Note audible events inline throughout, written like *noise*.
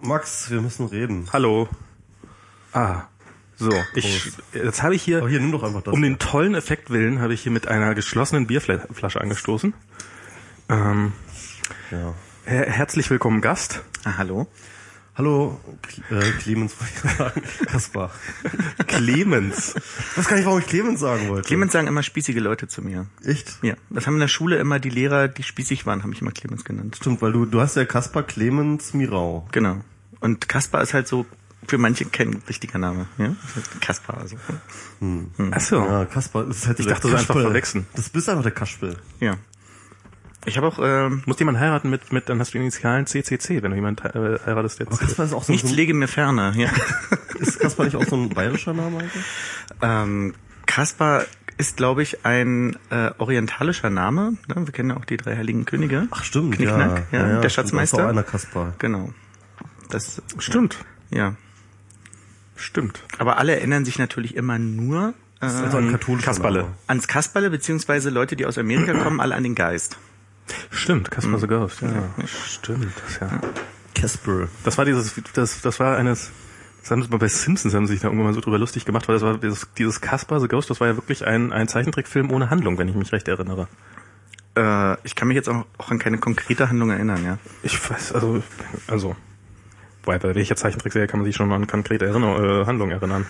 Max, wir müssen reden. Hallo. Ah. So, ich, jetzt habe ich hier, Aber hier, nimm doch einfach das. um den tollen Effekt willen, habe ich hier mit einer geschlossenen Bierflasche angestoßen. Ähm, Ja. her herzlich willkommen Gast. Ah, hallo. Hallo, äh, Clemens wollte ich sagen. *laughs* Kaspar. Clemens. Ich weiß gar nicht, warum ich Clemens sagen wollte. Clemens sagen immer spießige Leute zu mir. Echt? Ja, das haben in der Schule immer die Lehrer, die spießig waren, haben mich immer Clemens genannt. Stimmt, weil du, du hast ja Kaspar Clemens Mirau. Genau. Und Kaspar ist halt so für manche kein richtiger Name. Ja? Kaspar also. Ach so. Ja, Kaspar, das ist halt Ich dachte, so einfach verwechseln. Das bist einfach der Kaspel. Ja. Ich habe auch ähm, Muss jemand heiraten mit, mit, dann hast du die Initialen CCC, wenn du jemand äh, heiratest Aber jetzt. Kaspar ist auch so, nichts so lege mir ferner. Ja. *laughs* ist Kaspar nicht auch so ein bayerischer Name eigentlich? ähm, Kaspar ist, glaube ich, ein äh, orientalischer Name. Ne? Wir kennen ja auch die drei heiligen Könige. Ach stimmt, Knickknack, ja. ja, ja, der Schatzmeister. Das ist auch einer Kaspar. Genau. Das Stimmt. ja. Stimmt. Aber alle erinnern sich natürlich immer nur äh, also ein katholischer Kasperle. Ans Kasperle, beziehungsweise Leute, die aus Amerika kommen, alle an den Geist. Stimmt, Caspar the Ghost, ja. Stimmt, das, ja. Casper. Das war dieses, das, das war eines, das haben sie mal bei Simpsons haben sie sich da irgendwann mal so drüber lustig gemacht, weil das war dieses, dieses Caspar the Ghost, das war ja wirklich ein, ein Zeichentrickfilm ohne Handlung, wenn ich mich recht erinnere. Äh, ich kann mich jetzt auch, auch an keine konkrete Handlung erinnern, ja. Ich weiß, also, also, bei, bei welcher Zeichentrickserie kann man sich schon mal an konkrete Erinnerung, äh, Handlung erinnern?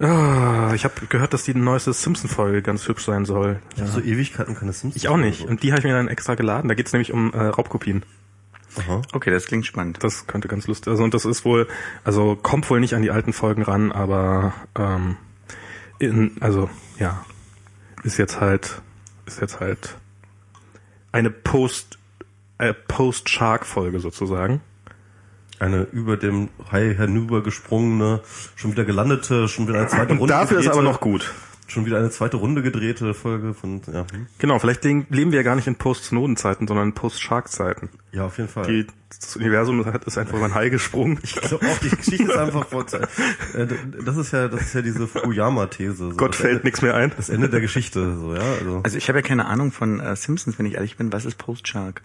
Ah, ich habe gehört, dass die neueste Simpson-Folge ganz hübsch sein soll. Ich habe so Ewigkeiten keine Simpsons. Ich auch nicht. Und die habe ich mir dann extra geladen. Da geht's nämlich um äh, Raubkopien. Aha. Okay, das klingt spannend. Das könnte ganz lustig. Also und das ist wohl, also kommt wohl nicht an die alten Folgen ran, aber ähm, in, also ja, ist jetzt halt, ist jetzt halt eine Post, äh, Post-Shark-Folge sozusagen. Eine über dem Hai hinübergesprungene, schon wieder gelandete, schon wieder eine zweite Und Runde dafür ist gedrehte, aber noch gut. schon wieder eine zweite Runde gedrehte Folge von ja, hm. Genau, vielleicht leben wir ja gar nicht in Post-Snowden-Zeiten, sondern in Post-Shark-Zeiten. ja auf jeden Fall. Die, das Universum hat, ist einfach über ein Hai gesprungen. ich glaube auch, die Geschichte ist einfach vor, äh, das ist ja das ist ja diese Fukuyama-These. So, Gott das fällt Ende, nichts mehr ein. Das Ende der Geschichte, so ja. Also, Also ich habe ja keine Ahnung von äh, Simpsons, wenn ich ehrlich bin. Was ist Post-Shark?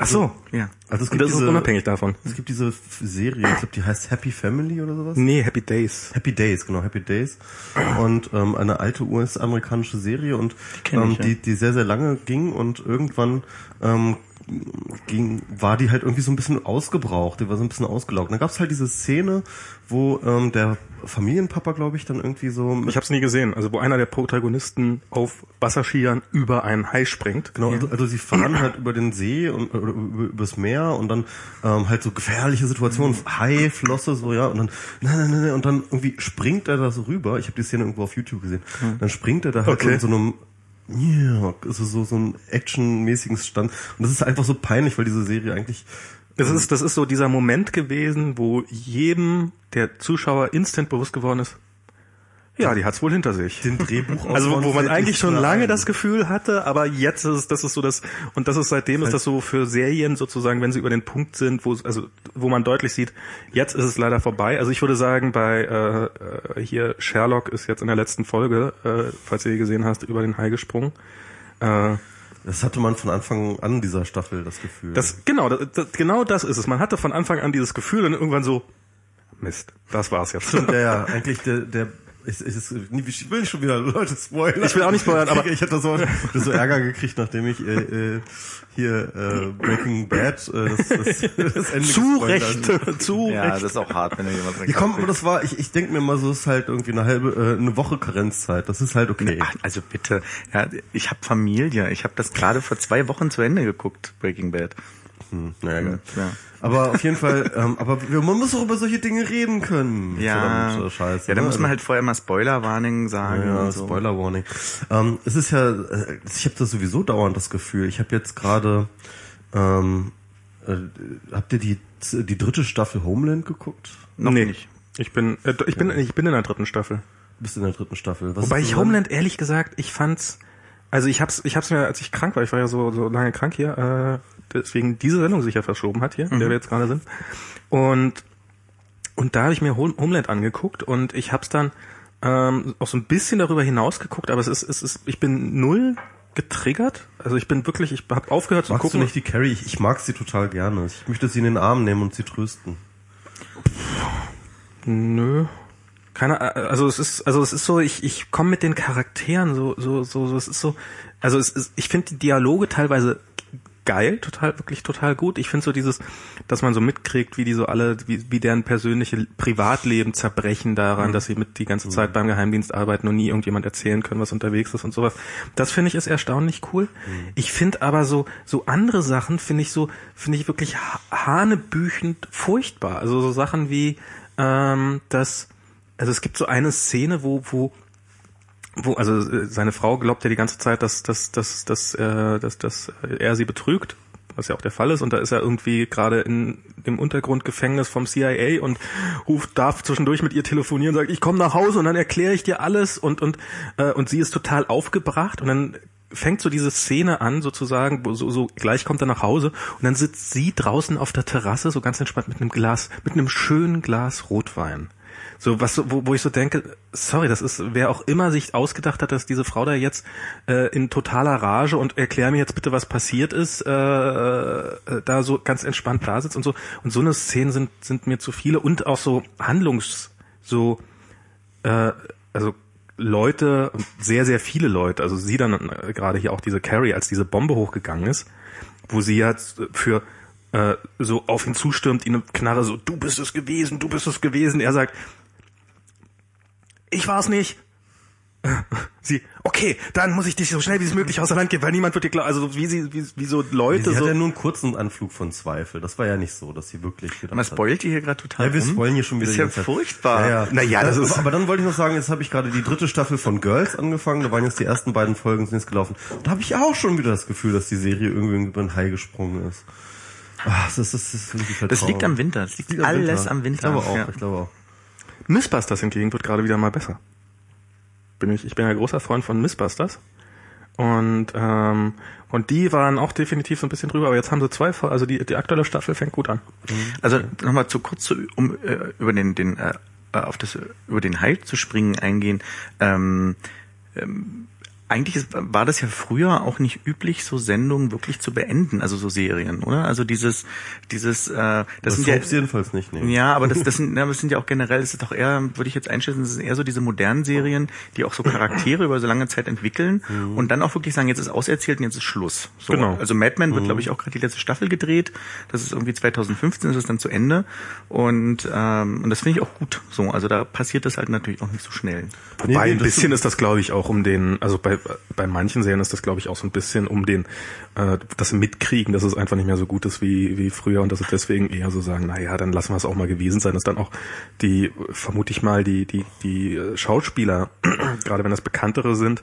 Ach so. Ja. also es Und gibt das ist diese, unabhängig davon. Es gibt diese Serie, ich glaube, die heißt Happy Family oder sowas. Nee, Happy Days. Happy Days, genau, Happy Days. Und ähm, eine alte US-amerikanische Serie und kenn ähm, ich, ja. die, die sehr, sehr lange ging und irgendwann ähm, ging, war die halt irgendwie so ein bisschen ausgebraucht, die war so ein bisschen ausgelaugt. Und dann gab's halt diese Szene, wo ähm, der Familienpapa, glaube ich, dann irgendwie so Ich habe es nie gesehen. Also wo einer der Protagonisten auf Wasserskiern über einen Hai springt. Genau, also, also sie fahren halt über den See und oder über, übers Meer und dann ähm, halt so gefährliche Situationen, Hai, Flosse, so ja, und dann nein, nein, nein, nein, und dann irgendwie springt er da so rüber. Ich habe die Szene irgendwo auf YouTube gesehen. Dann springt er da halt Okay. so in so einem ja, also so so ein actionmäßigen Stand. Und das ist einfach so peinlich, weil diese Serie eigentlich Das ist, das ist so dieser Moment gewesen, wo jedem der Zuschauer instant bewusst geworden ist, ja, die hat's wohl hinter sich. den Drehbuch Also wo, wo man eigentlich schon lange das Gefühl hatte, aber jetzt ist es, das ist so das, und das ist seitdem ist das so für Serien sozusagen, wenn sie über den Punkt sind, wo also wo man deutlich sieht, jetzt ist es leider vorbei. Also ich würde sagen, bei äh, äh, hier Sherlock ist jetzt in der letzten Folge, äh, falls ihr die gesehen hast, über den Hai gesprungen. Äh, Das hatte man von Anfang an dieser Staffel das Gefühl. Das, genau, das, das, genau das ist es. Man hatte von Anfang an dieses Gefühl und irgendwann so, Mist, das war's jetzt. Stimmt, ja, ja, *laughs* eigentlich der, der ich, ich, ich will nicht schon wieder *laughs* Leute spoilern. Ich will auch nicht spoilern, aber- *laughs* ich hatte so, *laughs* so Ärger gekriegt, nachdem ich äh, äh, hier äh, Breaking Bad äh, das, das, das Ende Zu Recht, habe. zu Ja, Recht. das ist auch hart, wenn du jemand Ja, komm, aber das war, ich, ich denke mir mal, so ist halt irgendwie eine halbe, äh, eine Woche Karenzzeit. Das ist halt okay. Ach, also bitte. Ja, ich habe Familie. Ich habe das gerade vor zwei Wochen zu Ende geguckt, Breaking Bad. Hm, naja, geil. Ja. Aber auf jeden Fall, ähm, aber man muss auch über solche Dinge reden können. Ja, Verdammte Scheiße. ja, da ne? muss man halt vorher mal Spoiler-Warning sagen. Ja, so. Spoiler Warning. Ähm, es ist ja, äh, ich habe das sowieso dauernd das Gefühl. Ich habe jetzt gerade, ähm, äh, habt ihr die die dritte Staffel Homeland geguckt? Noch nee, nicht. Ich bin, äh, ich bin, ich bin in der dritten Staffel. Du bist in der dritten Staffel. Was Wobei ich so- Homeland ehrlich gesagt, ich fand's, also ich hab's, ich hab's mir, als ich krank war, ich war ja so, so lange krank hier, äh, deswegen diese Sendung sich ja verschoben hat hier, in der wir jetzt gerade sind. Und, und da habe ich mir Home- Homeland angeguckt und ich hab's dann ähm, auch so ein bisschen darüber hinaus geguckt, aber es ist, es ist, ich bin null getriggert. Also ich bin wirklich, ich habe aufgehört zu Magst gucken. du nicht die Carrie? Ich, ich mag sie total gerne. Ich möchte sie in den Arm nehmen und sie trösten. Nö. Keine, also es ist, also es ist so, ich, ich komme mit den Charakteren so, so, so, so, es ist so, also es ist, ich finde die Dialoge teilweise geil, total, wirklich total gut. Ich finde so dieses, dass man so mitkriegt, wie die so alle, wie, wie deren persönliche Privatleben zerbrechen daran, mhm. dass sie mit die ganze Zeit mhm. beim Geheimdienst arbeiten und nie irgendjemand erzählen können, was unterwegs ist und sowas. Das finde ich ist erstaunlich cool. Mhm. Ich finde aber so, so andere Sachen finde ich so, finde ich wirklich hanebüchend furchtbar. Also so Sachen wie, ähm, dass, also es gibt so eine Szene, wo, wo wo also äh, seine Frau glaubt ja die ganze Zeit, dass dass dass dass, äh, dass, dass er sie betrügt, was ja auch der Fall ist. Und da ist er irgendwie gerade in dem Untergrundgefängnis vom CIA und ruft darf zwischendurch mit ihr telefonieren, sagt ich komme nach Hause und dann erkläre ich dir alles. Und und äh, und sie ist total aufgebracht. Und dann fängt so diese Szene an sozusagen, wo so, so gleich kommt er nach Hause. Und dann sitzt sie draußen auf der Terrasse so ganz entspannt mit einem Glas mit einem schönen Glas Rotwein so was, wo, wo ich so denke, sorry, das ist, wer auch immer sich ausgedacht hat, dass diese Frau da jetzt äh, in totaler Rage und erklär mir jetzt bitte, was passiert ist, äh, äh, da so ganz entspannt da sitzt und so. Und so eine Szene sind, sind mir zu viele und auch so Handlungs, so, äh, also Leute, sehr, sehr viele Leute, also sie dann äh, gerade hier auch diese Carrie, als diese Bombe hochgegangen ist, wo sie jetzt für äh, so auf ihn zustürmt, ihn Knarre so, du bist es gewesen, du bist es gewesen. Er sagt, ich war's nicht. *laughs* Sie, okay, dann muss ich dich so schnell wie es möglich außer Land gehen, weil niemand wird dir klar, also wie sie, wie, wie so Leute sie so. hat ja nur einen kurzen Anflug von Zweifel. Das war ja nicht so, dass sie wirklich gedacht Man spoilt die hier gerade total Ja, wir spoilen hier schon wieder. Das ist ja furchtbar. Ja, ja. Naja, das ist. Aber dann wollte ich noch sagen, jetzt habe ich gerade die dritte Staffel von Girls angefangen. Da waren jetzt die ersten beiden Folgen sind jetzt gelaufen. Da habe ich auch schon wieder das Gefühl, dass die Serie irgendwie über den Hai gesprungen ist. Ach, das, ist, das, ist wirklich das liegt am Winter. Das liegt, liegt alles am Winter. Ich glaube auch. Ja. Ich glaube auch. Missbusters hingegen wird gerade wieder mal besser. Bin ich, ich bin ja großer Freund von Missbusters. Und, ähm, und die waren auch definitiv so ein bisschen drüber, aber jetzt haben sie zwei, also die, die aktuelle Staffel fängt gut an. Also nochmal zu kurz zu, um äh, über den, den äh, auf das über den Hype zu springen eingehen. Ähm, ähm, eigentlich ist, war das ja früher auch nicht üblich, so Sendungen wirklich zu beenden, also so Serien, oder? Also dieses, dieses, äh, das, das sind ja jedenfalls nicht. Nee. Ja, aber das, das *laughs* sind, ja, das sind ja auch generell, das ist doch eher, würde ich jetzt einschätzen, das sind eher so diese modernen Serien, die auch so Charaktere über so lange Zeit entwickeln mhm. und dann auch wirklich sagen, jetzt ist auserzählt und jetzt ist Schluss. So, genau. Also Mad Men wird, mhm. glaube ich, auch gerade die letzte Staffel gedreht. Das ist irgendwie 2015, ist es dann zu Ende und ähm, und das finde ich auch gut. So, also da passiert das halt natürlich auch nicht so schnell. Wobei nee, ein bisschen ist das, glaube ich, auch um den, also bei bei manchen Serien ist das, glaube ich, auch so ein bisschen um den äh, das Mitkriegen, dass es einfach nicht mehr so gut ist wie wie früher und dass es deswegen eher so sagen, na ja, dann lassen wir es auch mal gewesen sein, dass dann auch die vermute ich mal die die die Schauspieler, *clears throat* gerade wenn das bekanntere sind,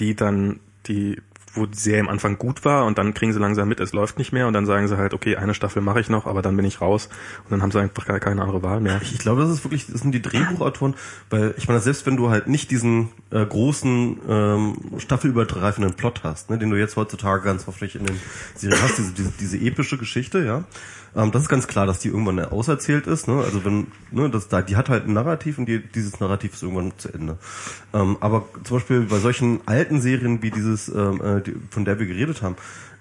die dann die wo die Serie am Anfang gut war und dann kriegen sie langsam mit, es läuft nicht mehr und dann sagen sie halt, okay, eine Staffel mache ich noch, aber dann bin ich raus und dann haben sie einfach gar keine andere Wahl mehr. Ich, glaube, das ist wirklich, das sind die Drehbuchautoren, weil ich meine, selbst wenn du halt nicht diesen äh, großen ähm, staffelübergreifenden Plot hast, ne, den du jetzt heutzutage ganz häufig in den Serien hast, diese, diese, diese epische Geschichte, ja, ähm, das ist ganz klar, dass die irgendwann auserzählt ist. Ne? Also wenn, ne, das da, die hat halt ein Narrativ und die, dieses Narrativ ist irgendwann zu Ende. Ähm, aber zum Beispiel bei solchen alten Serien wie dieses, ähm, äh, die, von der wir geredet haben,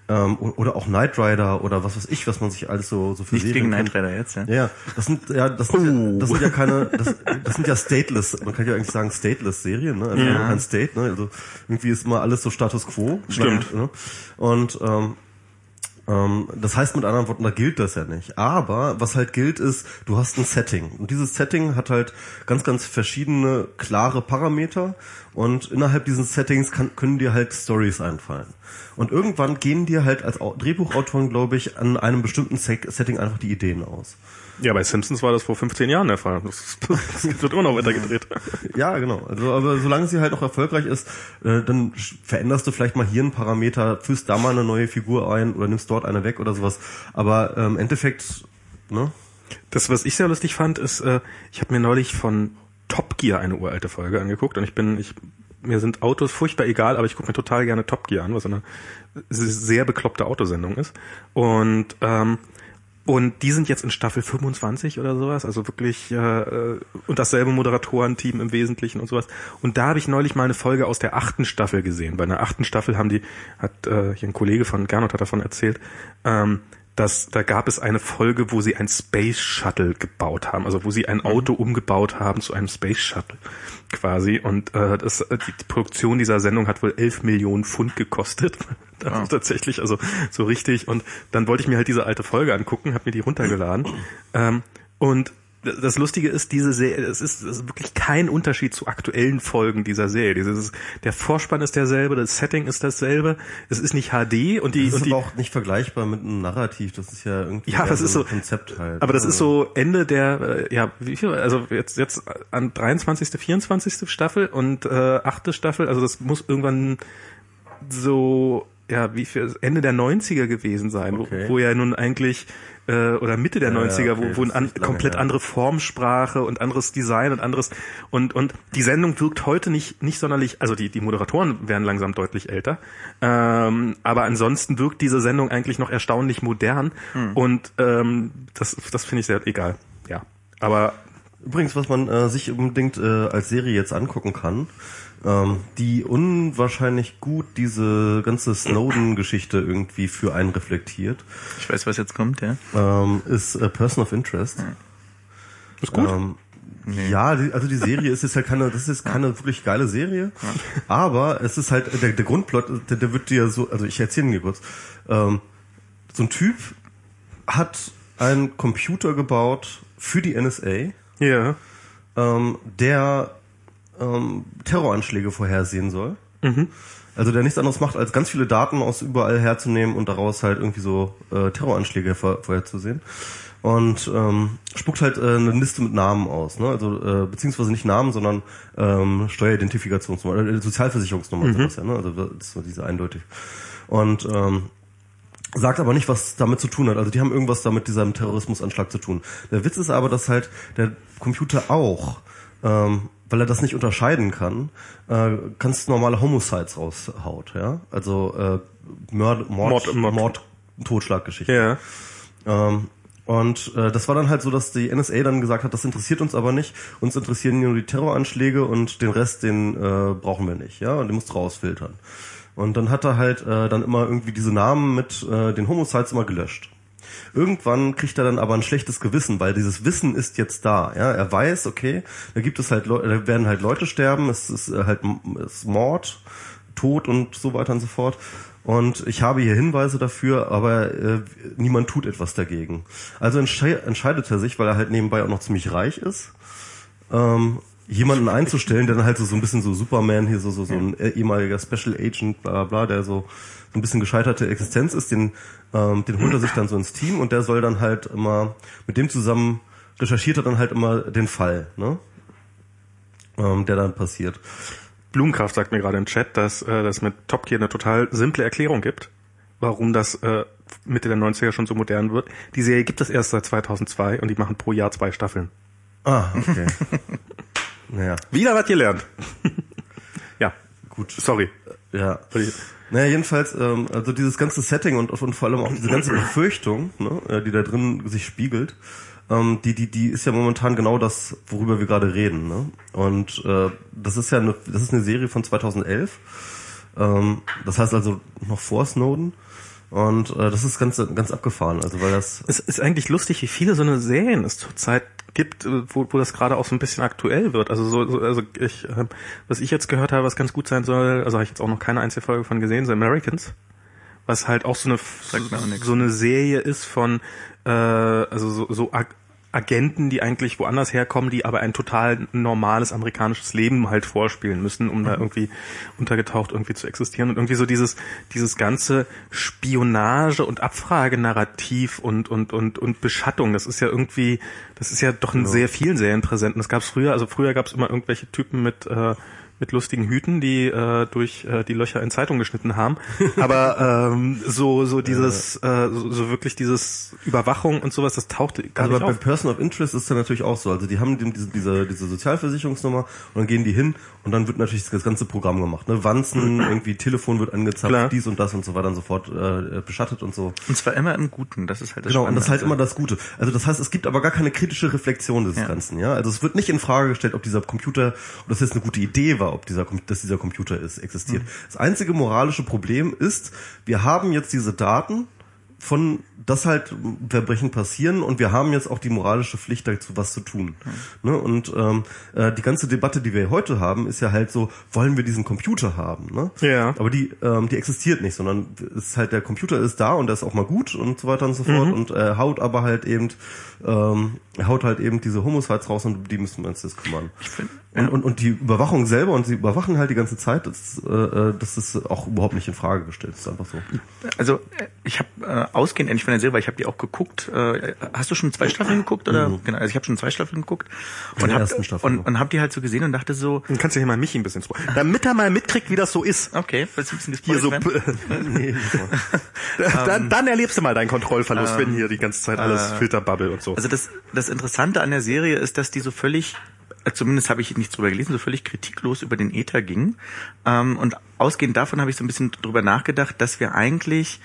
ähm, oder auch Knight Rider oder was weiß ich, was man sich alles so so für Nicht Serien gegen Knight Rider jetzt, ja. Ja, das sind ja das sind, oh. das sind ja keine das, *laughs* das sind ja stateless, man kann ja eigentlich sagen stateless Serien, ne? Also ja. kein State, ne? Also irgendwie ist immer alles so Status quo. Stimmt. Ne? Und ähm, das heißt mit anderen Worten, da gilt das ja nicht. Aber was halt gilt ist, du hast ein Setting. Und dieses Setting hat halt ganz, ganz verschiedene klare Parameter. Und innerhalb dieses Settings kann, können dir halt Stories einfallen. Und irgendwann gehen dir halt als Drehbuchautoren, glaube ich, an einem bestimmten Setting einfach die Ideen aus. Ja, bei Simpsons war das vor 15 Jahren der Fall. Das, das *laughs* wird immer noch weiter gedreht. Ja, genau. Also, aber solange sie halt auch erfolgreich ist, äh, dann veränderst du vielleicht mal hier einen Parameter, führst da mal eine neue Figur ein oder nimmst dort eine weg oder sowas. Aber ähm, im Endeffekt, ne? Das, was ich sehr lustig fand, ist, äh, ich habe mir neulich von Top Gear eine uralte Folge angeguckt und ich bin, ich mir sind Autos furchtbar egal, aber ich gucke mir total gerne Top Gear an, was eine sehr bekloppte Autosendung ist. Und ähm, Und die sind jetzt in Staffel 25 oder sowas, also wirklich äh, und dasselbe Moderatorenteam im Wesentlichen und sowas. Und da habe ich neulich mal eine Folge aus der achten Staffel gesehen. Bei einer achten Staffel haben die, hat äh, hier ein Kollege von Gernot hat davon erzählt, ähm, dass da gab es eine Folge, wo sie ein Space Shuttle gebaut haben, also wo sie ein Auto umgebaut haben zu einem Space Shuttle quasi. Und äh, das, die, die Produktion dieser Sendung hat wohl 11 Millionen Pfund gekostet. *laughs* Wow. ist tatsächlich, also so richtig. Und dann wollte ich mir halt diese alte Folge angucken, habe mir die runtergeladen. ähm, und das Lustige ist, diese Serie, es ist, es ist wirklich kein Unterschied zu aktuellen Folgen dieser Serie. Dieses, der Vorspann ist derselbe, das Setting ist dasselbe, es ist nicht HD und die, Das und ist die, aber auch nicht vergleichbar mit einem Narrativ. Das ist ja irgendwie Ja, das ist so- ein Konzept halt. aber das ist so Ende der, äh, ja, wie viel, also jetzt, jetzt an 23., 24. Staffel und äh, 8. Staffel, also das muss irgendwann so, ja, wie viel, Ende der 90er gewesen sein, Okay. wo, wo ja nun eigentlich, äh, oder Mitte der Ja, 90er, okay, wo, wo ein das ist an, echt lange komplett her. andere Formsprache und anderes Design und anderes, und, und die Sendung wirkt heute nicht, nicht sonderlich, also die, die Moderatoren werden langsam deutlich älter, ähm, aber ansonsten wirkt diese Sendung eigentlich noch erstaunlich modern Hm. und ähm, das, das finde ich sehr egal, ja. Aber Übrigens, was man äh, sich unbedingt äh, als Serie jetzt angucken kann, ähm, die unwahrscheinlich gut diese ganze Snowden-Geschichte irgendwie für einen reflektiert, Ich weiß, was jetzt kommt, ja. ähm, ist äh, Person of Interest. ist gut. Ähm, Ja, die, also die Serie ist jetzt halt keine, das ist keine wirklich geile Serie, aber es ist halt der, der Grundplot, der, der wird dir so, also ich erzähle ihn dir kurz. Ähm, so ein Typ hat einen Computer gebaut für die NSA, ja. ähm, der ähm, Terroranschläge vorhersehen soll. Also der nichts anderes macht, als ganz viele Daten aus überall herzunehmen und daraus halt irgendwie so äh, Terroranschläge vor, vorherzusehen. Und ähm, spuckt halt äh, eine Liste mit Namen aus, ne? Also äh, beziehungsweise nicht Namen, sondern ähm, Steueridentifikationsnummer, äh, Sozialversicherungsnummer und sowas, ja, ne? Also das ist so diese eindeutig. Und ähm, sagt aber nicht, was damit zu tun hat. Also die haben irgendwas damit diesem Terrorismusanschlag zu tun. Der Witz ist aber, dass halt der Computer auch, ähm, weil er das nicht unterscheiden kann, äh, ganz normale Homicides raushaut, ja. Also äh, Mord, Mord, Mord- Mord, Mord. Totschlaggeschichte. Ja. Ähm, und äh, das war dann halt so, dass die NSA dann gesagt hat, das interessiert uns aber nicht. Uns interessieren nur die Terroranschläge und den Rest, den äh, brauchen wir nicht, ja. Und den musst du rausfiltern. Und dann hat er halt äh, dann immer irgendwie diese Namen mit äh, den Homicides immer gelöscht. Irgendwann kriegt er dann aber ein schlechtes Gewissen, weil dieses Wissen ist jetzt da. Ja, er weiß, okay, da gibt es halt, Leu da werden halt Leute sterben, es ist äh, halt es ist Mord, Tod und so weiter und so fort. Und ich habe hier Hinweise dafür, aber äh, niemand tut etwas dagegen. Also entsche entscheidet er sich, weil er halt nebenbei auch noch ziemlich reich ist, ähm, jemanden einzustellen, der dann halt so, so ein bisschen so Superman hier, so, so, so ein ehemaliger Special Agent, bla bla bla, der so, so ein bisschen gescheiterte Existenz ist, den, ähm, den holt er sich dann so ins Team und der soll dann halt immer, mit dem zusammen recherchiert er dann halt immer den Fall, ne? Ähm, der dann passiert. Blumenkraft sagt mir gerade im Chat, dass äh, das mit Top Gear eine total simple Erklärung gibt, warum das äh, Mitte der 90er schon so modern wird. Die Serie gibt es erst seit 2002 und die machen pro Jahr zwei Staffeln. Ah, okay. *laughs* naja, Wieder was gelernt. *laughs* ja, gut. sorry. Ja. Naja, jedenfalls, ähm, also dieses ganze Setting und, und vor allem auch diese ganze Befürchtung, ne, äh, die da drin sich spiegelt, ähm, die, die, die ist ja momentan genau das, worüber wir gerade reden. Ne? Und äh, das ist ja eine, das ist eine Serie von 2011. Ähm, das heißt also noch vor Snowden. Und äh, das ist ganz, ganz abgefahren. Also weil das Es ist eigentlich lustig, wie viele so eine Serien es zurzeit gibt, äh, wo, wo das gerade auch so ein bisschen aktuell wird. Also so, so also ich, äh, was ich jetzt gehört habe, was ganz gut sein soll, also habe ich jetzt auch noch keine einzige Folge von gesehen, The Americans, was halt auch so eine nix. so eine Serie ist von äh, also so, so Agenten, die eigentlich woanders herkommen, die aber ein total normales amerikanisches Leben halt vorspielen müssen, um da irgendwie untergetaucht irgendwie zu existieren. Und irgendwie so dieses dieses ganze Spionage und Abfragenarrativ und und und und Beschattung, das ist ja irgendwie, das ist ja doch in sehr vielen Serien präsent. Und das gab es früher, also früher gab es immer irgendwelche Typen mit äh, mit lustigen Hüten, die äh, durch äh, die Löcher in Zeitung geschnitten haben. Aber ähm, so so dieses äh, so, so wirklich dieses Überwachung und sowas, das taucht gar Also nicht bei auf. Person of Interest ist es dann natürlich auch so. Also die haben die- diese, diese, diese Sozialversicherungsnummer und dann gehen die hin und dann wird natürlich das ganze Programm gemacht. Ne? Wanzen, irgendwie Telefon wird angezapft, Klar. dies und das und so weiter und so fort äh, beschattet und so. Und zwar immer im Guten, das ist halt das Genau, und das ist halt immer das Gute. Also das heißt, es gibt aber gar keine kritische Reflexion des Ja. Ganzen, ja. Also es wird nicht in Frage gestellt, ob dieser Computer, ob das jetzt eine gute Idee war, ob dieser, dass dieser Computer ist, existiert. Das einzige moralische Problem ist, wir haben jetzt diese Daten von, dass halt Verbrechen passieren und wir haben jetzt auch die moralische Pflicht dazu, was zu tun. Ne? Und ähm, äh, die ganze Debatte, die wir heute haben, ist ja halt so, wollen wir diesen Computer haben? Ne? Ja. Aber die, ähm, die existiert nicht, sondern ist halt der Computer ist da und der ist auch mal gut und so weiter und so fort und äh, haut aber halt eben, ähm, haut halt eben diese Homosites raus und die müssen wir uns jetzt kümmern. find- und, und, und die Überwachung selber und sie überwachen halt die ganze Zeit, das, äh, äh, das ist auch überhaupt nicht in Frage gestellt. Das ist einfach so. Also äh, ich habe äh, ausgehend endlich von der Serie, weil ich habe die auch geguckt. Äh, hast du schon zwei Staffeln geguckt oder? Genau, also ich habe schon zwei Staffeln geguckt und ersten Staffel und, und hab die halt so gesehen und dachte so, Dann kannst du hier mal Michi ein bisschen spoilern. Damit er mal mitkriegt, wie das so ist. okay, willst du ein bisschen Hier so, *laughs* nee, *laughs* dann, dann erlebst du mal deinen Kontrollverlust, wenn hier die ganze Zeit alles Filterbubble und so. Also das, das Interessante an der Serie ist, dass die so völlig, äh, zumindest habe ich nichts drüber gelesen, so völlig kritiklos über den Äther ging. Ähm, und ausgehend davon habe ich so ein bisschen drüber nachgedacht, dass wir eigentlich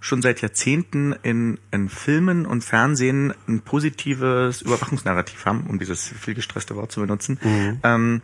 schon seit Jahrzehnten in, in Filmen und Fernsehen ein positives Überwachungsnarrativ haben, um dieses viel gestresste Wort zu benutzen. Ähm,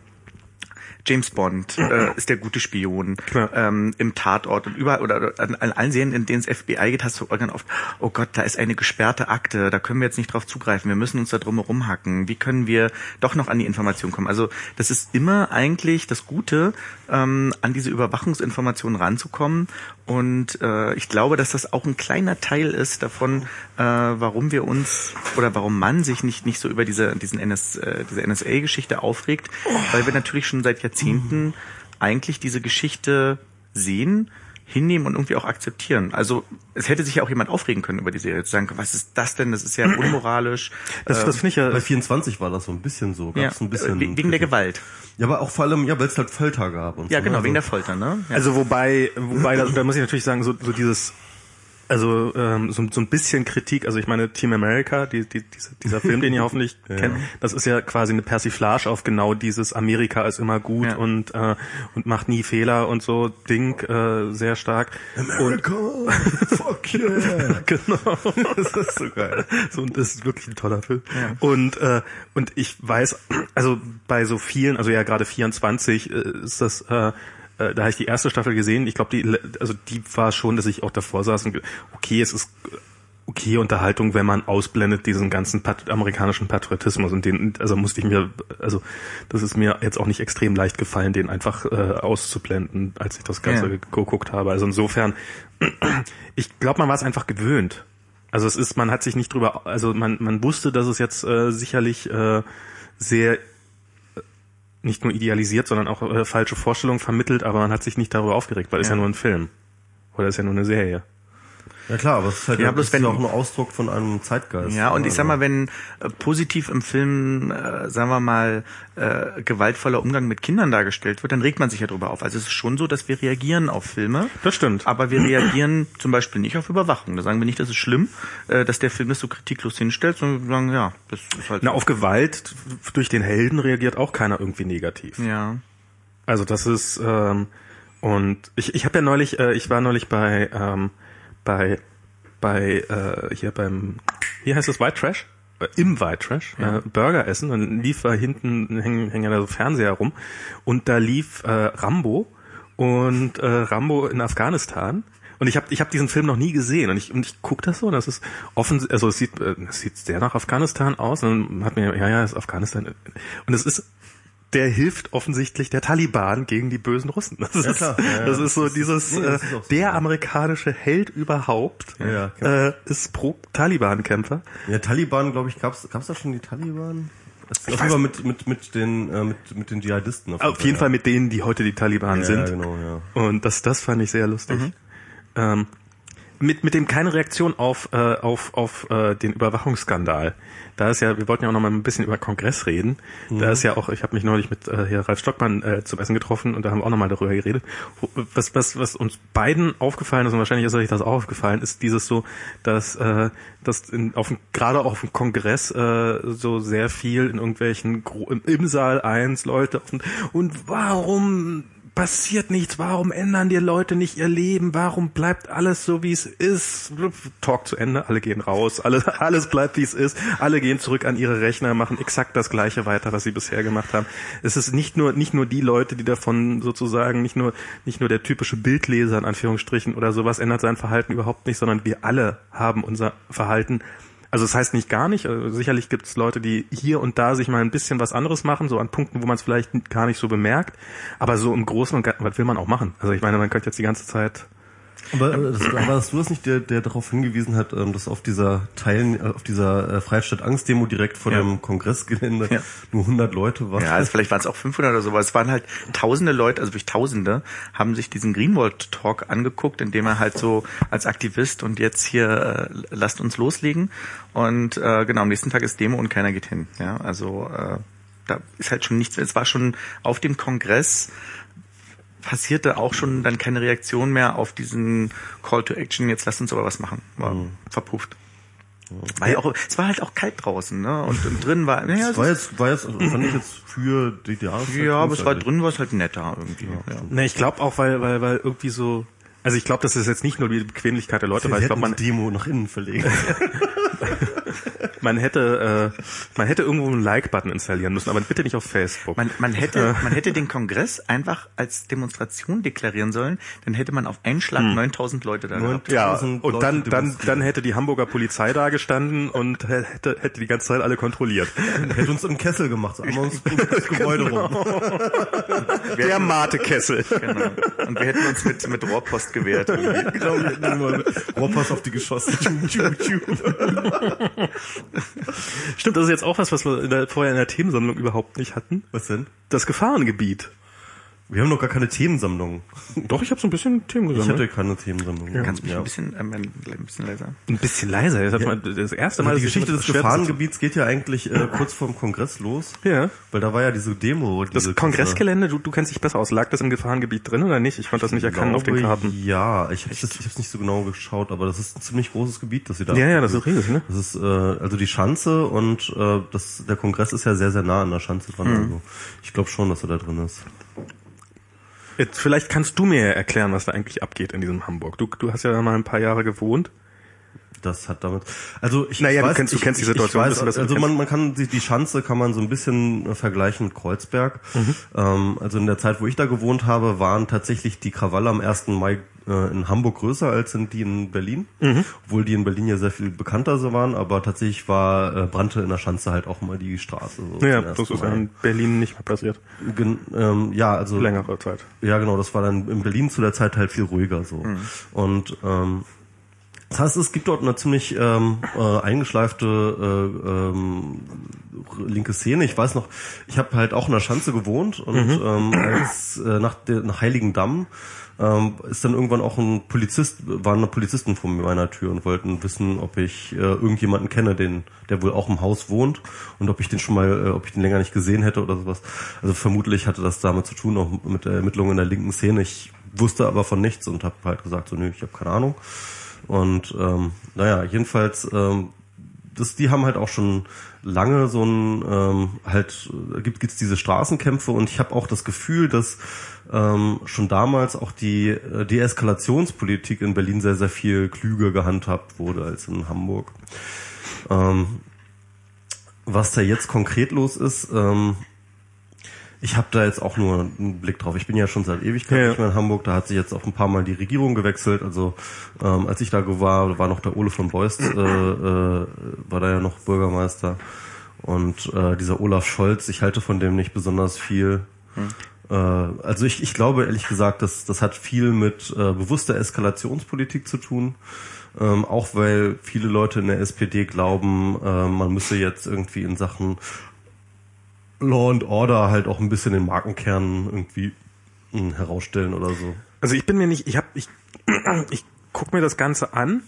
James Bond äh, ist der gute Spion Klar. ähm, im Tatort und überall oder, an, an allen Serien, in denen es FBI geht, hast du irgendwann oft, oh Gott, da ist eine gesperrte Akte, da können wir jetzt nicht drauf zugreifen, wir müssen uns da drum herum hacken. Wie können wir doch noch an die Information kommen? Also das ist immer eigentlich das Gute, ähm, an diese Überwachungsinformationen ranzukommen. Und äh, ich glaube, dass das auch ein kleiner Teil ist davon, äh, warum wir uns oder warum man sich nicht nicht so über diese diesen NS, äh, diese NSA-Geschichte aufregt, weil wir natürlich schon seit Jahrzehnten eigentlich diese Geschichte sehen, hinnehmen und irgendwie auch akzeptieren. Also es hätte sich ja auch jemand aufregen können über die Serie, zu sagen, was ist das denn? Das ist ja *clears throat* unmoralisch. das, das finde ich ja, Bei 24 war das so ein bisschen so. ja, Gab's ein bisschen wegen der Gewalt. Ja, aber auch vor allem, ja, weil es halt Folter gab. Und Ja, so, genau, ne? wegen der Also- Folter, ne? Ja. Also wobei, wobei da, da muss ich natürlich sagen, so, so dieses, also ähm, so, so ein bisschen Kritik, also ich meine Team America, die, die, dieser, dieser Film, den ihr *laughs* hoffentlich kennt, das ist ja quasi eine Persiflage auf genau dieses Amerika ist immer gut Ja. und äh, und macht nie Fehler und so Ding äh, sehr stark. America, *laughs* fuck yeah. *laughs* genau. Das ist so geil. So, und das ist wirklich ein toller Film. Ja. Und, äh, und ich weiß, also bei so vielen, also ja gerade 24 äh, ist das, äh, äh, da habe ich die erste Staffel gesehen. Ich glaube, die, also die war schon, dass ich auch davor saß und okay, es ist okay Unterhaltung, wenn man ausblendet diesen ganzen Pat amerikanischen Patriotismus und den, also musste ich mir, also das ist mir jetzt auch nicht extrem leicht gefallen, den einfach äh, auszublenden, als ich das Ganze Ja. geguckt habe. Also insofern, ich glaube, man war es einfach gewöhnt. Also es ist, man hat sich nicht drüber, also man, man wusste, dass es jetzt äh, sicherlich äh, sehr nicht nur idealisiert, sondern auch äh, falsche Vorstellungen vermittelt, aber man hat sich nicht darüber aufgeregt, weil es Ja. ja nur ein Film. Oder ist ja nur eine Serie. Ja klar, aber es ist halt Ja, bloß wenn- auch ein Ausdruck von einem Zeitgeist. Ja, und ich sag Also- mal, wenn äh, positiv im Film, äh, sagen wir mal, äh, gewaltvoller Umgang mit Kindern dargestellt wird, dann regt man sich ja drüber auf. Also es ist schon so, dass wir reagieren auf Filme. Das stimmt. Aber wir reagieren *clears throat* zum Beispiel nicht auf Überwachung. Da sagen wir nicht, das ist schlimm, äh, dass der Film das so kritiklos hinstellt, sondern wir sagen, ja, das ist halt Na, so. auf Gewalt durch den Helden reagiert auch keiner irgendwie negativ. Ja. Also das ist ähm, und ich, ich habe ja neulich, äh, ich war neulich bei ähm, bei bei äh, hier beim hier heißt es White Trash? Äh, im White Trash äh, Burger essen. Und lief da hinten hängen, hängen ja da so Fernseher rum. Und da lief äh, Rambo und äh, Rambo in Afghanistan. Und ich habe ich hab diesen Film noch nie gesehen. Und ich und ich guck das so und das ist offen also es sieht äh, es sieht sehr nach Afghanistan aus. Und dann hat mir ja ja es ist Afghanistan. Und es ist der hilft offensichtlich der Taliban gegen die bösen Russen. Das ist, klar. Ja, ja. das ist so ist- dieses, nee, ist äh, so, der ja. amerikanische Held überhaupt Ja, ja, äh, ist pro Taliban-Kämpfer. Ja, Taliban, glaube ich, gab's gab's da schon die Taliban? Das Ich auf jeden Fall mit mit mit den äh, mit mit den Dschihadisten. Auf jeden Fall mit denen, die heute die Taliban ja, sind. Ja, genau, ja. Und das, das fand ich sehr lustig. Ähm, mit, mit dem keine Reaktion auf, äh, auf, auf äh, den Überwachungsskandal. Da ist ja, wir wollten ja auch noch mal ein bisschen über Kongress reden. Mhm. Da ist ja auch, ich habe mich neulich mit äh, hier Ralf Stockmann äh, zum Essen getroffen und da haben wir auch noch mal darüber geredet. Was, was, was uns beiden aufgefallen ist, und wahrscheinlich ist euch das auch aufgefallen, ist dieses so, dass, äh, dass in, auf, gerade auf dem Kongress äh, so sehr viel in irgendwelchen, im, im Saal eins Leute und, und warum passiert nichts, warum ändern die Leute nicht ihr Leben, warum bleibt alles so, wie es ist? Talk zu Ende, alle gehen raus, alles, alles bleibt, wie es ist, alle gehen zurück an ihre Rechner, machen exakt das Gleiche weiter, was sie bisher gemacht haben. Es ist nicht nur, nicht nur die Leute, die davon sozusagen, nicht nur, nicht nur der typische Bildleser in Anführungsstrichen oder sowas ändert sein Verhalten überhaupt nicht, sondern wir alle haben unser Verhalten also das heißt nicht gar nicht. Also sicherlich gibt es Leute, die hier und da sich mal ein bisschen was anderes machen, so an Punkten, wo man es vielleicht gar nicht so bemerkt. Aber so im Großen und Ganzen, was will man auch machen? Also ich meine, man könnte jetzt die ganze Zeit aber äh, das, warst du das nicht, der, der darauf hingewiesen hat, ähm, dass auf dieser Teilen, äh, auf dieser äh, Freistadt Angst-Demo direkt vor ja. dem Kongressgelände ja. nur 100 Leute waren? Ja, also vielleicht waren es auch 500 oder so, aber es waren halt tausende Leute, also wirklich tausende, haben sich diesen Greenwald Talk angeguckt, in dem er halt so als Aktivist und jetzt hier äh, lasst uns loslegen und äh, genau, am nächsten Tag ist Demo und keiner geht hin. Ja, also äh, da ist halt schon nichts, es war schon auf dem Kongress passierte auch schon dann keine Reaktion mehr auf diesen Call to Action, jetzt lass uns aber was machen. War mhm. verpufft. War ja auch, es war halt auch kalt draußen, ne? Und, und drin war. Ja, es war jetzt, war jetzt, fand ich jetzt für die Jahreszeit. Ja, aber es war drin war es halt netter irgendwie. Ja. Ja. Ne, ich glaube auch, weil, weil, weil irgendwie so. Also ich glaube, das ist jetzt nicht nur die Bequemlichkeit der Leute, Sie weil ich glaube, man Demo nach innen verlegen. *laughs* man hätte, äh, man hätte irgendwo einen Like-Button installieren müssen, aber bitte nicht auf Facebook. Man, man hätte, man hätte den Kongress einfach als Demonstration deklarieren sollen, dann hätte man auf einen Schlag hm. 9000 Leute da gehabt. Ja, und Leute dann, dann, dann hätte die Hamburger Polizei da gestanden und hätte, hätte die ganze Zeit alle kontrolliert. *laughs* hätte uns im Kessel gemacht, so einmal ums *laughs* das Gebäude genau. rum. *laughs* Der Mate-Kessel. Genau. Und wir hätten uns mit, mit Rohrpost gewehrt. Genau, wir hätten Rohrpost auf die geschossen. Stimmt, das ist jetzt auch was, was wir in der, vorher in der Themensammlung überhaupt nicht hatten. Was denn? Das Gefahrengebiet. Wir haben noch gar keine Themensammlung. Doch, ich habe so ein bisschen Themen gesammelt. Ich hatte keine Themensammlung. Ja. Kannst du mich ja. ein bisschen, ähm, ein bisschen leiser? Ein bisschen leiser. Das, ja. das erste Mal. Also die Geschichte des Gefahrengebiets geht ja eigentlich äh, kurz vorm Kongress los. Ja. Weil da war ja diese Demo. Diese das Kongressgelände, du, du kennst dich besser aus. Lag das im Gefahrengebiet drin oder nicht? Ich konnte das nicht erkennen auf den Karten. Ja, ich habe es ich nicht so genau geschaut, aber das ist ein ziemlich großes Gebiet, das sie da. Ja, ja, das ist riesig, ne? Das ist äh, also die Schanze und äh, das der Kongress ist ja sehr sehr nah an der Schanze dran. Mhm. Also ich glaube schon, dass er da drin ist. Jetzt, vielleicht kannst du mir erklären, was da eigentlich abgeht in diesem Hamburg. Du, du hast ja mal ein paar Jahre gewohnt. Das hat damit. Also ich naja, weiß, du kennst, du kennst die Situation. Ich, ich weiß, also man, man kann die, die Schanze kann man so ein bisschen vergleichen mit Kreuzberg. Mhm. Ähm, also in der Zeit, wo ich da gewohnt habe, waren tatsächlich die Krawalle am 1. Mai äh, in Hamburg größer als sind die in Berlin, mhm. obwohl die in Berlin ja sehr viel bekannter so waren, aber tatsächlich war äh, brannte in der Schanze halt auch mal die Straße. So ja, das ist ja in Berlin nicht mehr passiert. Gen, ähm, ja, also längere Zeit. Ja, genau, das war dann in Berlin zu der Zeit halt viel ruhiger so. Mhm. Und ähm, das heißt, es gibt dort eine ziemlich ähm, äh, eingeschleifte äh, ähm, linke Szene. Ich weiß noch, ich habe halt auch in der Schanze gewohnt und mhm. ähm, als äh, nach, der, nach Heiligendamm ähm, ist dann irgendwann auch ein Polizist, waren Polizisten vor meiner Tür und wollten wissen, ob ich äh, irgendjemanden kenne, den, der wohl auch im Haus wohnt und ob ich den schon mal, äh, ob ich den länger nicht gesehen hätte oder sowas. Also vermutlich hatte das damit zu tun, auch mit der Ermittlung in der linken Szene. Ich wusste aber von nichts und habe halt gesagt, so nö, ich habe keine Ahnung. Und ähm, naja, jedenfalls, ähm, das, die haben halt auch schon lange so ein ähm, halt gibt gibt's diese Straßenkämpfe und ich habe auch das Gefühl, dass ähm, schon damals auch die äh, Deeskalationspolitik in Berlin sehr sehr viel klüger gehandhabt wurde als in Hamburg. Ähm, was da jetzt konkret los ist, ähm, ich habe da jetzt auch nur einen Blick drauf. Ich bin ja schon seit Ewigkeit ja, nicht mehr in Hamburg. Da hat sich jetzt auch ein paar Mal die Regierung gewechselt. Also ähm, als ich da war, war noch der Ole von Beust, äh, äh, war da ja noch Bürgermeister. Und äh, dieser Olaf Scholz, ich halte von dem nicht besonders viel. Hm. Äh, also ich, ich glaube ehrlich gesagt, dass das hat viel mit äh, bewusster Eskalationspolitik zu tun. Ähm, auch weil viele Leute in der SPD glauben, äh, man müsse jetzt irgendwie in Sachen Law and Order halt auch ein bisschen den Markenkern irgendwie hm, herausstellen oder so. Also ich bin mir nicht, ich habe, ich, *clears throat* ich guck mir das Ganze an.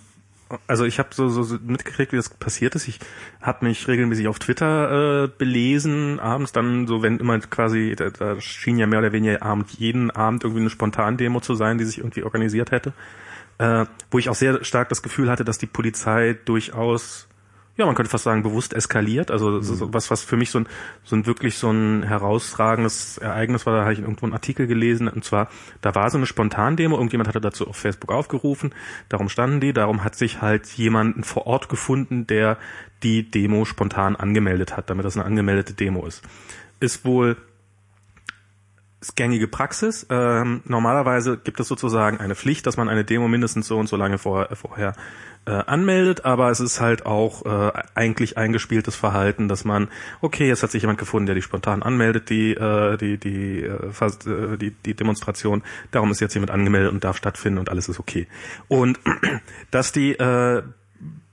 Also ich habe so, so, mitgekriegt, wie das passiert ist. Ich habe mich regelmäßig auf Twitter äh, belesen, abends dann so, wenn immer quasi, da, da schien ja mehr oder weniger Abend, jeden Abend irgendwie eine Spontandemo zu sein, die sich irgendwie organisiert hätte. Äh, wo ich auch sehr stark das Gefühl hatte, dass die Polizei durchaus ja, man könnte fast sagen, bewusst eskaliert. Also ist was, was für mich so ein, so ein wirklich so ein herausragendes Ereignis war. Da habe ich irgendwo einen Artikel gelesen. Und zwar, da war so eine Spontandemo. Irgendjemand hatte dazu auf Facebook aufgerufen. Darum standen die. Darum hat sich halt jemanden vor Ort gefunden, der die Demo spontan angemeldet hat, damit das eine angemeldete Demo ist. Ist wohl ist gängige Praxis. Ähm, normalerweise gibt es sozusagen eine Pflicht, dass man eine Demo mindestens so und so lange vorher, vorher äh, anmeldet, aber es ist halt auch äh, eigentlich eingespieltes Verhalten, dass man, okay, jetzt hat sich jemand gefunden, der die spontan anmeldet, die, äh, die, die, äh, äh, die, die Demonstration, darum ist jetzt jemand angemeldet und darf stattfinden und alles ist okay. Und *clears throat* dass die äh,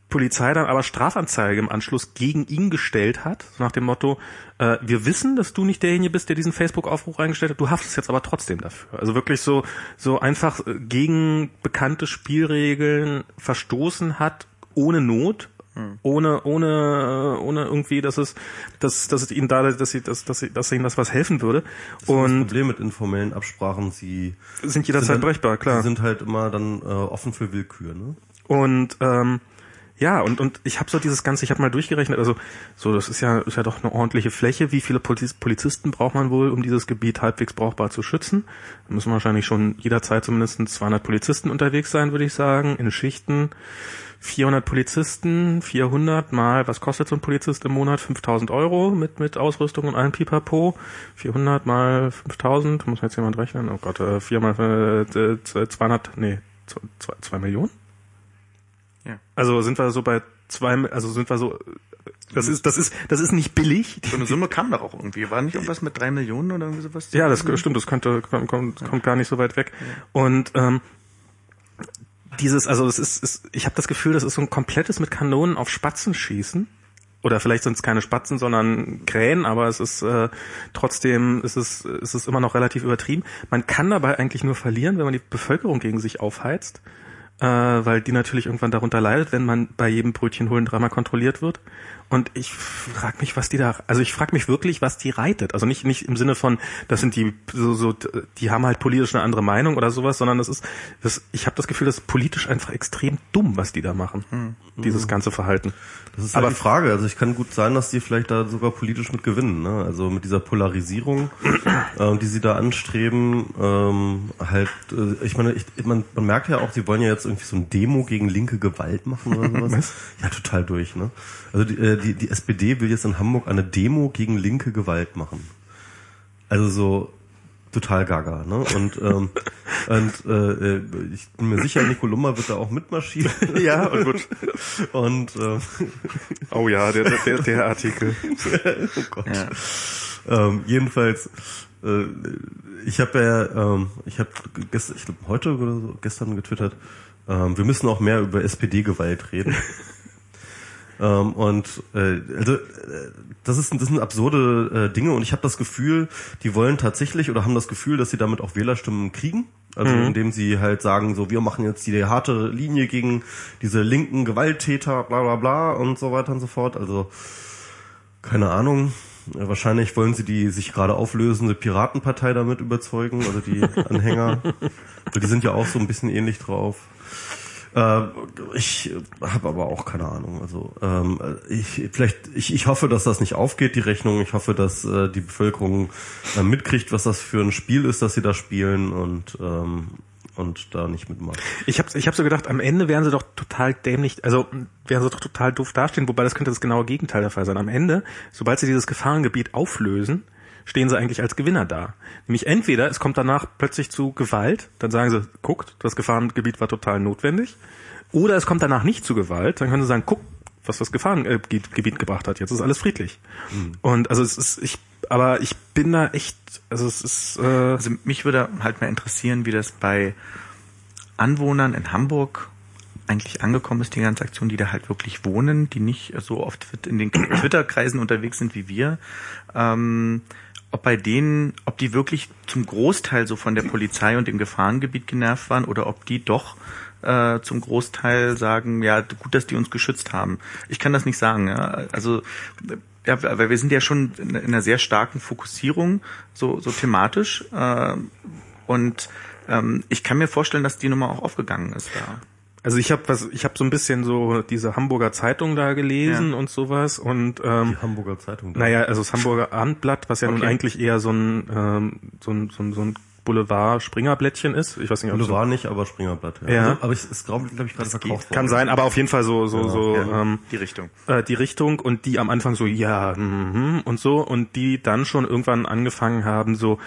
Polizei dann aber Strafanzeige im Anschluss gegen ihn gestellt hat, so nach dem Motto, äh, wir wissen, dass du nicht derjenige bist, der diesen Facebook-Aufruf reingestellt hat, du haftest jetzt aber trotzdem dafür. Also wirklich so, so einfach äh, gegen bekannte Spielregeln verstoßen hat, ohne Not, hm. ohne ohne äh, ohne irgendwie dass es dass dass es ihnen da dass sie dass dass, sie, dass ihnen das was helfen würde das und das Problem mit informellen Absprachen sie sind jederzeit brechbar klar sie sind halt immer dann äh, offen für Willkür ne und ähm, ja, und, und ich habe so dieses Ganze, ich habe mal durchgerechnet, also so, das ist ja, ist ja doch eine ordentliche Fläche. Wie viele Polizisten braucht man wohl, um dieses Gebiet halbwegs brauchbar zu schützen? Da müssen wahrscheinlich schon jederzeit zumindest 200 Polizisten unterwegs sein, würde ich sagen, in Schichten. 400 Polizisten, 400 mal, was kostet so ein Polizist im Monat? 5000 Euro mit, mit Ausrüstung und allem Pipapo. 400 mal 5000, muss jetzt jemand rechnen? Oh Gott, äh, 4 mal äh, 200, nee, 2, 2 Millionen? Ja. Also sind wir so bei zwei, also sind wir so, das ist, das ist, das ist nicht billig. So eine Summe kam doch auch irgendwie. War nicht irgendwas mit drei Millionen oder irgendwie sowas? Ja, das stimmt, das könnte, kommt, kommt, kommt gar nicht so weit weg. Und, ähm, dieses, also es ist, ist ich habe das Gefühl, das ist so ein komplettes mit Kanonen auf Spatzen schießen. Oder vielleicht sind es keine Spatzen, sondern Krähen, aber es ist äh, trotzdem ist es, ist es immer noch relativ übertrieben. Man kann dabei eigentlich nur verlieren, wenn man die Bevölkerung gegen sich aufheizt äh, weil die natürlich irgendwann darunter leidet, wenn man bei jedem Brötchen holen dreimal kontrolliert wird. Und ich frage mich, was die da, also ich frage mich wirklich, was die reitet. Also nicht nicht im Sinne von, das sind die so, so die haben halt politisch eine andere Meinung oder sowas, sondern das ist, das, ich habe das Gefühl, das ist politisch einfach extrem dumm, was die da machen, hm. dieses ganze Verhalten. Das ist halt Aber die Frage. Also ich kann gut sein, dass die vielleicht da sogar politisch mit gewinnen. Ne? Also mit dieser Polarisierung, *clears throat* äh, die sie da anstreben, ähm, halt. Äh, ich meine, ich, man, man merkt ja auch, sie wollen ja jetzt irgendwie so ein Demo gegen linke Gewalt machen oder *laughs* sowas. Was? Ja, total durch. Ne? Also die, äh, die, die SPD will jetzt in Hamburg eine Demo gegen linke Gewalt machen. Also so total gaga, ne? Und ähm, *laughs* und äh, äh, ich bin mir sicher, Nico Lummer wird da auch mitmarschieren. *laughs* ja, und gut. Und äh, *laughs* oh ja, der der, der Artikel. oh Gott. Ja. Ähm, jedenfalls, äh, ich habe ja, ähm, ich habe gestern, ich glaube heute oder so, gestern getwittert, ähm, wir müssen auch mehr über SPD-Gewalt reden. Ähm, und äh, also äh, das ist das sind absurde äh, Dinge und ich habe das Gefühl, die wollen tatsächlich oder haben das Gefühl, dass sie damit auch Wählerstimmen kriegen. Also mhm. indem sie halt sagen, so wir machen jetzt die harte Linie gegen diese linken Gewalttäter, bla bla bla und so weiter und so fort. Also keine Ahnung. Wahrscheinlich wollen sie die sich gerade auflösende Piratenpartei damit überzeugen, also die *laughs* Anhänger. die sind ja auch so ein bisschen ähnlich drauf. Äh, ich habe aber auch keine Ahnung. Also ähm, ich vielleicht ich, ich hoffe, dass das nicht aufgeht die Rechnung. Ich hoffe, dass äh, die Bevölkerung äh, mitkriegt, was das für ein Spiel ist, dass sie da spielen und ähm, und da nicht mitmachen. Ich habe ich hab so gedacht, am Ende wären sie doch total dämlich, also wären sie doch total doof dastehen, wobei das könnte das genaue Gegenteil der Fall sein. Am Ende, sobald sie dieses Gefahrengebiet auflösen, stehen sie eigentlich als Gewinner da. Nämlich entweder es kommt danach plötzlich zu Gewalt, dann sagen sie, guckt, das Gefahrengebiet war total notwendig, oder es kommt danach nicht zu Gewalt, dann können sie sagen, guckt, was das Gefahrengebiet gebracht hat. Jetzt ist alles friedlich. Mhm. Und also es ist, ich, aber ich bin da echt, also es ist. Äh also mich würde halt mal interessieren, wie das bei Anwohnern in Hamburg eigentlich angekommen ist, die ganze Aktion, die da halt wirklich wohnen, die nicht so oft in den Twitter-Kreisen unterwegs sind wie wir. Ähm, ob bei denen, ob die wirklich zum Großteil so von der Polizei und dem Gefahrengebiet genervt waren oder ob die doch äh, zum Großteil sagen, ja, gut, dass die uns geschützt haben. Ich kann das nicht sagen. Ja? Also ja, weil wir sind ja schon in einer sehr starken Fokussierung, so, so thematisch. Äh, und ähm, ich kann mir vorstellen, dass die Nummer auch aufgegangen ist da. Also ich habe was, ich habe so ein bisschen so diese Hamburger Zeitung da gelesen Ja. und sowas und ähm, Die Hamburger Zeitung. da. naja, also das Hamburger Abendblatt, was ja nun Okay. eigentlich eher so ein ähm, so ein, so ein, so ein Boulevard-Springerblättchen ist. Ich weiß nicht, ob so, Boulevard nicht, aber Springerblatt. Ja. Also, aber es ist, glaube glaub ich, gerade verkauft kann sein, aber auf jeden Fall so so so Ja, ähm, die Richtung. äh, die Richtung und die am Anfang so ja mhm, und so und die dann schon irgendwann angefangen haben so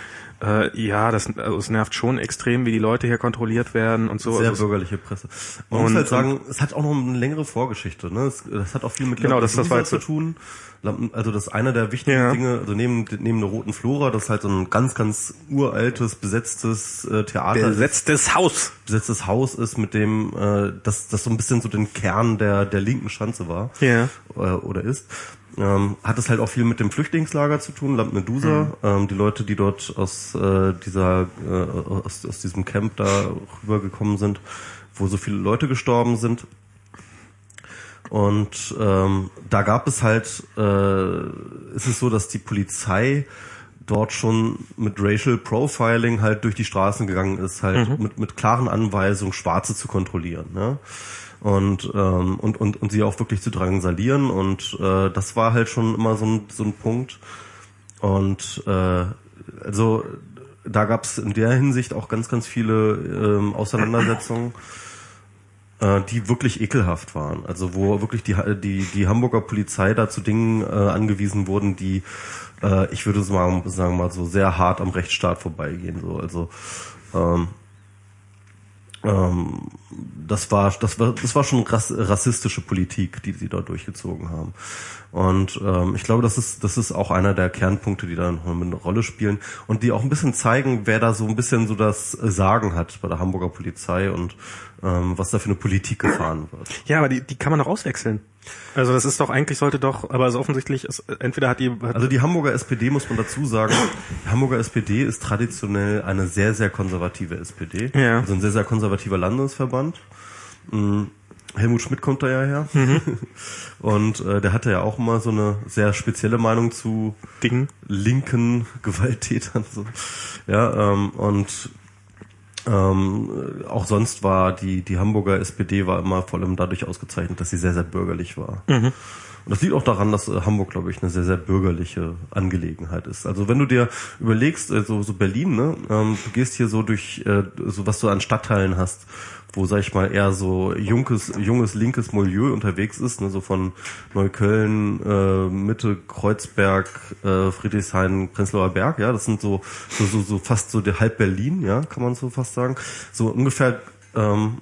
äh, ja das also es nervt schon extrem wie die Leute hier kontrolliert werden und so Sehr also, bürgerliche Presse. Man Und- muss halt sagen, es hat auch noch eine längere Vorgeschichte. Ne? Es, das hat auch viel mit Genau, das- das war zu tun. Lampen, also das ist einer der wichtigen Ja. Dinge, also neben, neben der Roten Flora, das ist halt so ein ganz, ganz uraltes, besetztes äh, Theater, besetztes Haus besetztes Haus ist, mit dem äh, das, das so ein bisschen so den Kern der, der linken Schanze war Ja. äh, oder ist. Ähm, hat es halt auch viel mit dem Flüchtlingslager zu tun, Lampedusa. Ähm, die Leute, die dort aus äh, dieser äh, aus, aus diesem Camp da rübergekommen sind, wo so viele Leute gestorben sind. Und ähm, da gab es halt, äh, ist es so, dass die Polizei dort schon mit Racial Profiling halt durch die Straßen gegangen ist, halt mit, mit klaren Anweisungen, Schwarze zu kontrollieren. Ne? Und, ähm, und, und, und sie auch wirklich zu drangsalieren. Und äh, das war halt schon immer so ein, so ein Punkt. Und äh, also da gab es in der Hinsicht auch ganz, ganz viele ähm, Auseinandersetzungen äh, die wirklich ekelhaft waren. Also wo wirklich die, die, die Hamburger Polizei da zu Dingen äh, angewiesen wurden, die, äh, ich würde mal sagen, mal so sehr hart am Rechtsstaat vorbeigehen. So. Also ähm, ähm, das war das war das war schon rass, rassistische Politik, die sie da durchgezogen haben. Und ähm, ich glaube, das ist das ist auch einer der Kernpunkte, die da eine Rolle spielen und die auch ein bisschen zeigen, wer da so ein bisschen so das Sagen hat bei der Hamburger Polizei und ähm, was da für eine Politik gefahren wird. Ja, aber die, die kann man doch auswechseln. Also das ist doch eigentlich sollte doch, aber also offensichtlich ist entweder hat die hat, Also die Hamburger SPD muss man dazu sagen, die Hamburger SPD ist traditionell eine sehr, sehr konservative SPD. Ja. Also ein sehr, sehr konservativer Landesverband. Mm, Helmut Schmidt kommt da ja her. Mhm. *laughs* Und äh, der hatte ja auch immer so eine sehr spezielle Meinung zu Dingen. linken Gewalttätern. So. Ja, ähm, und ähm, auch sonst war die, die Hamburger SPD war immer vor allem dadurch ausgezeichnet, dass sie sehr, sehr bürgerlich war. Und das liegt auch daran, dass äh, Hamburg, glaube ich, eine sehr, sehr bürgerliche Angelegenheit ist. Also wenn du dir überlegst, äh, so, so Berlin, ne, ähm, du gehst hier so durch, äh, so was du an Stadtteilen hast, wo, sag ich mal, eher so junges, junges linkes Milieu unterwegs ist, ne, so von Neukölln, äh, Mitte, Kreuzberg, äh, Friedrichshain, Prenzlauer Berg, ja, das sind so, so, so, so fast so der halb Berlin, ja, kann man so fast sagen. So ungefähr ähm,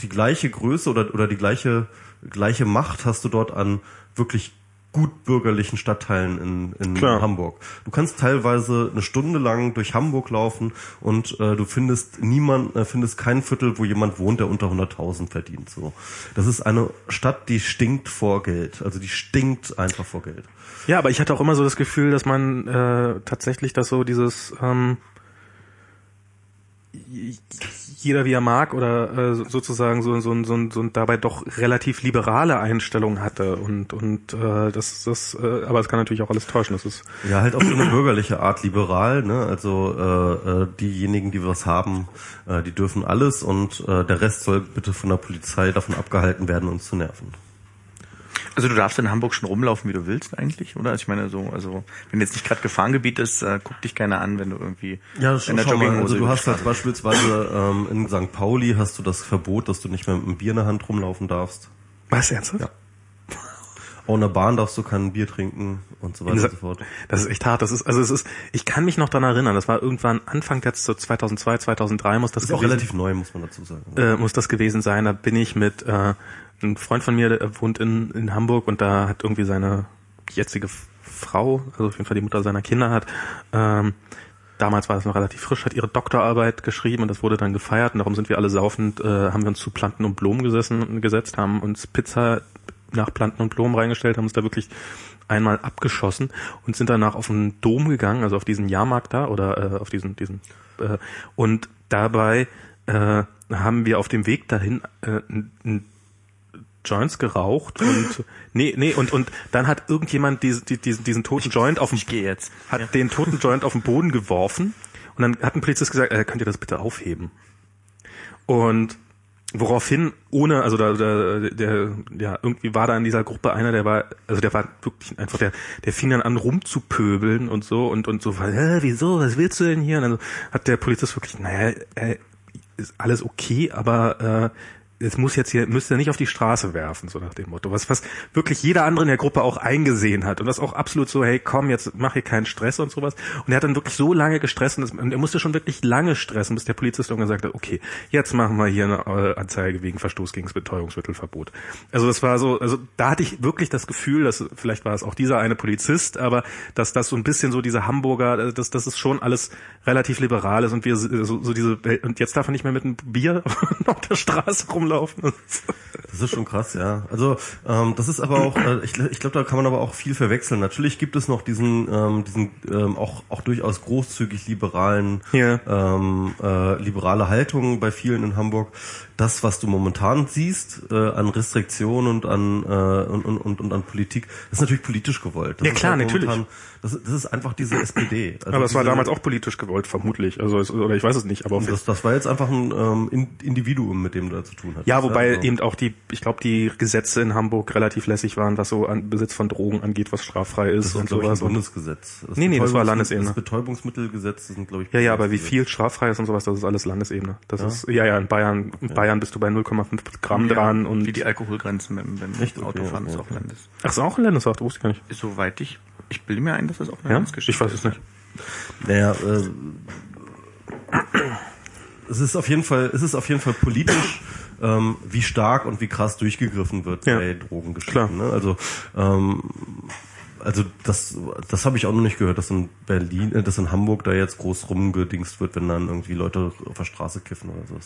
die gleiche Größe oder, oder die gleiche, gleiche Macht hast du dort an wirklich gut bürgerlichen Stadtteilen in, in Klar. Hamburg. Du kannst teilweise eine Stunde lang durch Hamburg laufen und äh, du findest niemand, äh, findest kein Viertel, wo jemand wohnt, der unter 100.000 verdient. So, das ist eine Stadt, die stinkt vor Geld. Also die stinkt einfach vor Geld. Ja, aber ich hatte auch immer so das Gefühl, dass man äh, tatsächlich das so dieses ähm, jeder wie er mag oder äh, sozusagen so so so, so, dabei doch relativ liberale Einstellung hatte und und äh, das das äh, aber es kann natürlich auch alles täuschen das ist Ja, halt auf so eine bürgerliche Art liberal, ne? Also äh, äh, diejenigen, die was haben, äh, die dürfen alles und äh, der Rest soll bitte von der Polizei davon abgehalten werden, uns zu nerven. Also du darfst in Hamburg schon rumlaufen, wie du willst eigentlich, oder? Also ich meine so, also wenn jetzt nicht gerade Gefahrengebiet ist, äh, guck dich keiner an, wenn du irgendwie Ja, das in der. Jogginghose Also du hast halt beispielsweise ähm, in St. Pauli hast du das Verbot, dass du nicht mehr mit einem Bier in der Hand rumlaufen darfst. was ernsthaft Ja. Auch in der Bahn darfst du kein Bier trinken und so weiter und so fort. Das ist echt hart. Das ist also es ist. Ich kann mich noch daran erinnern. Das war irgendwann Anfang jetzt so 2002, 2003 muss das Das ist auch gewesen, relativ neu, muss man dazu sagen. äh, muss das gewesen sein. Da bin ich mit äh, einem Freund von mir, der wohnt in in Hamburg und da hat irgendwie seine jetzige Frau, also auf jeden Fall die Mutter seiner Kinder hat. Ähm, Damals war das noch relativ frisch, hat ihre Doktorarbeit geschrieben und das wurde dann gefeiert und darum sind wir alle saufend, äh, haben wir uns zu Planten und Blumen gesessen, gesetzt, haben uns Pizza nach Planten und Blumen reingestellt, haben uns da wirklich einmal abgeschossen und sind danach auf den Dom gegangen, also auf diesen Jahrmarkt da oder äh, auf diesen diesen äh, und dabei äh, haben wir auf dem Weg dahin äh, n- n- Joints geraucht und *laughs* nee, nee, und, und dann hat irgendjemand diese, die, diesen, diesen toten Joint auf dem Ich gehe jetzt. hat den toten *laughs* Joint auf den Boden geworfen und dann hat ein Polizist gesagt, äh, könnt ihr das bitte aufheben? Und woraufhin, ohne, also da, da, der, ja, irgendwie war da in dieser Gruppe einer, der war, also der war wirklich einfach, der, der fing dann an rumzupöbeln und so und, und so, äh, wieso, was willst du denn hier? Und dann hat der Polizist wirklich, naja, äh, ist alles okay, aber äh, es muss jetzt hier, müsst ihr nicht auf die Straße werfen, so nach dem Motto. Was, was wirklich jeder andere in der Gruppe auch eingesehen hat. Und das auch absolut so, hey, komm, jetzt mach hier keinen Stress und sowas. Und er hat dann wirklich so lange gestresst und, er musste schon wirklich lange stressen, bis der Polizist irgendwann gesagt hat, okay, jetzt machen wir hier eine äh, Anzeige wegen Verstoß gegen das Betäubungsmittelverbot. Also das war so, also da hatte ich wirklich das Gefühl, dass, vielleicht war es auch dieser eine Polizist, aber dass das so ein bisschen so diese Hamburger, äh, dass das ist schon alles relativ liberal ist und wir so, so diese, und jetzt darf er nicht mehr mit einem Bier *laughs* auf der Straße rumlaufen. Das ist schon krass, ja. Also ähm, das ist aber auch, äh, ich, ich glaube, da kann man aber auch viel verwechseln. Natürlich gibt es noch diesen, ähm, diesen ähm, auch auch durchaus großzügig liberalen, Ja. ähm, äh, liberale Haltung bei vielen in Hamburg. Das, was du momentan siehst äh, an Restriktionen und an äh, und, und, und, und an Politik, ist natürlich politisch gewollt. Das Ja, ist klar, halt natürlich. Das, das ist einfach diese SPD. Also Aber es war diese- damals auch politisch gewollt, vermutlich. Also es, oder ich weiß es nicht, aber Das, das war jetzt einfach ein ähm, In- Individuum, mit dem du da zu tun hast. Ja, wobei Also- eben auch die, ich glaube, die Gesetze in Hamburg relativ lässig waren, was so an Besitz von Drogen angeht, was straffrei ist, Das und sowas. Und, Bundesgesetz. Das Nee, nee, das war Landesebene. Das Betäubungsmittelgesetz das sind, glaube ich, ja, ja, aber wie viel straffrei ist und sowas, das ist alles Landesebene. Das ist, ja, ja, in Bayern, in Bayern bist du bei 0,5 Gramm dran und, Wie die Alkoholgrenzen beim, beim Echt? Okay, Autofahren ist okay, auch okay. Landes. ach, ist auch ein Landeswacht, wusste ich gar nicht. Soweit ich, ich bilde mir ein, dass das auch eine Ja? Landesgeschichte Ich weiß es ist. nicht. Naja, äh, es ist auf jeden Fall, es ist auf jeden Fall politisch, ähm, wie stark und wie krass durchgegriffen wird Ja. bei Drogengeschichten. Ne? Also, ähm, also das, das habe ich auch noch nicht gehört, dass in Berlin, äh, dass in Hamburg da jetzt groß rumgedingst wird, wenn dann irgendwie Leute auf der Straße kiffen oder so.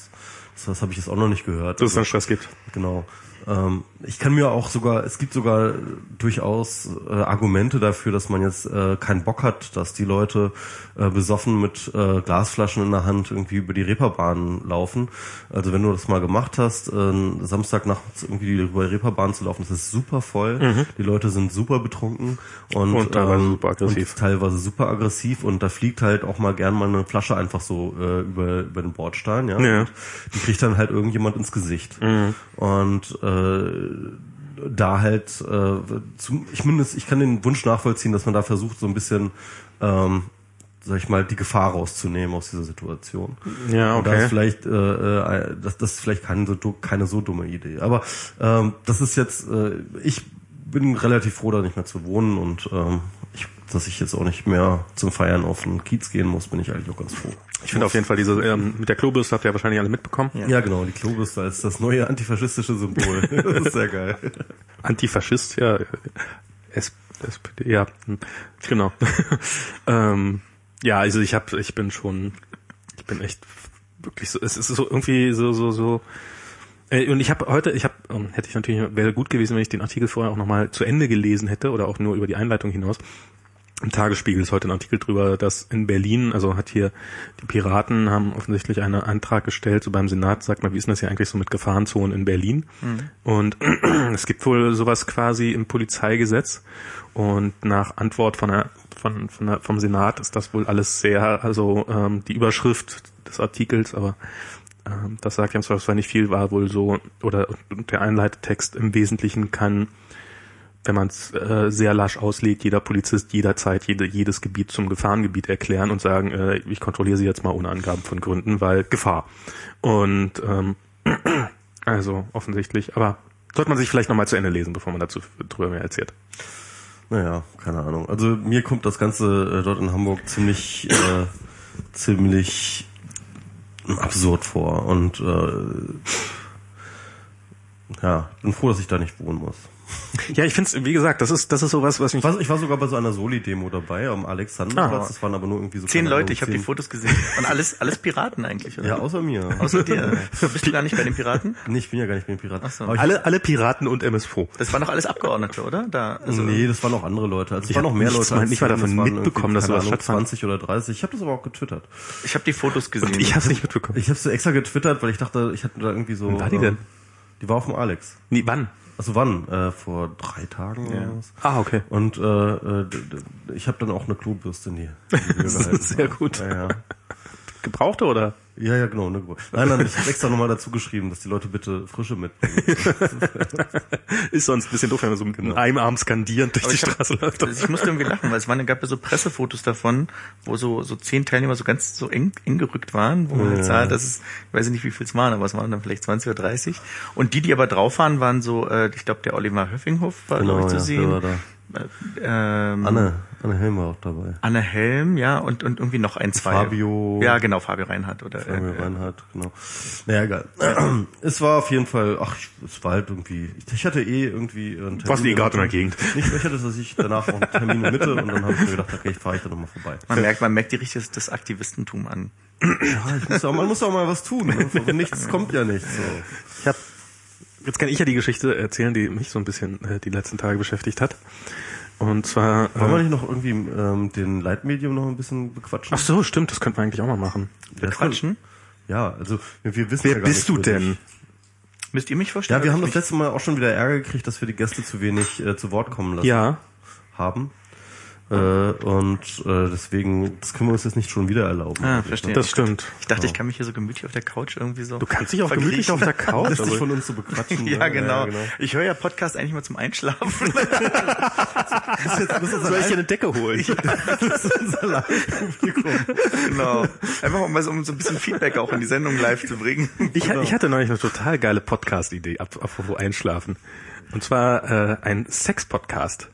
Das, das habe ich jetzt auch noch nicht gehört. Dass es dann Stress gibt. Genau. Ähm, ich kann mir auch sogar, es gibt sogar durchaus äh, Argumente dafür, dass man jetzt äh, keinen Bock hat, dass die Leute äh, besoffen mit äh, Glasflaschen in der Hand irgendwie über die Reeperbahn laufen. Also wenn du das mal gemacht hast, äh, Samstag nachts irgendwie über die Reeperbahn zu laufen, das ist super voll. Die Leute sind super betrunken und, Mhm. Und teilweise ähm, super aggressiv. Und teilweise super aggressiv und da fliegt halt auch mal gern mal eine Flasche einfach so äh, über, über den Bordstein, ja. Ja. Und die kriegt dann halt irgendjemand ins Gesicht. Und äh, da halt, äh, zum, ich mindestens, ich kann den Wunsch nachvollziehen, dass man da versucht, so ein bisschen, ähm, sag ich mal, die Gefahr rauszunehmen aus dieser Situation. Ja, Und da ist okay. vielleicht, äh, äh, das, das ist vielleicht keine so, keine so dumme Idee. Aber ähm, das ist jetzt, äh, ich bin relativ froh, da nicht mehr zu wohnen und ähm, ich, dass ich jetzt auch nicht mehr zum Feiern auf den Kiez gehen muss, bin ich eigentlich auch ganz froh. Ich finde auf jeden Fall diese, ähm, mit der Klobürste habt ihr ja wahrscheinlich alle mitbekommen. Ja, genau, die Klobürste als das neue antifaschistische Symbol. *laughs* das ist sehr geil. Antifaschist, ja. äh, S SPD, ja, hm, genau. *laughs* ähm, ja, also ich habe, ich bin schon, ich bin echt wirklich so, es ist so irgendwie so, so, so. Äh, Und ich habe heute, ich habe, ähm, hätte ich natürlich, wäre gut gewesen, wenn ich den Artikel vorher auch nochmal zu Ende gelesen hätte oder auch nur über die Einleitung hinaus. Im Tagesspiegel ist heute ein Artikel drüber, dass in Berlin, also hat hier die Piraten haben offensichtlich einen Antrag gestellt, so beim Senat, sagt mal, wie ist denn das hier eigentlich so mit Gefahrenzonen in Berlin? Und *clears throat* es gibt wohl sowas quasi im Polizeigesetz und nach Antwort von der, von, von der, vom Senat ist das wohl alles sehr, also ähm, die Überschrift des Artikels, aber ähm, das sagt ja zwar nicht viel, war wohl so, oder der Einleitetext im Wesentlichen kann wenn man es äh, sehr lasch auslegt, jeder Polizist jederzeit jede, jedes Gebiet zum Gefahrengebiet erklären und sagen, äh, ich kontrolliere sie jetzt mal ohne Angaben von Gründen, weil Gefahr. Und ähm, *clears throat* also offensichtlich, aber sollte man sich vielleicht nochmal zu Ende lesen, bevor man dazu drüber mehr erzählt. Naja, keine Ahnung. Also mir kommt das Ganze äh, dort in Hamburg ziemlich, äh, ziemlich absurd vor und äh, ja, bin froh, dass ich da nicht wohnen muss. Ja, ich finde wie gesagt, das ist, das ist sowas, was mich... Ich war, ich war sogar bei so einer Soli-Demo dabei am Alexanderplatz. Ah. Das waren aber nur irgendwie so Zehn Leute, Ahnung, ich habe die Fotos gesehen. Und alles, alles Piraten eigentlich, oder? Ja, außer mir. Außer dir. *laughs* Bist du gar nicht bei den Piraten? Nee, ich bin ja gar nicht mehr ein Pirat. Ach so. Aber alle, alle Piraten und MSV. Das waren doch alles Abgeordnete, oder? Da, also, nee, das waren auch andere Leute. Also es Ich waren noch mehr Leute. mal- als nicht mal davon Das mitbekommen, dass sowas stattfand. 20 oder 30. Ich habe das aber auch getwittert. Ich habe die Fotos gesehen. Ich habe es nicht mitbekommen. Ich habe sie extra getwittert, weil ich dachte, ich hatte da irgendwie so... Wann war die ähm, denn? Die war auf dem Alex. Nee, wann? Also wann? Äh, vor drei Tagen oder was? Ah, okay. Und äh, äh, ich habe dann auch eine Klobürste in die, *laughs* in die. Sehr gut. Ja, ja. Gebrauchte oder? Ja, ja, genau. Ne? Nein, nein, ich habe extra nochmal dazu geschrieben, dass die Leute bitte frische mitbringen. *laughs* Ist sonst ein bisschen doof, wenn man so mit einem Arm skandierend durch Aber die ich hab- Straße läuft. Also ich musste irgendwie lachen, weil es waren, gab ja so Pressefotos davon, wo so, so zehn Teilnehmer so ganz so eng, eng gerückt waren, wo man halt sah, dass es, ich weiß nicht, wie viel es waren, aber es waren dann vielleicht 20 oder 30. Und die, die aber drauf waren, waren so, äh, ich glaube, der Oliver Höffinghoff war, Genau, glaub ich, zu ja, sehen. Äh, ähm, Anne, Anne Helm war auch dabei. Anne Helm, ja, und, und irgendwie noch ein, zwei. Fabio- Ja, genau, Fabio Reinhardt oder. Fabio äh, Reinhardt, genau. Naja, egal. *clears throat* es war auf jeden Fall, ach, es war halt irgendwie, ich, ich hatte eh irgendwie einen Warst du eh gerade in der Gegend? *laughs* Nicht, ich hatte, dass ich danach auch einen Termin in Mitte und dann habe ich mir gedacht, okay, ich fahre ich da nochmal vorbei. Man merkt, man merkt die richtig das, Aktivistentum an. Ja, ich muss auch, man muss auch mal was tun. Ne? Von nichts kommt ja nichts. So. Ich hab, jetzt kann ich ja die Geschichte erzählen, die mich so ein bisschen äh, die letzten Tage beschäftigt hat. Und zwar... Wollen wir Äh, nicht noch irgendwie ähm, den Leitmedium noch ein bisschen bequatschen? ach so, stimmt, das könnten wir eigentlich auch mal machen. Der ist Quatschen? Ja, also wir, wissen Wer ja gar bist du nicht wirklich. denn? Müsst ihr mich vorstellen? Ja, wir haben das letzte Mal auch schon wieder Ärger gekriegt, dass wir die Gäste zu wenig äh, zu Wort kommen lassen Ja, haben. Äh, und äh, deswegen, das können wir uns jetzt nicht schon wieder erlauben. Ah, verstehe. das stimmt. Ich dachte, ich kann mich hier so gemütlich auf der Couch irgendwie so. Du kannst dich auch gemütlich auf der *laughs* Couch. Sich Also, von uns so bequatschen. ne? *laughs* Ja, genau. Ich höre ja Podcast eigentlich mal zum Einschlafen. *laughs* Das ist jetzt, das ist soll ich dir eine Decke holen? unser Live-Publikum. genau. Einfach um, mal so- um so ein bisschen Feedback auch in die Sendung live zu bringen. Ich, Genau. ich hatte neulich eine total geile Podcast-Idee, ab- apropos Einschlafen. Und zwar äh, ein Sex-Podcast.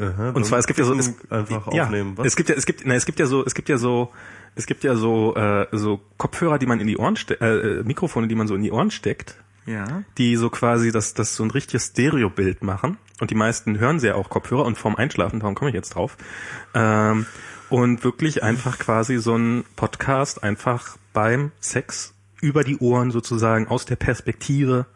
Aha, Und zwar es gibt ja so es, einfach ja, aufnehmen. Was? Es gibt ja es gibt na, es gibt ja so es gibt ja so es gibt ja so äh, so Kopfhörer, die man in die Ohren steckt, äh, äh, Mikrofone, die man so in die Ohren steckt, Ja. die so quasi das das so ein richtiges Stereobild machen. Und die meisten hören sie ja auch Kopfhörer und vorm Einschlafen, darum komme ich jetzt drauf. Ähm, und wirklich einfach quasi so ein Podcast einfach beim Sex über die Ohren sozusagen aus der Perspektive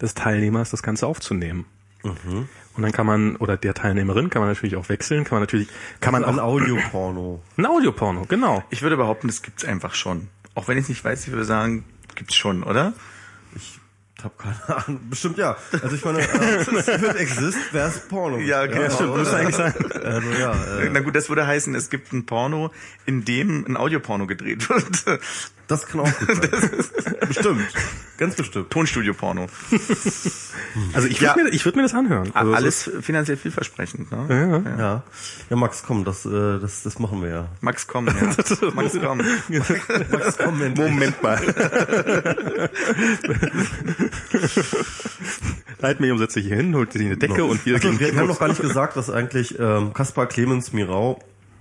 des Teilnehmers das Ganze aufzunehmen. Und dann kann man, oder der Teilnehmerin kann man natürlich auch wechseln, kann man natürlich, kann man ein auch, Audioporno. *clears throat* ein Audioporno, genau. Ich würde behaupten, das gibt's einfach schon. Auch wenn ich es nicht weiß, ich würde sagen, gibt's schon, oder? Ich hab keine Ahnung. Bestimmt ja. Also ich meine, *laughs* äh, if it exists, wär's Porno. Ja, genau. stimmt, Müsste eigentlich sein. Also ja, *laughs* äh, Na gut, das würde heißen, es gibt ein Porno, in dem ein Audioporno gedreht wird. Das kann auch gut sein. *laughs* bestimmt. Ganz bestimmt. Tonstudio-Porno. *laughs* Also ich würde mir, ich würde mir das anhören. Also so- Alles finanziell vielversprechend, ne? Ja, ja. Ja. Ja, Max, komm, das, äh, das, das machen wir ja. Max, komm, ja. *laughs* Max, komm. Max, komm, Moment. Moment mal. Leitmedium setzt sich hier hin, holt sich eine Decke und wir Also, gehen wir, wir haben noch gar nicht gesagt, dass eigentlich ähm, Kaspar Clemens Mirau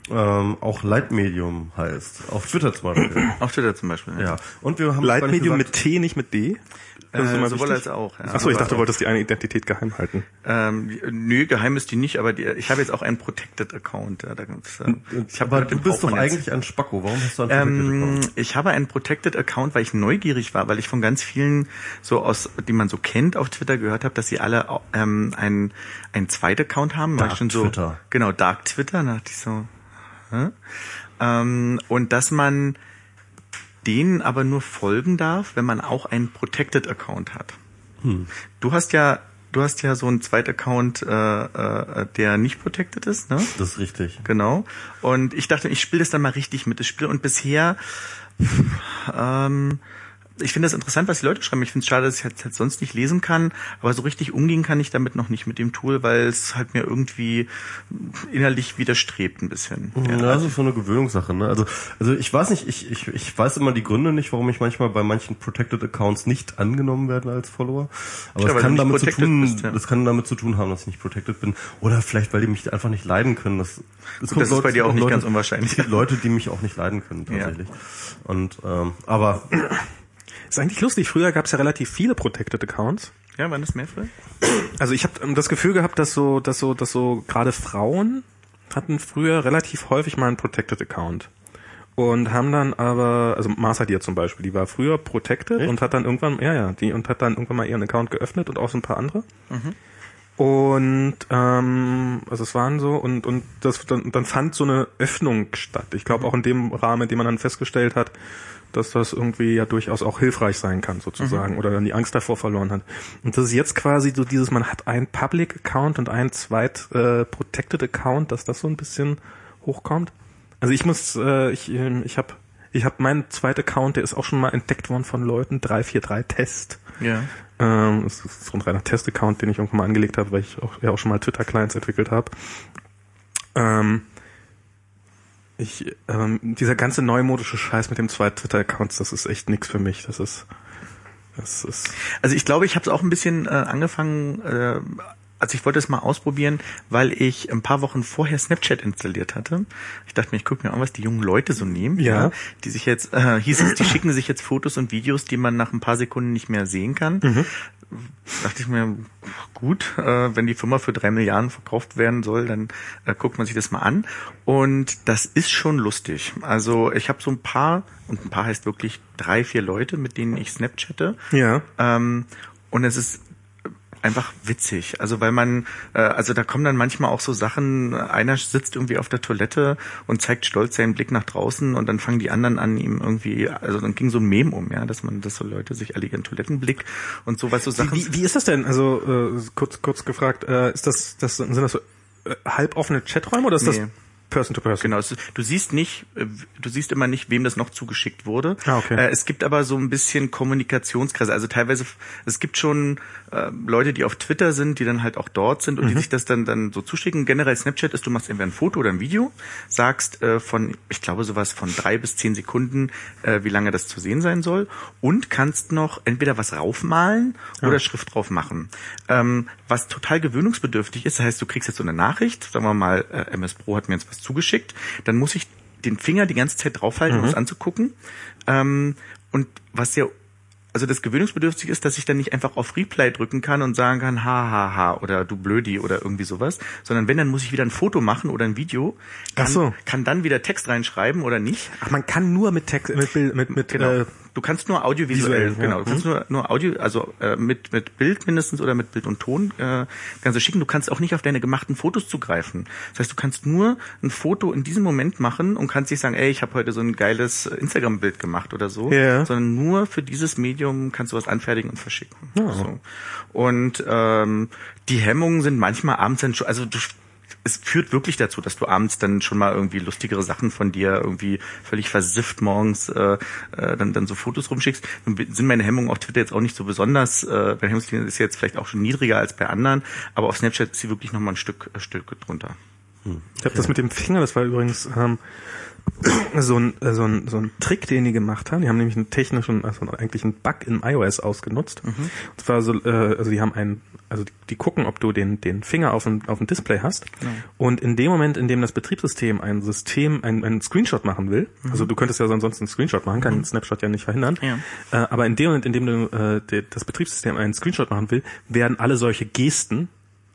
ähm, auch Leitmedium heißt. Auf Twitter zum Beispiel. Auf Twitter zum Beispiel. ja. Und wir haben Leitmedium mit T, nicht mit D. Das ist Äh, immer sowohl wichtig. als auch. Ja. Achso, ich dachte, du wolltest die eine Identität geheim halten. Ähm, nö, geheim ist die nicht, aber die, ich habe jetzt auch einen Protected Account. Ja, da, gibt's, äh, ich hab, aber du bist doch eigentlich ein Spacko. Warum hast du einen Ähm, Twitter-Account? ich habe einen Protected Account, weil ich neugierig war, weil ich von ganz vielen so aus, die man so kennt auf Twitter gehört habe, dass sie alle ähm, einen einen zweiten Account haben. War Dark ich schon so, Twitter. Genau, Dark Twitter. Da dachte ich so. Hä? Ähm, und dass man denen aber nur folgen darf, wenn man auch einen Protected Account hat. Hm. Du hast ja Du hast ja so einen zweiten Account, äh, äh, der nicht protected ist, ne? Das ist richtig. Genau. Und ich dachte, ich spiele das dann mal richtig mit das Spiel. Und bisher, ähm, ich finde das interessant, was die Leute schreiben. Ich finde es schade, dass ich halt, halt sonst nicht lesen kann. Aber so richtig umgehen kann ich damit noch nicht mit dem Tool, weil es halt mir irgendwie innerlich widerstrebt ein bisschen. Ja, das ist so eine Gewöhnungssache, ne? Also, also ich weiß nicht, ich, ich, ich weiß immer die Gründe nicht, warum ich manchmal bei manchen Protected Accounts nicht angenommen werde als Follower. Aber Ja, das weil kann damit zu tun, bist, ja. das kann damit zu tun haben, dass ich nicht protected bin. Oder vielleicht, weil die mich einfach nicht leiden können. Das, das, das ist bei dir auch nicht Leute, ganz unwahrscheinlich. Es *laughs* gibt Leute, die mich auch nicht leiden können, Ja. tatsächlich. Und, ähm, aber, Ist eigentlich lustig. Früher gab es ja relativ viele Protected Accounts. Ja, wann ist mehr früher? Also ich habe das Gefühl gehabt, dass so, dass so, dass so gerade Frauen hatten früher relativ häufig mal einen Protected Account und haben dann aber, also Martha Dier zum Beispiel, die war früher protected Echt? und hat dann irgendwann, ja ja, die und hat dann irgendwann mal ihren Account geöffnet und auch so ein paar andere. Und ähm, also es waren so und und das dann, dann fand so eine Öffnung statt. Ich glaube auch in dem Rahmen, in dem man dann festgestellt hat, dass das irgendwie ja durchaus auch hilfreich sein kann sozusagen oder dann die Angst davor verloren hat. Und das ist jetzt quasi so dieses, man hat einen Public Account und einen zweit äh, Protected Account, dass das so ein bisschen hochkommt. Also ich muss, äh, ich ähm, ich habe ich habe meinen zweiten Account, der ist auch schon mal entdeckt worden von Leuten 343 Test. Ja. Ähm, das ist so ein reiner Test-Account, den ich irgendwann mal angelegt habe, weil ich auch, ja auch schon mal Twitter-Clients entwickelt habe. Ähm, ich, ähm, dieser ganze neumodische Scheiß mit dem zwei Twitter-Accounts, das ist echt nix für mich. Das ist, das ist. Also ich glaube, ich habe es auch ein bisschen äh, angefangen, äh, also ich wollte es mal ausprobieren, weil ich ein paar Wochen vorher Snapchat installiert hatte. Ich dachte mir, ich gucke mir an, was die jungen Leute so nehmen. Ja. Die sich jetzt, äh, hieß es, die schicken sich jetzt Fotos und Videos, die man nach ein paar Sekunden nicht mehr sehen kann. Dachte ich mir, gut, äh, wenn die Firma für drei Milliarden verkauft werden soll, dann äh, guckt man sich das mal an. Und das ist schon lustig. Also ich habe so ein paar, und ein paar heißt wirklich drei, vier Leute, mit denen ich Snapchatte. Ja. Ähm, und es ist einfach witzig. Also weil man, äh, also da kommen dann manchmal auch so Sachen, einer sitzt irgendwie auf der Toilette und zeigt stolz seinen Blick nach draußen und dann fangen die anderen an ihm irgendwie, also dann ging so ein Mem um, ja, dass man, dass so Leute sich alle ihren Toilettenblick und sowas so Sachen. Wie, wie ist das denn? Also äh, kurz kurz gefragt, äh, ist das, das sind das so äh, halboffene Chaträume oder ist das Nee. Person to Person? Genau, du siehst nicht, äh, du siehst immer nicht, wem das noch zugeschickt wurde. Ah, okay. Äh, es gibt aber so ein bisschen Kommunikationskreise. Also teilweise, es gibt schon äh, Leute, die auf Twitter sind, die dann halt auch dort sind und die sich das dann dann so zuschicken. Generell Snapchat ist, du machst entweder ein Foto oder ein Video, sagst von, ich glaube sowas von drei bis zehn Sekunden, wie lange das zu sehen sein soll und kannst noch entweder was raufmalen oder Schrift drauf machen. Ähm, was total gewöhnungsbedürftig ist, das heißt, du kriegst jetzt so eine Nachricht, sagen wir mal, MS Pro hat mir jetzt was zugeschickt, dann muss ich den Finger die ganze Zeit draufhalten, um es anzugucken. Ähm, und was sehr also das gewöhnungsbedürftig ist, dass ich dann nicht einfach auf Reply drücken kann und sagen kann, ha, ha, ha, oder du Blödi oder irgendwie sowas, sondern wenn, dann muss ich wieder ein Foto machen oder ein Video, kann, Ach so. kann dann wieder Text reinschreiben oder nicht. Ach, man kann nur mit Text, mit mit, mit Genau. äh, du kannst nur audiovisuell, visuell, ja. genau, du kannst nur, nur Audio, also äh, mit, mit Bild mindestens oder mit Bild und Ton äh, kannst du schicken. Du kannst auch nicht auf deine gemachten Fotos zugreifen. Das heißt, du kannst nur ein Foto in diesem Moment machen und kannst nicht sagen, ey, ich habe heute so ein geiles Instagram-Bild gemacht oder so, Ja. sondern nur für dieses Medium kannst du was anfertigen und verschicken. Ja. So. Und ähm, die Hemmungen sind manchmal abends dann schon, also du es führt wirklich dazu, dass du abends dann schon mal irgendwie lustigere Sachen von dir irgendwie völlig versifft morgens äh, äh, dann, dann so Fotos rumschickst. Nun sind meine Hemmungen auf Twitter jetzt auch nicht so besonders. Äh, meine Hemmungslinie ist jetzt vielleicht auch schon niedriger als bei anderen, aber auf Snapchat ist sie wirklich noch mal ein Stück, ein Stück drunter. Ich habe das mit dem Finger, das war übrigens ähm, *clears throat* so, ein, äh, so, ein, so ein Trick, den die gemacht haben. Die haben nämlich einen technischen, also eigentlich einen Bug in iOS ausgenutzt. Und zwar so, äh, also die haben einen, also die, die gucken, ob du den, den Finger auf dem, auf dem Display hast. Und in dem Moment, in dem das Betriebssystem ein System, ein, ein Screenshot machen will, also du könntest ja sonst einen Screenshot machen, kann den Snapshot ja nicht verhindern. Ja. Äh, aber in dem Moment, in dem du, äh, das Betriebssystem einen Screenshot machen will, werden alle solche Gesten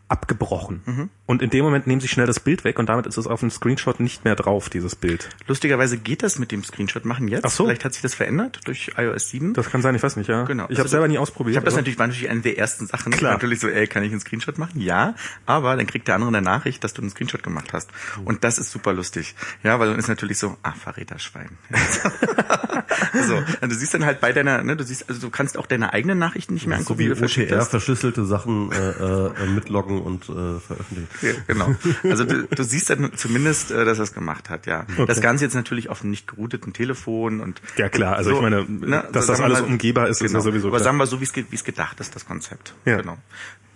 abgebrochen. Mhm. Und in dem Moment nehmen sie schnell das Bild weg und damit ist es auf dem Screenshot nicht mehr drauf, dieses Bild. Lustigerweise geht das mit dem Screenshot machen jetzt. Ach so. Vielleicht hat sich das verändert durch iOS 7. Das kann sein, ich weiß nicht, ja. Genau. Ich habe Also, selber nie ausprobiert. Ich habe das natürlich, war natürlich eine der ersten Sachen. Klar. Natürlich so, ey, kann ich einen Screenshot machen? Ja, aber dann kriegt der andere eine Nachricht, dass du einen Screenshot gemacht hast. Und das ist super lustig. Ja, weil dann ist natürlich so, ah, Verräterschwein. *laughs* so, und du siehst dann halt bei deiner, ne, du siehst, also du kannst auch deine eigenen Nachrichten nicht mehr So angucken, wie du verschickt OTR verschlüsselte Sachen äh, äh, mitloggen und äh, veröffentlichen. Ja, genau. Also du, du siehst dann zumindest, äh, dass er es gemacht hat, ja. Das Ganze jetzt natürlich auf einem nicht gerouteten Telefon und Ja, klar, also ich meine, dass das sagen wir alles mal- umgehbar ist, ist ja sowieso Aber klar. sagen wir so, wie es es gedacht ist, das Konzept. Ja. Genau.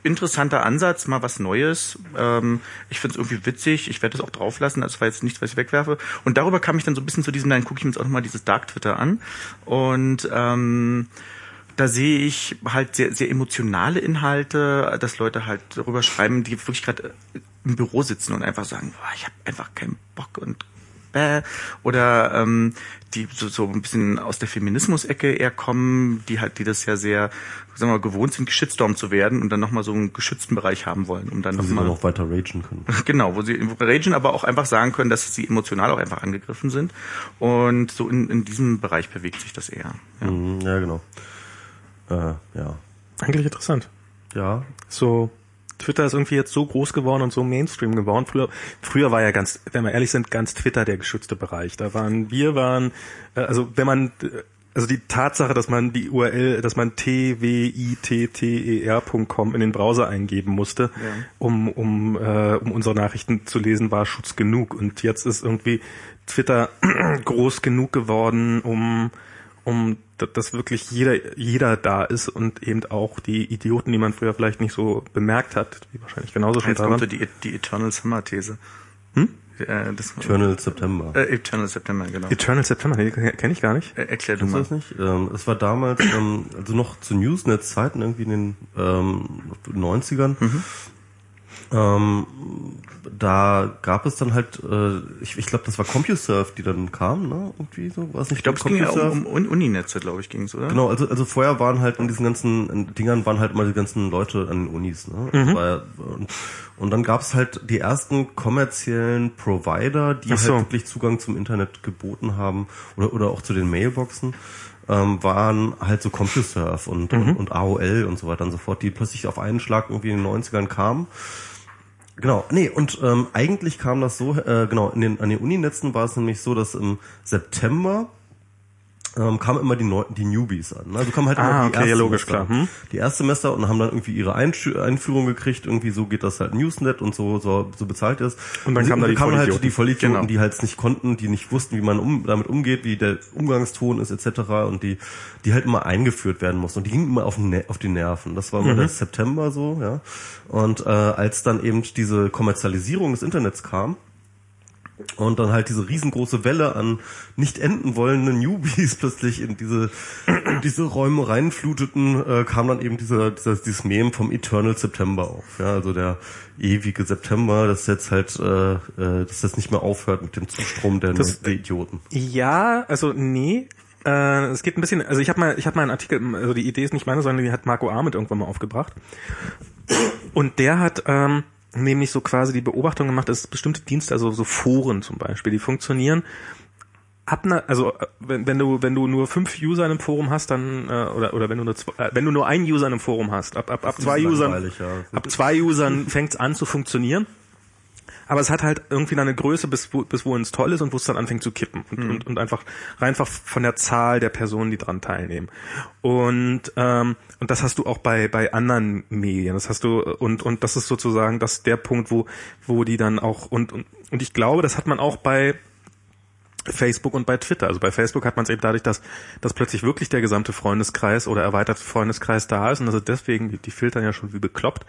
Interessanter Ansatz, mal was Neues. Ähm, ich finde es irgendwie witzig. Ich werde das auch drauflassen. Das war jetzt nichts, was ich wegwerfe. Und darüber kam ich dann so ein bisschen zu diesem, dann gucke ich mir jetzt auch nochmal dieses Dark Twitter an. Und ähm, da sehe ich halt sehr, sehr emotionale Inhalte, dass Leute halt darüber schreiben, die wirklich gerade im Büro sitzen und einfach sagen, boah, ich habe einfach keinen Bock und bäh, oder ähm, die so, so ein bisschen aus der Feminismus-Ecke eher kommen, die halt, die das ja sehr, sagen wir mal, gewohnt sind, geschitstormt zu werden und dann nochmal so einen geschützten Bereich haben wollen, um dann nochmal auch weiter ragen können. *laughs* Genau, wo sie ragen, aber auch einfach sagen können, dass sie emotional auch einfach angegriffen sind. Und so in, in diesem Bereich bewegt sich das eher. Ja. Mhm, Ja, genau. Äh, ja. Eigentlich interessant. Ja. So, Twitter ist irgendwie jetzt so groß geworden und so Mainstream geworden. Früher, früher war ja ganz, wenn wir ehrlich sind, ganz Twitter der geschützte Bereich. Da waren, wir waren, äh, also wenn man, äh, also die Tatsache, dass man die URL, dass man twitter.com in den Browser eingeben musste, um, um, äh, um unsere Nachrichten zu lesen, war Schutz genug. Und jetzt ist irgendwie Twitter *clears throat* groß genug geworden, um um dass wirklich jeder jeder da ist und eben auch die Idioten, die man früher vielleicht nicht so bemerkt hat, die wahrscheinlich genauso schon Jetzt da kommt waren. die, die Eternal Summer These. Hm? Äh, das, Eternal September. Äh, Eternal September, genau. Eternal September, nee, kenne ich gar nicht. Äh, erklär du mal. das nicht? Ähm, es war damals, ähm, also noch zu Newsnet-Zeiten, irgendwie in den ähm, 90ern. Ähm, da gab es dann halt, äh, ich, ich glaube, das war CompuServe, die dann kam, ne? Irgendwie so, war es nicht? Ich glaube, es ging ja um, um Uninetze, glaube ich, ging's, oder? Genau, also, also vorher waren halt in diesen ganzen Dingern waren halt immer die ganzen Leute an den Unis. Ne? Das war und, und dann gab es halt die ersten kommerziellen Provider, die Ach so. halt wirklich Zugang zum Internet geboten haben oder, oder auch zu den Mailboxen. Ähm, waren halt so CompuServe und, und, und AOL und so weiter und so fort, die plötzlich auf einen Schlag irgendwie in den 90ern kamen. Genau, nee, und ähm, eigentlich kam das so, äh, genau, in den, an den Uninetzen war es nämlich so, dass im September ähm, kamen immer die, Neu die Newbies an. Ne? Also kamen halt Ah, immer die okay, ja, logisch, klar. Hm? Die Erstsemester und haben dann irgendwie ihre Einschü Einführung gekriegt, irgendwie so geht das halt Newsnet und so, so, so bezahlt ist. Und dann sie- kamen da die kamen halt die Vollidioten, Genau. die halt es nicht konnten, die nicht wussten, wie man um, damit umgeht, wie der Umgangston ist etc. und die, die halt immer eingeführt werden mussten und die gingen immer auf, den Ne- auf die Nerven. Das war Mhm. immer der September so, ja. Und äh, als dann eben diese Kommerzialisierung des Internets kam, und dann halt diese riesengroße Welle an nicht enden wollenden Newbies *laughs* plötzlich in diese, in diese Räume reinfluteten, äh, kam dann eben dieser, dieser, dieses Mem vom Eternal September auf. Ja, also der ewige September, das jetzt halt, äh, äh, dass das nicht mehr aufhört mit dem Zustrom der, Das- der Idioten. Ja, also nee. Äh, es geht ein bisschen, also ich habe mal, ich habe mal einen Artikel, also die Idee ist nicht meine, sondern die hat Marco Ahmed irgendwann mal aufgebracht. Und der hat ähm, nämlich so quasi die Beobachtung gemacht, dass bestimmte Dienste, also so Foren zum Beispiel, die funktionieren ab einer, also wenn, wenn du wenn du nur fünf User in einem Forum hast, dann äh, oder oder wenn du nur zwei, äh, wenn du nur einen User in einem Forum hast, ab ab, ab zwei Usern ja. ab zwei Usern fängt's an zu funktionieren. Aber es hat halt irgendwie eine Größe, bis, wo, bis wohin es toll ist und wo es dann anfängt zu kippen. Und, und, und einfach einfach von der Zahl der Personen, die dran teilnehmen. Und, ähm, und das hast du auch bei, bei anderen Medien. Das hast du, und, und das ist sozusagen das der Punkt, wo, wo die dann auch, und, und, und ich glaube, das hat man auch bei, Facebook und bei Twitter. Also bei Facebook hat man es eben dadurch, dass, dass plötzlich wirklich der gesamte Freundeskreis oder erweiterte Freundeskreis da ist und also deswegen, die, filtern ja schon wie bekloppt.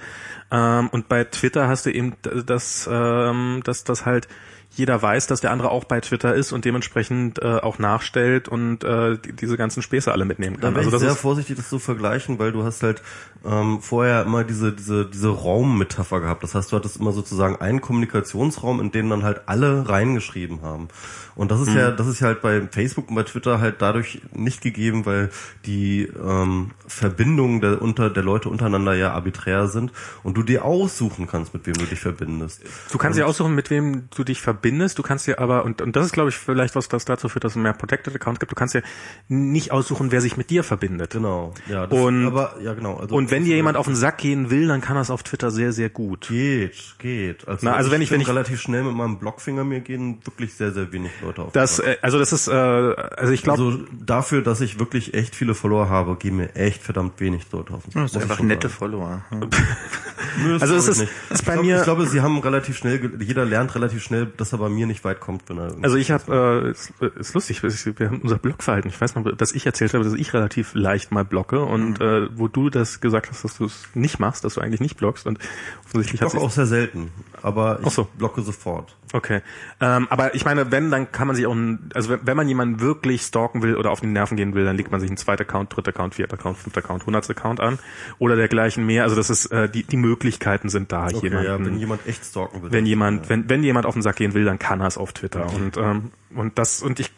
Ähm, und bei Twitter hast du eben das, ähm, dass das halt jeder weiß, dass der andere auch bei Twitter ist und dementsprechend äh, auch nachstellt und äh, die, diese ganzen Späße alle mitnehmen Da kann. wäre Also ich das sehr ist, vorsichtig, das zu vergleichen, weil du hast halt ähm, vorher immer diese, diese, diese Raummetapher gehabt. Das heißt, du hattest immer sozusagen einen Kommunikationsraum, in den dann halt alle reingeschrieben haben. Und das ist Mhm. ja, das ist ja halt bei Facebook und bei Twitter halt dadurch nicht gegeben, weil die ähm, Verbindungen der, unter, der Leute untereinander ja arbiträr sind und du dir aussuchen kannst, mit wem du dich verbindest. Du kannst ja aussuchen, mit wem du dich verbindest. Du kannst ja aber, und, und das ist, glaube ich, vielleicht was, das dazu führt, dass es mehr Protected Accounts gibt. Du kannst ja nicht aussuchen, wer sich mit dir verbindet. Genau, ja. Das, Und- aber, ja, genau. Also, Und wenn das- dir jemand auf den Sack gehen will, dann kann es auf Twitter sehr, sehr gut. Geht, geht. Also, Na, also wenn ich- wenn ich- relativ schnell mit meinem Blockfinger mir gehen wirklich sehr, sehr wenig Leute auf. Das, äh, also das ist, äh, also ich glaube, also dafür, dass ich wirklich echt viele Follower habe, gehen mir echt verdammt wenig Leute auf. den Das Sack, ist muss ich einfach nette sagen. Follower. *laughs* Nö, das Also es ist- ich nicht. ist ich bei glaub, mir- Ich glaube, sie haben relativ schnell, jeder lernt relativ schnell, dass er bei mir nicht weit kommt, wenn er. also ich habe, äh, ist, ist lustig, wir haben unser Blockverhalten. Ich weiß noch, dass ich erzählt habe, dass ich relativ leicht mal blocke und äh, wo du das gesagt hast, dass du es nicht machst, dass du eigentlich nicht blockst und offensichtlich ich hat blocke sich auch sehr selten, aber ich so. blocke sofort. Okay. Ähm, aber ich meine, wenn, dann kann man sich auch, ein, also wenn, wenn man jemanden wirklich stalken will oder auf die Nerven gehen will, dann legt man sich einen zweiten Account, dritter Account, vierter Account, fünfter Account, hundertster Account an oder dergleichen mehr. Also das ist, äh, die, die Möglichkeiten sind da, Okay, jemanden. ja, wenn jemand echt stalken will. wenn jemand, wenn, wenn jemand auf den Sack gehen will, will, dann kann er es auf Twitter. Und, ähm, und das, und ich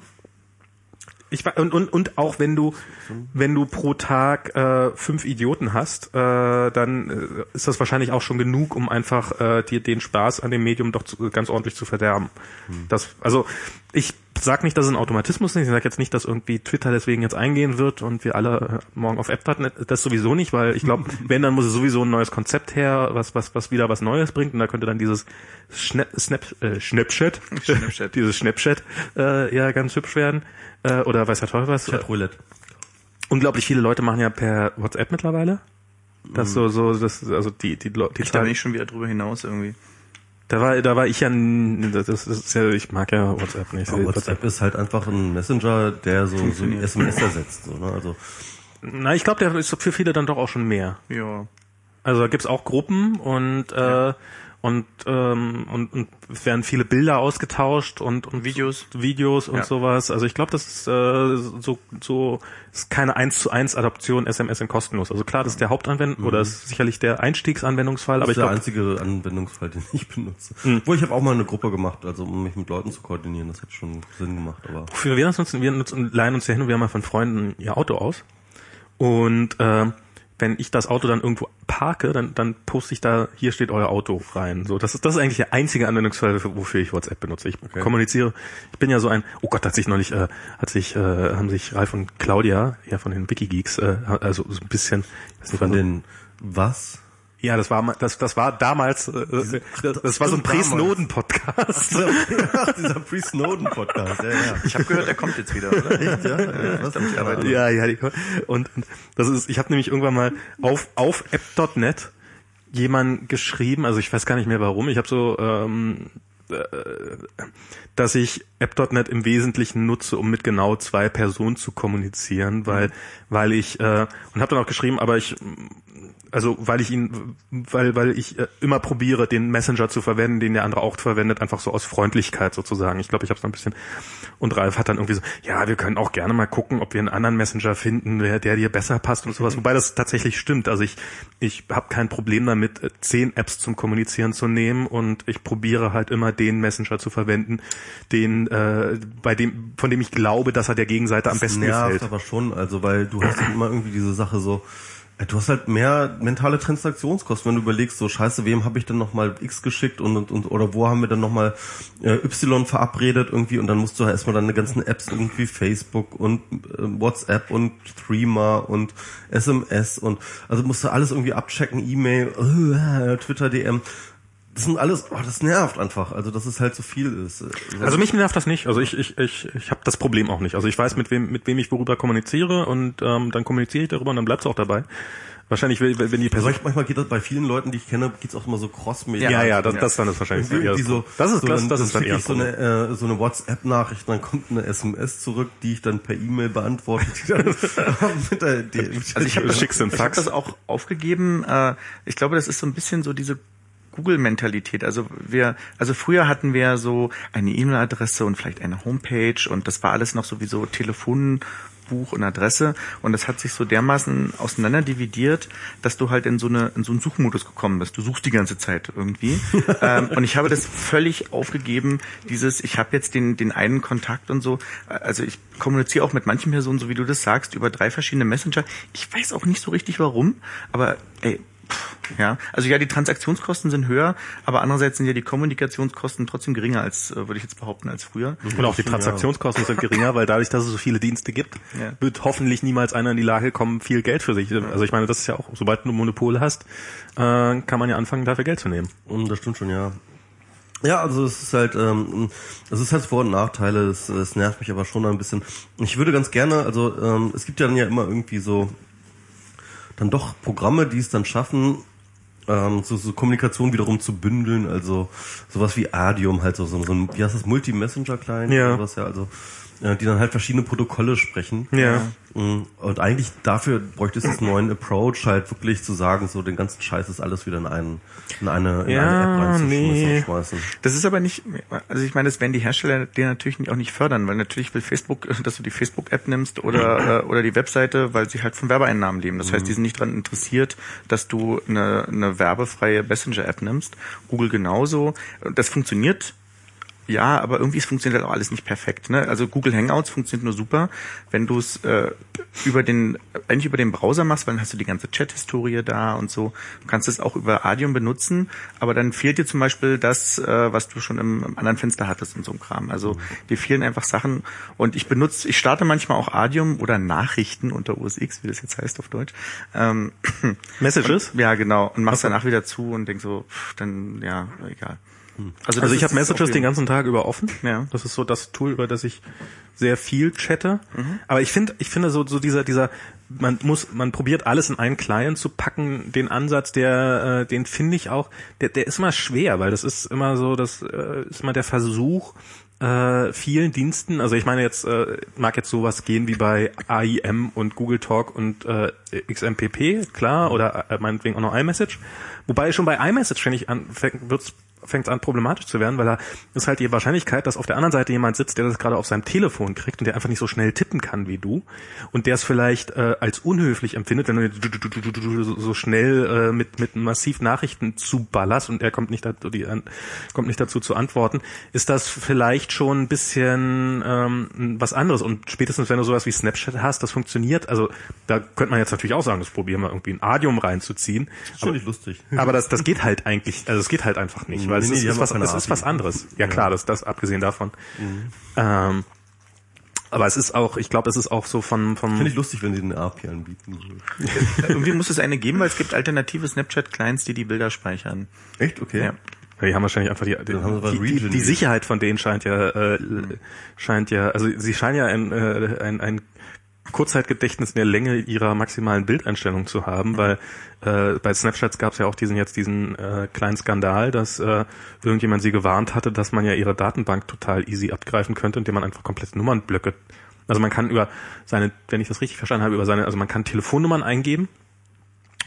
ich und, und, und auch wenn du wenn du pro Tag äh, fünf Idioten hast, äh, dann äh, ist das wahrscheinlich auch schon genug, um einfach äh, dir den Spaß an dem Medium doch zu, ganz ordentlich zu verderben. Hm. Das, also ich sag nicht, dass es ein Automatismus ist. Ich sage jetzt nicht, dass irgendwie Twitter deswegen jetzt eingehen wird und wir alle äh, morgen auf App.net. Das sowieso nicht, weil ich glaube, *laughs* wenn, dann muss es sowieso ein neues Konzept her, was, was, was wieder was Neues bringt. Und da könnte dann dieses Schna Snap, äh, Snapchat, Snapchat. *laughs* dieses Snapchat äh, ja ganz hübsch werden äh, oder weiß der Teufel was. Chatroulette. Unglaublich viele Leute machen ja per WhatsApp mittlerweile. Das so, so, das, also die, die, die, Ich da nicht schon wieder drüber hinaus irgendwie. Da war, da war ich ja, das ist ja, ich mag ja WhatsApp nicht. Ja, WhatsApp ist halt einfach ein Messenger, der so, so ein SMS ersetzt, so, ne? Also. Na, ich glaube, der ist für viele dann doch auch schon mehr. Ja. Also da gibt's auch Gruppen und äh, und, ähm, und, und es werden viele Bilder ausgetauscht und, und Videos, Videos und ja. sowas. Also ich glaube, das ist äh, so, so ist keine eins zu eins Adoption SMS in kostenlos. Also klar, das ist der Hauptanwendung mhm. oder ist sicherlich der Einstiegsanwendungsfall. Das ist aber ich der glaub, einzige Anwendungsfall, den ich benutze. Mhm. Wo ich habe auch mal eine Gruppe gemacht, also um mich mit Leuten zu koordinieren. Das hat schon Sinn gemacht. Aber Wofür wir nutzen, wir nutzen, leihen uns ja hin und wir haben mal von Freunden ihr Auto aus und äh, wenn ich das Auto dann irgendwo parke, dann, dann poste ich da, hier steht euer Auto rein. So, das ist, das ist eigentlich der einzige Anwendungsfall, wofür ich WhatsApp benutze. Ich okay. kommuniziere, ich bin ja so ein, oh Gott, hat sich nicht, äh, hat sich, äh, haben sich Ralf und Claudia, ja von den Wikigeeks, äh, also so ein bisschen, von den, was? Ja, das war das das war damals äh, das, das war so ein Pre-Snowden-Podcast. *laughs* dieser Pre-Snowden-Podcast. Ja, ja. Ich habe gehört, der kommt jetzt wieder, oder? Echt, ja? Ja, was ich arbeite. ja, ja die, und, und das ist ich habe nämlich irgendwann mal auf auf app.net jemand geschrieben, also ich weiß gar nicht mehr warum, ich habe so ähm, äh, dass ich app.net im Wesentlichen nutze, um mit genau zwei Personen zu kommunizieren, weil weil ich äh, und habe dann auch geschrieben, aber ich also weil ich ihn, weil, weil ich äh, immer probiere, den Messenger zu verwenden, den der andere auch verwendet, einfach so aus Freundlichkeit sozusagen. Ich glaube, ich habe es ein bisschen. Und Ralf hat dann irgendwie so, ja, wir können auch gerne mal gucken, ob wir einen anderen Messenger finden, der, der dir besser passt und sowas. Wobei das tatsächlich stimmt. Also ich, ich habe kein Problem damit, äh, zehn Apps zum Kommunizieren zu nehmen und ich probiere halt immer den Messenger zu verwenden, den, äh, bei dem, von dem ich glaube, dass er der Gegenseite am besten nervt gefällt. aber schon, also weil du hast immer irgendwie diese Sache so, Du hast halt mehr mentale Transaktionskosten, wenn du überlegst, so scheiße, wem habe ich denn nochmal X geschickt und, und, und oder wo haben wir dann nochmal äh, Y verabredet irgendwie und dann musst du halt erstmal deine ganzen Apps irgendwie Facebook und äh, WhatsApp und Threema und SMS und also musst du alles irgendwie abchecken, E-Mail, äh, *laughs* Twitter DM das sind alles, oh, das nervt einfach. Also dass es halt so viel ist. Also mich nervt das nicht. Also ich ich ich ich habe das Problem auch nicht. Also ich weiß mit wem mit wem ich worüber kommuniziere und ähm, dann kommuniziere ich darüber und dann bleibt's auch dabei. Wahrscheinlich, wenn die Person. Also manchmal geht das bei vielen Leuten, die ich kenne, geht's auch immer so cross -Media. Ja, ja, das, das dann ist wahrscheinlich so, eher so, Das ist, so, das, das ist dann eher so eine, äh, so eine WhatsApp-Nachricht, dann kommt eine SMS zurück, die ich dann per E-Mail beantworte. Die dann *laughs* mit der, die, also ich habe das, ich hab das auch aufgegeben. Äh, ich glaube, das ist so ein bisschen so diese Google-Mentalität. Also wir, also früher hatten wir so eine E-Mail-Adresse und vielleicht eine Homepage und das war alles noch sowieso Telefonbuch und Adresse und das hat sich so dermaßen auseinander dividiert, dass du halt in so eine in so einen Suchmodus gekommen bist. Du suchst die ganze Zeit irgendwie *laughs* ähm, und ich habe das völlig aufgegeben. Dieses, ich habe jetzt den den einen Kontakt und so. Also ich kommuniziere auch mit manchen Personen, so wie du das sagst, über drei verschiedene Messenger. Ich weiß auch nicht so richtig warum, aber ey, ja, also ja, die Transaktionskosten sind höher, aber andererseits sind ja die Kommunikationskosten trotzdem geringer als, äh, würde ich jetzt behaupten, als früher. Und auch die Transaktionskosten sind geringer, weil dadurch, dass es so viele Dienste gibt, ja. wird hoffentlich niemals einer in die Lage kommen, viel Geld für sich. Also ich meine, das ist ja auch, sobald du ein Monopol hast, äh, kann man ja anfangen, dafür Geld zu nehmen. Und das stimmt schon, ja. Ja, also es ist halt, ähm, es ist halt Vor- und Nachteile, es, es nervt mich aber schon ein bisschen. Ich würde ganz gerne, also ähm, es gibt ja dann ja immer irgendwie so dann doch Programme, die es dann schaffen, ähm, so, so Kommunikation wiederum zu bündeln, also sowas wie Adium, halt so, so, so ein, wie heißt das, Multi-Messenger-Client, ja. was ja, also äh, die dann halt verschiedene Protokolle sprechen. Ja. Mm, und eigentlich dafür bräuchte es einen neuen Approach, halt wirklich zu sagen, so den ganzen Scheiß ist alles wieder in, einen, in eine, in ja, eine App nee. Das ist aber nicht, also ich meine, das werden die Hersteller dir natürlich auch nicht fördern, weil natürlich will Facebook, dass du die Facebook-App nimmst oder, mhm. *clears throat* oder die Webseite, weil sie halt von Werbeeinnahmen leben. Das mhm. heißt, die sind nicht daran interessiert, dass du eine, eine werbefreie Messenger-App nimmst. Google genauso. Das funktioniert ja, aber irgendwie funktioniert halt auch alles nicht perfekt. Ne? Also Google Hangouts funktioniert nur super, wenn du es äh, über den, eigentlich über den Browser machst, weil dann hast du die ganze Chat-Historie da und so. Du kannst es auch über Adium benutzen, aber dann fehlt dir zum Beispiel das, äh, was du schon im, im anderen Fenster hattest und so einem Kram. Also dir fehlen einfach Sachen. Und ich benutze, ich starte manchmal auch Adium oder Nachrichten unter OS X, wie das jetzt heißt auf Deutsch. Ähm, Messages? Und, ja, genau. Und mach's okay. danach wieder zu und denk so, pff, dann, ja, egal. Also, also ich habe Messages den ganzen Tag über offen. Ja. Das ist so das Tool, über das ich sehr viel chatte. Mhm. Aber ich finde, ich finde so, so dieser, dieser, man muss, man probiert alles in einen Client zu packen. Den Ansatz, der, äh, den finde ich auch, der, der ist immer schwer, weil das ist immer so, das äh, ist immer der Versuch, äh, vielen Diensten, also ich meine jetzt, äh, mag jetzt sowas gehen wie bei AIM und Google Talk und äh, XMPP, klar, oder äh, meinetwegen auch noch iMessage. Wobei schon bei iMessage, finde ich, an, wird's fängt es an problematisch zu werden, weil da ist halt die Wahrscheinlichkeit, dass auf der anderen Seite jemand sitzt, der das gerade auf seinem Telefon kriegt und der einfach nicht so schnell tippen kann wie du und der es vielleicht äh, als unhöflich empfindet, wenn du so schnell äh, mit mit massiv Nachrichten zuballerst und er kommt nicht dazu, die, kommt nicht dazu zu antworten, ist das vielleicht schon ein bisschen ähm, was anderes und spätestens wenn du sowas wie Snapchat hast, das funktioniert, also da könnte man jetzt natürlich auch sagen, das probieren wir irgendwie ein Adium reinzuziehen. Das ist aber, lustig. Aber das das geht halt eigentlich, also es geht halt einfach nicht, weil nee, es, nee, ist, was, es ist was anderes. Ja klar, das, das abgesehen davon. Mhm. Ähm, aber es ist auch, ich glaube, es ist auch so von vom. Finde ich lustig, wenn sie eine API anbieten. Irgendwie muss es eine geben, weil es gibt alternative Snapchat-Clients, die die Bilder speichern. Echt? Okay. Ja. Ja, die haben wahrscheinlich einfach die, die, die, die, Sicherheit von denen scheint ja äh, scheint ja, also sie scheinen ja ein, äh, ein, ein Kurzzeitgedächtnis in der Länge ihrer maximalen Bildeinstellung zu haben, mhm. weil äh, bei Snapchats gab es ja auch diesen jetzt diesen äh, kleinen Skandal, dass äh, irgendjemand sie gewarnt hatte, dass man ja ihre Datenbank total easy abgreifen könnte, indem man einfach komplette Nummernblöcke also man kann über seine, wenn ich das richtig verstanden habe, über seine, also man kann Telefonnummern eingeben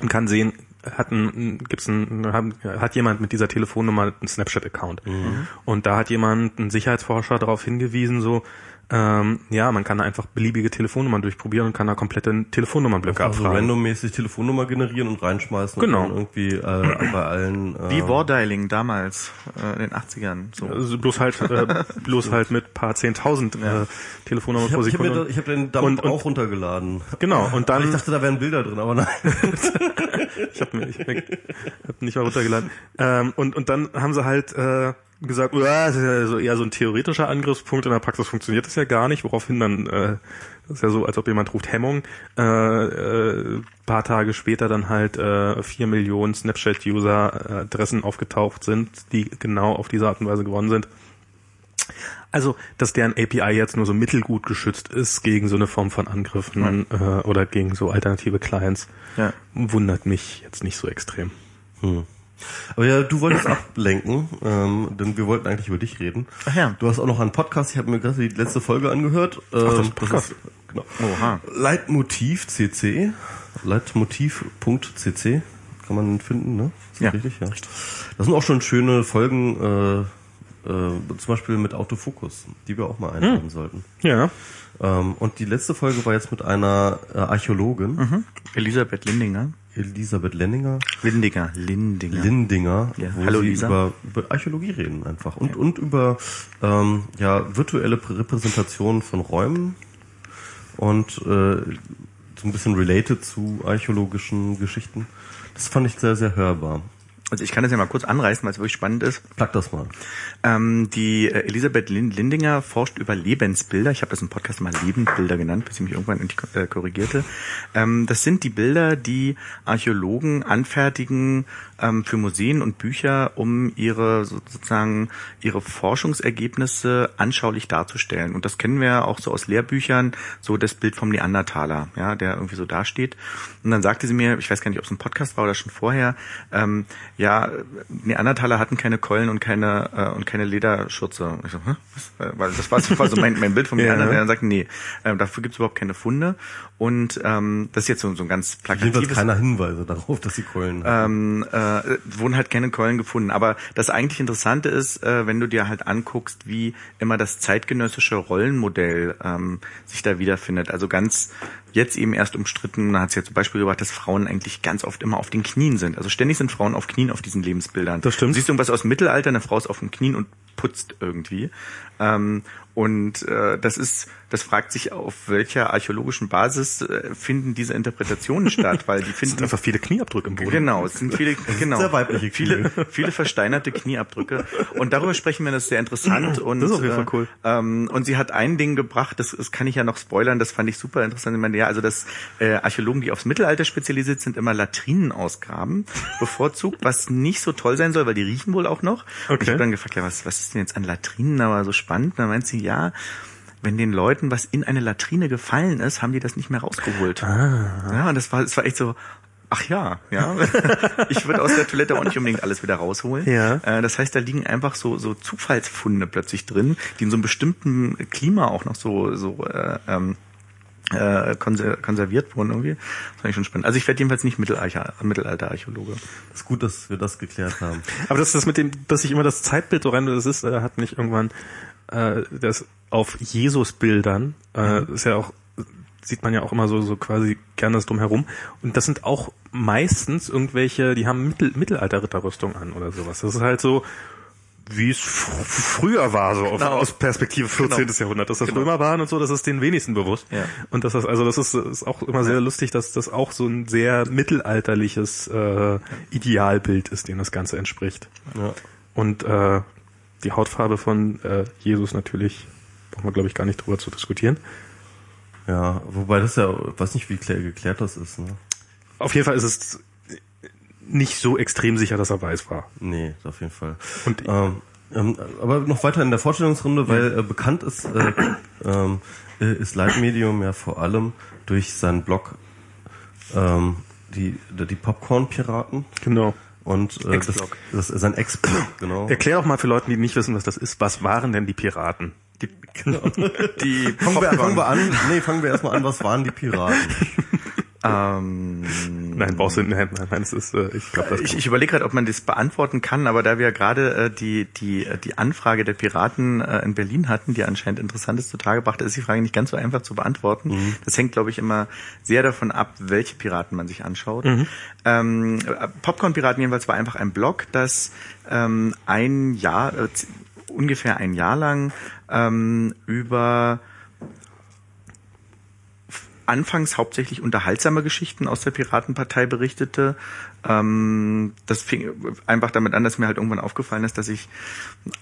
und kann sehen, hat ein, gibt's ein, hat jemand mit dieser Telefonnummer einen Snapchat-Account. Mhm. Und da hat jemand, ein Sicherheitsforscher darauf hingewiesen, so, ähm, ja, man kann einfach beliebige Telefonnummern durchprobieren und kann da komplette Telefonnummernblöcke also abfragen. randommäßig Telefonnummer generieren und reinschmeißen. Genau. Und irgendwie äh, bei allen. Äh Wie Wardialing damals äh, in den 80ern. So. Also bloß halt, äh, *laughs* bloß halt mit paar zehntausend äh, Telefonnummern pro Sekunde. Ich habe hab den und, auch runtergeladen. Genau. Und dann. ich dachte, da wären Bilder drin, aber nein. *laughs* ich habe ich hab nicht mal runtergeladen. Ähm, und und dann haben sie halt äh, gesagt, das ist ja so eher so ein theoretischer Angriffspunkt, in der Praxis funktioniert das ja gar nicht, woraufhin dann, äh, das ist ja so, als ob jemand ruft Hemmung, äh, äh, paar Tage später dann halt äh, vier Millionen Snapchat-User-Adressen aufgetaucht sind, die genau auf diese Art und Weise gewonnen sind. Also, dass deren API jetzt nur so mittelgut geschützt ist gegen so eine Form von Angriffen ja. äh, oder gegen so alternative Clients, ja. wundert mich jetzt nicht so extrem. Hm. Aber ja, du wolltest ablenken, ähm, denn wir wollten eigentlich über dich reden. Ach ja. Du hast auch noch einen Podcast, ich habe mir gerade die letzte Folge angehört. Ähm, Ach, das Podcast. Das ist, genau. Oha. Leitmotiv CC. Leitmotiv.cc kann man finden, ne? Ist ja. richtig? Ja. Das sind auch schon schöne Folgen, äh, äh, zum Beispiel mit Autofokus, die wir auch mal einladen hm. sollten. Ja. Ähm, und die letzte Folge war jetzt mit einer äh, Archäologin. Mhm. Elisabeth Lindinger. Elisabeth Lenninger. Lindinger, Lindinger. Lindinger, ja. wo Hallo, sie Lisa. über, über Archäologie reden einfach. Und, ja. und über ähm, ja, virtuelle Repräsentationen von Räumen und äh, so ein bisschen related zu archäologischen Geschichten. Das fand ich sehr, sehr hörbar. Also ich kann das ja mal kurz anreißen, weil es wirklich spannend ist. Plug das mal. Ähm, die äh, Elisabeth Lindinger forscht über Lebensbilder. Ich habe das im Podcast mal Lebensbilder genannt, bis sie mich irgendwann äh, korrigierte. Ähm, das sind die Bilder, die Archäologen anfertigen ähm, für Museen und Bücher, um ihre sozusagen ihre Forschungsergebnisse anschaulich darzustellen. Und das kennen wir auch so aus Lehrbüchern, so das Bild vom Neandertaler, ja, der irgendwie so dasteht. Und dann sagte sie mir, ich weiß gar nicht, ob es ein Podcast war oder schon vorher, ähm, ja, Neandertaler hatten keine Keulen und keine äh, und keine Lederschürze. Und ich so, Hä? Was? Weil das war, das war so mein, mein Bild von *laughs* ja. Neandertaler. Dann sagte, nee, äh, dafür gibt es überhaupt keine Funde. Und ähm, das ist jetzt so, so ein ganz plakatives... Jedenfalls keiner Hinweise darauf, dass sie Keulen haben. Ähm, äh, wurden halt keine Keulen gefunden. Aber das eigentlich Interessante ist, äh, wenn du dir halt anguckst, wie immer das zeitgenössische Rollenmodell ähm, sich da wiederfindet. Also ganz jetzt eben erst umstritten, da hat es ja zum Beispiel gesagt, dass Frauen eigentlich ganz oft immer auf den Knien sind. Also ständig sind Frauen auf Knien auf diesen Lebensbildern. Das stimmt. Du siehst irgendwas aus dem Mittelalter, eine Frau ist auf den Knien und putzt irgendwie. Ähm, und äh, das ist, das fragt sich, auf welcher archäologischen Basis äh, finden diese Interpretationen statt, weil die *laughs* Es finden sind einfach viele Knieabdrücke im Boden. Genau, es sind viele, *laughs* genau, sehr weibliche viele, *laughs* viele versteinerte Knieabdrücke. Und darüber sprechen wir, das ist sehr interessant. Und, Das ist auf jeden Fall äh, cool. Ähm, und sie hat ein Ding gebracht, das, das kann ich ja noch spoilern, das fand ich super interessant. Ich meine, ja, also dass äh, Archäologen, die aufs Mittelalter spezialisiert sind, immer Latrinen ausgraben, bevorzugt, was nicht so toll sein soll, weil die riechen wohl auch noch. Und Okay. ich habe dann gefragt, ja, was, was ist denn jetzt an Latrinen aber so spannend? Und dann meint sie, ja, wenn den Leuten was in eine Latrine gefallen ist, haben die das nicht mehr rausgeholt. Ah. Ja, und das war, das war echt so, ach ja, ja. *laughs* ich würde aus der Toilette auch nicht unbedingt alles wieder rausholen. Ja. Äh, das heißt, da liegen einfach so, so Zufallsfunde plötzlich drin, die in so einem bestimmten Klima auch noch so, so äh, ähm, äh, konser konserviert wurden irgendwie. Das fand ich schon spannend. Also ich werde jedenfalls nicht Mittelalter- Mittelalter-Archäologe. ist gut, dass wir das geklärt haben. Aber das ist das mit dem, dass ich immer das Zeitbild so rein, das ist, äh, hat mich irgendwann äh, das auf Jesus-Bildern, äh, ist ja auch, sieht man ja auch immer so, so quasi gerne das drumherum. Und das sind auch meistens irgendwelche, die haben Mittel, Mittelalter-Ritterrüstung an oder sowas. Das ist halt so, wie es fr früher war, so Genau. aus Perspektive 14. Jahrhundert, dass das Genau. Römer waren und so, das ist den wenigsten bewusst. Ja. Und das ist, also das ist, ist auch immer sehr lustig, dass das auch so ein sehr mittelalterliches äh, Idealbild ist, dem das Ganze entspricht. Ja. Und äh, die Hautfarbe von äh, Jesus natürlich, brauchen wir glaube ich gar nicht drüber zu diskutieren. ja, wobei das ja, weiß nicht, wie klär, geklärt das ist. Ne? Auf jeden Fall ist es nicht so extrem sicher, dass er weiß war. Nee, auf jeden Fall. Und- ähm, ähm, aber noch weiter in der Vorstellungsrunde, weil äh, bekannt ist, äh, ähm, äh, ist Leitmedium ja vor allem durch seinen Blog ähm, die, die Popcorn-Piraten Genau. Und äh, das, das ist ein Ex-Blog, *clears throat* genau. Erklär doch mal für Leute, die nicht wissen, was das ist. Was waren denn die Piraten? Die, genau. *laughs* Die fangen, wir, fangen wir an, nee, fangen wir erstmal an, was waren die Piraten? *laughs* ähm, Nein, brauchst du nein, nein, nein, es ist, äh, ich glaube, das Ich, ich überlege gerade, ob man das beantworten kann, aber da wir gerade äh, die, die, äh, die Anfrage der Piraten äh, in Berlin hatten, die anscheinend Interessantes zutage brachte, ist die Frage nicht ganz so einfach zu beantworten. Das hängt, glaube ich, immer sehr davon ab, welche Piraten man sich anschaut. Ähm, äh, Popcorn-Piraten jedenfalls war einfach ein Blog, das ähm, ein Jahr, äh, ungefähr ein Jahr lang ähm, über anfangs hauptsächlich unterhaltsame Geschichten aus der Piratenpartei berichtete. Ähm, das fing einfach damit an, dass mir halt irgendwann aufgefallen ist, dass ich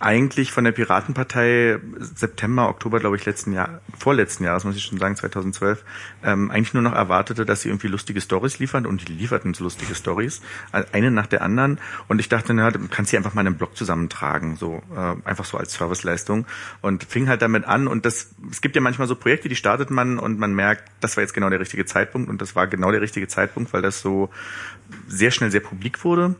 eigentlich von der Piratenpartei September, Oktober, glaube ich, letzten Jahr, vorletzten Jahres, muss ich schon sagen, 2012, ähm, eigentlich nur noch erwartete, dass sie irgendwie lustige Stories liefern und die lieferten so lustige Stories, eine nach der anderen. Und ich dachte, na, du kannst sie einfach mal in einem Blog zusammentragen, so äh, einfach so als Serviceleistung. Und fing halt damit an. Und das, es gibt ja manchmal so Projekte, die startet man und man merkt, das war jetzt genau der richtige Zeitpunkt und das war genau der richtige Zeitpunkt, weil das so sehr schnell sehr publik wurde.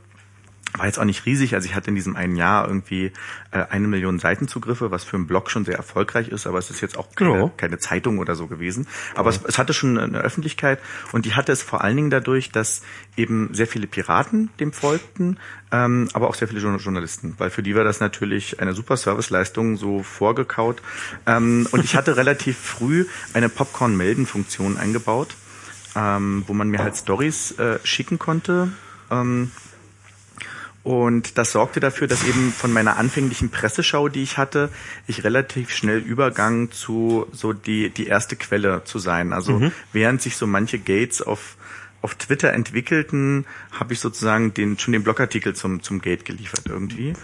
War jetzt auch nicht riesig, also ich hatte in diesem einen Jahr irgendwie äh, eine Million Seitenzugriffe, was für einen Blog schon sehr erfolgreich ist, aber es ist jetzt auch keine, Ja. keine Zeitung oder so gewesen. Aber es, es hatte schon eine Öffentlichkeit und die hatte es vor allen Dingen dadurch, dass eben sehr viele Piraten dem folgten, ähm, aber auch sehr viele Journa- Journalisten, weil für die war das natürlich eine super Serviceleistung, so vorgekaut. Ähm, und ich hatte *laughs* relativ früh eine Popcorn-Melden-Funktion eingebaut, ähm, wo man mir halt Stories äh, schicken konnte. Ähm, und das sorgte dafür, dass eben von meiner anfänglichen Presseschau, die ich hatte, ich relativ schnell übergang zu so die, die erste Quelle zu sein. Also während sich so manche Gates auf, auf Twitter entwickelten, habe ich sozusagen den, schon den Blogartikel zum, zum Gate geliefert irgendwie.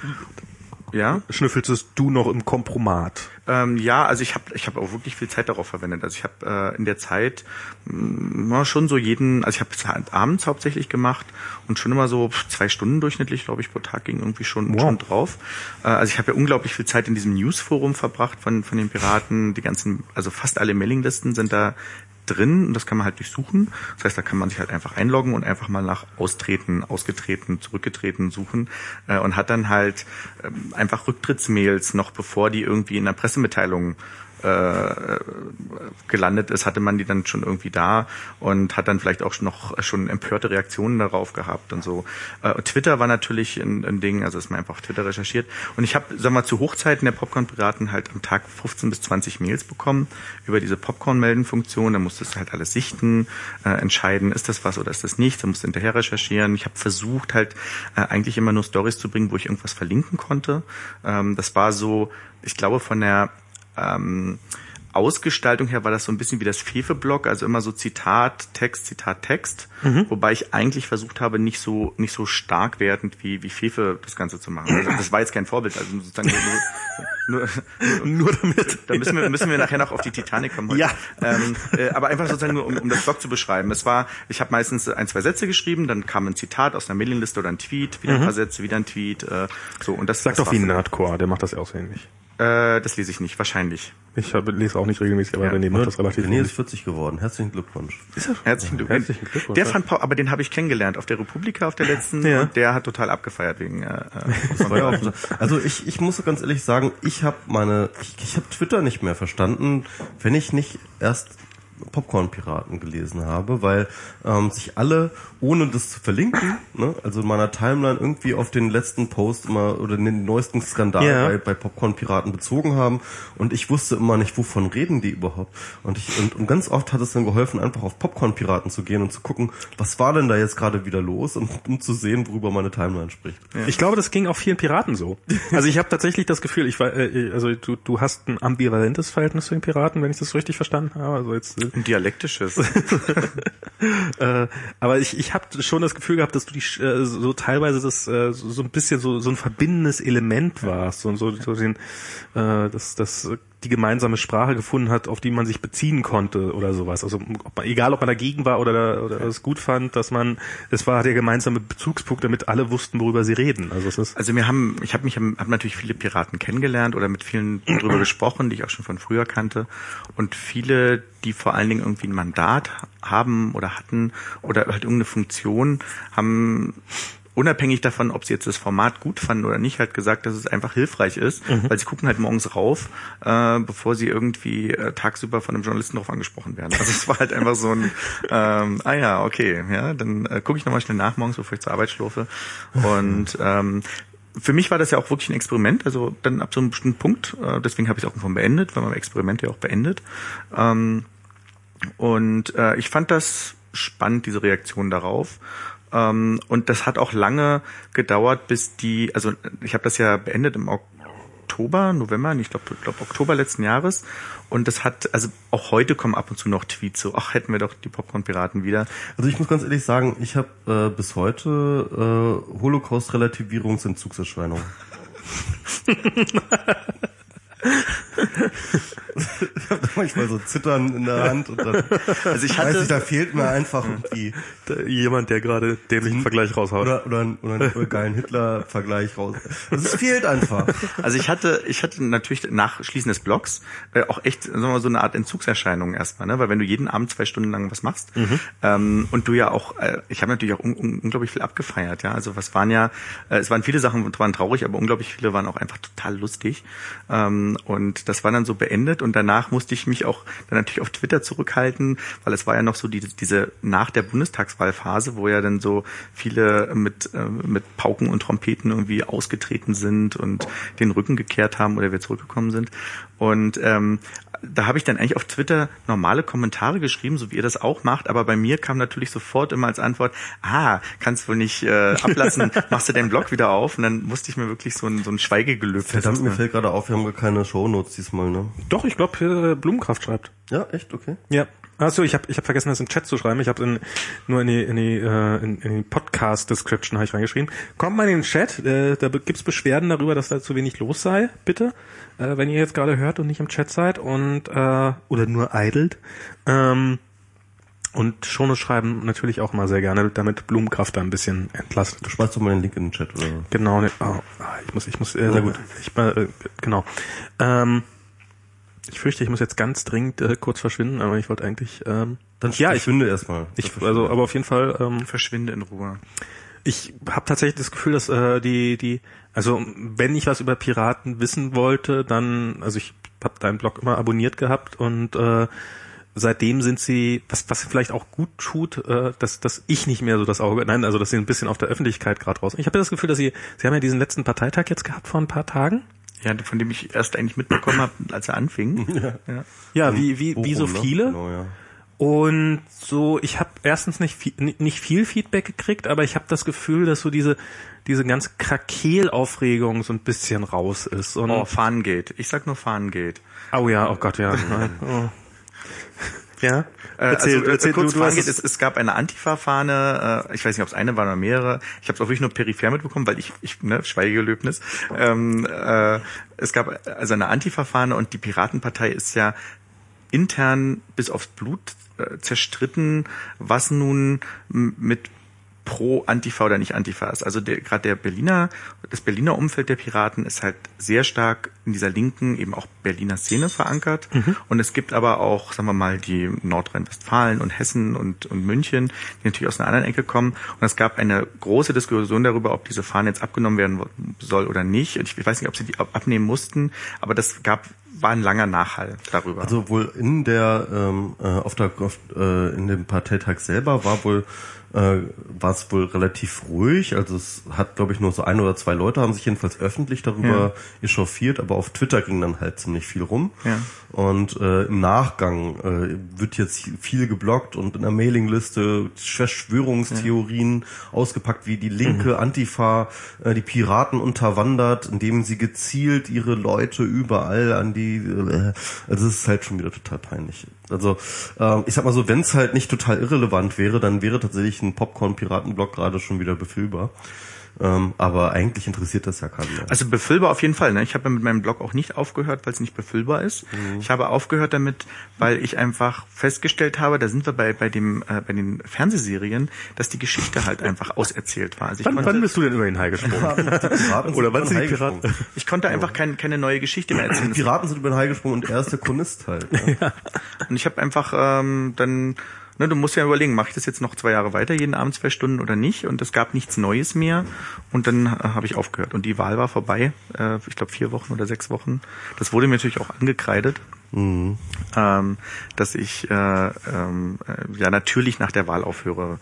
Ja? Schnüffelst du noch im Kompromat? Ähm, ja, also ich habe ich hab auch wirklich viel Zeit darauf verwendet. Also ich habe äh, in der Zeit mh, schon so jeden, also ich habe es halt abends hauptsächlich gemacht und schon immer so zwei Stunden durchschnittlich, glaube ich, pro Tag ging irgendwie schon, Wow. schon drauf. Äh, also ich habe ja unglaublich viel Zeit in diesem Newsforum verbracht von, von den Piraten. Die ganzen, also fast alle Mailinglisten sind da drin und das kann man halt durchsuchen. Das heißt, da kann man sich halt einfach einloggen und einfach mal nach Austreten, Ausgetreten, Zurückgetreten suchen äh, und hat dann halt ähm, einfach Rücktrittsmails noch bevor die irgendwie in der Pressemitteilung äh, gelandet ist, hatte man die dann schon irgendwie da und hat dann vielleicht auch noch schon empörte Reaktionen darauf gehabt und so. Äh, Twitter war natürlich ein, ein Ding, also ist man einfach auf Twitter recherchiert. Und ich habe, sag mal, zu Hochzeiten der Popcorn-Piraten halt am Tag 15 bis 20 Mails bekommen über diese Popcorn-Melden-Funktion. Da musstest du halt alles sichten, äh, entscheiden, ist das was oder ist das nicht. Da musst du hinterher recherchieren. Ich habe versucht halt äh, eigentlich immer nur Stories zu bringen, wo ich irgendwas verlinken konnte. Ähm, das war so, ich glaube, von der ähm, Ausgestaltung her war das so ein bisschen wie das Fefe-Blog, also immer so Zitat, Text, Zitat, Text, mhm. wobei ich eigentlich versucht habe, nicht so nicht so stark wertend wie wie Fefe das Ganze zu machen. Also das war jetzt kein Vorbild, also sozusagen nur, nur, nur, *laughs* nur damit. Da müssen wir müssen wir nachher noch auf die Titanic kommen. Heute. Ja. Ähm, äh, aber einfach sozusagen nur um, um das Blog zu beschreiben. Es war, ich habe meistens ein zwei Sätze geschrieben, dann kam ein Zitat aus einer Mailingliste oder ein Tweet, wieder ein mhm. paar Sätze, wieder ein Tweet, äh, so und das. Sag doch wie ein Nerdcore, der macht das auch so ähnlich. Äh, das lese ich nicht, wahrscheinlich. Ich hab, lese auch nicht regelmäßig, aber ja, René macht das relativ René ist 40 geworden. Herzlichen Glückwunsch. Ist er? Herzlichen Glückwunsch. Herzlichen Glückwunsch. Der fand, aber den habe ich kennengelernt auf der Republika, auf der letzten. ja. Und der hat total abgefeiert wegen. Äh, äh also ich, ich muss ganz ehrlich sagen, ich habe meine, ich, ich habe Twitter nicht mehr verstanden, wenn ich nicht erst Popcorn-Piraten gelesen habe, weil ähm, sich alle, ohne das zu verlinken, ne, also in meiner Timeline irgendwie auf den letzten Post immer oder den neuesten Skandal ja. bei, bei Popcorn-Piraten bezogen haben und ich wusste immer nicht, wovon reden die überhaupt. Und ich und, und ganz oft hat es dann geholfen, einfach auf Popcorn-Piraten zu gehen und zu gucken, was war denn da jetzt gerade wieder los und um zu sehen, worüber meine Timeline spricht. Ja. Ich glaube, das ging auch vielen Piraten so. Also ich habe tatsächlich das Gefühl, ich war, äh, also du, du hast ein ambivalentes Verhältnis zu den Piraten, wenn ich das richtig verstanden habe. Also jetzt äh, ein dialektisches. *laughs* äh, aber ich, ich habe schon das Gefühl gehabt, dass du die äh, so teilweise das äh, so, ein bisschen so so ein verbindendes Element warst und so, so den äh, das das die gemeinsame Sprache gefunden hat, auf die man sich beziehen konnte oder sowas. Also ob man, egal, ob man dagegen war oder, oder es gut fand, dass man, es war der gemeinsame Bezugspunkt, damit alle wussten, worüber sie reden. Also es ist also wir haben, ich habe mich, habe natürlich viele Piraten kennengelernt oder mit vielen darüber *clears throat* gesprochen, die ich auch schon von früher kannte und viele, die vor allen Dingen irgendwie ein Mandat haben oder hatten oder halt irgendeine Funktion, haben unabhängig davon, ob sie jetzt das Format gut fanden oder nicht, halt gesagt, dass es einfach hilfreich ist, mhm. weil sie gucken halt morgens rauf, äh, bevor sie irgendwie äh, tagsüber von einem Journalisten darauf angesprochen werden. Also es war halt einfach so ein, *laughs* ähm, ah ja, okay, ja, dann äh, gucke ich nochmal schnell nach morgens, bevor ich zur Arbeit schlurfe. Und *laughs* ähm, für mich war das ja auch wirklich ein Experiment, also dann ab so einem bestimmten Punkt, äh, deswegen habe ich es auch irgendwann beendet, weil man Experimente ja auch beendet. Ähm, und äh, ich fand das spannend, diese Reaktion darauf. Ähm, und das hat auch lange gedauert, bis die, also ich habe das ja beendet im Oktober, November, ich glaube glaub Oktober letzten Jahres. Und das hat, also auch heute kommen ab und zu noch Tweets so, ach, hätten wir doch die Popcorn-Piraten wieder. Also ich muss ganz ehrlich sagen, ich habe äh, bis heute äh, Holocaust-Relativierungsentzugserscheinung. *laughs* ich habe manchmal so Zittern in der Hand und dann also ich hatte, weiß ich, da fehlt mir einfach irgendwie jemand, der gerade dämlichen. Vergleich raushaut. Oder, oder, einen, oder einen geilen Hitler-Vergleich raus. Also es fehlt einfach. Also ich hatte, ich hatte natürlich nach Schließen des Blogs äh, auch echt sagen wir mal, so eine Art Entzugserscheinung erstmal, ne? Weil wenn du jeden Abend zwei Stunden lang was machst mhm. ähm, und du ja auch, äh, ich habe natürlich auch un un unglaublich viel abgefeiert, ja. Also was waren ja, äh, es waren viele Sachen waren traurig, aber unglaublich viele waren auch einfach total lustig. Ähm, und das war dann so beendet und danach musste ich mich auch dann natürlich auf Twitter zurückhalten, weil es war ja noch so die, diese nach der Bundestagswahlphase, wo ja dann so viele mit, äh, mit Pauken und Trompeten irgendwie ausgetreten sind und den Rücken gekehrt haben oder wir zurückgekommen sind. Und ähm, da habe ich dann eigentlich auf Twitter normale Kommentare geschrieben, so wie ihr das auch macht, aber bei mir kam natürlich sofort immer als Antwort, ah, kannst wohl nicht äh, ablassen, *laughs* machst du den Blog wieder auf? Und dann musste ich mir wirklich so ein, so ein Schweigegelübde. Verdammt, mir fällt gerade auf, wir haben gar keine Shownotes diesmal, ne? Doch, ich glaube, Blumenkraft schreibt. Ja, echt? Okay. Ja. Achso, ich habe ich hab vergessen, das im Chat zu schreiben. Ich habe in, nur in die, in die, äh, in, in die Podcast-Description habe ich reingeschrieben. Kommt mal in den Chat, äh, da gibt's Beschwerden darüber, dass da zu wenig los sei, bitte. Äh, wenn ihr jetzt gerade hört und nicht im Chat seid und äh, oder nur idelt. Ähm, und Shownotes schreiben natürlich auch mal sehr gerne, damit Blumenkraft da ein bisschen entlastet. Du schmeißt doch mal den Link in den Chat, oder? Genau, ne, oh, ich muss, ich muss, äh, sehr gut. Ich, äh, genau. Ähm, ich fürchte, ich muss jetzt ganz dringend äh, kurz verschwinden, aber ich wollte eigentlich. Ähm, Dann ja, ich finde erstmal. Ich, also, aber auf jeden Fall. Ähm, verschwinde in Ruhe. Ich habe tatsächlich das Gefühl, dass äh, die die also wenn ich was über Piraten wissen wollte, dann also ich hab deinen Blog immer abonniert gehabt und äh, seitdem sind sie, was, was vielleicht auch gut tut, äh, dass, dass ich nicht mehr so das Auge, nein, also dass sie ein bisschen auf der Öffentlichkeit gerade raus. Ich habe das Gefühl, dass sie, sie haben ja diesen letzten Parteitag jetzt gehabt vor ein paar Tagen. Ja, von dem ich erst eigentlich mitbekommen habe, als er anfing. *laughs* Ja, ja. ja wie, wie, wie so ne? viele. Genau, ja. Und so, ich habe erstens nicht viel, nicht viel Feedback gekriegt, aber ich habe das Gefühl, dass so diese diese ganze Krakelaufregung so ein bisschen raus ist. Und Oh, Fahngate. Ich sag nur Fahngate. oh ja, oh Gott, ja. *laughs* Oh. Ja, Äh, erzähl, also, äh, erzähl kurz du, du es, es, gab eine Antifa-Fahne, äh, ich weiß nicht, ob es eine war oder mehrere. Ich habe es auch wirklich nur peripher mitbekommen, weil ich, ich ne, Schweigegelöbnis. Ähm, äh, es gab also eine Antifa-Fahne und die Piratenpartei ist ja intern bis aufs Blut äh, zerstritten, was nun mit pro Antifa oder nicht Antifa ist. Also gerade der Berliner, das Berliner Umfeld der Piraten ist halt sehr stark in dieser linken, eben auch Berliner Szene verankert. Und es gibt aber auch, sagen wir mal, die Nordrhein-Westfalen und Hessen und, und München, die natürlich aus einer anderen Ecke kommen. Und es gab eine große Diskussion darüber, ob diese Fahne jetzt abgenommen werden soll oder nicht. Und ich weiß nicht, ob sie die ab- abnehmen mussten, aber das gab war ein langer Nachhall darüber. Also wohl in der ähm, äh, auf der auf, äh, in dem Parteitag selber war wohl äh, war es wohl relativ ruhig. Also es hat glaube ich nur so ein oder zwei Leute haben sich jedenfalls öffentlich darüber Ja. echauffiert, aber auf Twitter ging dann halt ziemlich viel rum. Ja. Und äh, im Nachgang äh, wird jetzt viel geblockt und in der Mailingliste Verschwörungstheorien ausgepackt, wie die linke Antifa äh, die Piraten unterwandert, indem sie gezielt ihre Leute überall an die äh, also es ist halt schon wieder total peinlich. Also ähm, ich sag mal so, wenn es halt nicht total irrelevant wäre, dann wäre tatsächlich ein Popcorn-Piratenblock gerade schon wieder befüllbar. Ähm, aber eigentlich interessiert das ja keinen mehr. Also befüllbar auf jeden Fall. Ne? Ich habe mit meinem Blog auch nicht aufgehört, weil es nicht befüllbar ist. Ich habe aufgehört damit, weil ich einfach festgestellt habe, da sind wir bei bei dem äh, bei den Fernsehserien, dass die Geschichte halt einfach auserzählt war. Also ich wann, konnte, wann bist du denn über ihn hergesprungen? *laughs* Piraten Oder wann sind den die Hai Piraten? gesprungen. ich konnte einfach kein, keine neue Geschichte mehr erzählen. Die Piraten sind über den Hai gesprungen und er ist der Chronist halt. Ne? *laughs* Und ich habe einfach ähm, dann, ne, du musst ja überlegen, mache ich das jetzt noch zwei Jahre weiter, jeden Abend zwei Stunden oder nicht? Und es gab nichts Neues mehr. Und dann äh, habe ich aufgehört. Und die Wahl war vorbei, äh, ich glaube vier Wochen oder sechs Wochen. Das wurde mir natürlich auch angekreidet. Mhm. Ähm, dass ich äh, ähm, äh, ja natürlich nach der Wahl aufhöre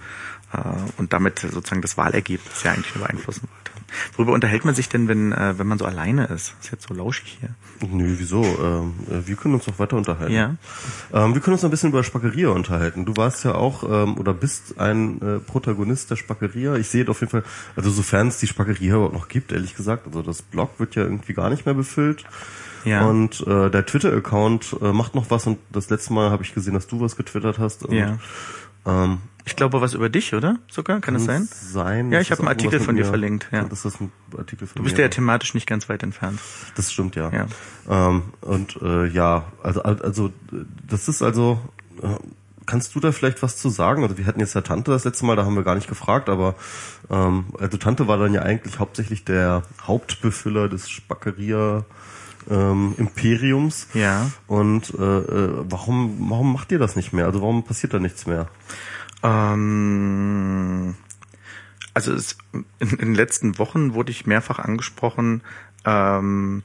äh, und damit sozusagen das Wahlergebnis ja eigentlich nur beeinflussen wollte. Worüber unterhält man sich denn, wenn äh, wenn man so alleine ist? Ist jetzt so lauschig hier. Nö, wieso? Ähm, äh, wir können uns noch weiter unterhalten. Ja. Ähm, wir können uns noch ein bisschen über Spackeria unterhalten. Du warst ja auch ähm, oder bist ein äh, Protagonist der Spackeria. Ich sehe auf jeden Fall, also sofern es die Spackeria überhaupt noch gibt, ehrlich gesagt. Also das Blog wird ja irgendwie gar nicht mehr befüllt. Ja. Und äh, der Twitter-Account äh, macht noch was und das letzte Mal habe ich gesehen, dass du was getwittert hast. Und, Ja. Ähm, Ich glaube was über dich, oder? Sogar kann das sein? sein. Ja, ich habe einen Artikel von dir mir- verlinkt, ja. Das ist ein Artikel von Du bist mir. ja thematisch nicht ganz weit entfernt. Das stimmt ja. Ja. Ähm, und äh, ja, also also das ist also. Äh, kannst du da vielleicht was zu sagen? Also wir hatten jetzt ja Tante das letzte Mal, da haben wir gar nicht gefragt, aber ähm, also Tante war dann ja eigentlich hauptsächlich der Hauptbefüller des Spackeria ähm, Imperiums. Ja. Und äh, äh, warum warum macht ihr das nicht mehr? Also warum passiert da nichts mehr? Ähm, also es, in, in den letzten Wochen wurde ich mehrfach angesprochen ähm,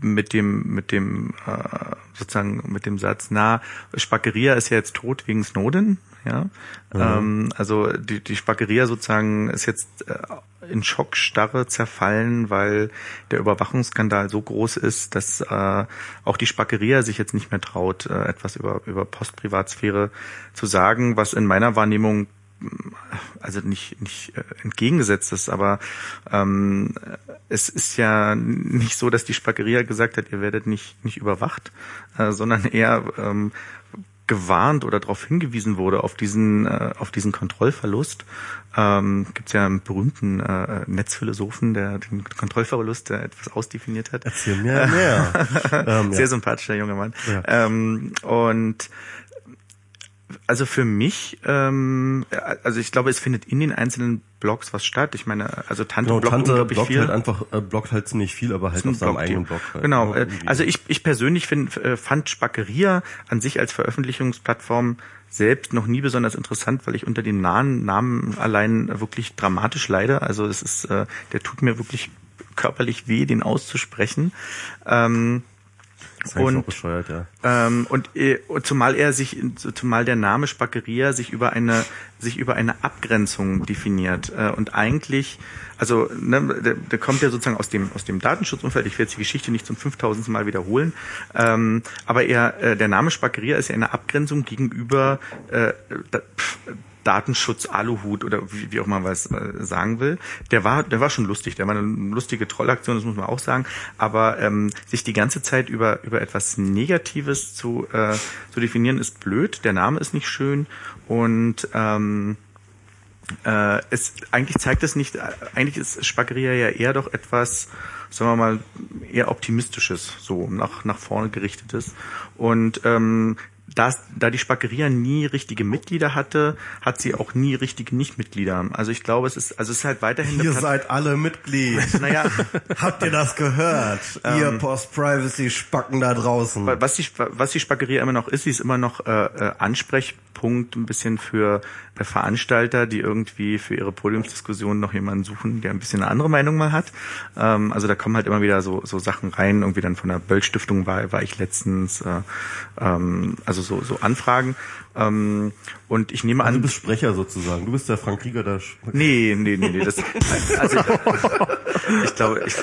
mit dem mit dem äh, sozusagen mit dem Satz, na Spackeria ist ja jetzt tot wegen Snowden, ja. Ähm, also die die Spackeria sozusagen ist jetzt äh, in Schockstarre zerfallen, weil der Überwachungsskandal so groß ist, dass äh, auch die Spackeria sich jetzt nicht mehr traut, äh, etwas über über Postprivatsphäre zu sagen, was in meiner Wahrnehmung also nicht nicht äh, entgegengesetzt ist, aber ähm, es ist ja nicht so, dass die Spackeria gesagt hat, ihr werdet nicht nicht überwacht, äh, sondern eher ähm, gewarnt oder darauf hingewiesen wurde auf diesen äh, auf diesen Kontrollverlust. Ähm, Gibt es ja einen berühmten äh, Netzphilosophen, der den Kontrollverlust der etwas ausdefiniert hat. Erzähl mir mehr. *laughs* ähm, Sehr ja. sympathischer junger Mann. Ja. Ähm, und also für mich, ähm, also ich glaube, es findet in den einzelnen Blogs was statt. Ich meine, also Tante Genau, bloggt Tante bloggt viel. halt einfach, äh, bloggt halt ziemlich viel, aber halt auf seinem eigenen Blog halt. Genau. ne, äh. Also ich, ich persönlich find, äh, fand Spackeria an sich als Veröffentlichungsplattform selbst noch nie besonders interessant, weil ich unter den nahen Namen allein wirklich dramatisch leide. Also es ist, äh, der tut mir wirklich körperlich weh, den auszusprechen. Ähm, Das auch Und bescheuert, ja. ähm, und, äh, zumal er sich, zumal der Name Spackeria sich über eine, sich über eine Abgrenzung definiert äh, und eigentlich, also ne, der, der kommt ja sozusagen aus dem aus dem Datenschutzumfeld. Ich werde jetzt die Geschichte nicht zum 5000. Mal wiederholen, ähm, aber er, äh, der Name Spackeria ist ja eine Abgrenzung gegenüber äh, da, pff, Datenschutz Aluhut oder wie, wie auch man was äh, sagen will. Der war, der war schon lustig. Der war eine lustige Trollaktion, das muss man auch sagen. Aber ähm, sich die ganze Zeit über über etwas Negatives zu äh, zu definieren ist blöd. Der Name ist nicht schön und ähm, äh, es eigentlich zeigt es nicht. Eigentlich ist Spackeria ja eher doch etwas, sagen wir mal, eher optimistisches, so nach nach vorne gerichtetes und ähm, das, da die Spackeria nie richtige Mitglieder hatte, hat sie auch nie richtige Nichtmitglieder. Also ich glaube, es ist, also es ist halt weiterhin Ihr seid alle Mitglied. naja, *laughs* Habt ihr das gehört? ihr Post-Privacy-Spacken da draußen. was die, was die Spackeria immer noch ist, sie ist immer noch äh, äh, Ansprechpunkt ein bisschen für äh, Veranstalter, die irgendwie für ihre Podiumsdiskussion noch jemanden suchen, der ein bisschen eine andere Meinung mal hat. Ähm, also da kommen halt immer wieder so, so Sachen rein, irgendwie dann von der Böll-Stiftung war, war ich letztens, äh, ähm, also so, so Anfragen. Ähm, und ich nehme an, du bist Sprecher sozusagen. Du bist der Frank Krieger der Sch Nee, nee, nee, nee. Das, also ich, ich glaube, ich,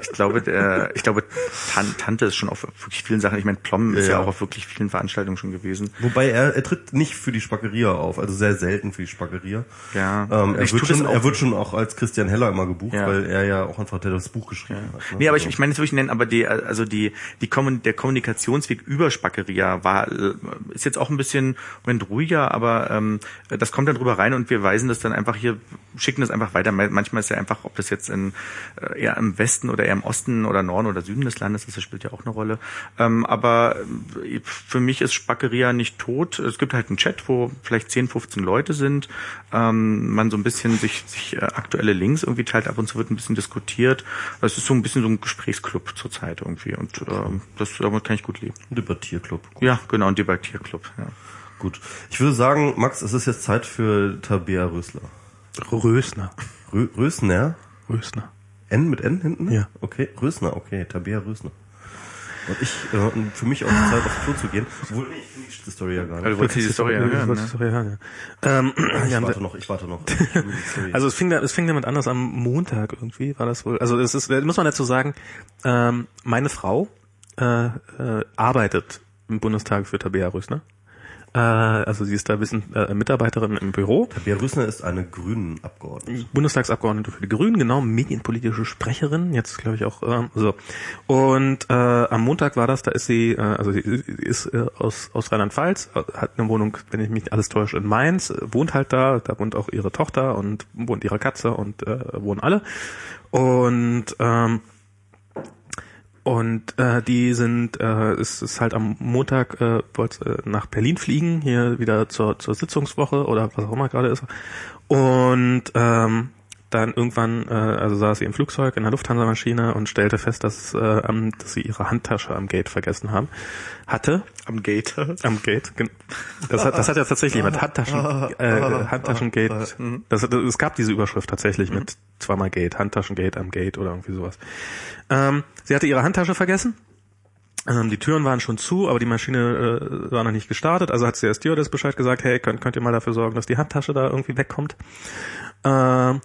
ich glaube, der, ich glaube, Tan, Tante ist schon auf wirklich vielen Sachen. Ich meine, Plom ist ja, Ja. auch auf wirklich vielen Veranstaltungen schon gewesen. Wobei er, er tritt nicht für die Spackeria auf, also sehr selten für die Spackeria. Ja. Ähm, er, Ich wird das schon, auch- er wird schon auch als Christian Heller immer gebucht, Ja. weil er ja auch einfach das Buch geschrieben hat. Ne? Nee, aber ich, Also- ich meine jetzt wirklich nennen, aber die, also die, die Kommun der Kommunikationsweg über Spackeria war, äh, ist jetzt auch ein bisschen Moment ruhiger, aber ähm, das kommt dann drüber rein und wir weisen das dann einfach hier, schicken das einfach weiter. Manchmal ist ja einfach, ob das jetzt in, äh, eher im Westen oder eher im Osten oder Norden oder Süden des Landes ist, das spielt ja auch eine Rolle. Ähm, aber äh, für mich ist Spackeria nicht tot. Es gibt halt einen Chat, wo vielleicht 10, 15 Leute sind. Ähm, man so ein bisschen sich, sich äh, aktuelle Links irgendwie teilt, ab und zu wird ein bisschen diskutiert. Es ist so ein bisschen so ein Gesprächsclub zurzeit irgendwie und ähm, das damit kann ich gut leben. Ein Debattierclub. Gut. Ja, genau, ein Debattierclub. Ja. Gut. Ich würde sagen, Max, es ist jetzt Zeit für Tabea Rösler. Rösner. Rö Rösner? Rösner. N mit N hinten? Ja. Okay, Rösner, okay, Tabea Rösner. Und ich, äh, und für mich auch die Zeit aufs Klo zu gehen. Obwohl, nee, ich finde die Story ja gar Also, du nicht. wolltest diese Story ja hören, ne? ja hören, ja. Ähm, Ich ja, warte noch, ich warte noch. *laughs* Ich die Story. Also es fing, da, es fing damit an, dass am Montag irgendwie war das wohl. Also es ist, muss man dazu sagen, ähm, meine Frau äh, äh, arbeitet im Bundestag für Tabea Rösner. Äh, also sie ist da Wissen, äh, Mitarbeiterin im Büro. Tabea Rösner ist eine grünen Abgeordnete. Bundestagsabgeordnete für die Grünen, genau, medienpolitische Sprecherin, jetzt glaube ich auch ähm, so. Und äh, am Montag war das, da ist sie, äh, also sie ist äh, aus, aus Rheinland-Pfalz, äh, hat eine Wohnung, wenn ich mich nicht alles täusche, in Mainz, äh, wohnt halt da, da wohnt auch ihre Tochter und wohnt ihre Katze und äh, wohnen alle. Und ähm, und äh, die sind, äh, es ist halt am Montag, äh, wollte äh, nach Berlin fliegen, hier wieder zur, zur Sitzungswoche oder was auch immer gerade ist. Und ähm, dann irgendwann, äh, also saß sie im Flugzeug in der Lufthansa-Maschine und stellte fest, dass, äh, am, dass sie ihre Handtasche am Gate vergessen haben. Hatte, Am Gate. am Gate. Das hat, das hat ja tatsächlich jemand Handtaschen, äh, Handtaschengate. *laughs* Das, das, es gab diese Überschrift tatsächlich mit zweimal Gate, Handtaschengate am Gate oder irgendwie sowas. Ähm, sie hatte ihre Handtasche vergessen. Ähm, die Türen waren schon zu, aber die Maschine äh, war noch nicht gestartet. Also hat sie der Stewardess Bescheid gesagt, hey, könnt, könnt ihr mal dafür sorgen, dass die Handtasche da irgendwie wegkommt. Ähm,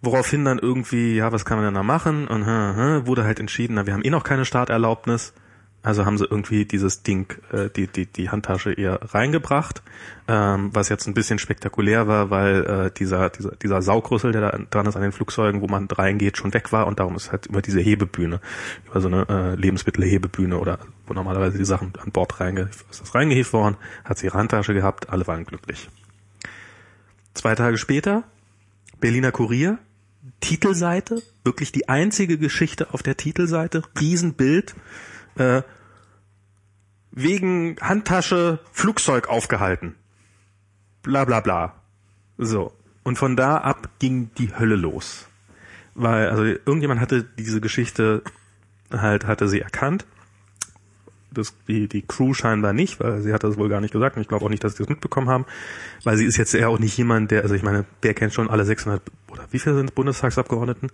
woraufhin dann irgendwie, ja, was kann man denn da machen? Und hm, hm, wurde halt entschieden, na, wir haben eh noch keine Starterlaubnis. Also haben sie irgendwie dieses Ding, äh, die, die, die Handtasche eher reingebracht, ähm, was jetzt ein bisschen spektakulär war, weil äh, dieser, dieser, dieser Saugrüssel, der da dran ist an den Flugzeugen, wo man reingeht, schon weg war und darum ist halt über diese Hebebühne, über so eine äh, Lebensmittelhebebühne oder wo normalerweise die Sachen an Bord reinge ist das reingehievt worden, hat sie ihre Handtasche gehabt, alle waren glücklich. Zwei Tage später, Berliner Kurier, Titelseite, wirklich die einzige Geschichte auf der Titelseite, Riesenbild, äh, wegen Handtasche Flugzeug aufgehalten. Bla bla bla. So. Und von da ab ging die Hölle los. Weil, also irgendjemand hatte diese Geschichte halt, hatte sie erkannt. Das, die, die Crew scheinbar nicht, weil sie hat das wohl gar nicht gesagt und ich glaube auch nicht, dass sie das mitbekommen haben, weil sie ist jetzt eher auch nicht jemand, der, also ich meine, wer kennt schon alle 600 oder wie viele sind Bundestagsabgeordneten?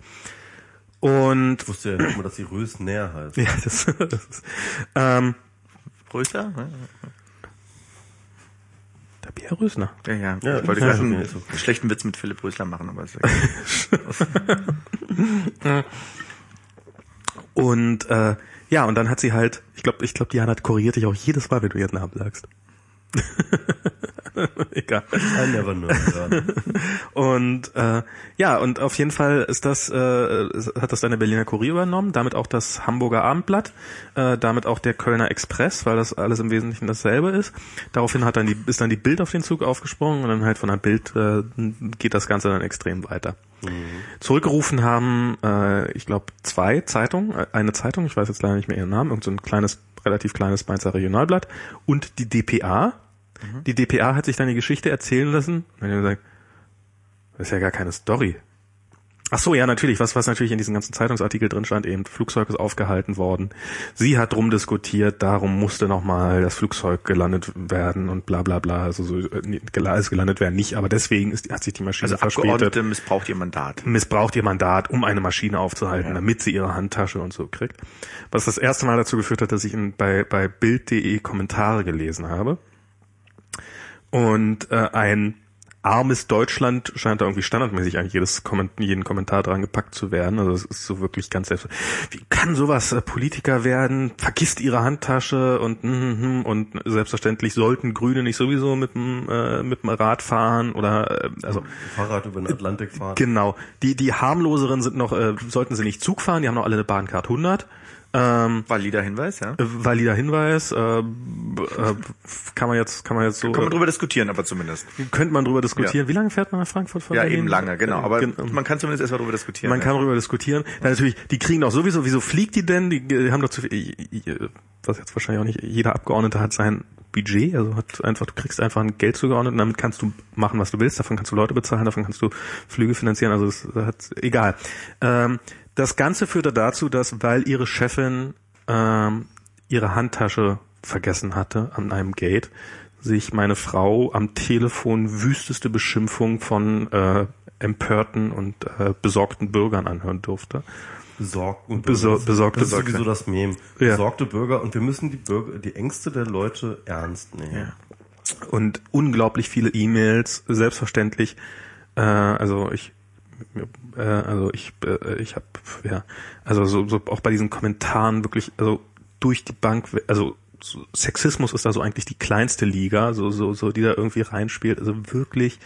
Und Ich wusste ja nicht mal, dass die Rös näher heißt. ja, das, das ist, ähm, Größer? der Pierre Rösner. Ja, ja. Ja, ich wollte ja, gerade einen okay. schlechten Witz mit Philipp Rösler machen, aber ist okay. *laughs* Und äh, ja, und dann hat sie halt, ich glaube, ich glaube, Diana korrigiert dich auch jedes Mal, wenn du ihren Namen sagst. *laughs* Egal. I never know. Und äh, ja, und auf jeden Fall ist das, äh, hat das dann der Berliner Kurier übernommen, damit auch das Hamburger Abendblatt, äh, damit auch der Kölner Express, weil das alles im Wesentlichen dasselbe ist. Daraufhin hat dann die, ist dann die Bild auf den Zug aufgesprungen und dann halt von der Bild äh, geht das Ganze dann extrem weiter. Zurückgerufen haben, äh, ich glaube, zwei Zeitungen, äh, eine Zeitung, ich weiß jetzt leider nicht mehr ihren Namen, irgend so ein kleines, relativ kleines Mainzer Regionalblatt und die DPA. Die DPA hat sich dann die Geschichte erzählen lassen und dann gesagt, das ist ja gar keine Story. Ach so, ja, natürlich. Was, was natürlich in diesem ganzen Zeitungsartikel drin stand, eben, Flugzeug ist aufgehalten worden. Sie hat drum diskutiert, darum musste nochmal das Flugzeug gelandet werden und bla bla bla. Also so, äh, ist gelandet werden nicht, aber deswegen ist, hat sich die Maschine Also verspätet. Abgeordnete missbraucht ihr Mandat. Missbraucht ihr Mandat, um eine Maschine aufzuhalten, damit sie ihre Handtasche und so kriegt. Was das erste Mal dazu geführt hat, dass ich in, bei, bei Bild.de Kommentare gelesen habe. Und äh, ein armes Deutschland scheint da irgendwie standardmäßig eigentlich jedes Komment jeden Kommentar dran gepackt zu werden. Also es ist so wirklich ganz selbst. Wie kann sowas äh, Politiker werden? Vergisst ihre Handtasche und mm, mm, und selbstverständlich sollten Grüne nicht sowieso mit dem äh, mit dem Rad fahren oder äh, also Fahrrad über den Atlantik fahren. Genau. Die, die harmloseren sind noch, äh, sollten sie nicht Zug fahren, die haben noch alle eine Bahncard 100. Ähm, Valider Hinweis, ja. äh, valider Hinweis, äh, äh, kann man jetzt, kann man jetzt so, Kann man drüber diskutieren, aber zumindest. könnte man drüber diskutieren. Wie lange fährt man nach Frankfurt von Ja, Berlin? eben lange, genau. Aber Gen- man kann zumindest erstmal drüber diskutieren. man ja. kann darüber diskutieren. Dann natürlich, die kriegen doch sowieso, wieso fliegt die denn? Die, die haben doch zu viel, was jetzt wahrscheinlich auch nicht, jeder Abgeordnete hat sein Budget, also hat einfach, du kriegst einfach ein Geld zugeordnet und damit kannst du machen, was du willst, davon kannst du Leute bezahlen, davon kannst du Flüge finanzieren, also das hat, egal. Ähm, das Ganze führte dazu, dass, weil ihre Chefin ähm, ihre Handtasche vergessen hatte an einem Gate, sich meine Frau am Telefon wüsteste Beschimpfung von äh, empörten und äh, besorgten Bürgern anhören durfte. Besorgt und Besor- besorgte das ist Bürger. sowieso das Mem. Ja. Besorgte Bürger und wir müssen die Bürger, die Ängste der Leute ernst nehmen. und unglaublich viele E-Mails, selbstverständlich. Äh, also ich, äh, also ich, äh, ich habe ja, also so, so auch bei diesen Kommentaren wirklich, also durch die Bank, also so Sexismus ist da so eigentlich die kleinste Liga, so so so die da irgendwie reinspielt, also wirklich.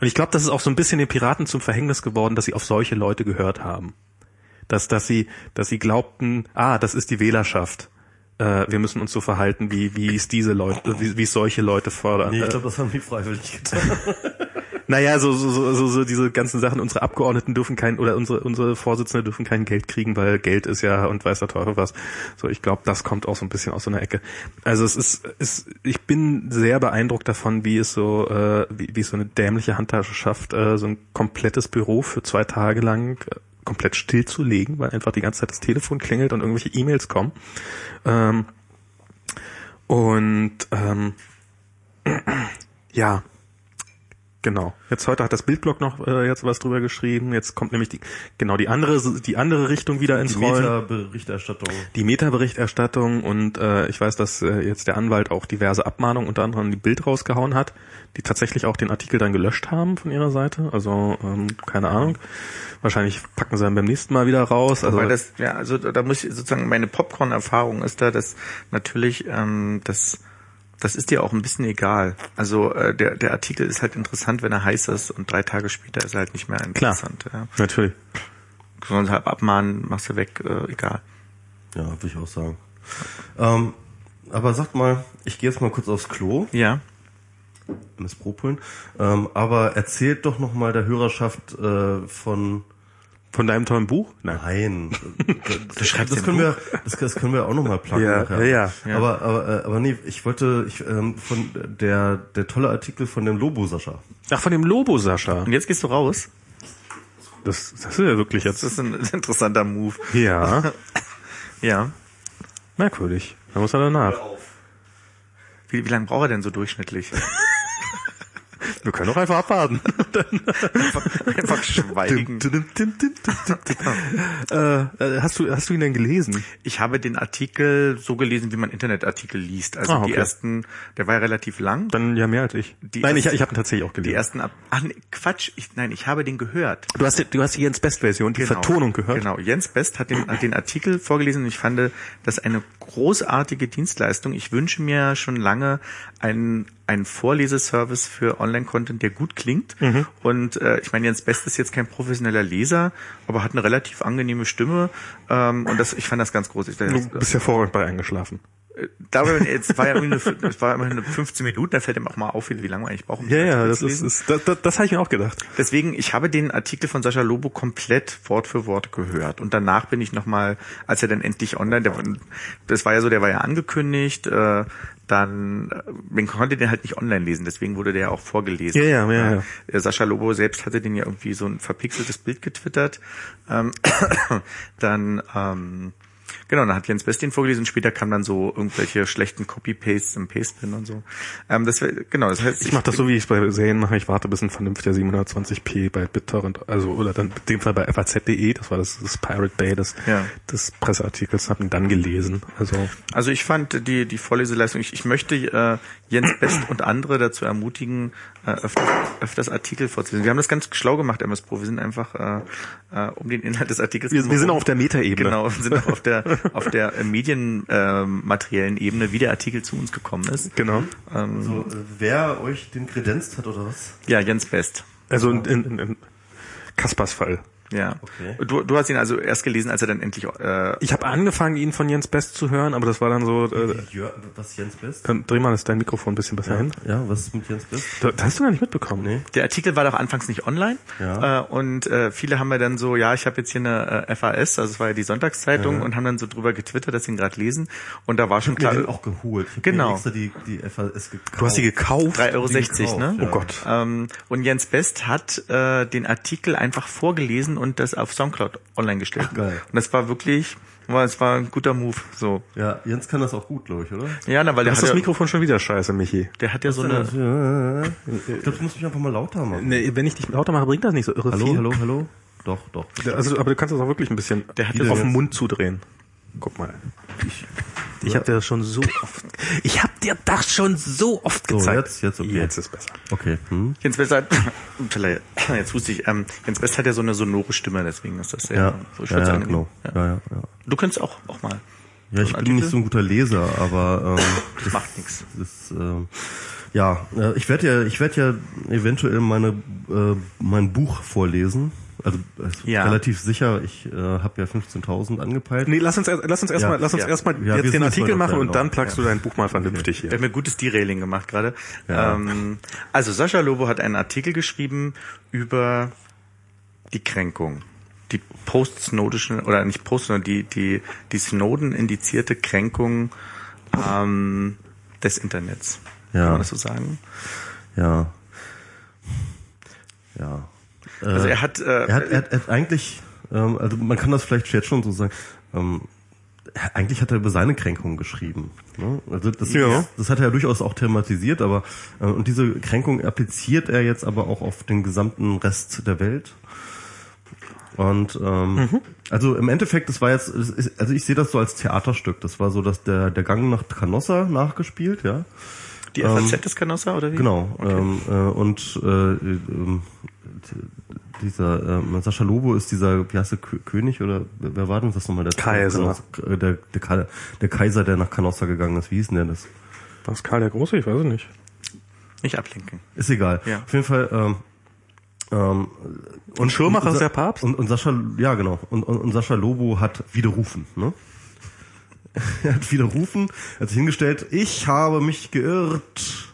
Und ich glaube, das ist auch so ein bisschen den Piraten zum Verhängnis geworden, dass sie auf solche Leute gehört haben, dass dass sie dass sie glaubten, ah, das ist die Wählerschaft. Äh, wir müssen uns so verhalten, wie wie es diese Leute, wie, wie es solche Leute fordern. Nee, Äh, ich glaube, das haben die freiwillig getan. *laughs* naja, so, so, so, so, diese ganzen Sachen, unsere Abgeordneten dürfen kein, oder unsere, unsere Vorsitzende dürfen kein Geld kriegen, weil Geld ist ja und weiß der Teufel was. So, ich glaube, das kommt auch so ein bisschen aus so einer Ecke. Also es ist, ist ich bin sehr beeindruckt davon, wie es so, äh, wie, wie es so eine dämliche Handtasche schafft, äh, so ein komplettes Büro für zwei Tage lang äh, komplett stillzulegen, weil einfach die ganze Zeit das Telefon klingelt und irgendwelche E-Mails kommen. Ähm, und ähm, *clears throat* ja, Genau. Jetzt heute hat das Bildblog noch äh, jetzt was drüber geschrieben. Jetzt kommt nämlich die genau die andere die andere Richtung wieder ins Die Rollen. Meta-Berichterstattung. Die Meta-Berichterstattung und äh, ich weiß, dass äh, jetzt der Anwalt auch diverse Abmahnungen unter anderem die Bild rausgehauen hat, die tatsächlich auch den Artikel dann gelöscht haben von ihrer Seite. Also ähm, keine Ahnung. Wahrscheinlich packen sie dann beim nächsten Mal wieder raus. Also Weil das, ja, also da muss ich sozusagen, meine Popcorn-Erfahrung ist da, dass natürlich ähm, das das ist dir auch ein bisschen egal. Also äh, der, der Artikel ist halt interessant, wenn er heiß ist und drei Tage später ist er halt nicht mehr interessant. Ja. natürlich. Sonst halb abmahnen, machst du weg, äh, egal. Ja, würde ich auch sagen. Ähm, aber sagt mal, ich gehe jetzt mal kurz aufs Klo, Ja. Miss Propeln, ähm, aber erzählt doch noch mal der Hörerschaft äh, von Von deinem tollen Buch? Nein. Nein, *laughs* das, das können wir, das, das können wir auch noch mal planen. Ja, nachher. ja, ja. Aber, aber, äh, aber nee, ich wollte ich, ähm, von der der tolle Artikel von dem Lobo Sascha. Ach, von dem Lobo, Sascha. Und jetzt gehst du raus. Das, das ist ja wirklich Das jetzt. ist ein *laughs* interessanter Move. Ja, *laughs* Ja. merkwürdig. Da muss er danach. Wie, wie lange braucht er denn so durchschnittlich? Wir können auch einfach abwarten. einfach, einfach schweigen. äh, hast du hast du ihn denn gelesen? Ich habe den Artikel so gelesen, wie man Internetartikel liest. Also Ah, okay. die ersten, der war ja relativ lang. Dann ja mehr als ich. Die Nein, ich, erste- ich habe ihn tatsächlich auch Die gelesen. ersten ab. Ach nee, Quatsch, ich, nein, ich habe den gehört. Du hast du hast die Jens Best Version, die Genau. Vertonung gehört. Genau. Jens Best hat den, hat den Artikel vorgelesen und ich fand das eine großartige Dienstleistung. Ich wünsche mir schon lange einen, einen Vorleseservice für Online-Content, der gut klingt. Mhm. Und äh, ich meine, Jens Best ist jetzt kein professioneller Leser, aber hat eine relativ angenehme Stimme. Ähm, und das, ich fand das ganz groß. Ich, Du bist hervorragend bei eingeschlafen. Da war, jetzt war ja eine, es war immerhin eine 15 Minuten, da fällt ihm auch mal auf, wie lange man eigentlich braucht. um Ja, ja, das ist, ist das, das, das habe ich mir auch gedacht. Deswegen, ich habe den Artikel von Sascha Lobo komplett Wort für Wort gehört. Und danach bin ich nochmal, als er dann endlich online, der, das war ja so, der war ja angekündigt, äh, dann, äh, man konnte den halt nicht online lesen, deswegen wurde der ja auch vorgelesen. Ja, ja, ja, ja. Äh, Sascha Lobo selbst hatte den ja irgendwie so ein verpixeltes Bild getwittert. Ähm, *coughs* dann, ähm, Genau, dann hat Jens Best den vorgelesen. Später kam dann so irgendwelche schlechten Copy-Pastes im Pastebin und so. Ähm, das wär, genau, das heißt, Ich mache das so, wie ich es bei Serien mache. Ich warte, bis ein vernünftiger 720p bei BitTorrent, also oder dann in dem Fall bei FAZ.de, das war das, das Pirate Bay des, Ja. des Presseartikels, habe ihn dann gelesen. Also Also ich fand die, die Vorleseleistung, ich, ich möchte äh, Jens Best und andere dazu ermutigen, äh, öfters, öfters Artikel vorzulesen. Wir haben das ganz schlau gemacht, MS Pro. Wir sind einfach äh, äh, um den Inhalt des Artikels wir, wir sind auf der Metaebene. Genau, wir sind auch auf der *laughs* auf der äh, medienmateriellen Ebene, wie der Artikel zu uns gekommen ist. Genau. Ähm, So, äh, wer euch den kredenzt hat oder was? ja, Jens Best. Also in, in, in Kaspers Fall. Ja. Okay. Du, du hast ihn also erst gelesen, als er dann endlich äh, Ich habe angefangen, ihn von Jens Best zu hören, aber das war dann so, äh, Jör, was Jens Best? dann dreh mal das dein Mikrofon ein bisschen besser hin. Ja, was ist mit Jens Best? Das hast du gar nicht mitbekommen. Nee. Der Artikel war doch anfangs nicht online Ja. äh, und äh, viele haben ja dann so, ja, ich habe jetzt hier eine äh, FAS, also es war ja die Sonntagszeitung und haben dann so drüber getwittert, dass sie ihn gerade lesen und da war schon Ich klar, mir den auch geholt. Ich Genau. mir die, die FAS gekauft. Du hast sie gekauft? 3,60 Euro, die gekauft, ne? ja. Oh Gott. Ähm, und Jens Best hat äh, den Artikel einfach vorgelesen und das auf Soundcloud online gestellt. Ach, geil. Und das war wirklich, war, es war ein guter Move. So. Ja, Jens kann das auch gut, glaube ich, oder? Ja, na, weil Du der hast hat, das ja, Mikrofon schon wieder scheiße, Michi. der hat ja so eine. Ich glaube, du musst mich einfach mal lauter machen. Nee, wenn ich dich lauter mache, bringt das nicht so irre Hallo, viel. hallo, hallo? Doch, doch. Also, aber du kannst das auch wirklich ein bisschen Der hat auf den Mund zudrehen. Guck mal. Ich, ich habe dir das schon so oft. Ich habe dir das schon so oft So, gezeigt. jetzt- jetzt okay. Jetzt ist besser. Okay. Hm? Jens Best hat, *laughs* *laughs* jetzt wusste ich, ähm, Jens Best hat ja so eine sonore Stimme, deswegen ist das sehr Ja, so ja, ja, genau. Ja. Ja, ja, ja. Du könntest auch, auch mal. Ja, ich So bin nicht so ein guter Leser, aber ähm, *laughs* das Macht nichts. Das, ähm, ja, äh, ich werde ja, ich werde ja eventuell meine äh, mein Buch vorlesen. Also äh, Ja. relativ sicher. Ich äh, habe ja 15.000 angepeilt. Nee, lass uns erst, lass uns erstmal, Ja, lass uns ja. erstmal Ja, wir jetzt den Artikel machen und dann plagst du dein Buch mal vernünftig Wir hier. haben ein gutes Derailing gemacht gerade. Ja. Ähm, also Sascha Lobo hat einen Artikel geschrieben über die Kränkung. Die post-snowdischen, oder nicht post, sondern die, die, die Snowden indizierte Kränkung ähm, des Internets. Ja. Kann man das so sagen? Ja. Ja. Äh, Also er hat, äh, er hat, er hat, er hat eigentlich, ähm, also man kann das vielleicht jetzt schon so sagen, ähm, eigentlich hat er über seine Kränkung geschrieben. Ne? Also das, Ja. das hat er ja durchaus auch thematisiert, aber äh, und diese Kränkung appliziert er jetzt aber auch auf den gesamten Rest der Welt. Und ähm, also im Endeffekt, das war jetzt, also ich sehe das so als Theaterstück. Das war so, dass der der Gang nach Canossa nachgespielt, ja. die FAZ ist Canossa oder wie? Genau. Ähm, äh, und äh, ähm, dieser ähm, Sascha Lobo ist dieser, wie heißt der, Kö- König oder wer war denn das nochmal? Der Kaiser. Der, der, der, Ka- der Kaiser, der nach Canossa gegangen ist. Wie hieß denn der das? Was Karl der Große? Ich weiß es nicht. Nicht ablenken. Ist egal. Ja. Auf jeden Fall. Ähm, ähm, und Schirmacher ist der Papst? Und, und Sascha, ja genau. Und, und, und Sascha Lobo hat widerrufen. Ne? *laughs* er hat widerrufen, er hat sich hingestellt. Ich habe mich geirrt.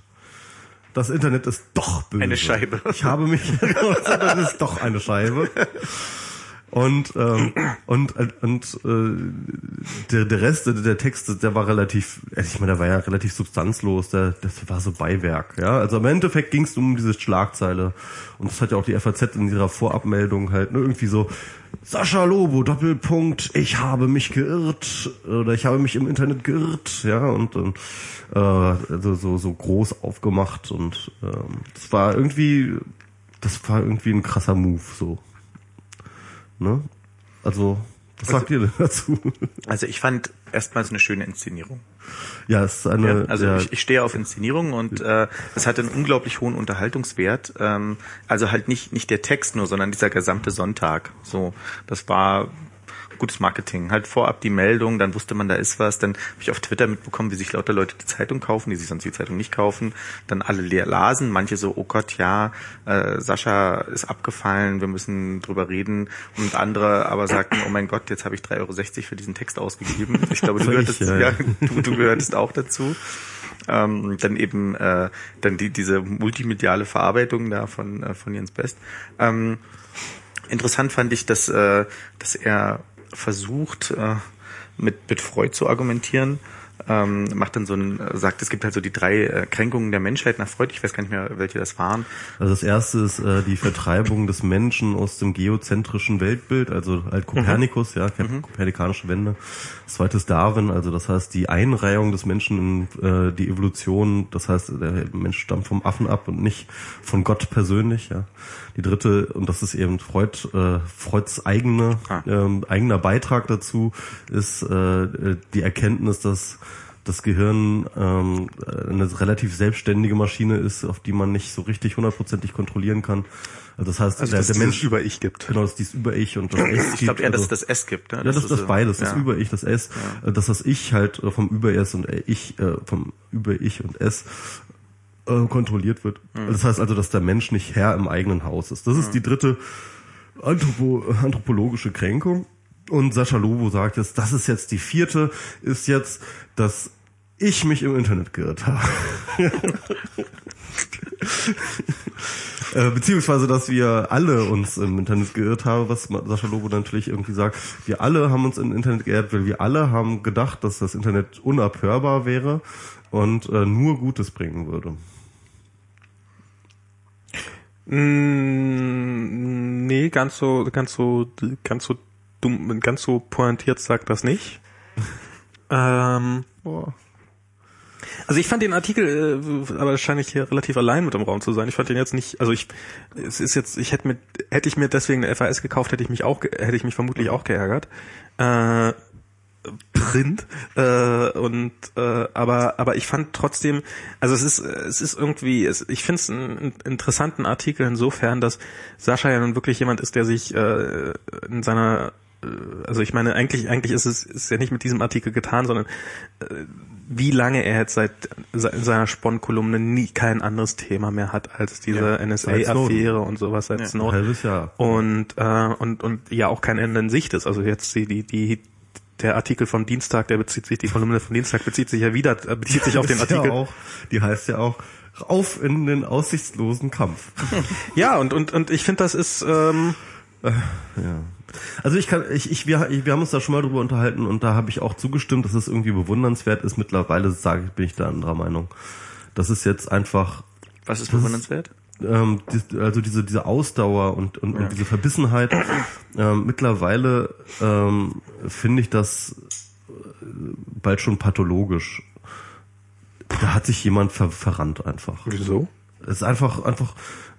Das Internet ist doch böse. Eine Scheibe. Ich habe mich, *laughs* *laughs* das Internet ist doch eine Scheibe. Und ähm, und und äh, der der Rest der Text, der war relativ, ich meine, der war ja relativ substanzlos. Der das war so Beiwerk. Ja, also im Endeffekt ging es um diese Schlagzeile und das hat ja auch die FAZ in ihrer Vorabmeldung halt ne, irgendwie so Sascha Lobo Doppelpunkt. Ich habe mich geirrt oder ich habe mich im Internet geirrt. Ja und und äh, also so so groß aufgemacht und ähm, das war irgendwie das war irgendwie ein krasser Move so. Ne? Also, was Also- sagt ihr denn dazu? *laughs* Also ich fand erstmals eine schöne Inszenierung. ja, es ist eine. Ja, also ja, ich, ich stehe auf Inszenierung und äh, es hat einen unglaublich hohen Unterhaltungswert. Ähm, also halt nicht nicht der Text nur, sondern dieser gesamte Sonntag. So, das war gutes Marketing. Halt vorab die Meldung, dann wusste man, da ist was. Dann habe ich auf Twitter mitbekommen, wie sich lauter Leute die Zeitung kaufen, die sich sonst die Zeitung nicht kaufen. Dann alle leer lasen. Manche so, oh Gott, ja, äh, Sascha ist abgefallen, wir müssen drüber reden. Und andere aber sagten, oh mein Gott, jetzt habe ich 3,60 Euro für diesen Text ausgegeben. Ich glaube, du gehörtest, ja, ja. du, du gehörtest auch dazu. Ähm, dann eben äh, dann die, diese multimediale Verarbeitung da von, äh, von Jens Best. Ähm, interessant fand ich, dass, äh, dass er versucht, äh, mit, mit Freud zu argumentieren. Ähm, macht dann so ein, sagt, es gibt halt so die drei äh, Kränkungen der Menschheit nach Freud. Ich weiß gar nicht mehr, welche das waren. Also das erste ist äh, die Vertreibung des Menschen aus dem geozentrischen Weltbild, also halt Kopernikus, ja, kopernikanische Wende. Das zweite ist Darwin, also das heißt die Einreihung des Menschen in äh, die Evolution, das heißt der Mensch stammt vom Affen ab und nicht von Gott persönlich, ja. Die dritte, und das ist eben Freud, äh, Freuds eigene, Ah. ähm, eigener Beitrag dazu, ist äh, die Erkenntnis, dass das Gehirn ähm, eine relativ selbstständige Maschine ist, auf die man nicht so richtig hundertprozentig kontrollieren kann. Also das heißt, Also, der, dass der Mensch dieses Über-Ich gibt. Genau, dass dies Über-Ich und das *clears throat* Es Ich glaube gibt, eher, dass also- es das S gibt. Ne? ja, das, ist das beides, das ja. Über-Ich, das S, äh, dass das Ich halt äh, vom Über-S und äh, Ich, äh, vom Über-Ich und S äh, kontrolliert wird. Mhm. Das heißt also, dass der Mensch nicht Herr im eigenen Haus ist. Das ist die dritte Anthropo anthropologische Kränkung. Und Sascha Lobo sagt jetzt, das ist jetzt die vierte, ist jetzt, dass ich mich im Internet geirrt habe. *laughs* Äh, beziehungsweise, dass wir alle uns im Internet geirrt haben, was Sascha Lobo natürlich irgendwie sagt. Wir alle haben uns im Internet geirrt, weil wir alle haben gedacht, dass das Internet unabhörbar wäre und äh, nur Gutes bringen würde. Mm, nee, ganz so, ganz so, ganz so dumm, ganz so pointiert sagt das nicht. *laughs* ähm, also ich fand den Artikel, äh, aber das scheine ich hier relativ allein mit im Raum zu sein. Ich fand den jetzt nicht, also ich, es ist jetzt, ich hätte mit, hätte ich mir deswegen eine FAS gekauft, hätte ich mich auch, ge- hätte ich mich vermutlich auch geärgert. Äh, Print äh, und äh, aber aber ich fand trotzdem also es ist es ist irgendwie es, ich finde es einen, interessanten Artikel insofern dass Sascha ja nun wirklich jemand ist der sich äh, in seiner äh, also ich meine eigentlich eigentlich ist es ist ja nicht mit diesem Artikel getan sondern äh, wie lange er jetzt seit se- in seiner Spon-Kolumne nie kein anderes Thema mehr hat als diese Ja, seit NSA-Affäre und sowas seit Ja. Snowden und äh, und und ja auch kein Ende in Sicht ist. Also jetzt die die die der Artikel vom Dienstag, der bezieht sich die Kolumne vom Dienstag bezieht sich ja wieder äh, bezieht sich auf den *laughs* Artikel. Ja auch, die heißt ja auch Rauf in den aussichtslosen Kampf. *laughs* Ja und und und ich finde das ist ähm, Ja. Also ich kann, ich, ich, wir, wir haben uns da schon mal drüber unterhalten und da habe ich auch zugestimmt, dass es irgendwie bewundernswert ist. Mittlerweile sage ich, bin ich da anderer Meinung. Das ist jetzt einfach, Was ist bewundernswert? ähm, die, also diese diese Ausdauer und und, und diese Verbissenheit. Ähm, mittlerweile ähm, finde ich das äh, bald schon pathologisch. Da hat sich jemand ver, verrannt einfach. wieso? Es ist einfach, einfach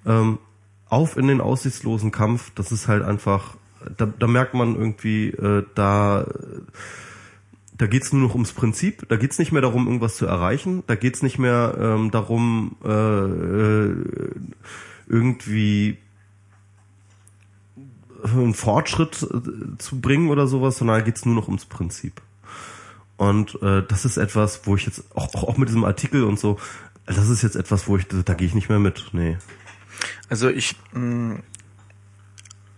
ähm, auf in den aussichtslosen Kampf. Das ist halt einfach, da, da merkt man irgendwie, äh, da, da geht's nur noch ums Prinzip. Da geht's nicht mehr darum, irgendwas zu erreichen. Da geht's nicht mehr ähm, darum, äh, äh, irgendwie einen Fortschritt äh, zu bringen oder sowas, sondern geht's nur noch ums Prinzip. Und äh, das ist etwas, wo ich jetzt auch, auch, mit diesem Artikel und so, das ist jetzt etwas, wo ich, da, da gehe ich nicht mehr mit. Nee. Also ich, mh,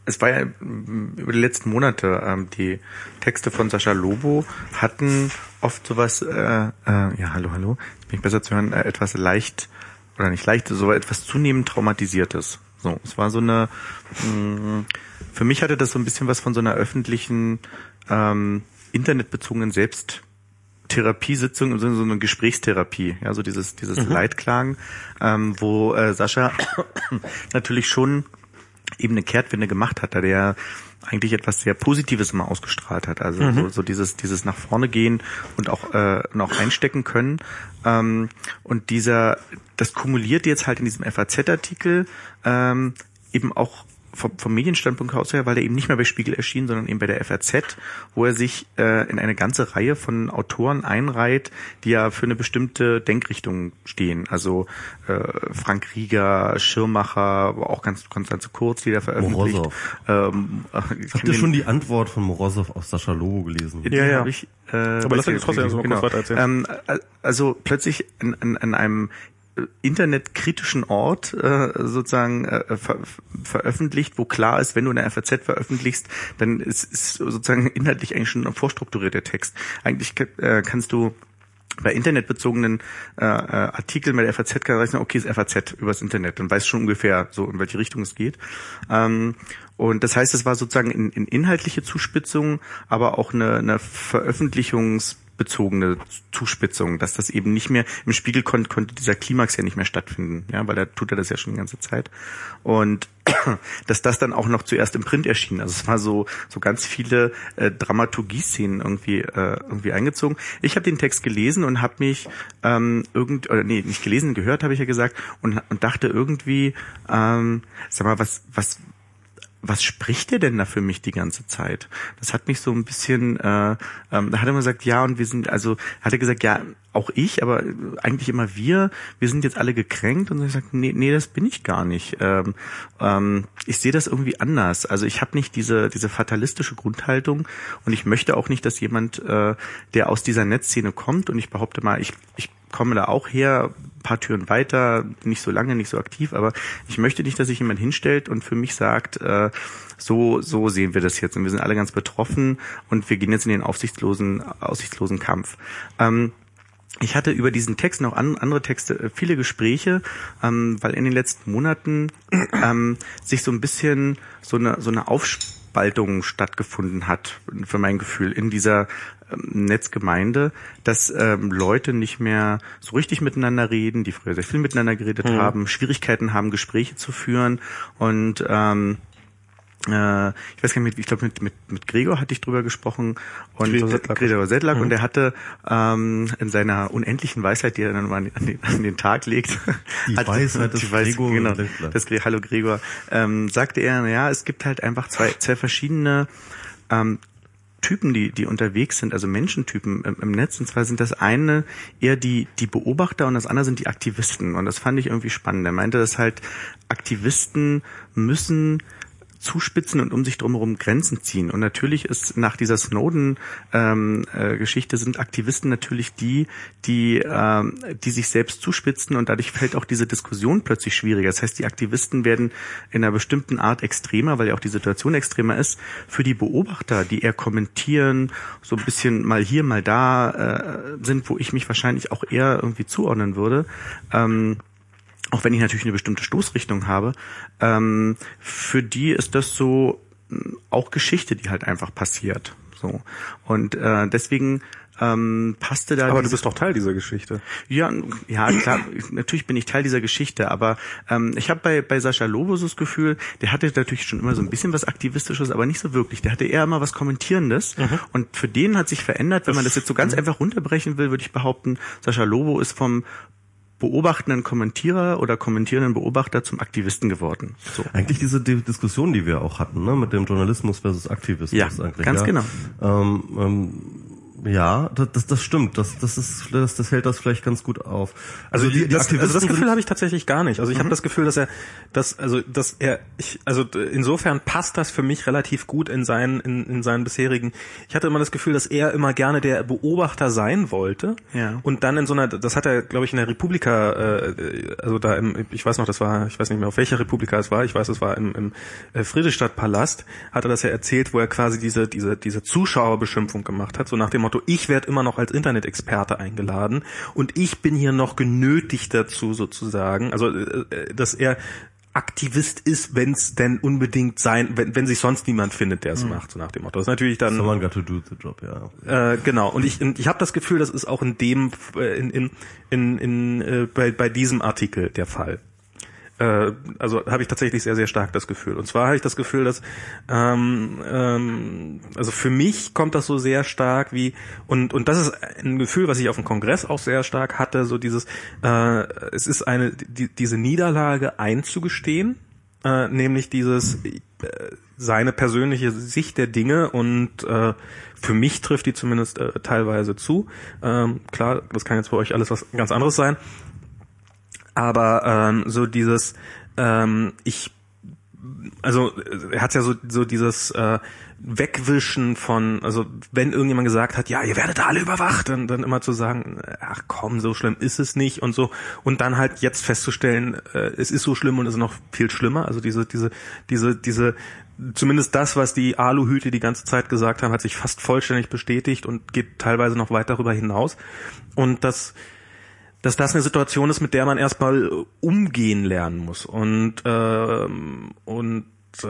es war ja mh, über die letzten Monate, ähm, die Texte von Sascha Lobo hatten oft sowas, äh, äh, ja, hallo, hallo, jetzt bin ich besser zu hören, äh, etwas leicht, oder nicht leicht, so etwas zunehmend Traumatisiertes. So, es war so eine, mh, für mich hatte das so ein bisschen was von so einer öffentlichen, ähm, internetbezogenen Selbsttherapiesitzung im Sinne so eine Gesprächstherapie, ja, so dieses, dieses mhm. Leitklagen, ähm, wo äh, Sascha *coughs* natürlich schon eben eine Kehrtwende gemacht hat, da der eigentlich etwas sehr Positives immer ausgestrahlt hat. Also mhm. so, so dieses, dieses nach vorne gehen und auch, äh, und auch einstecken können. Ähm, und dieser, das kumuliert jetzt halt in diesem FAZ-Artikel ähm, eben auch vom, vom Medienstandpunkt aus her, weil er eben nicht mehr bei Spiegel erschien, sondern eben bei der FAZ, wo er sich äh, in eine ganze Reihe von Autoren einreiht, die ja für eine bestimmte Denkrichtung stehen. Also äh, Frank Rieger, Schirmacher, aber auch ganz Konstanze Kurz, die da veröffentlicht. Morosow. Ähm, Habt ihr schon die Antwort von Morosow auf Sascha Lobo gelesen? Ja, ja. Ich, äh, aber lass uns trotzdem mal genau. kurz weiter erzählen. Ähm, also plötzlich in, in, in einem internetkritischen Ort äh, sozusagen äh, ver veröffentlicht, wo klar ist, wenn du eine FAZ veröffentlichst, dann ist, ist sozusagen inhaltlich eigentlich schon ein vorstrukturierter Text. Eigentlich äh, kannst du bei internetbezogenen äh, äh Artikeln bei der FAZ kann man sagen, okay, ist FAZ übers Internet, dann weißt du schon ungefähr so, in welche Richtung es geht. Ähm, und das heißt, es war sozusagen in, in inhaltliche Zuspitzung, aber auch eine, eine Veröffentlichungs bezogene Zuspitzung, dass das eben nicht mehr im Spiegel konnte, konnte dieser Klimax ja nicht mehr stattfinden, ja, weil da tut er das ja schon die ganze Zeit. Und *clears throat* dass das dann auch noch zuerst im Print erschien. Also es war so so ganz viele äh, Dramaturgie-Szenen irgendwie äh, irgendwie eingezogen. Ich habe den Text gelesen und habe mich ähm, irgend oder nee nicht gelesen gehört habe ich ja gesagt und und dachte irgendwie ähm, sag mal was was was spricht der denn da für mich die ganze Zeit? Das hat mich so ein bisschen, äh, ähm, da hat er gesagt, ja, und wir sind, also hat er gesagt, ja, auch ich, aber eigentlich immer wir, wir sind jetzt alle gekränkt und ich sage, nee, nee, das bin ich gar nicht. Ähm, ähm, ich sehe das irgendwie anders. Also ich habe nicht diese, diese fatalistische Grundhaltung und ich möchte auch nicht, dass jemand, äh, der aus dieser Netzszene kommt und ich behaupte mal, ich, ich komme da auch her, paar Türen weiter, nicht so lange, nicht so aktiv, aber ich möchte nicht, dass sich jemand hinstellt und für mich sagt, äh, so, so sehen wir das jetzt und wir sind alle ganz betroffen und wir gehen jetzt in den aussichtslosen, aussichtslosen Kampf. Ähm, ich hatte über diesen Text noch an, andere Texte äh, viele Gespräche, ähm, weil in den letzten Monaten *clears throat* ähm, sich so ein bisschen so eine so eine Aufspaltung stattgefunden hat, für mein Gefühl, in dieser Netzgemeinde, dass ähm, Leute nicht mehr so richtig miteinander reden, die früher sehr viel miteinander geredet mhm. haben, Schwierigkeiten haben, Gespräche zu führen. Und ähm, äh, ich weiß gar nicht, ich glaube mit, mit, mit Gregor hatte ich drüber gesprochen. Und Gregor Sedlak, mhm. und er hatte ähm, in seiner unendlichen Weisheit, die er dann mal an den, an den Tag legt, die hat, Weisheit *laughs* des Weis, Gregor, genau, das, Hallo Gregor, ähm, sagte er, ja, es gibt halt einfach zwei, zwei verschiedene ähm, Typen, die, die unterwegs sind, also Menschentypen im, im Netz. Und zwar sind das eine eher die, die Beobachter und das andere sind die Aktivisten. Und das fand ich irgendwie spannend. Er meinte, dass halt Aktivisten müssen zuspitzen und um sich drumherum Grenzen ziehen. Und natürlich ist nach dieser Snowden-Geschichte ähm, äh, sind Aktivisten natürlich die, die, ähm, die sich selbst zuspitzen und dadurch fällt auch diese Diskussion plötzlich schwieriger. Das heißt, die Aktivisten werden in einer bestimmten Art extremer, weil ja auch die Situation extremer ist. Für die Beobachter, die eher kommentieren, so ein bisschen mal hier, mal da äh, sind, wo ich mich wahrscheinlich auch eher irgendwie zuordnen würde. Ähm, auch wenn ich natürlich eine bestimmte Stoßrichtung habe, ähm, für die ist das so hm, auch Geschichte, die halt einfach passiert. So und äh, deswegen ähm, passte da. Aber du bist doch Teil dieser Geschichte. Ja, ja, klar, natürlich bin ich Teil dieser Geschichte, aber ähm, ich habe bei, bei Sascha Lobo so das Gefühl, der hatte natürlich schon immer so ein bisschen was Aktivistisches, aber nicht so wirklich. Der hatte eher immer was Kommentierendes. Mhm. Und für den hat sich verändert, wenn man das jetzt so ganz mhm. einfach runterbrechen will, würde ich behaupten, Sascha Lobo ist vom beobachtenden Kommentierer oder kommentierenden Beobachter zum Aktivisten geworden. So. Eigentlich diese Diskussion, die wir auch hatten, ne, mit dem Journalismus versus Aktivismus. Ja, eigentlich, ganz ja. genau. Ähm, ähm, ja, das, das, stimmt. Das, das, ist, das, das hält das vielleicht ganz gut auf. Also, die, die das, also das Gefühl habe ich tatsächlich gar nicht. Also ich mhm. habe das Gefühl, dass er, dass also dass er, ich, also insofern passt das für mich relativ gut in seinen in, in seinen bisherigen. Ich hatte immer das Gefühl, dass er immer gerne der Beobachter sein wollte. Ja. Und dann in so einer, das hat er, glaube ich, in der Republika, äh, also da im, ich weiß noch, das war, ich weiß nicht mehr, auf welcher Republika es war. Ich weiß, es war im, im äh, Friedrichstadtpalast. Hat er das ja erzählt, wo er quasi diese diese diese Zuschauerbeschimpfung gemacht hat, so nach dem Motto Motto, ich werde immer noch als Internet-Experte eingeladen und ich bin hier noch genötigt dazu sozusagen, also äh, äh, dass er Aktivist ist, wenn es denn unbedingt sein, wenn, wenn sich sonst niemand findet, der es macht, so nach dem Motto. Das ist natürlich dann. Someone got to do the job, ja. Äh, genau. Und ich, und ich habe das Gefühl, das ist auch in dem, äh, in, in, in, in äh, bei, bei diesem Artikel der Fall. Äh, also habe ich tatsächlich sehr, sehr stark das Gefühl. Und zwar habe ich das Gefühl, dass ähm, ähm, also für mich kommt das so sehr stark wie und und das ist ein Gefühl, was ich auf dem Kongress auch sehr stark hatte, so dieses äh, es ist eine die, diese Niederlage einzugestehen, äh, nämlich dieses äh, seine persönliche Sicht der Dinge und äh, für mich trifft die zumindest äh, teilweise zu. Ähm, klar, das kann jetzt für euch alles was ganz anderes sein, aber ähm, so dieses ähm, ich also er hat ja so so dieses äh, Wegwischen von also wenn irgendjemand gesagt hat ja ihr werdet alle überwacht dann dann immer zu sagen ach komm so schlimm ist es nicht und so. Und dann halt jetzt festzustellen äh, es ist so schlimm und es ist noch viel schlimmer. Also diese diese diese diese zumindest das was die Aluhüte die ganze Zeit gesagt haben hat sich fast vollständig bestätigt und geht teilweise noch weit darüber hinaus. Und das dass das eine Situation ist, mit der man erstmal umgehen lernen muss und ähm, und äh,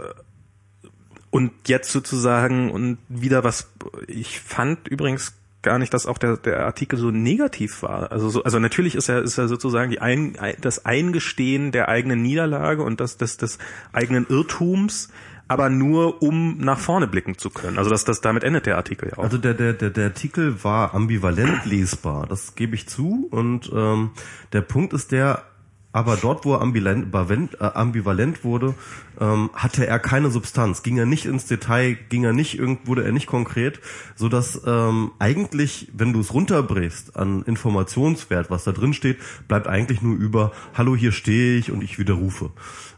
und jetzt sozusagen und wieder was ich fand übrigens gar nicht, dass auch der, der Artikel so negativ war. Also so, also natürlich ist er ist er sozusagen die ein, das Eingestehen der eigenen Niederlage und das des des eigenen Irrtums aber nur um nach vorne blicken zu können. Also das, das damit endet der Artikel ja auch. Also der, der, der, der Artikel war ambivalent lesbar, das gebe ich zu. Und ähm, der Punkt ist der, aber dort, wo er ambivalent, äh, ambivalent wurde, ähm, hatte er keine Substanz, ging er nicht ins Detail, ging er nicht wurde er nicht konkret, so dass ähm, eigentlich, wenn du es runterbrichst an Informationswert, was da drin steht, bleibt eigentlich nur über Hallo, hier stehe ich und ich widerrufe.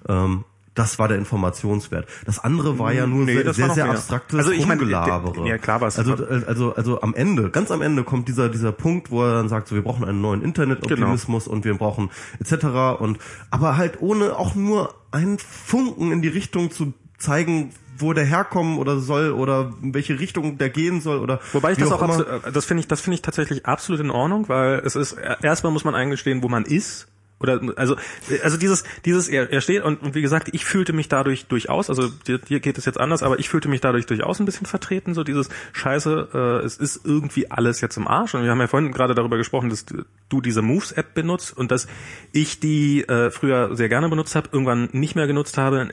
Ähm, das war der Informationswert. Das andere war ja nur Nee, sehr, sehr, war sehr abstraktes Also ich meine, ja, klar war's. Also, also, also am Ende, ganz am Ende kommt dieser, dieser Punkt, wo er dann sagt, so, wir brauchen einen neuen Internetoptimismus Genau. und wir brauchen etc. und, aber halt ohne auch nur einen Funken in die Richtung zu zeigen, wo der herkommen oder soll oder in welche Richtung der gehen soll oder Wobei ich das auch, immer. absolut, das finde ich, das finde ich tatsächlich absolut in Ordnung, weil es ist erstmal muss man eingestehen, wo man ist. Oder also also dieses dieses er, er steht und, und wie gesagt ich fühlte mich dadurch durchaus also dir, dir geht es jetzt anders aber ich fühlte mich dadurch durchaus ein bisschen vertreten so dieses Scheiße äh, es ist irgendwie alles jetzt im Arsch. Und wir haben ja vorhin gerade darüber gesprochen dass du diese Moves App benutzt und dass ich die äh, früher sehr gerne benutzt habe irgendwann nicht mehr genutzt habe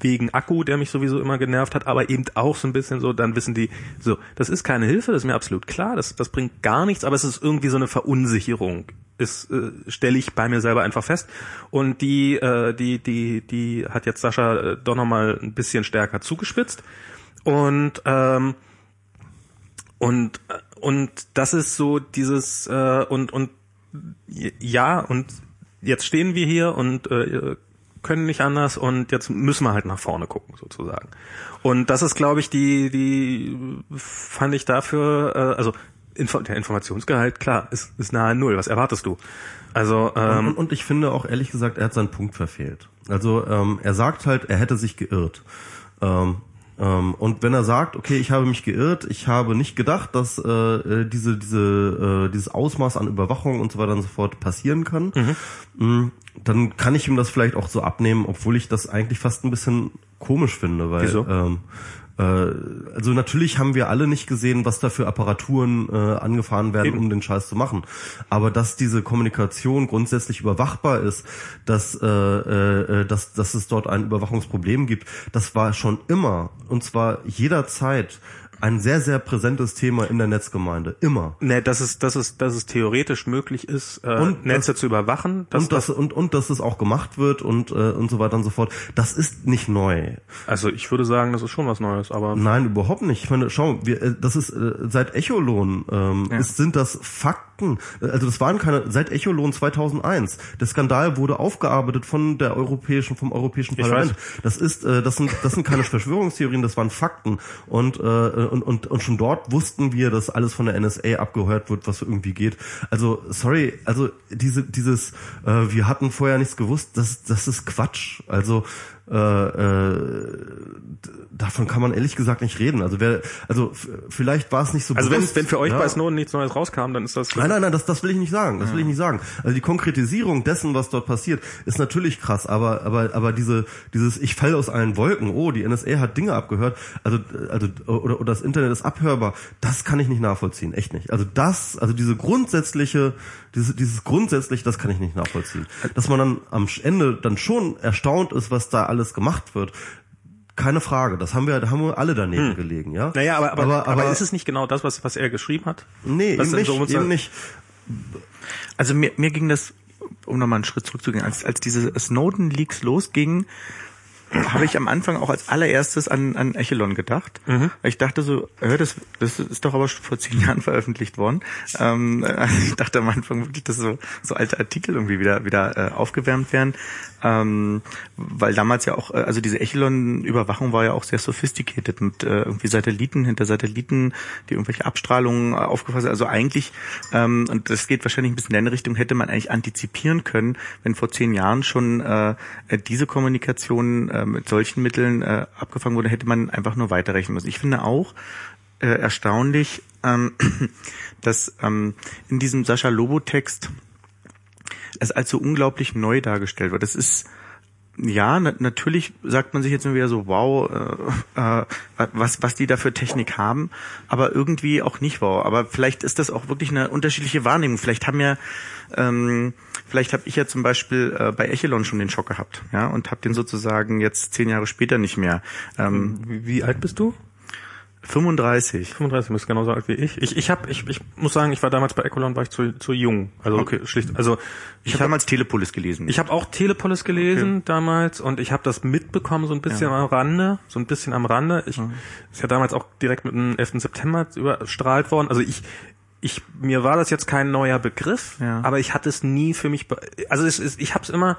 wegen Akku, der mich sowieso immer genervt hat, aber eben auch so ein bisschen so, dann wissen die, so, das ist keine Hilfe, das ist mir absolut klar, das, das bringt gar nichts, aber es ist irgendwie so eine Verunsicherung. Ist, äh, stelle ich bei mir selber einfach fest. Und die, äh, die, die, die hat jetzt Sascha äh, doch nochmal ein bisschen stärker zugespitzt. Und, ähm, und, äh, und das ist so dieses, äh, und, und, ja, und jetzt stehen wir hier und äh, können nicht anders und jetzt müssen wir halt nach vorne gucken sozusagen. Und das ist, glaube ich, die, die fand ich dafür, äh, also Info der Informationsgehalt, klar, ist, ist nahe Null. Was erwartest du? Also ähm, und, und ich finde auch ehrlich gesagt, er hat seinen Punkt verfehlt. Also ähm, er sagt halt, er hätte sich geirrt. Ähm, ähm, und wenn er sagt, okay, ich habe mich geirrt, ich habe nicht gedacht, dass äh, diese diese äh, dieses Ausmaß an Überwachung und so weiter und so fort passieren kann, mh, dann kann ich ihm das vielleicht auch so abnehmen, obwohl ich das eigentlich fast ein bisschen komisch finde, weil Wieso? ähm, äh, also natürlich haben wir alle nicht gesehen, was da für Apparaturen äh, angefahren werden, Eben. um den Scheiß zu machen. Aber dass diese Kommunikation grundsätzlich überwachbar ist, dass, äh, äh, dass, dass es dort ein Überwachungsproblem gibt, das war schon immer und zwar jederzeit ein sehr, sehr präsentes Thema in der Netzgemeinde. Immer. ne, dass es, dass es, dass es theoretisch möglich ist, äh, Und Netze das- zu überwachen. Und, das, und, und dass es auch gemacht wird und, äh, und so weiter und so fort. Das ist nicht neu. also ich würde sagen, das ist schon was Neues, aber Nein, überhaupt nicht. Ich meine, schau, wir, äh, das ist äh, seit Echolon ähm, Ja. ist, sind das Fakten. Äh, Also das waren keine seit Echolon 2001. Der Skandal wurde aufgearbeitet von der europäischen vom europäischen Ich Parlament. Das ist äh, das sind das sind keine *laughs* Verschwörungstheorien, das waren Fakten und äh, und, und und schon dort wussten wir, dass alles von der NSA abgehört wird, was irgendwie geht. Also sorry, also diese dieses äh, wir hatten vorher nichts gewusst, das das ist Quatsch. Also äh, äh, davon kann man ehrlich gesagt nicht reden. Also wer, also vielleicht war es nicht so. Also wenn, bewusst, wenn für euch ja. bei Snowden nichts Neues rauskam, dann ist das Nein, nein, nein, das, das will ich nicht sagen. Das will ich nicht sagen. Also die Konkretisierung dessen, was dort passiert, ist natürlich krass, aber, aber, aber diese, dieses, ich falle aus allen Wolken, oh, die NSA hat Dinge abgehört, also, also, oder, oder das Internet ist abhörbar, das kann ich nicht nachvollziehen, echt nicht. Also das, also diese grundsätzliche, diese, dieses grundsätzlich, das kann ich nicht nachvollziehen. Dass man dann am Ende dann schon erstaunt ist, was da alles gemacht wird, keine Frage. Das haben wir, da haben wir alle daneben gelegen, ja. Naja, aber, aber, aber, aber, ist es nicht genau das, was, was er geschrieben hat? nee, was eben nicht, so eben nicht. Also mir, mir ging das, um nochmal einen Schritt zurückzugehen, als, als diese Snowden-Leaks losgingen, habe ich am Anfang auch als allererstes an, an Echelon gedacht. Weil Ich dachte so, äh, das, das ist doch aber schon vor zehn Jahren *laughs* veröffentlicht worden. Ähm, äh, ich dachte am Anfang wirklich, dass so, so alte Artikel irgendwie wieder, wieder äh, aufgewärmt werden. Ähm, weil damals ja auch, äh, also diese Echelon-Überwachung war ja auch sehr sophisticated mit äh, irgendwie Satelliten hinter Satelliten, die irgendwelche Abstrahlungen äh, aufgefasst haben. Also eigentlich, ähm, und das geht wahrscheinlich ein bisschen in eine Richtung, hätte man eigentlich antizipieren können, wenn vor zehn Jahren schon äh, äh, diese Kommunikation äh, mit solchen Mitteln äh, abgefangen wurde, hätte man einfach nur weiterrechnen müssen. Ich finde auch äh, erstaunlich, ähm, *clears throat* dass ähm, in diesem Sascha Lobo-Text es so unglaublich neu dargestellt wird. Das ist ja, na, natürlich sagt man sich jetzt immer wieder so, wow, äh, äh, was, was die da für Technik haben, aber irgendwie auch nicht wow. Aber vielleicht ist das auch wirklich eine unterschiedliche Wahrnehmung. Vielleicht haben ja, ähm, vielleicht habe ich ja zum Beispiel äh, bei Echelon schon den Schock gehabt, ja, und habe den sozusagen jetzt zehn Jahre später nicht mehr. Ähm, Wie, wie alt bist du? 35. 35, du bist genauso alt wie ich. Ich, ich, hab, ich, ich muss sagen, ich war damals bei Ecolon, war ich zu, zu jung. Also Okay. schlicht. Also Ich ich habe damals Telepolis gelesen. ich habe auch Telepolis gelesen damals und ich habe das mitbekommen so ein bisschen am Rande, so ein bisschen am Rande. Ich ist ja damals auch direkt mit dem 11. September überstrahlt worden. Also ich ich mir war das jetzt kein neuer Begriff, Ja. aber ich hatte es nie für mich also es ist ich habe es immer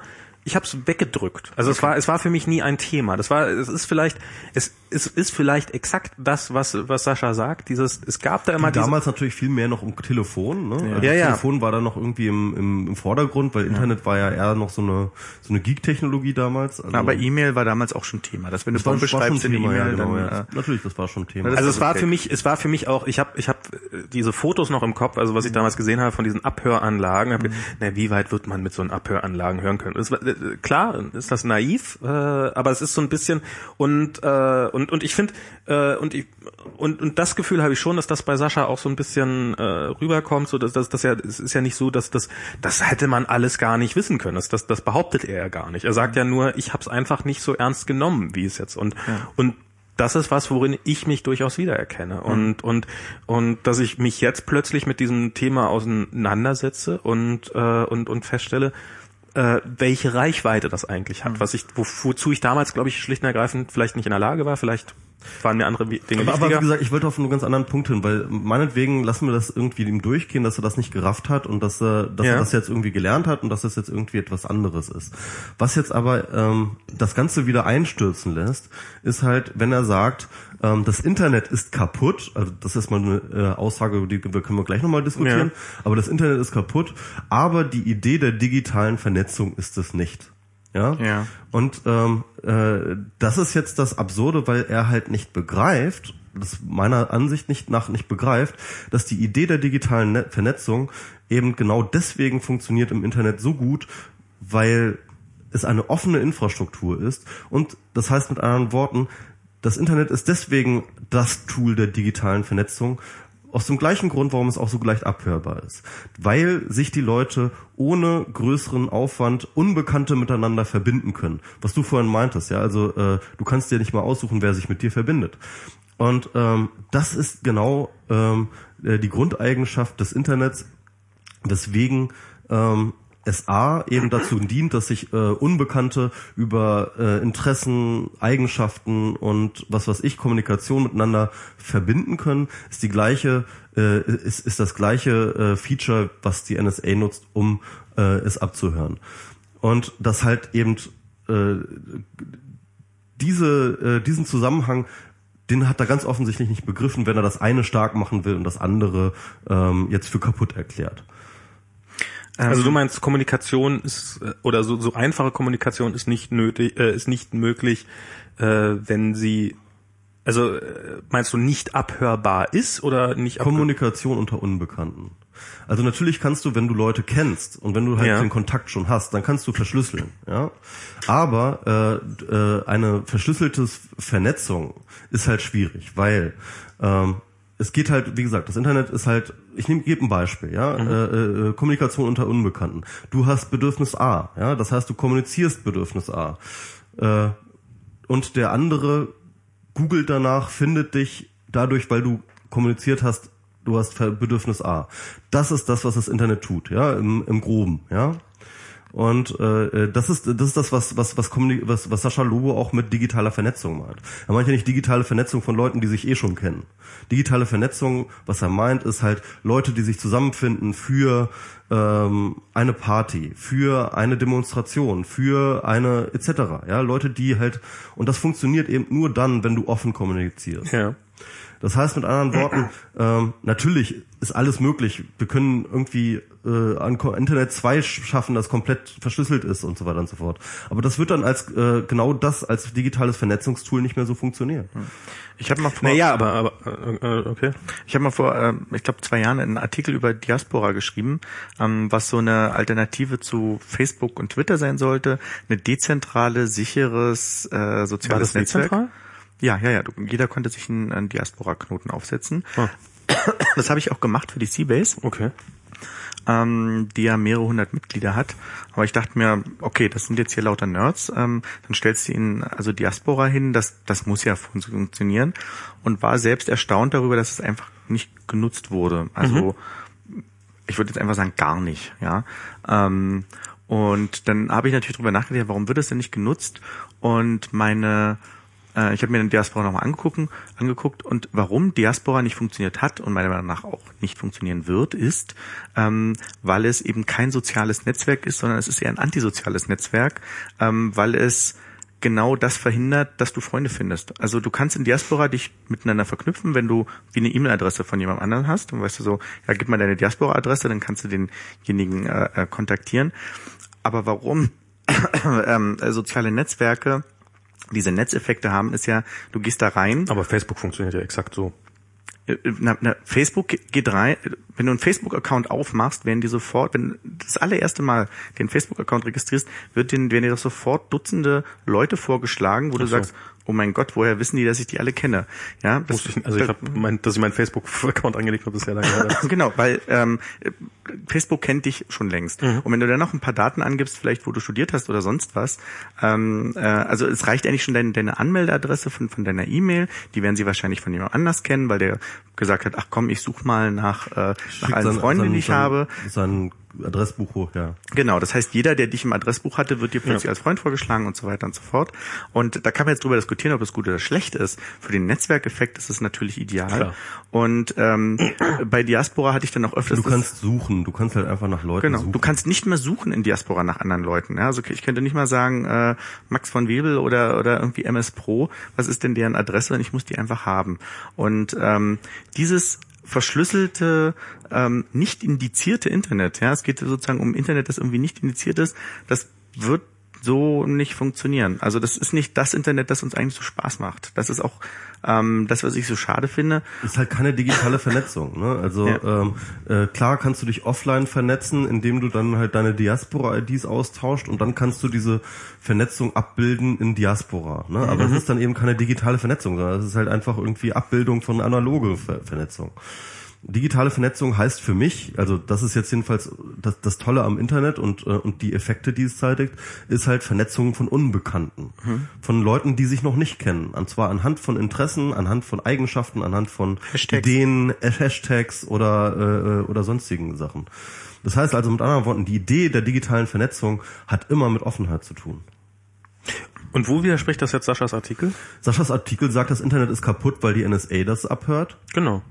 ich habe es weggedrückt. Also es war es war für mich nie ein Thema. Das war es ist vielleicht es, es ist vielleicht exakt das was was Sascha sagt, dieses es gab da immer damals natürlich viel mehr noch um Telefon. Ne? Also Ja, ja. Telefon war da noch irgendwie im, im, im Vordergrund, weil Internet war ja eher noch so eine so eine Geek-Technologie damals. Also, aber E-Mail war damals auch schon Thema. Dass wenn du das war, Bombe das war schreibst in ja, E-Mail, genau, dann ja. äh, Natürlich, das war schon Thema. Das Also es war okay. für mich, es war für mich auch, ich habe ich hab äh, diese Fotos noch im Kopf, also was ich damals gesehen habe von diesen Abhöranlagen, hab, Mhm. na, wie weit wird man mit so einen Abhöranlagen hören können? War, äh, klar, ist das naiv, äh, aber es ist so ein bisschen und äh, und und ich finde äh, und ich und und das Gefühl habe ich schon, dass das bei Sascha auch so ein bisschen äh, rüberkommt, so dass das das ja es ist ja nicht so, dass das das hätte man alles gar nicht wissen können. Das das, das behauptet er ja gar nicht. Er sagt ja nur, ich habe es einfach nicht so ernst genommen, wie es jetzt und und das ist was, worin ich mich durchaus wiedererkenne. Und, und, und dass ich mich jetzt plötzlich mit diesem Thema auseinandersetze und, äh, und, und feststelle, äh, welche Reichweite das eigentlich hat. Was ich, wo, wozu ich damals, glaube ich, schlicht und ergreifend vielleicht nicht in der Lage war, vielleicht waren mir andere Dinge aber, aber wichtiger. wie gesagt, ich wollte auf einen ganz anderen Punkt hin, weil meinetwegen lassen wir das irgendwie ihm durchgehen, dass er das nicht gerafft hat und dass er, dass Ja. er das jetzt irgendwie gelernt hat und dass das jetzt irgendwie etwas anderes ist. Was jetzt aber ähm, das Ganze wieder einstürzen lässt, ist halt, wenn er sagt, ähm, das Internet ist kaputt, also das ist mal eine äh, Aussage, über die können wir gleich nochmal diskutieren, aber das Internet ist kaputt, aber die Idee der digitalen Vernetzung ist es nicht. Ja. Ja. Und ähm, äh, das ist jetzt das Absurde, weil er halt nicht begreift, das meiner Ansicht nicht nach nicht begreift, dass die Idee der digitalen Net Vernetzung eben genau deswegen funktioniert im Internet so gut, weil es eine offene Infrastruktur ist. Und das heißt mit anderen Worten, das Internet ist deswegen das Tool der digitalen Vernetzung, aus dem gleichen Grund, warum es auch so leicht abhörbar ist. Weil sich die Leute ohne größeren Aufwand Unbekannte miteinander verbinden können. Was du vorhin meintest, ja, also äh, du kannst dir nicht mal aussuchen, wer sich mit dir verbindet. Und ähm, das ist genau ähm, äh, die Grundeigenschaft des Internets, weswegen ähm, es A eben dazu dient, dass sich äh, Unbekannte über äh, Interessen, Eigenschaften und was weiß ich, Kommunikation miteinander verbinden können, ist die gleiche, äh, ist, ist das gleiche äh, Feature, was die NSA nutzt, um äh, es abzuhören. Und das halt eben äh, diese, äh, diesen Zusammenhang, den hat er ganz offensichtlich nicht begriffen, wenn er das eine stark machen will und das andere ähm, jetzt für kaputt erklärt. Also du meinst, Kommunikation ist äh, oder so, so einfache Kommunikation ist nicht nötig, äh, ist nicht möglich, äh, wenn sie also äh, meinst du nicht abhörbar ist oder nicht abhörbar? Kommunikation unter Unbekannten. Also natürlich kannst du, wenn du Leute kennst und wenn du halt Ja. den Kontakt schon hast, dann kannst du verschlüsseln, ja. Aber äh, äh, eine verschlüsselte Vernetzung ist halt schwierig, weil ähm, es geht halt, wie gesagt, das Internet ist halt, ich nehme gebe ein Beispiel, ja, äh, äh, Kommunikation unter Unbekannten. Du hast Bedürfnis A, ja, das heißt, du kommunizierst Bedürfnis A. Äh, und der andere googelt danach, findet dich dadurch, weil du kommuniziert hast, du hast Bedürfnis A. Das ist das, was das Internet tut, ja, im, im Groben, ja. Und äh, das ist das ist das was was was, was was Sascha Lobo auch mit digitaler Vernetzung meint. Er meint ja nicht digitale Vernetzung von Leuten, die sich eh schon kennen. Digitale Vernetzung, was er meint, ist halt Leute, die sich zusammenfinden für ähm, eine Party, für eine Demonstration, für eine etc. Ja, Leute, die halt und das funktioniert eben nur dann, wenn du offen kommunizierst. Ja. Das heißt mit anderen Worten, ähm, natürlich ist alles möglich. Wir können irgendwie äh, an Internet 2 sch- schaffen, das komplett verschlüsselt ist und so weiter und so fort. Aber das wird dann als äh, genau das als digitales Vernetzungstool nicht mehr so funktionieren. Ich habe mal vor, Naja, aber, aber äh, äh, okay. ich habe mal vor, ähm, ich glaube zwei Jahren einen Artikel über Diaspora geschrieben, ähm, was so eine Alternative zu Facebook und Twitter sein sollte, eine dezentrale, sicheres äh, soziales War das Netzwerk. dezentral? Ja, ja, ja. Du, jeder konnte sich einen, einen Diaspora-Knoten aufsetzen. Ah. Das habe ich auch gemacht für die Seabase. Okay. Ähm, die ja mehrere hundert Mitglieder hat. Aber ich dachte mir, okay, das sind jetzt hier lauter Nerds, ähm, dann stellst du ihnen also Diaspora hin, das, das muss ja fun- funktionieren. Und war selbst erstaunt darüber, dass es einfach nicht genutzt wurde. Also ich würde jetzt einfach sagen, gar nicht, ja. Ähm, und dann habe ich natürlich darüber nachgedacht, warum wird es denn nicht genutzt? Und meine, äh, ich habe mir den Diaspora nochmal angeguckt, angeguckt und warum Diaspora nicht funktioniert hat und meiner Meinung nach auch nicht funktionieren wird, ist, ähm, weil es eben kein soziales Netzwerk ist, sondern es ist eher ein antisoziales Netzwerk, ähm, weil es genau das verhindert, dass du Freunde findest. Also du kannst in Diaspora dich miteinander verknüpfen, wenn du wie eine E-Mail-Adresse von jemand anderem hast. Und weißt du so, ja, gib mal deine Diaspora-Adresse, dann kannst du denjenigen äh, äh, kontaktieren. Aber warum *clears throat* ähm, äh, soziale Netzwerke diese Netzeffekte haben, ist ja, du gehst da rein, Aber Facebook funktioniert ja exakt so. äh, na, na, Facebook geht rein, wenn du einen Facebook-Account aufmachst, werden die sofort, wenn du das allererste Mal den Facebook-Account registrierst, wird den, werden dir doch sofort Dutzende Leute vorgeschlagen, wo du so. sagst, oh mein Gott, woher wissen die, dass ich die alle kenne? Ja, das, ich, also ich habe, mein, dass ich meinen Facebook-Account angelegt habe, ist ja lange her. *laughs* Genau, weil ähm, Facebook kennt dich schon längst. Mhm. Und wenn du dann noch ein paar Daten angibst, vielleicht wo du studiert hast oder sonst was, ähm, äh, also es reicht eigentlich schon deine, deine Anmeldeadresse von, von deiner E-Mail, die werden sie wahrscheinlich von jemand anders kennen, weil der gesagt hat, ach komm, ich suche mal nach, äh, nach allen sein- Freunden, sein- die ich sein- habe. Sein Adressbuch hoch, ja. Genau, das heißt, jeder, der dich im Adressbuch hatte, wird dir plötzlich als Freund vorgeschlagen und so weiter und so fort. Und da kann man jetzt drüber diskutieren, ob das gut oder schlecht ist. Für den Netzwerkeffekt ist es natürlich ideal. Klar. Und ähm, bei Diaspora hatte ich dann auch öfters Du kannst suchen, du kannst halt einfach nach Leuten Genau. suchen. Du kannst nicht mehr suchen in Diaspora nach anderen Leuten. Ja? Also ich könnte nicht mal sagen, äh, Max von Webel oder, oder irgendwie MS Pro, was ist denn deren Adresse? Und ich muss die einfach haben. Und ähm, dieses verschlüsselte, ähm, nicht indizierte Internet, ja, es geht sozusagen um Internet, das irgendwie nicht indiziert ist, das wird so nicht funktionieren. Also das ist nicht das Internet, das uns eigentlich so Spaß macht. Das ist auch ähm, das, was ich so schade finde. ist halt keine digitale Vernetzung. Ne? Also Ja. ähm, äh, klar kannst du dich offline vernetzen, indem du dann halt deine Diaspora-IDs austauscht und dann kannst du diese Vernetzung abbilden in Diaspora. Ne? Aber es ist dann eben keine digitale Vernetzung, sondern es ist halt einfach irgendwie Abbildung von analoge Ver Vernetzung. Digitale Vernetzung heißt für mich, also das ist jetzt jedenfalls das, das Tolle am Internet und, äh, und die Effekte, die es zeitigt, ist halt Vernetzung von Unbekannten. Von Leuten, die sich noch nicht kennen. Und zwar anhand von Interessen, anhand von Eigenschaften, anhand von Hashtags. Ideen, äh, Hashtags oder, äh, oder sonstigen Sachen. Das heißt also mit anderen Worten, die Idee der digitalen Vernetzung hat immer mit Offenheit zu tun. Und wo widerspricht das jetzt Saschas Artikel? Saschas Artikel sagt, das Internet ist kaputt, weil die NSA das abhört. Genau.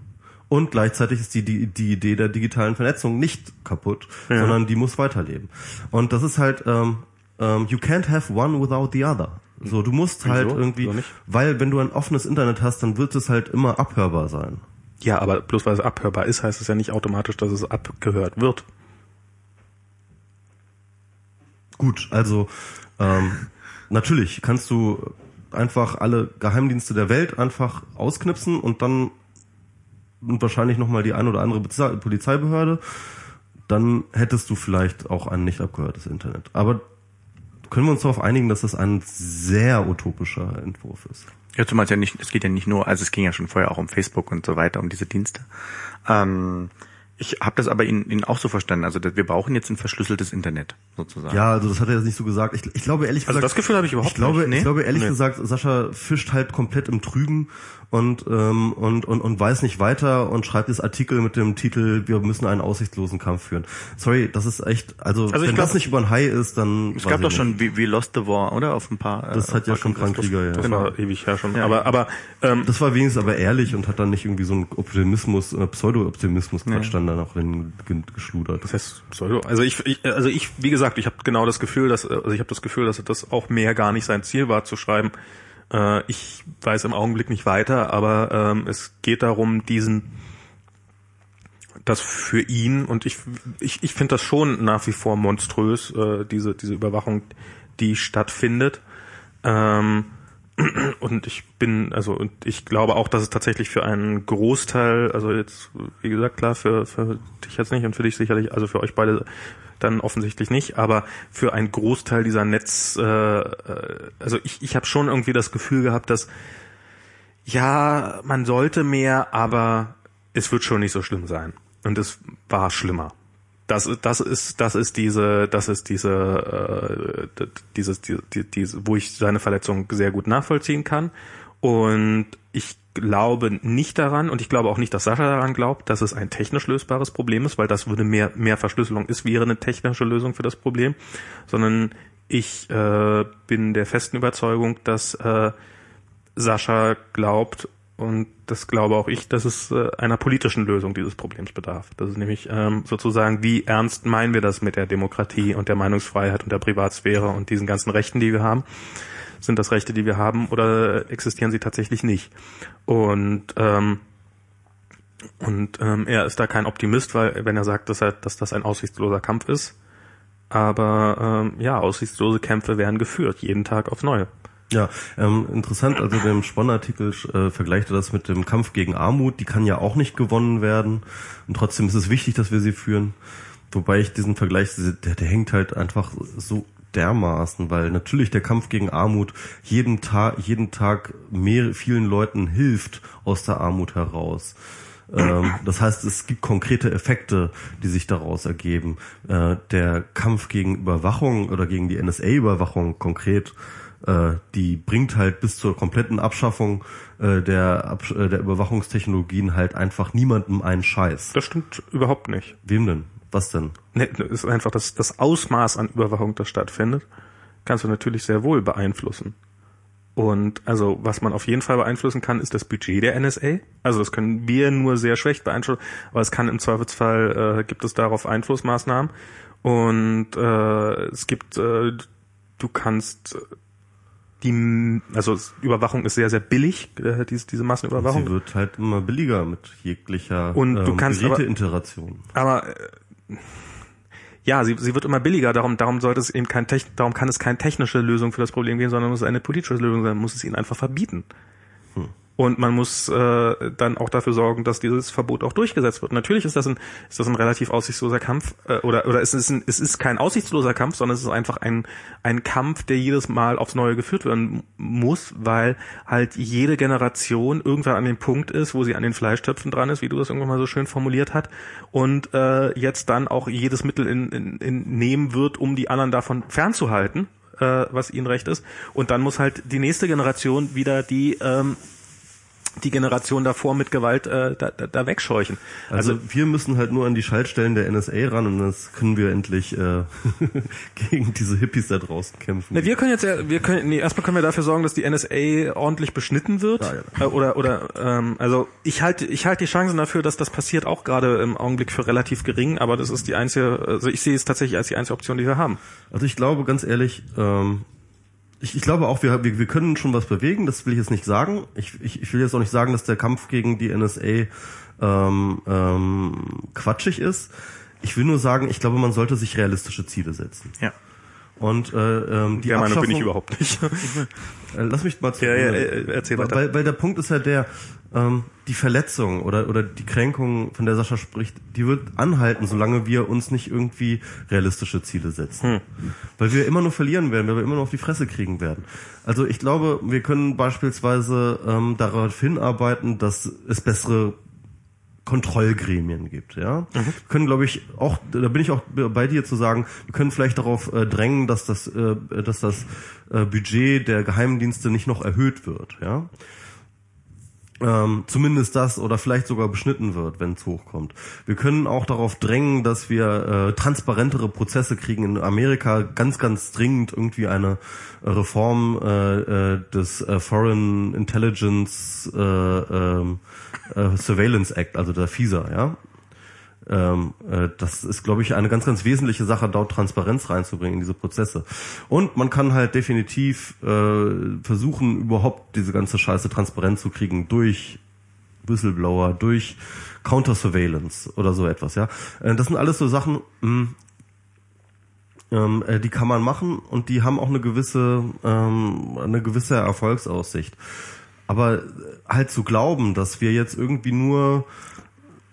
Und gleichzeitig ist die, die, die Idee der digitalen Vernetzung nicht kaputt, sondern die muss weiterleben. Und das ist halt, ähm, ähm, you can't have one without the other. So, du musst halt irgendwie, Wieso weil wenn du ein offenes Internet hast, dann wird es halt immer abhörbar sein. Ja, aber bloß weil es abhörbar ist, heißt es ja nicht automatisch, dass es abgehört wird. gut, also ähm, natürlich kannst du einfach alle Geheimdienste der Welt einfach ausknipsen und dann und wahrscheinlich nochmal die ein oder andere Polizeibehörde, dann hättest du vielleicht auch ein nicht abgehörtes Internet. Aber können wir uns darauf einigen, dass das ein sehr utopischer Entwurf ist? Ja, zumal es ja nicht, es geht ja nicht nur, also es ging ja schon vorher auch um Facebook und so weiter, um diese Dienste. Ähm, ich habe das aber Ihnen, Ihnen auch so verstanden. Also wir brauchen jetzt ein verschlüsseltes Internet sozusagen. Ja, also das hat er jetzt nicht so gesagt. Ich, ich glaube ehrlich Also gesagt, das Gefühl habe ich überhaupt ich glaube, nicht. ich glaube ehrlich Nee. gesagt, Sascha fischt halt komplett im Trüben und ähm, und, und und weiß nicht weiter und schreibt jetzt Artikel mit dem Titel Wir müssen einen aussichtslosen Kampf führen. Sorry, das ist echt, also, Also ich wenn glaub- das nicht über ein Hai ist, dann es gab doch nicht. schon wie, wie Lost the War, oder? Auf ein paar. Das äh, hat ja schon Kongress. Frank Krieger, ja. Das war ewig her schon. Ja. aber aber ähm, Das war wenigstens aber ehrlich und hat dann nicht irgendwie so einen Optimismus, äh, Pseudo-Optimismus Quatsch dann da noch drin ge- geschludert. Das heißt, Pseudo. Also ich, ich, also ich, wie gesagt, ich habe genau das Gefühl, dass, also ich habe das Gefühl, dass das auch mehr gar nicht sein Ziel war zu schreiben. Äh, ich weiß im Augenblick nicht weiter, aber ähm, es geht darum, diesen, das für ihn und ich, ich, ich finde das schon nach wie vor monströs, äh, diese, diese Überwachung, die stattfindet. Ähm, *clears throat* und ich bin, also und ich glaube auch, dass es tatsächlich für einen Großteil, also jetzt, wie gesagt, klar, für, für dich jetzt nicht und für dich sicherlich, also für euch beide dann offensichtlich nicht, aber für einen Großteil dieser Netz, äh, äh, also ich, ich habe schon irgendwie das Gefühl gehabt, dass ja, man sollte mehr, aber es wird schon nicht so schlimm sein. Und es war schlimmer. Das, das ist, das ist diese, das ist diese, äh, dieses, die, die, diese, wo ich seine Verletzung sehr gut nachvollziehen kann. Und ich glaube nicht daran, und ich glaube auch nicht, dass Sascha daran glaubt, dass es ein technisch lösbares Problem ist, weil das würde mehr, mehr Verschlüsselung ist, wäre eine technische Lösung für das Problem, sondern ich äh, bin der festen Überzeugung, dass äh, Sascha glaubt, und das glaube auch ich, dass es äh, einer politischen Lösung dieses Problems bedarf. Das ist nämlich ähm, sozusagen, wie ernst meinen wir das mit der Demokratie und der Meinungsfreiheit und der Privatsphäre und diesen ganzen Rechten, die wir haben? Sind das Rechte, die wir haben, oder existieren sie tatsächlich nicht? Und ähm, und ähm, er ist da kein Optimist, weil wenn er sagt, dass er, dass das ein aussichtsloser Kampf ist, aber ähm, ja, aussichtslose Kämpfe werden geführt, jeden Tag aufs Neue. Ja, ähm, interessant, also dem Spon-Artikel äh, vergleicht er das mit dem Kampf gegen Armut, die kann ja auch nicht gewonnen werden und trotzdem ist es wichtig, dass wir sie führen. Wobei ich diesen Vergleich, der, der hängt halt einfach so dermaßen, weil natürlich der Kampf gegen Armut jeden Tag, jeden Tag mehr, vielen Leuten hilft aus der Armut heraus. Ähm, das heißt, es gibt konkrete Effekte, die sich daraus ergeben. Äh, der Kampf gegen Überwachung oder gegen die NSA-Überwachung konkret, äh, die bringt halt bis zur kompletten Abschaffung äh, der, äh, der Überwachungstechnologien halt einfach niemandem einen Scheiß. Das stimmt überhaupt nicht. Wem denn? Was denn? Ne, das ist einfach das, das Ausmaß an Überwachung, das stattfindet, kannst du natürlich sehr wohl beeinflussen. Und also, was man auf jeden Fall beeinflussen kann, ist das Budget der NSA. Also das können wir nur sehr schlecht beeinflussen, aber es kann im Zweifelsfall, äh, gibt es darauf Einflussmaßnahmen. Und äh, es gibt, äh, du kannst die, also Überwachung ist sehr, sehr billig, äh, diese, diese Massenüberwachung. Sie wird halt immer billiger mit jeglicher Und du kannst aber- Geräteinteration. Aber äh, ja, sie, sie wird immer billiger, darum, darum sollte es eben kein Techn darum kann es keine technische Lösung für das Problem geben, sondern muss es eine politische Lösung sein, muss es ihnen einfach verbieten. Und man muss äh, dann auch dafür sorgen, dass dieses Verbot auch durchgesetzt wird. Natürlich ist das ein, ist das ein relativ aussichtsloser Kampf, äh, oder, oder es ist, ein, es ist kein aussichtsloser Kampf, sondern es ist einfach ein, ein Kampf, der jedes Mal aufs Neue geführt werden muss, weil halt jede Generation irgendwann an dem Punkt ist, wo sie an den Fleischtöpfen dran ist, wie du das irgendwann mal so schön formuliert hat, und äh, jetzt dann auch jedes Mittel in, in, in nehmen wird, um die anderen davon fernzuhalten, äh, was ihnen recht ist. Und dann muss halt die nächste Generation wieder die ähm, die Generation davor mit Gewalt äh, da, da, da wegscheuchen. Also, wir müssen halt nur an die Schaltstellen der NSA ran und das können wir endlich äh, *laughs* gegen diese Hippies da draußen kämpfen. Na, wir können jetzt, ja- wir können, nee, erstmal können wir dafür sorgen, dass die NSA ordentlich beschnitten wird. Ja, Äh, Oder, oder, ähm, also ich halte, ich halte die Chancen dafür, dass das passiert, auch gerade im Augenblick für relativ gering. Aber das ist die einzige, also ich sehe es tatsächlich als die einzige Option, die wir haben. Also ich glaube ganz ehrlich, ähm, ich, ich glaube auch, wir, wir, wir können schon was bewegen, das will ich jetzt nicht sagen. Ich, ich, ich will jetzt auch nicht sagen, dass der Kampf gegen die NSA ähm, ähm, quatschig ist. Ich will nur sagen, ich glaube, man sollte sich realistische Ziele setzen. Ja. Und äh, ähm, die Der Meinung bin ich Abschaffung- überhaupt nicht. *laughs* Äh, Lass mich mal zu Ja, ja, Ende. äh, erzähl weiter. Weil, weil der Punkt ist ja der, ähm, die Verletzung oder, oder die Kränkung, von der Sascha spricht, die wird anhalten, solange wir uns nicht irgendwie realistische Ziele setzen. Hm. Weil wir immer nur verlieren werden, weil wir immer nur auf die Fresse kriegen werden. Also ich glaube, wir können beispielsweise ähm, darauf hinarbeiten, dass es bessere Kontrollgremien gibt, ja. Wir können, glaube ich, auch, da bin ich auch bei dir zu sagen, wir können vielleicht darauf äh, drängen, dass das, äh, dass das äh, Budget der Geheimdienste nicht noch erhöht wird, ja. Ähm, zumindest das oder vielleicht sogar beschnitten wird, wenn es hochkommt. Wir können auch darauf drängen, dass wir äh, transparentere Prozesse kriegen. In Amerika ganz, ganz dringend irgendwie eine Reform äh, äh, des äh, Foreign Intelligence äh, ähm, äh, Surveillance Act, also der FISA, ja. Ähm, äh, das ist, glaube ich, eine ganz, ganz wesentliche Sache, dort Transparenz reinzubringen in diese Prozesse. Und man kann halt definitiv äh, versuchen, überhaupt diese ganze Scheiße transparent zu kriegen durch Whistleblower, durch Counter-Surveillance oder so etwas, ja. Äh, das sind alles so Sachen, mh, ähm, äh, die kann man machen und die haben auch eine gewisse, ähm, eine gewisse Erfolgsaussicht. Aber halt zu glauben, dass wir jetzt irgendwie nur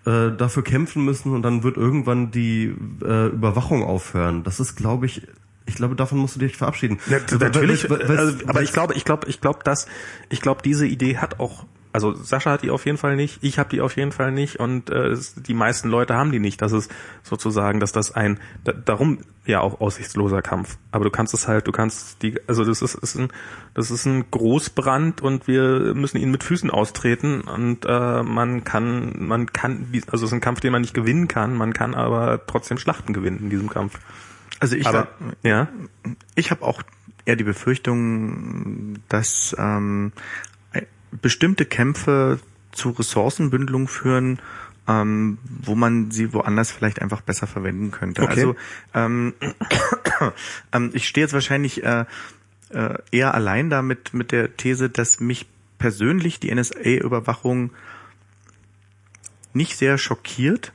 äh, dafür kämpfen müssen und dann wird irgendwann die äh, Überwachung aufhören. Das ist, glaube ich, ich glaube, davon musst du dich verabschieden. Ja, natürlich, weil- weil- also, aber ich glaube, ich glaube, ich glaube, dass, ich glaube, diese Idee hat auch, also Sascha hat die auf jeden Fall nicht, ich habe die auf jeden Fall nicht und äh, die meisten Leute haben die nicht. Das ist sozusagen, dass das ein, da, darum ja auch aussichtsloser Kampf. Aber du kannst es halt, du kannst die, also das ist, ist ein, das ist ein Großbrand und wir müssen ihn mit Füßen austreten und äh, man kann, man kann, also es ist ein Kampf, den man nicht gewinnen kann, man kann aber trotzdem Schlachten gewinnen in diesem Kampf. Also ich Aber sag, ja, ich habe auch eher die Befürchtung, dass ähm, bestimmte Kämpfe zu Ressourcenbündelung führen, ähm, wo man sie woanders vielleicht einfach besser verwenden könnte. Okay. Also ähm, *coughs* ähm, ich stehe jetzt wahrscheinlich äh, äh, eher allein da mit, mit der These, dass mich persönlich die NSA-Überwachung nicht sehr schockiert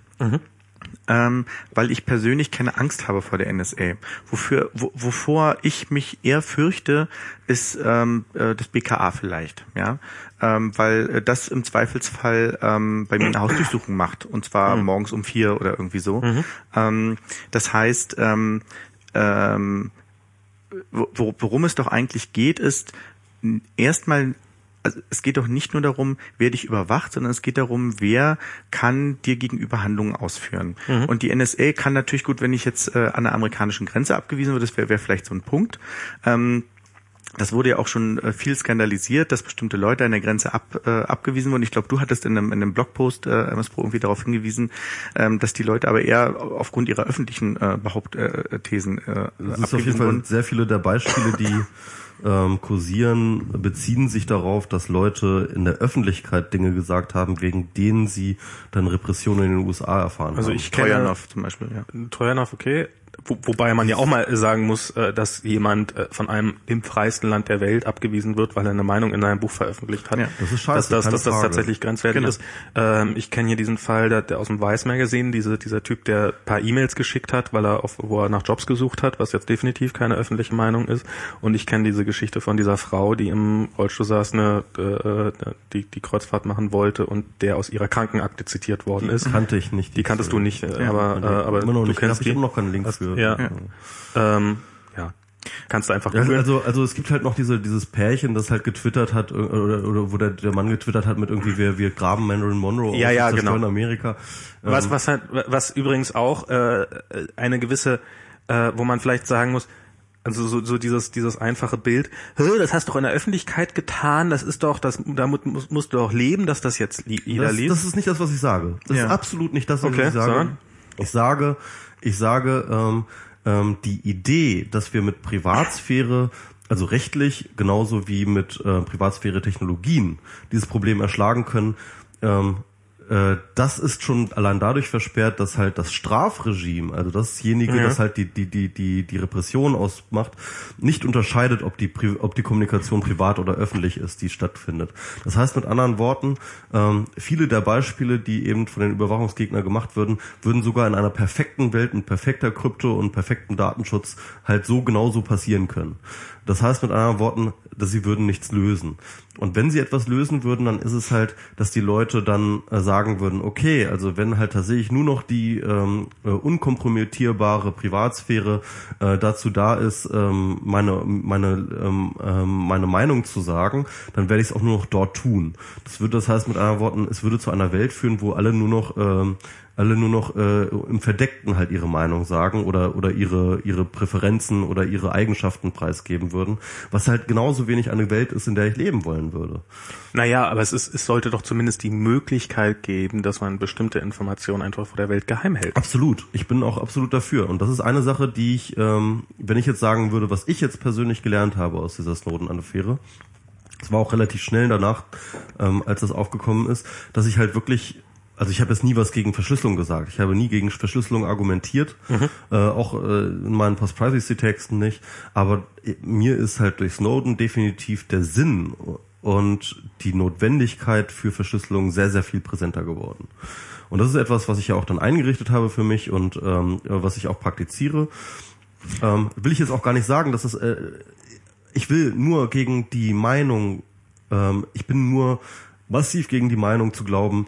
ähm, weil ich persönlich keine Angst habe vor der NSA. Wofür, wo, wovor ich mich eher fürchte, ist ähm, äh, das BKA vielleicht, ja, ähm, weil äh, das im Zweifelsfall ähm, bei mir eine Hausdurchsuchung macht und zwar morgens um vier oder irgendwie so. Ähm, das heißt, ähm, ähm, wo- wo- worum es doch eigentlich geht, ist erstmal also es geht doch nicht nur darum, wer dich überwacht, sondern es geht darum, wer kann dir gegenüber Handlungen ausführen. Und die NSA kann natürlich gut, wenn ich jetzt äh, an der amerikanischen Grenze abgewiesen wird, das wäre wär vielleicht so ein Punkt. Ähm, das wurde ja auch schon äh, viel skandalisiert, dass bestimmte Leute an der Grenze ab, äh, abgewiesen wurden. Ich glaube, du hattest in einem, in einem Blogpost äh, MS Pro irgendwie darauf hingewiesen, ähm, dass die Leute aber eher aufgrund ihrer öffentlichen äh, Behauptthesen äh, Es ist auf jeden abgewiesen Fall wurden. sehr viele der Beispiele, die ähm, kursieren, beziehen sich darauf, dass Leute in der Öffentlichkeit Dinge gesagt haben, wegen denen sie dann Repressionen in den USA erfahren Also haben. ich kenne Trojanov zum Beispiel, ja. Trojanov, okay. Wo, wobei man ja auch mal sagen muss, äh, dass jemand äh, von einem dem freiesten Land der Welt abgewiesen wird, weil er eine Meinung in einem Buch veröffentlicht hat. Ja, das ist scheiße, Dass das, dass das tatsächlich grenzwertig Genau. ist. Ähm, ich kenne hier diesen Fall, der, der aus dem Vice Magazine, diese, dieser Typ, der ein paar E-Mails geschickt hat, weil er auf, wo er nach Jobs gesucht hat, was jetzt definitiv keine öffentliche Meinung ist. Und ich kenne diese Geschichte von dieser Frau, die im Rollstuhl saß, eine, äh, die, die Kreuzfahrt machen wollte und der aus ihrer Krankenakte zitiert worden ist. kannte ich nicht. Die kanntest du nicht, äh, Ja, aber, äh, aber immer noch du kennst ich die. habe noch keinen Link für. Ja. Ähm, ja. Kannst du einfach Ja, googeln. also, also es gibt halt noch diese, dieses Pärchen, das halt getwittert hat, äh, oder, oder wo der, der Mann getwittert hat mit irgendwie, wir, wir graben Marilyn Monroe Ja, aus, ja, genau. Amerika. Ähm, was, was halt, was übrigens auch äh, eine gewisse, äh, wo man vielleicht sagen muss, also so, so dieses dieses einfache Bild, "Hä, das hast du doch in der Öffentlichkeit getan, das ist doch, das damit musst, musst du doch leben, dass das jetzt jeder das, liest. das ist nicht das, was ich sage. Das Ja. ist absolut nicht das, was Okay, ich sage. sondern? Ich sage, ich sage, ähm, ähm, die Idee, dass wir mit Privatsphäre, also rechtlich genauso wie mit äh, Privatsphäre-Technologien, dieses Problem erschlagen können, ähm, äh, das ist schon allein dadurch versperrt, dass halt das Strafregime, also dasjenige, Ja. das halt die die die die die Repression ausmacht, nicht unterscheidet, ob die ob die Kommunikation privat oder öffentlich ist, die stattfindet. Das heißt mit anderen Worten, ähm, viele der Beispiele, die eben von den Überwachungsgegnern gemacht würden, würden sogar in einer perfekten Welt mit perfekter Krypto und perfektem Datenschutz halt so genauso passieren können. Das heißt mit anderen Worten, dass sie würden nichts lösen. Und wenn sie etwas lösen würden, dann ist es halt, dass die Leute dann äh, sagen würden, okay, also wenn halt tatsächlich nur noch die ähm, äh, unkompromittierbare Privatsphäre äh, dazu da ist, ähm, meine meine ähm, ähm, meine Meinung zu sagen, dann werde ich es auch nur noch dort tun. Das würde, das heißt mit anderen Worten, es würde zu einer Welt führen, wo alle nur noch ähm, alle nur noch äh, im Verdeckten halt ihre Meinung sagen oder oder ihre ihre Präferenzen oder ihre Eigenschaften preisgeben würden, was halt genauso wenig eine Welt ist, in der ich leben wollen würde. Naja, aber es, ist, es sollte doch zumindest die Möglichkeit geben, dass man bestimmte Informationen einfach vor der Welt geheim hält. Absolut, ich bin auch absolut dafür. Und das ist eine Sache, die ich, ähm, wenn ich jetzt sagen würde, was ich jetzt persönlich gelernt habe aus dieser Snowden-Affäre, es war auch relativ schnell danach, ähm, als das aufgekommen ist, dass ich halt wirklich also ich habe jetzt nie was gegen Verschlüsselung gesagt. Ich habe nie gegen Verschlüsselung argumentiert, äh, auch äh, in meinen Post-Privacy-Texten nicht. Aber äh, mir ist halt durch Snowden definitiv der Sinn und die Notwendigkeit für Verschlüsselung sehr, sehr viel präsenter geworden. Und das ist etwas, was ich ja auch dann eingerichtet habe für mich und ähm, was ich auch praktiziere. Ähm, will ich jetzt auch gar nicht sagen, dass es äh, ich will nur gegen die Meinung, ähm, ich bin nur massiv gegen die Meinung zu glauben,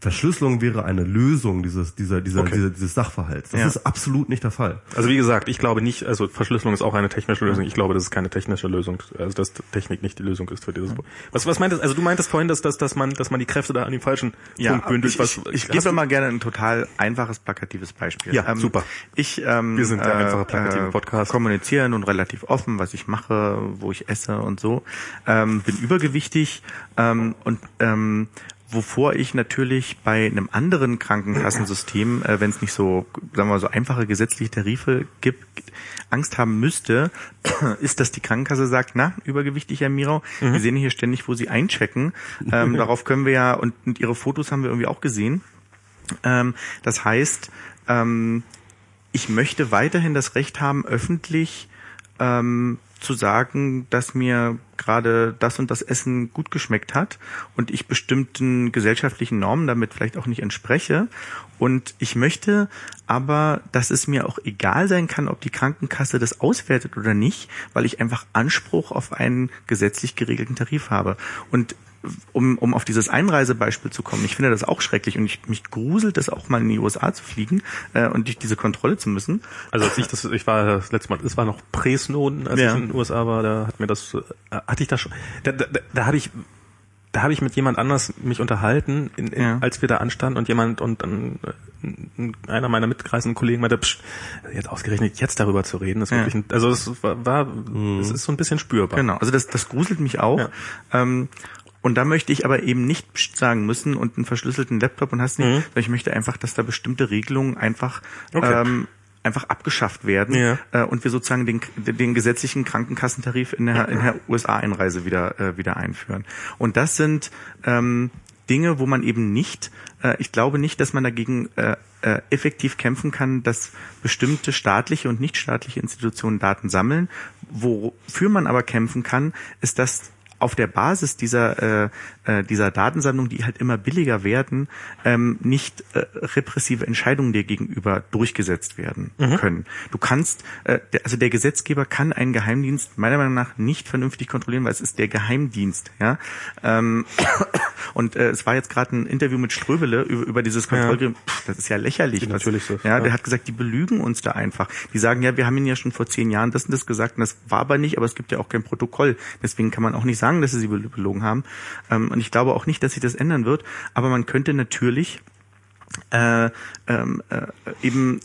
Verschlüsselung wäre eine Lösung dieses, dieser, dieser, Okay. dieser, dieses Sachverhalts. Das Ja. ist absolut nicht der Fall. Also wie gesagt, ich glaube nicht, also Verschlüsselung ist auch eine technische Lösung. Ich glaube, das ist keine technische Lösung, also dass Technik nicht die Lösung ist für dieses. Was, was meintest? Also du meintest vorhin, dass, dass, dass man, dass man die Kräfte da an dem falschen Punkt bündelt. ich, Was, ich, ich gebe mal gerne ein total einfaches, plakatives Beispiel. Ja, super. Ich ähm, Wir sind der einfache, plakative Podcast. kommuniziere nun relativ offen, was ich mache, wo ich esse und so. Ähm, bin übergewichtig ähm, und ähm, wovor ich natürlich bei einem anderen Krankenkassensystem, äh, wenn es nicht so, sagen wir mal, so einfache gesetzliche Tarife gibt, Angst haben müsste, *clears throat* ist, dass die Krankenkasse sagt, na, übergewichtig, Herr Mirau, wir sehen hier ständig, wo Sie einchecken. Ähm, *laughs* darauf können wir ja, und, und Ihre Fotos haben wir irgendwie auch gesehen. Ähm, das heißt, ähm, ich möchte weiterhin das Recht haben, öffentlich ähm, zu sagen, dass mir gerade das und das Essen gut geschmeckt hat und ich bestimmten gesellschaftlichen Normen damit vielleicht auch nicht entspreche. Und ich möchte aber, dass es mir auch egal sein kann, ob die Krankenkasse das auswertet oder nicht, weil ich einfach Anspruch auf einen gesetzlich geregelten Tarif habe. Und um, um auf dieses Einreisebeispiel zu kommen, ich finde das auch schrecklich und ich, mich gruselt es auch mal in die USA zu fliegen äh, und durch diese Kontrolle zu müssen. Also als ich das, ich war das letzte Mal, es war noch Pre-Snowden, als Ja. ich in den USA war, da hat mir das, äh, hatte ich das schon, da, da, da, da habe ich, da habe ich mit jemand anders mich unterhalten, in, in, Ja. als wir da anstanden und jemand und dann äh, einer meiner mitreisenden Kollegen meinte, psch, jetzt ausgerechnet jetzt darüber zu reden, ist Ja. wirklich, ein, also es war, war es ist so ein bisschen spürbar. Genau, also das, das gruselt mich auch. Ja. Ähm, und da möchte ich aber eben nicht sagen müssen und einen verschlüsselten Laptop und hast nicht, Mhm. sondern ich möchte einfach, dass da bestimmte Regelungen einfach Okay. ähm, einfach abgeschafft werden Ja. äh, und wir sozusagen den, den gesetzlichen Krankenkassentarif in der, in der USA-Einreise wieder äh, wieder einführen. Und das sind ähm, Dinge, wo man eben nicht, äh, ich glaube nicht, dass man dagegen äh, äh, effektiv kämpfen kann, dass bestimmte staatliche und nichtstaatliche Institutionen Daten sammeln. Wofür man aber kämpfen kann, ist, dass auf der Basis dieser, äh, äh, dieser Datensammlung, die halt immer billiger werden, ähm, nicht äh, repressive Entscheidungen dir gegenüber durchgesetzt werden können. Du kannst, äh, der, also der Gesetzgeber kann einen Geheimdienst meiner Meinung nach nicht vernünftig kontrollieren, weil es ist der Geheimdienst. Ja? Ähm, und äh, es war jetzt gerade ein Interview mit Ströbele über, über dieses Kontrollgremium. Pff, Das ist ja lächerlich. was- Natürlich so, Ja, ja. der hat gesagt, die belügen uns da einfach. Die sagen, ja, wir haben ihnen ja schon vor zehn Jahren das und das gesagt und das war aber nicht, aber es gibt ja auch kein Protokoll. Deswegen kann man auch nicht sagen, dass sie sie bel- belogen haben. Ähm, und ich glaube auch nicht, dass sich das ändern wird. Aber man könnte natürlich äh, ähm, äh, eben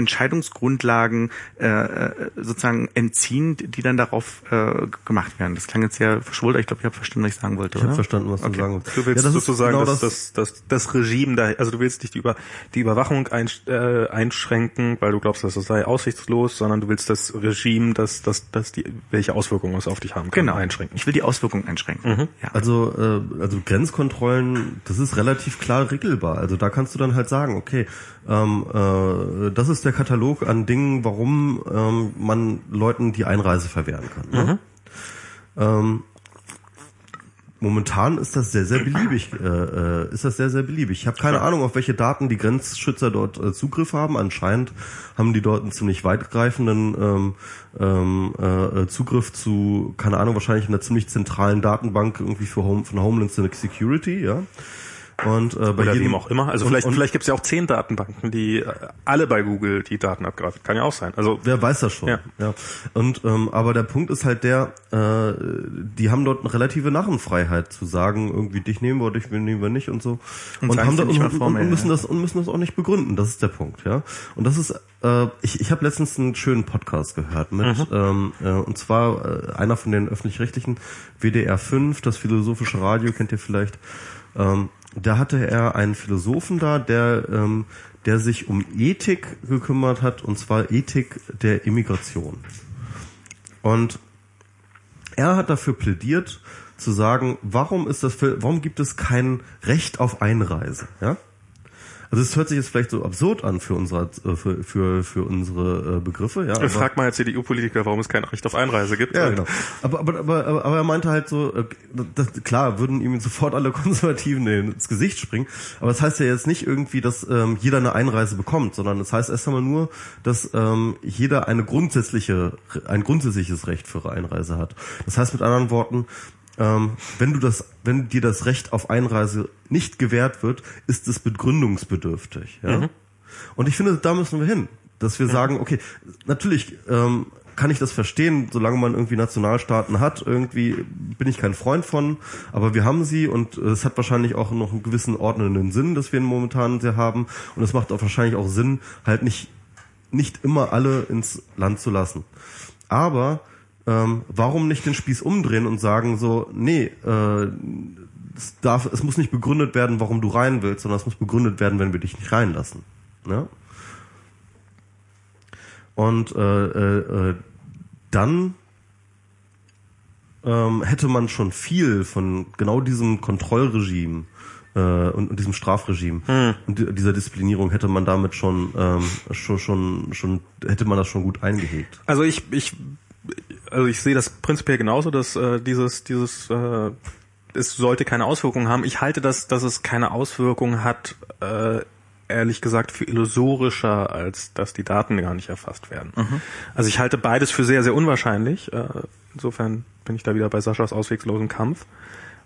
Entscheidungsgrundlagen äh, äh, sozusagen entziehen, die dann darauf äh, gemacht werden. Das klang jetzt sehr verschwuldert. Ich glaube, ich habe verstanden, was ich sagen wollte. Ich habe verstanden, was Okay. du sagen willst. Du willst ja, das sozusagen genau das, das, das, das Regime da, also du willst nicht die, über, die Überwachung ein, äh, einschränken, weil du glaubst, dass es sei aussichtslos, sondern du willst das Regime, das, das, das die, welche Auswirkungen es auf dich haben kann, Genau. einschränken. Ich will die Auswirkungen einschränken. Ja. Also, äh, also Grenzkontrollen, das ist relativ klar regelbar. Also da kannst du dann halt sagen, okay, ähm, äh, das ist der Katalog an Dingen, warum ähm, man Leuten die Einreise verwehren kann. Ne? Ähm, momentan ist das sehr, sehr beliebig. Äh, äh, ist das sehr, sehr beliebig. Ich habe keine Ahnung, auf welche Daten die Grenzschützer dort äh, Zugriff haben. Anscheinend haben die dort einen ziemlich weitgreifenden ähm, ähm, äh, Zugriff zu, keine Ahnung, wahrscheinlich einer ziemlich zentralen Datenbank irgendwie für Home, von Homeland Security, ja. Und äh, bei Oder jedem wem auch immer. Also und- vielleicht, und- vielleicht gibt es ja auch zehn Datenbanken, die äh, alle bei Google die Daten abgreifen. Kann ja auch sein. Also Wer weiß das schon. Ja. Ja. Und ähm, aber der Punkt ist halt der, äh, die haben dort eine relative Narrenfreiheit zu sagen, irgendwie dich nehmen wir, dich nehmen wir nicht und so. Und sagen's haben dir nicht und, und, formell, und müssen ja. das und müssen das auch nicht begründen. Das ist der Punkt, ja. Und das ist, äh, ich, ich habe letztens einen schönen Podcast gehört mit, Mhm. ähm, äh, und zwar äh, einer von den öffentlich-rechtlichen WDR 5, das philosophische Radio kennt ihr vielleicht. Ähm, da hatte er einen Philosophen da, der ähm, der sich um Ethik gekümmert hat, und zwar Ethik der Immigration. Und er hat dafür plädiert, zu sagen, warum ist das für, warum gibt es kein Recht auf Einreise, ja? Also es hört sich jetzt vielleicht so absurd an für unsere äh, für für, für unsere äh, Begriffe, ja. aber- frag mal als CDU-Politiker, warum es kein Recht auf Einreise gibt. ja, genau. Aber, aber, aber, aber, er meinte halt so, äh, das, klar, würden ihm sofort alle *laughs* Konservativen ins Gesicht springen. Aber das heißt ja jetzt nicht irgendwie, dass ähm, jeder eine Einreise bekommt, sondern das heißt erst einmal nur, dass ähm, jeder eine grundsätzliche, ein grundsätzliches Recht für Einreise hat. Das heißt mit anderen Worten, ähm, wenn du das, wenn dir das Recht auf Einreise nicht gewährt wird, ist es begründungsbedürftig. Ja? Und ich finde, da müssen wir hin, dass wir sagen, okay, natürlich ähm, kann ich das verstehen, solange man irgendwie Nationalstaaten hat, irgendwie bin ich kein Freund von, aber wir haben sie und es hat wahrscheinlich auch noch einen gewissen ordnenden Sinn, dass wir ihn momentan sehr haben und es macht auch wahrscheinlich auch Sinn, halt nicht nicht immer alle ins Land zu lassen. Aber ähm, warum nicht den Spieß umdrehen und sagen so, nee, äh, es, darf, es muss nicht begründet werden, warum du rein willst, sondern es muss begründet werden, wenn wir dich nicht reinlassen. Ne? Und äh, äh, äh, dann ähm, hätte man schon viel von genau diesem Kontrollregime äh, und, und diesem Strafregime und di- dieser Disziplinierung hätte man damit schon, ähm, schon schon schon hätte man das schon gut eingehegt. Also ich, ich, also ich sehe das prinzipiell genauso, dass äh, dieses, dieses, äh, es sollte keine Auswirkungen haben. Ich halte das, dass es keine Auswirkungen hat, äh, ehrlich gesagt für illusorischer, als dass die Daten gar nicht erfasst werden. Also ich halte beides für sehr, sehr unwahrscheinlich. Äh, insofern bin ich da wieder bei Saschas auswegslosen Kampf.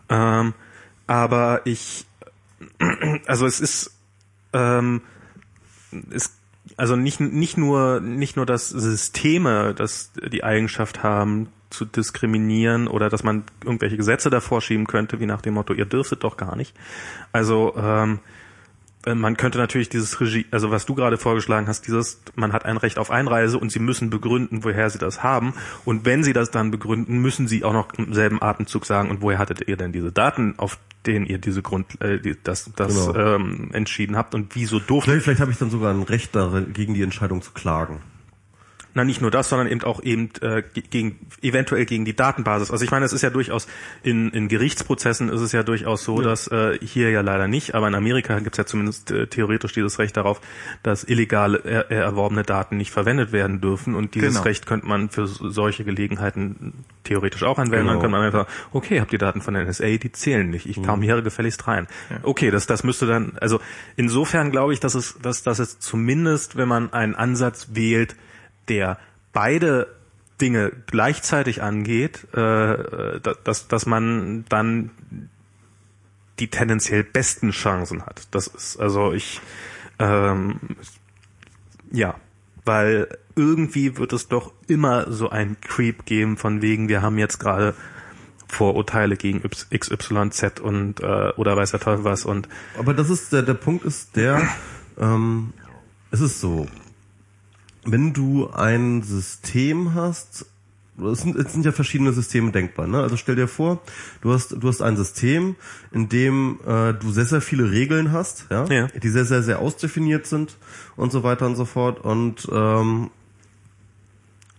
Ähm, aber ich, *clears throat* also es ist, ähm, es, also nicht, nicht nur, nicht nur, dass Systeme, das die Eigenschaft haben, zu diskriminieren oder dass man irgendwelche Gesetze davor schieben könnte, wie nach dem Motto, ihr dürftet doch gar nicht. Also, ähm, äh, man könnte natürlich dieses Regie, also was du gerade vorgeschlagen hast, dieses, man hat ein Recht auf Einreise und sie müssen begründen, woher sie das haben. Und wenn sie das dann begründen, müssen sie auch noch im selben Atemzug sagen, und woher hattet ihr denn diese Daten, auf denen ihr diese Grund, äh, die, das, das Genau. ähm, entschieden habt und wieso durftet Vielleicht, vielleicht habe ich dann sogar ein Recht darin, gegen die Entscheidung zu klagen. Na, nicht nur das, sondern eben auch eben äh, ge- gegen eventuell gegen die Datenbasis. Also ich meine, es ist ja durchaus in, in Gerichtsprozessen ist es ja durchaus so, dass äh, hier ja leider nicht, aber in Amerika gibt es ja zumindest äh, theoretisch dieses Recht darauf, dass illegal er, erworbene Daten nicht verwendet werden dürfen und dieses Genau. Recht könnte man für so- solche Gelegenheiten theoretisch auch anwenden. Dann Genau. könnte man einfach, okay, habt ihr Daten von der NSA, die zählen nicht. Ich kam hier gefälligst rein. Okay, das das müsste dann, also insofern glaube ich, dass es, dass, dass es zumindest, wenn man einen Ansatz wählt, der beide Dinge gleichzeitig angeht, äh, da- dass, dass man dann die tendenziell besten Chancen hat. Das ist also ich ähm, ja, weil irgendwie wird es doch immer so ein Creep geben von wegen, wir haben jetzt gerade Vorurteile gegen XYZ und äh, oder weiß der Teufel was und Aber das ist der, der Punkt ist der, ähm, es ist so. Wenn du ein System hast, es sind, es sind ja verschiedene Systeme denkbar. Ne? Also stell dir vor, du hast du hast ein System, in dem äh, du sehr sehr viele Regeln hast, ja? Ja. die sehr sehr sehr ausdefiniert sind und so weiter und so fort und ähm,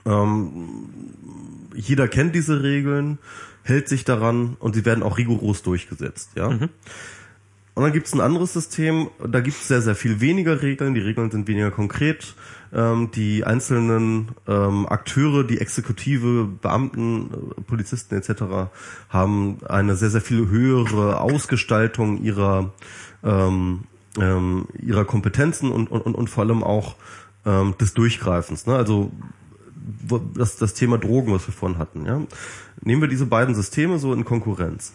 ähm, jeder kennt diese Regeln, hält sich daran und sie werden auch rigoros durchgesetzt, ja. Und dann gibt es ein anderes System, da gibt es sehr, sehr viel weniger Regeln, die Regeln sind weniger konkret, ähm, die einzelnen ähm, Akteure, die Exekutive, Beamten, äh, Polizisten etc. haben eine sehr, sehr viel höhere Ausgestaltung ihrer, ähm, ähm, ihrer Kompetenzen und, und, und, vor allem auch ähm, des Durchgreifens. Ne? Also das, das Thema Drogen, was wir vorhin hatten. Ja? Nehmen wir diese beiden Systeme so in Konkurrenz.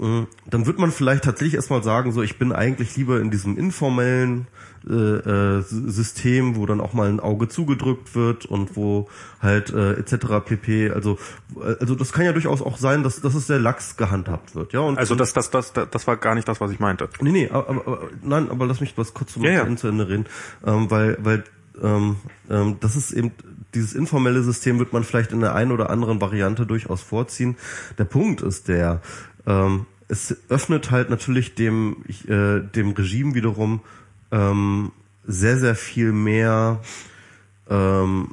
Äh, Dann wird man vielleicht tatsächlich erstmal sagen, so ich bin eigentlich lieber in diesem informellen äh, äh, System, wo dann auch mal ein Auge zugedrückt wird und wo halt äh, etc. pp. Also äh, also das kann ja durchaus auch sein, dass, dass es sehr lax gehandhabt wird. Ja und Also das, das, das, das war gar nicht das, was ich meinte. Nee, nee, aber, aber, nein, aber lass mich was kurz zum Ja, ja. Zu Ende reden, ähm, weil, weil ähm, ähm, das ist eben dieses informelle System wird man vielleicht in der einen oder anderen Variante durchaus vorziehen. Der Punkt ist der, ähm, es öffnet halt natürlich dem äh, dem Regime wiederum ähm, sehr sehr viel mehr ähm,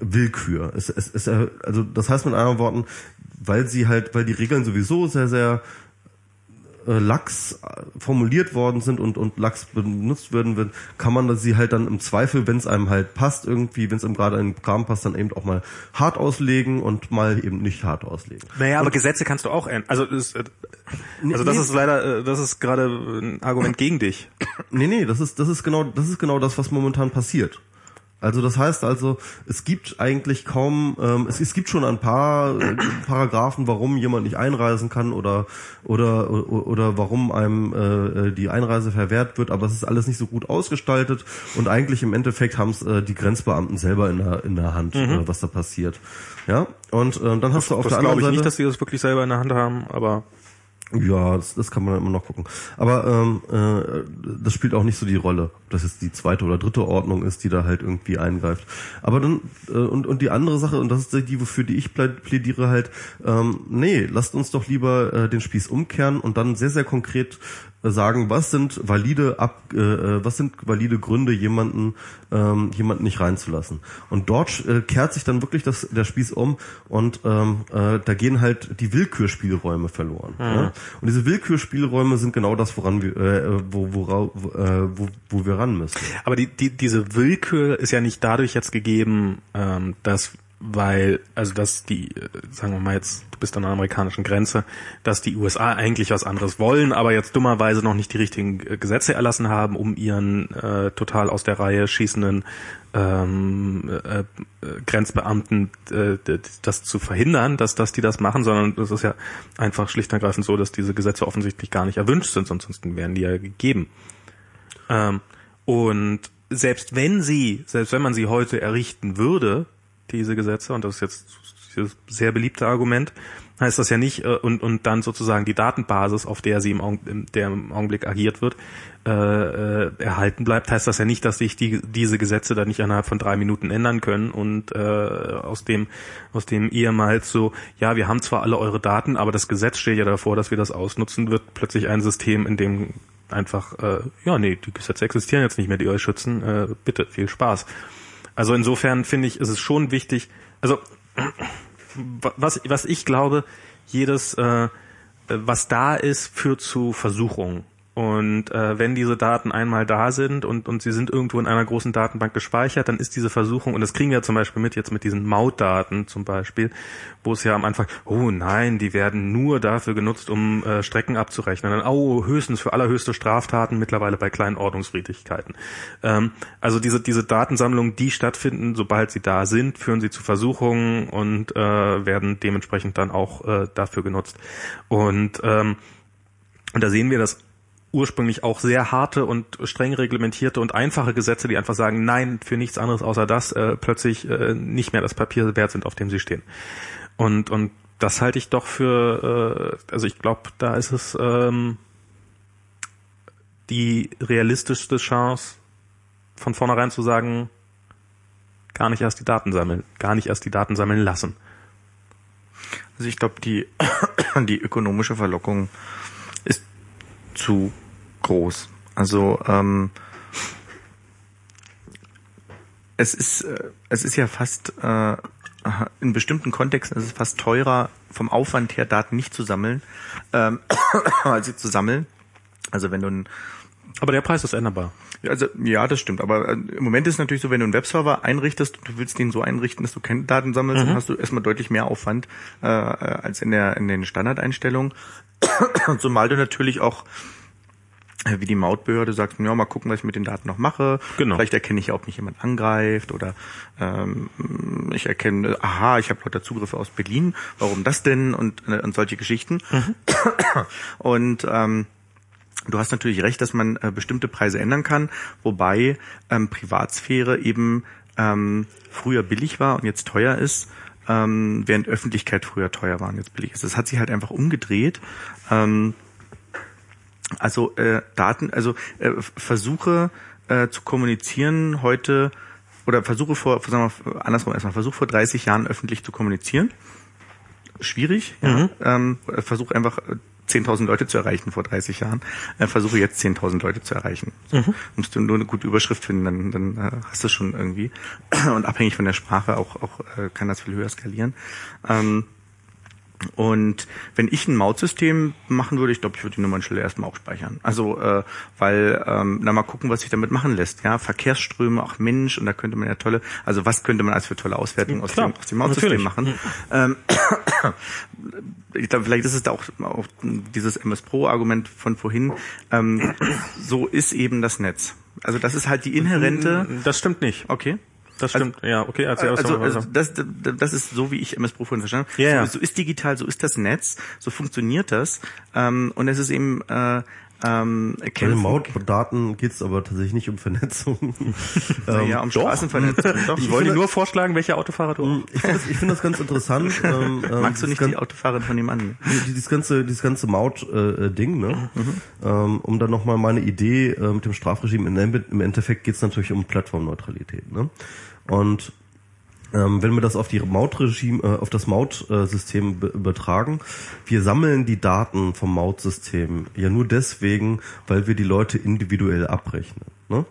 Willkür. Es, es, es, also das heißt mit anderen Worten, weil sie halt, weil die Regeln sowieso sehr, sehr lax äh, formuliert worden sind und, und lax benutzt werden, kann man sie halt dann im Zweifel, wenn es einem halt passt, irgendwie, wenn es einem gerade in den Kram passt, dann eben auch mal hart auslegen und mal eben nicht hart auslegen. Naja, aber Gesetze kannst du auch ändern. Also, das, äh, also das nee. ist leider, äh, das ist gerade ein Argument gegen dich. Nee, nee, das ist, das ist genau, das ist genau das, was momentan passiert. Also das heißt also, es gibt eigentlich kaum, ähm, es, es gibt schon ein paar äh, Paragraphen, warum jemand nicht einreisen kann oder oder oder, oder warum einem äh, äh, die Einreise verwehrt wird, aber es ist alles nicht so gut ausgestaltet und eigentlich im Endeffekt haben es äh, die Grenzbeamten selber in der in der Hand, äh, was da passiert. Ja, und äh, dann hast du auf Das der glaube anderen ich Seite nicht, dass die das wirklich selber in der Hand haben, aber ja, das, das kann man immer noch gucken. Aber ähm, äh, das spielt auch nicht so die Rolle, ob das jetzt die zweite oder dritte Ordnung ist, die da halt irgendwie eingreift. Aber dann äh, und und die andere Sache und das ist die, wofür die ich plä- plädiere halt, ähm, nee, lasst uns doch lieber äh, den Spieß umkehren und dann sehr sehr konkret sagen, was sind valide ab, äh, äh, was sind valide Gründe, jemanden ähm, jemanden nicht reinzulassen. Und dort äh, kehrt sich dann wirklich das der Spieß um und ähm, äh, da gehen halt die Willkürspielräume verloren. Ja? Und diese Willkürspielräume sind genau das, woran wir äh, wo, wo, äh, wo, wo wir ran müssen. Aber die, die, diese Willkür ist ja nicht dadurch jetzt gegeben, ähm, dass weil, also dass die, äh, sagen wir mal jetzt, du bist an der amerikanischen Grenze, dass die USA eigentlich was anderes wollen, aber jetzt dummerweise noch nicht die richtigen äh, Gesetze erlassen haben, um ihren äh, total aus der Reihe schießenden ähm, äh, äh, Grenzbeamten äh, das zu verhindern, dass, dass die das machen, sondern es ist ja einfach schlicht und ergreifend so, dass diese Gesetze offensichtlich gar nicht erwünscht sind, sonst wären die ja gegeben. Ähm, und selbst wenn sie, selbst wenn man sie heute errichten würde, diese Gesetze, und das ist jetzt dieses sehr beliebte Argument, heißt das ja nicht, äh, und, und dann sozusagen die Datenbasis, auf der sie im, Augen, der im Augenblick agiert wird, äh, äh, erhalten bleibt, heißt das ja nicht, dass sich die, diese Gesetze dann nicht innerhalb von drei Minuten ändern können und äh, aus dem aus dem ehemals so, ja, wir haben zwar alle eure Daten, aber das Gesetz steht ja davor, dass wir das ausnutzen, wird plötzlich ein System, in dem einfach, äh, ja, nee, die Gesetze existieren jetzt nicht mehr, die euch schützen, äh, bitte, viel Spaß. Also insofern finde ich, ist es schon wichtig, also was, was ich glaube, jedes, äh, was da ist, führt zu Versuchungen. Und äh, wenn diese Daten einmal da sind und, und sie sind irgendwo in einer großen Datenbank gespeichert, dann ist diese Versuchung, und das kriegen wir zum Beispiel mit jetzt mit diesen Mautdaten zum Beispiel, wo es ja am Anfang, oh nein, die werden nur dafür genutzt, um äh, Strecken abzurechnen. Dann, oh, höchstens für allerhöchste Straftaten, mittlerweile bei kleinen Ordnungswidrigkeiten. Ähm, also diese, diese Datensammlungen, die stattfinden, sobald sie da sind, führen sie zu Versuchungen und äh, werden dementsprechend dann auch äh, dafür genutzt. Und, ähm, und da sehen wir, dass ursprünglich auch sehr harte und streng reglementierte und einfache Gesetze, die einfach sagen, nein, für nichts anderes außer das, äh, plötzlich äh, nicht mehr das Papier wert sind, auf dem sie stehen. Und, und das halte ich doch für, äh, also ich glaube, da ist es ähm, die realistischste Chance, von vornherein zu sagen, gar nicht erst die Daten sammeln, gar nicht erst die Daten sammeln lassen. Also ich glaube, die, *coughs* die ökonomische Verlockung ist zu groß. Also ähm, es ist äh, es ist ja fast äh, in bestimmten Kontexten ist es fast teurer vom Aufwand her Daten nicht zu sammeln ähm, *coughs* als sie zu sammeln. Also wenn du ein Aber der Preis ist änderbar. also ja, das stimmt. Aber äh, im Moment ist es natürlich so, wenn du einen Webserver einrichtest und du willst den so einrichten, dass du keine Daten sammelst, dann hast du erstmal deutlich mehr Aufwand äh, als in der in den Standardeinstellungen. *coughs* Zumal du natürlich auch äh, wie die Mautbehörde sagt, ja, mal gucken, was ich mit den Daten noch mache. Genau. Vielleicht erkenne ich ja, ob mich jemand angreift oder ähm, ich erkenne, aha, ich habe lauter Zugriffe aus Berlin, warum das denn und, äh, und solche Geschichten. Und ähm, Du hast natürlich recht, dass man äh, bestimmte Preise ändern kann, wobei ähm, Privatsphäre eben ähm, früher billig war und jetzt teuer ist, ähm, während Öffentlichkeit früher teuer war und jetzt billig ist. Das hat sich halt einfach umgedreht. Ähm, also äh, Daten, also äh, Versuche äh, zu kommunizieren heute oder Versuche vor, sagen wir andersrum erstmal, Versuch vor 30 Jahren öffentlich zu kommunizieren, schwierig. Ja. Ähm, Versuch einfach äh, 10.000 Leute zu erreichen vor 30 Jahren. Äh, versuche jetzt 10.000 Leute zu erreichen. So. Musst du nur eine gute Überschrift finden, dann, dann äh, hast du schon irgendwie. *clears throat* Und abhängig von der Sprache auch, auch äh, kann das viel höher skalieren. Ähm, und wenn ich ein Mautsystem machen würde, ich glaube, ich würde die Nummernstelle erstmal auch speichern. Also, äh, weil, ähm, na mal gucken, was sich damit machen lässt. Ja, Verkehrsströme, auch Mensch, und da könnte man ja tolle, also was könnte man als für tolle Auswertungen aus, Klar, dem, aus dem Mautsystem machen. Ähm, *coughs* ich glaube, vielleicht ist es da auch, auch dieses MS Pro Argument von vorhin. Ähm, so ist eben das Netz. Also das ist halt die inhärente. Das stimmt nicht. Okay. Das stimmt. ja, okay, erzähl Also, also das, das ist so, wie ich MS Pro vorhin verstanden habe. Ja. So, so ist digital, so ist das Netz, so funktioniert das. Ähm, und es ist eben äh, ähm, Bei den Kämpfen- Mautdaten geht es aber tatsächlich nicht um Vernetzung. *laughs* ähm, ja, um Straßenvernetzung. Doch. ich wollte nur vorschlagen, welche Autofahrer du ich finde das, ich find das ganz interessant. *laughs* Ähm, ähm, Magst du nicht die Autofahrerin von dem an? Die- Dieses ganze, dieses ganze Maut-Ding, ne? Ähm, um dann nochmal meine Idee äh, mit dem Strafregime, in, im Endeffekt geht es natürlich um Plattformneutralität, ne? Und ähm, wenn wir das auf die Mautregime, äh, auf das Mautsystem be- übertragen, wir sammeln die Daten vom Mautsystem ja nur deswegen, weil wir die Leute individuell abrechnen, ne?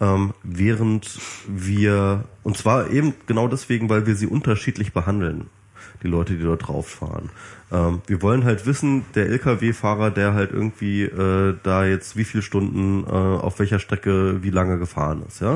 ähm, während wir, und zwar eben genau deswegen, weil wir sie unterschiedlich behandeln, die Leute, die dort drauf fahren. Ähm, wir wollen halt wissen, der LKW-Fahrer, der halt irgendwie äh, da jetzt wie viele Stunden äh, auf welcher Strecke wie lange gefahren ist, ja.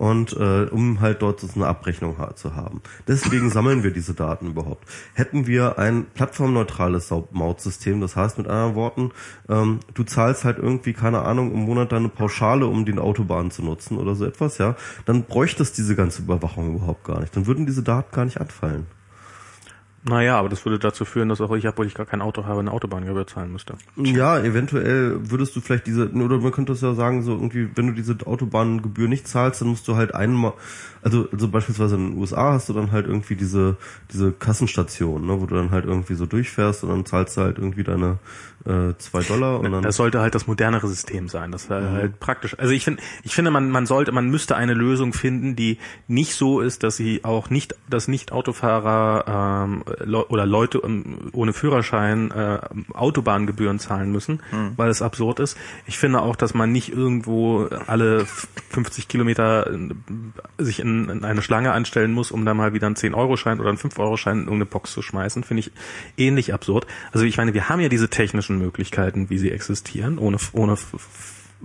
Und äh, um halt dort so eine Abrechnung zu haben. Deswegen *coughs* sammeln wir diese Daten überhaupt. Hätten wir ein plattformneutrales Mautsystem, das heißt mit anderen Worten, ähm, du zahlst halt irgendwie, keine Ahnung, im Monat deine Pauschale, um die Autobahn zu nutzen oder so etwas, ja, dann bräuchtest diese ganze Überwachung überhaupt gar nicht. Dann würden diese Daten gar nicht anfallen. Naja, aber das würde dazu führen, dass auch ich, obwohl ich gar kein Auto habe, eine Autobahngebühr zahlen müsste. Ja, eventuell würdest du vielleicht diese, oder man könnte es ja sagen, so irgendwie, wenn du diese Autobahngebühr nicht zahlst, dann musst du halt einmal, also, also beispielsweise in den USA hast du dann halt irgendwie diese, diese Kassenstation, ne, wo du dann halt irgendwie so durchfährst und dann zahlst du halt irgendwie deine äh, zwei Dollar und dann. Das sollte halt das modernere System sein. Das wäre halt praktisch. Also ich finde, ich finde, man, man sollte, man müsste eine Lösung finden, die nicht so ist, dass sie auch nicht, dass nicht Autofahrer ähm, Oder Leute ähm, ohne Führerschein äh, Autobahngebühren zahlen müssen, weil es absurd ist. Ich finde auch, dass man nicht irgendwo alle 50 Kilometer äh, sich in, in eine Schlange anstellen muss, um da mal wieder einen 10-Euro-Schein oder einen 5-Euro-Schein in irgendeine Box zu schmeißen. Finde ich ähnlich absurd. Also ich meine, wir haben ja diese technischen Möglichkeiten, wie sie existieren, ohne, ohne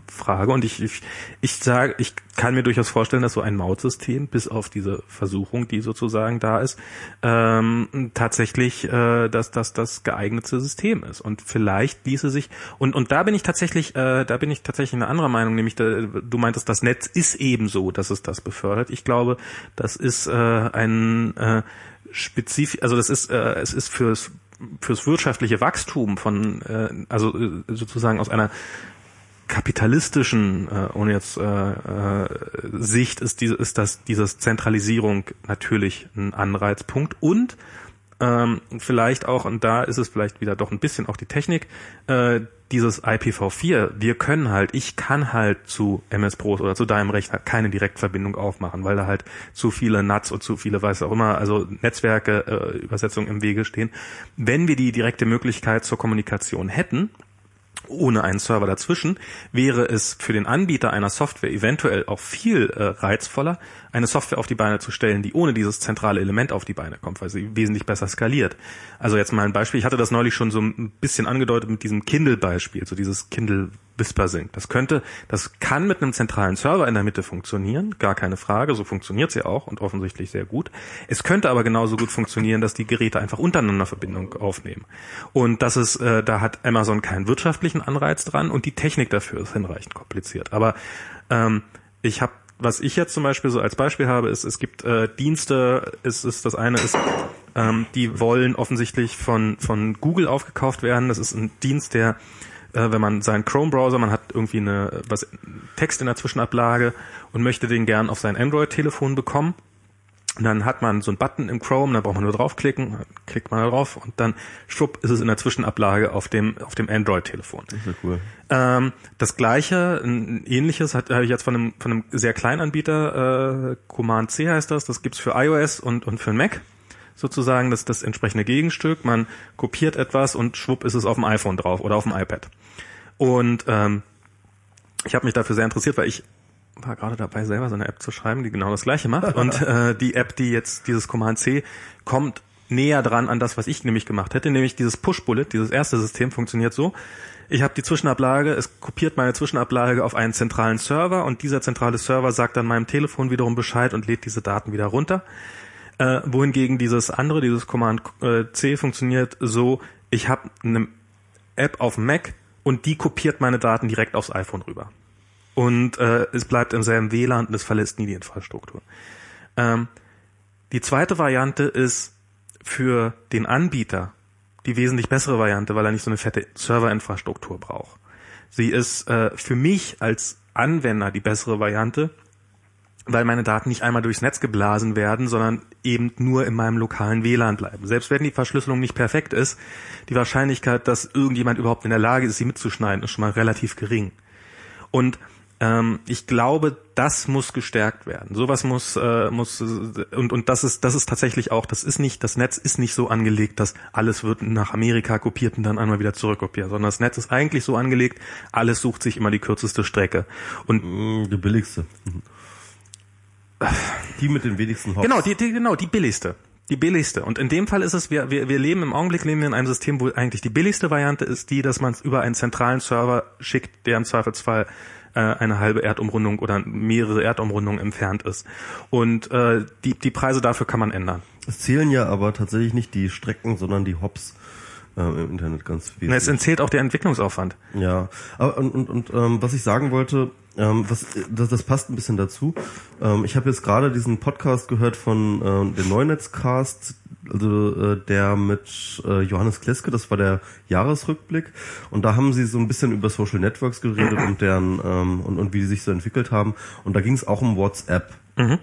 Frage. Und ich, ich, ich sage, ich kann mir durchaus vorstellen, dass so ein Mautsystem, bis auf diese Versuchung, die sozusagen da ist, ähm, tatsächlich äh, dass das das geeignete System ist. Und vielleicht ließe sich und und da bin ich tatsächlich, äh, da bin ich tatsächlich eine andere Meinung, nämlich da, du meintest, das Netz ist eben so, dass es das befördert. Ich glaube, das ist äh, ein äh, spezifisch, also das ist, äh, es ist fürs fürs wirtschaftliche Wachstum von, äh, also äh, sozusagen aus einer kapitalistischen, äh, ohne jetzt äh, äh, Sicht ist diese ist das diese Zentralisierung natürlich ein Anreizpunkt und ähm, vielleicht auch, und da ist es vielleicht wieder doch ein bisschen auch die Technik, äh, dieses IPv4, wir können halt, ich kann halt zu MS Pros oder zu deinem Rechner keine Direktverbindung aufmachen, weil da halt zu viele NATs und zu viele, weiß auch immer, also Netzwerke, äh, Übersetzungen im Wege stehen. Wenn wir die direkte Möglichkeit zur Kommunikation hätten, ohne einen Server dazwischen, wäre es für den Anbieter einer Software eventuell auch viel äh, reizvoller, eine Software auf die Beine zu stellen, die ohne dieses zentrale Element auf die Beine kommt, weil sie wesentlich besser skaliert. Also jetzt mal ein Beispiel, ich hatte das neulich schon so ein bisschen angedeutet mit diesem Kindle-Beispiel, so dieses Kindle Whispersync. Das könnte, das kann mit einem zentralen Server in der Mitte funktionieren, gar keine Frage, so funktioniert sie auch und offensichtlich sehr gut. Es könnte aber genauso gut funktionieren, dass die Geräte einfach untereinander Verbindung aufnehmen. Und das ist, äh, da hat Amazon keinen wirtschaftlichen Anreiz dran und die Technik dafür ist hinreichend kompliziert. Aber ähm, ich habe was ich jetzt zum Beispiel so als Beispiel habe, ist, es gibt äh, Dienste, ist, ist das eine ist, ähm, die wollen offensichtlich von, von Google aufgekauft werden. Das ist ein Dienst, der äh, wenn man seinen Chrome-Browser, man hat irgendwie eine was Text in der Zwischenablage und möchte den gern auf sein Android-Telefon bekommen. Und dann hat man so einen Button im Chrome, da braucht man nur draufklicken, klickt man da drauf und dann schwupp ist es in der Zwischenablage auf dem auf dem Android-Telefon. Das ja cool. Ähm, das gleiche, ein ähnliches hat habe ich jetzt von einem von einem sehr kleinen Anbieter, äh, Command C heißt das, das gibt's für iOS und und für Mac sozusagen das das entsprechende Gegenstück. Man kopiert etwas und schwupp ist es auf dem iPhone drauf oder auf dem iPad. Und ähm, ich habe mich dafür sehr interessiert, weil ich war gerade dabei, selber so eine App zu schreiben, die genau das gleiche macht. *laughs* Und äh, die App, die jetzt dieses Command C kommt näher dran an das, was ich nämlich gemacht hätte, nämlich dieses Push-Bullet, dieses erste System funktioniert so. Ich habe die Zwischenablage, es kopiert meine Zwischenablage auf einen zentralen Server und dieser zentrale Server sagt dann meinem Telefon wiederum Bescheid und lädt diese Daten wieder runter. Äh, wohingegen dieses andere, dieses Command äh, C funktioniert so, ich habe eine App auf Mac, und die kopiert meine Daten direkt aufs iPhone rüber. Und äh, es bleibt im selben WLAN und es verlässt nie die Infrastruktur. Ähm, die zweite Variante ist für den Anbieter die wesentlich bessere Variante, weil er nicht so eine fette Serverinfrastruktur braucht. Sie ist äh, für mich als Anwender die bessere Variante, weil meine Daten nicht einmal durchs Netz geblasen werden, sondern eben nur in meinem lokalen WLAN bleiben. Selbst wenn die Verschlüsselung nicht perfekt ist, die Wahrscheinlichkeit, dass irgendjemand überhaupt in der Lage ist, sie mitzuschneiden, ist schon mal relativ gering. Und ähm, ich glaube, das muss gestärkt werden. Sowas muss äh, muss und und das ist das ist tatsächlich auch. Das ist nicht das Netz ist nicht so angelegt, dass alles wird nach Amerika kopiert und dann einmal wieder zurückkopiert, sondern das Netz ist eigentlich so angelegt, alles sucht sich immer die kürzeste Strecke und mm, die billigste. Die mit den wenigsten Hops. Genau, die, die, genau, die billigste. Die billigste. Und in dem Fall ist es, wir, wir, wir leben im Augenblick leben wir in einem System, wo eigentlich die billigste Variante ist die, dass man es über einen zentralen Server schickt, der im Zweifelsfall äh, eine halbe Erdumrundung oder mehrere Erdumrundungen entfernt ist. Und äh, die, die Preise dafür kann man ändern. Es zählen ja aber tatsächlich nicht die Strecken, sondern die Hops äh, im Internet ganz viel. Es entzählt auch der Entwicklungsaufwand. Ja, aber und, und, und ähm, was ich sagen wollte, ähm, was, das, das passt ein bisschen dazu. Ähm, ich habe jetzt gerade diesen Podcast gehört von äh, dem Neunetzcast, also äh, der mit äh, Johannes Kleske, das war der Jahresrückblick. Und da haben sie so ein bisschen über Social Networks geredet und deren ähm, und, und wie die sich so entwickelt haben. Und da ging es auch um WhatsApp. Mhm.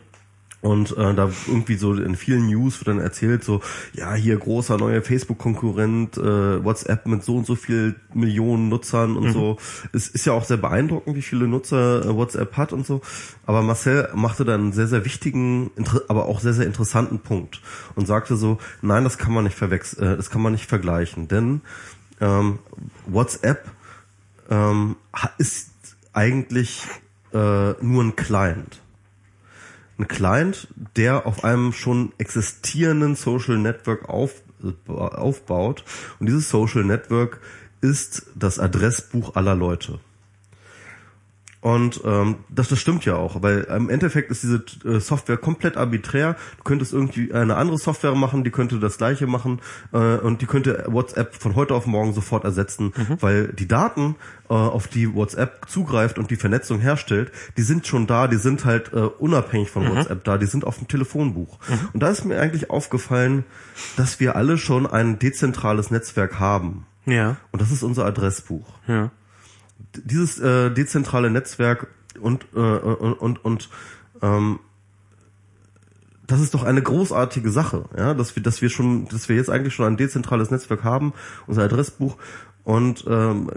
Und äh, da irgendwie so in vielen News wird dann erzählt, so, ja, hier großer neuer Facebook-Konkurrent, äh, WhatsApp mit so und so viel Millionen Nutzern und mhm. so. Es ist ja auch sehr beeindruckend, wie viele Nutzer äh, WhatsApp hat und so. Aber Marcel machte dann einen sehr, sehr wichtigen, aber auch sehr, sehr interessanten Punkt und sagte so, nein, das kann man nicht verwechseln, äh, das kann man nicht vergleichen, denn ähm, WhatsApp ähm, ist eigentlich äh, nur ein Client ein Client, der auf einem schon existierenden Social Network auf, aufbaut. Und dieses Social Network ist das Adressbuch aller Leute. Und ähm, das, das stimmt ja auch, weil im Endeffekt ist diese äh, Software komplett arbiträr. Du könntest irgendwie eine andere Software machen, die könnte das gleiche machen äh, und die könnte WhatsApp von heute auf morgen sofort ersetzen, mhm. weil die Daten, äh, auf die WhatsApp zugreift und die Vernetzung herstellt, die sind schon da, die sind halt äh, unabhängig von mhm. WhatsApp da, die sind auf dem Telefonbuch. Mhm. Und da ist mir eigentlich aufgefallen, dass wir alle schon ein dezentrales Netzwerk haben. Ja. Und das ist unser Adressbuch. Ja dieses äh, dezentrale Netzwerk und äh, und und, und ähm, das ist doch eine großartige Sache, ja, dass wir, dass wir schon, dass wir jetzt eigentlich schon ein dezentrales Netzwerk haben, unser Adressbuch und ähm,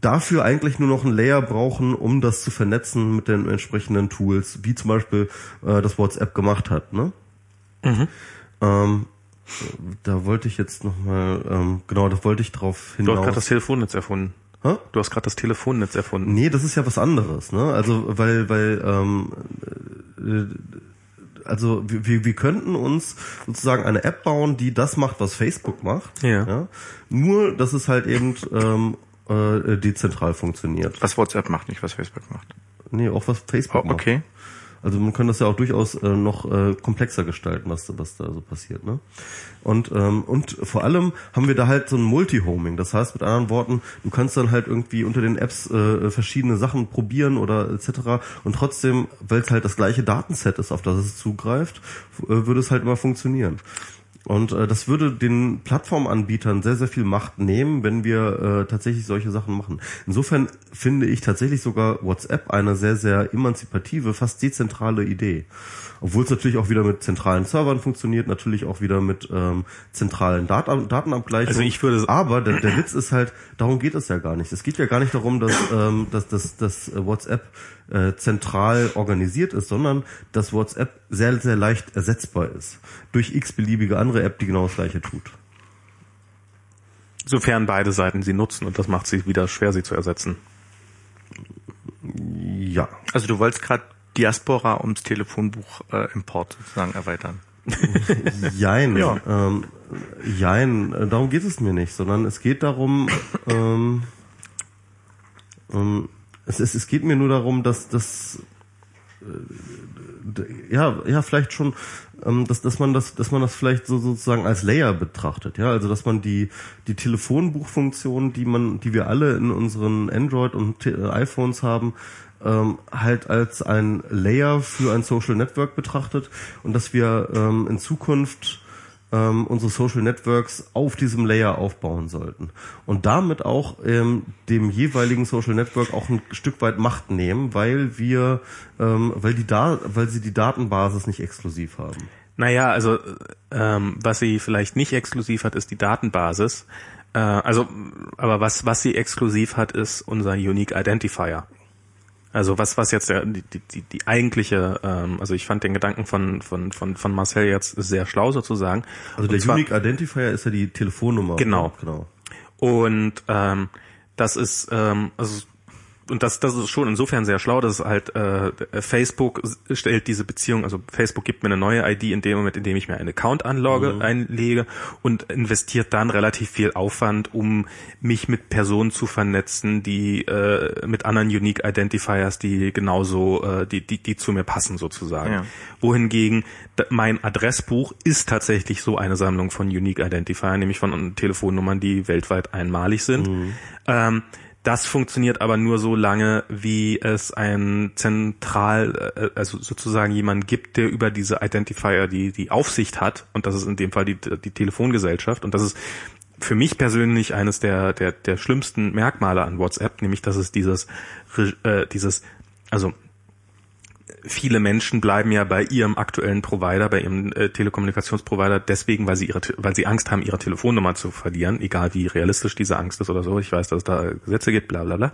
dafür eigentlich nur noch ein Layer brauchen, um das zu vernetzen mit den entsprechenden Tools, wie zum Beispiel äh, das WhatsApp gemacht hat. Ne? Mhm. Ähm, da wollte ich jetzt nochmal, ähm, genau, da wollte ich drauf hinaus. gerade das Telefonnetz erfunden. Hä? Du hast gerade das Telefonnetz erfunden. Nee, das ist ja was anderes, ne? Also weil weil ähm, äh, also wir, wir könnten uns sozusagen eine App bauen, die das macht, was Facebook macht. Ja. Nur, dass es halt eben ähm, äh, dezentral funktioniert. Was WhatsApp macht, nicht was Facebook macht. Nee, auch was Facebook Oh, macht. okay. Also man kann das ja auch durchaus äh, noch äh, komplexer gestalten, was, was da so passiert. Ne? Und, ähm, und vor allem haben wir da halt so ein Multi-Homing. Das heißt mit anderen Worten, du kannst dann halt irgendwie unter den Apps äh, verschiedene Sachen probieren oder etc. Und trotzdem, weil es halt das gleiche Datenset ist, auf das es zugreift, äh, würde es halt immer funktionieren. Und äh, das würde den Plattformanbietern sehr, sehr viel Macht nehmen, wenn wir äh, tatsächlich solche Sachen machen. Insofern finde ich tatsächlich sogar WhatsApp eine sehr, sehr emanzipative, fast dezentrale Idee. Obwohl es natürlich auch wieder mit zentralen Servern funktioniert, natürlich auch wieder mit ähm, zentralen Dat Datenabgleichungen. Also ich würde- Aber der, der Witz ist halt, darum geht es ja gar nicht. Es geht ja gar nicht darum, dass, ähm, dass, dass, dass WhatsApp äh, zentral organisiert ist, sondern dass WhatsApp sehr, sehr leicht ersetzbar ist. Durch x-beliebige andere App, die genau das gleiche tut. Sofern beide Seiten sie nutzen und das macht sie wieder schwer, sie zu ersetzen. Ja. Also du wolltest gerade Diaspora ums Telefonbuch äh, Import sozusagen erweitern. *laughs* Jein. Ja. Ähm, jein, darum geht es mir nicht, sondern es geht darum, ähm, ähm, es, es, es geht mir nur darum, dass das äh, ja, ja, vielleicht schon, ähm, dass, dass man das, dass man das vielleicht so sozusagen als Layer betrachtet, ja, also dass man die die Telefonbuchfunktion, die man, die wir alle in unseren Android und Te äh, iPhones haben, ähm, halt als ein Layer für ein Social Network betrachtet und dass wir ähm, in Zukunft ähm, unsere Social Networks auf diesem Layer aufbauen sollten und damit auch ähm, dem jeweiligen Social Network auch ein Stück weit Macht nehmen, weil wir, ähm, weil die da, weil sie die Datenbasis nicht exklusiv haben. Naja, also ähm, was sie vielleicht nicht exklusiv hat, ist die Datenbasis. Äh, also, aber was was sie exklusiv hat, ist unser Unique Identifier. Also was was jetzt der, die, die, die eigentliche, ähm, also ich fand den Gedanken von von von von Marcel jetzt sehr schlau sozusagen. Also der zwar- Unique Identifier ist ja die Telefonnummer. Genau. genau. Und ähm, das ist ähm, also und das das ist schon insofern sehr schlau, dass es halt äh, Facebook stellt diese Beziehung, also Facebook gibt mir eine neue ID in dem Moment, in dem ich mir einen Account anlogge, einlege und investiert dann relativ viel Aufwand, um mich mit Personen zu vernetzen, die äh, mit anderen Unique Identifiers, die genauso äh, die die die zu mir passen sozusagen. Ja. Wohingegen mein Adressbuch ist tatsächlich so eine Sammlung von Unique Identifier, nämlich von Telefonnummern, die weltweit einmalig sind. Ähm, das funktioniert aber nur so lange, wie es ein zentral, äh, also sozusagen jemand gibt, der über diese Identifier die, die Aufsicht hat. Und das ist in dem Fall die, die Telefongesellschaft. Und das ist für mich persönlich eines der, der, der schlimmsten Merkmale an WhatsApp, nämlich dass es dieses, äh, dieses, also viele Menschen bleiben ja bei ihrem aktuellen Provider, bei ihrem äh, Telekommunikationsprovider, deswegen, weil sie ihre, weil sie Angst haben, ihre Telefonnummer zu verlieren, egal wie realistisch diese Angst ist oder so. Ich weiß, dass es da Gesetze gibt, bla bla bla.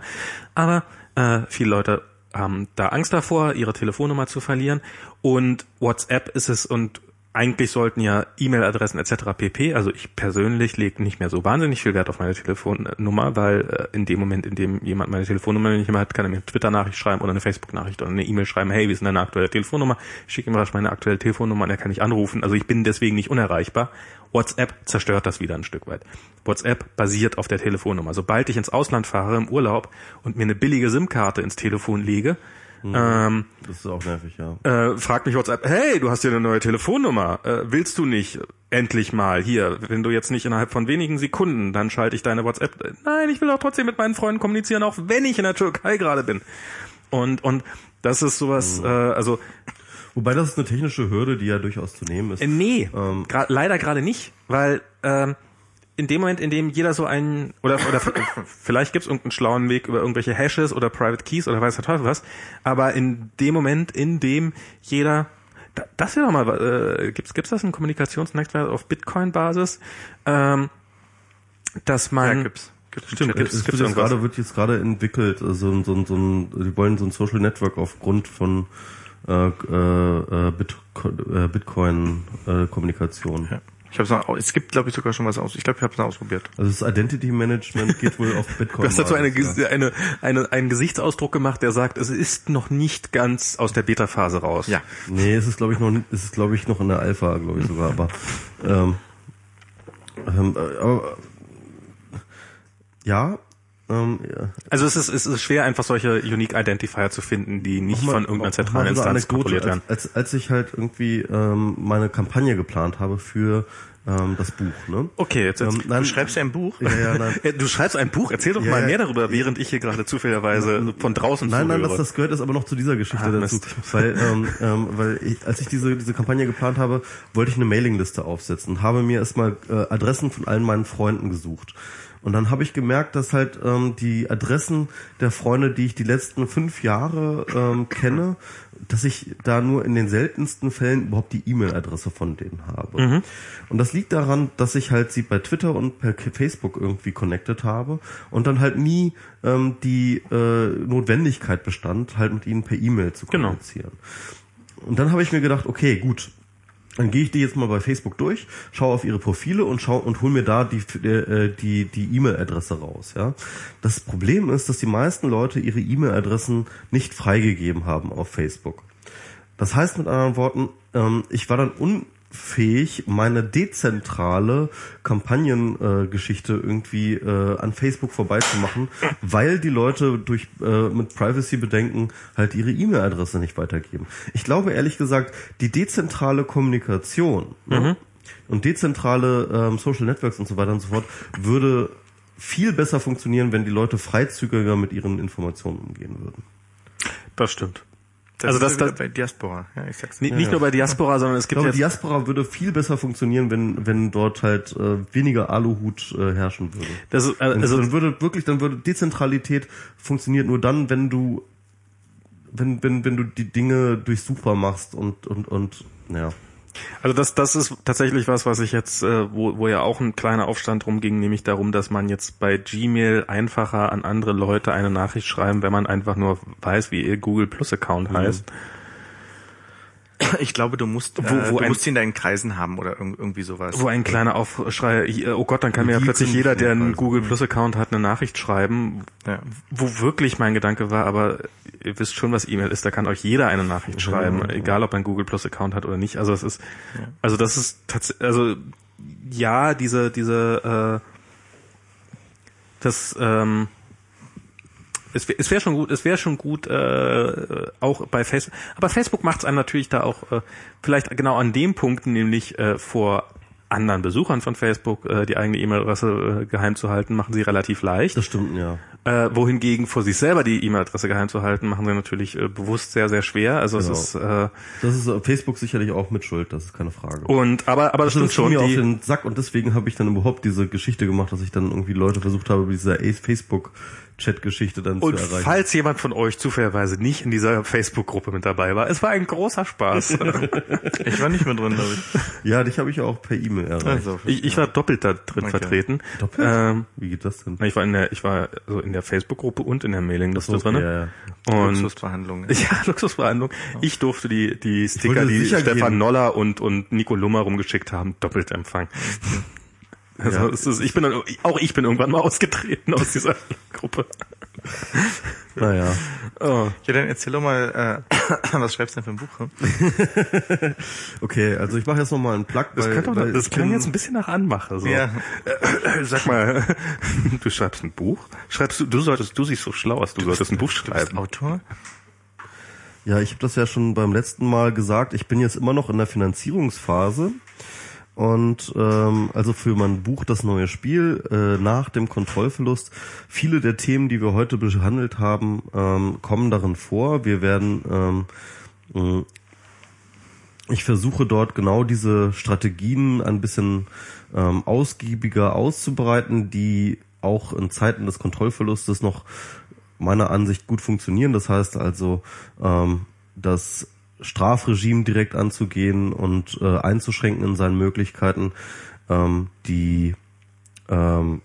Aber äh, viele Leute haben da Angst davor, ihre Telefonnummer zu verlieren. Und WhatsApp ist es und eigentlich sollten ja E-Mail-Adressen etc. pp. Also ich persönlich lege nicht mehr so wahnsinnig viel Wert auf meine Telefonnummer, weil äh, in dem Moment, in dem jemand meine Telefonnummer nicht mehr hat, kann er mir eine Twitter-Nachricht schreiben oder eine Facebook-Nachricht oder eine E-Mail schreiben, hey, wie ist denn deine aktuelle Telefonnummer? Ich schicke ihm rasch meine aktuelle Telefonnummer und er kann mich anrufen. Also ich bin deswegen nicht unerreichbar. WhatsApp zerstört das wieder ein Stück weit. WhatsApp basiert auf der Telefonnummer. Sobald ich ins Ausland fahre im Urlaub und mir eine billige SIM-Karte ins Telefon lege, ähm, Das ist auch nervig, ja. äh, fragt mich WhatsApp, hey, du hast hier eine neue Telefonnummer, äh, willst du nicht endlich mal hier, wenn du jetzt nicht innerhalb von wenigen Sekunden, dann schalte ich deine WhatsApp. Nein, ich will auch trotzdem mit meinen Freunden kommunizieren, auch wenn ich in der Türkei gerade bin. Und und das ist sowas, äh, also Wobei das ist eine technische Hürde, die ja durchaus zu nehmen ist. äh, nee, Ähm. gra leider gerade nicht, weil ähm, in dem Moment, in dem jeder so einen oder oder vielleicht gibt's irgendeinen schlauen Weg über irgendwelche Hashes oder Private Keys oder weiß der Teufel was, aber in dem Moment, in dem jeder Da, das wäre doch mal, äh, gibt's gibt's das ein Kommunikationsnetzwerk auf Bitcoin-Basis, ähm, dass man Ja, gibt's. Gibt's Stimmt, gibt's- es gibt's wird, jetzt gerade, wird jetzt gerade entwickelt, also so, ein- so, so die wollen so ein Social Network aufgrund von äh, äh, Bitcoin, äh, Bitcoin äh, Kommunikation. Ja. Ich hab's noch, es gibt, glaube ich, sogar schon was aus. Ich glaube, ich habe es ausprobiert. Also das Identity Management geht wohl auf *laughs* Bitcoin. Du hast dazu eine, Ges- eine, eine, einen Gesichtsausdruck gemacht, der sagt, es ist noch nicht ganz aus der Beta-Phase raus. Ja. Nee, es ist glaube ich noch es ist glaube ich noch in der Alpha, glaube ich sogar, aber ähm, ähm, äh, aber ja, ähm, ja. Also es ist, es ist schwer, einfach solche Unique Identifier zu finden, die nicht mal- von irgendeiner zentralen Instanz kontrolliert werden. Als, als, als ich halt irgendwie ähm, meine Kampagne geplant habe für ähm, das Buch, ne? Okay, jetzt, jetzt Ähm, nein, Du schreibst ja ein Buch. Ja, ja, nein. *laughs* Du schreibst ein Buch, erzähl doch Ja, mal ja. mehr darüber, während ich hier gerade zufälligerweise von draußen Nein, nein, zuhöre. das, das gehört jetzt aber noch zu dieser Geschichte Ah, dazu. Weil, ähm, ähm, weil ich, als ich diese, diese Kampagne geplant habe, wollte ich eine Mailingliste aufsetzen. Habe mir erstmal äh, Adressen von allen meinen Freunden gesucht. Und dann habe ich gemerkt, dass halt ähm, die Adressen der Freunde, die ich die letzten fünf Jahre ähm, kenne, dass ich da nur in den seltensten Fällen überhaupt die E-Mail-Adresse von denen habe. Und das liegt daran, dass ich halt sie bei Twitter und per Facebook irgendwie connected habe und dann halt nie ähm, die äh, Notwendigkeit bestand, halt mit ihnen per E-Mail zu Genau. kommunizieren. Und dann habe ich mir gedacht, okay, gut, dann gehe ich die jetzt mal bei Facebook durch, schaue auf ihre Profile und schau und hol mir da die äh, die die E-Mail-Adresse raus. Ja, das Problem ist, dass die meisten Leute ihre E-Mail-Adressen nicht freigegeben haben auf Facebook. Das heißt mit anderen Worten, ähm, ich war dann unfähig, meine dezentrale Kampagnengeschichte äh, irgendwie äh, an Facebook vorbeizumachen, weil die Leute durch äh, mit Privacy-Bedenken halt ihre E-Mail-Adresse nicht weitergeben. Ich glaube ehrlich gesagt, die dezentrale Kommunikation ne, und dezentrale ähm, Social Networks und so weiter und so fort würde viel besser funktionieren, wenn die Leute freizügiger mit ihren Informationen umgehen würden. Das stimmt. Das also das, ja das bei Diaspora. Ja, ich sag's nicht, nicht nur bei Diaspora, sondern es Ich gibt glaube, jetzt Diaspora würde viel besser funktionieren, wenn, wenn dort halt äh, weniger Aluhut äh, herrschen würde. das äh, Also, also dann würde wirklich, dann würde Dezentralität funktioniert nur dann, wenn du, wenn, wenn, wenn du die Dinge durchsuchbar machst und, und, und, ja. Also das, das ist tatsächlich was, was ich jetzt, äh, wo, wo ja auch ein kleiner Aufstand drum ging, nämlich darum, dass man jetzt bei Gmail einfacher an andere Leute eine Nachricht schreiben, wenn man einfach nur weiß, wie ihr Google Plus Account heißt. Ich glaube, du musst, Wo- äh, wo du ein- musst sie in deinen Kreisen haben oder irg- irgendwie sowas. Wo ein kleiner Aufschrei, oh Gott, dann kann mir ja plötzlich jeder, der einen jedenfalls. Google Plus Account hat, eine Nachricht schreiben, Ja. wo wirklich mein Gedanke war, aber ihr wisst schon, was E-Mail ist, da kann euch jeder eine Nachricht schreiben, egal ob er einen Google Plus Account hat oder nicht. Also es ist, also das ist tatsächlich, also ja, diese, diese, äh, das, ähm, es wäre es wär schon gut, es wäre schon gut, äh, auch bei Facebook. Aber Facebook macht es einem natürlich da auch äh, vielleicht genau an dem Punkt, nämlich äh, vor anderen Besuchern von Facebook äh, die eigene E-Mail-Adresse äh, geheim zu halten, machen sie relativ leicht. Das stimmt, ja. Äh, wohingegen vor sich selber die E-Mail-Adresse geheim zu halten, machen sie natürlich äh, bewusst sehr, sehr schwer. Also Genau. es ist äh, Das ist äh, Facebook sicherlich auch mit Schuld, das ist keine Frage. und aber aber das Also stimmt schon. mir auf Die, den Sack und deswegen habe ich dann überhaupt diese Geschichte gemacht, dass ich dann irgendwie Leute versucht habe, mit dieser Facebook-Chat-Geschichte dann und zu erreichen. falls jemand von euch zufälligerweise nicht in dieser Facebook-Gruppe mit dabei war, es war ein großer Spaß. *laughs* Ich war nicht mehr drin, glaube ich. Ja, dich habe ich auch per E-Mail erreicht. Also, ich, ich war doppelt da drin Okay. vertreten. Doppelt? Ähm, Wie geht das denn? Ich war in der, ich war so in der Facebook-Gruppe und in der Mailingliste Okay, drin. ja, ja. Und Luxusverhandlungen. *laughs* ja, Luxusverhandlung. Ich durfte die die Sticker, die Stefan gehen. Noller und und Nico Lummer rumgeschickt haben, doppelt empfangen. Also Ja. es ist, ich bin dann, auch ich bin irgendwann mal ausgetreten aus dieser *laughs* Gruppe. Naja. Oh. Ja, dann erzähl doch mal, äh, was schreibst du denn für ein Buch? Hm? *laughs* Okay, also ich mache jetzt nochmal einen Plug, Das, weil, könnte auch, weil das bin- jetzt ein bisschen nach Anmache. So. Ja. Äh, Sag mal, *laughs* du schreibst ein Buch? Schreibst du, du solltest, du siehst so schlau aus, du solltest ein Buch Du bist schreiben. Autor? Ja, ich habe das ja schon beim letzten Mal gesagt. Ich bin jetzt immer noch in der Finanzierungsphase. Und ähm, also für mein Buch Das neue Spiel äh, nach dem Kontrollverlust. Viele der Themen, die wir heute behandelt haben, ähm, kommen darin vor. Wir werden ähm, mh, ich versuche dort genau diese Strategien ein bisschen ähm, ausgiebiger auszubreiten, die auch in Zeiten des Kontrollverlustes noch meiner Ansicht gut funktionieren. Das heißt also, ähm, das Strafregime direkt anzugehen und äh, einzuschränken in seinen Möglichkeiten, ähm, die ähm,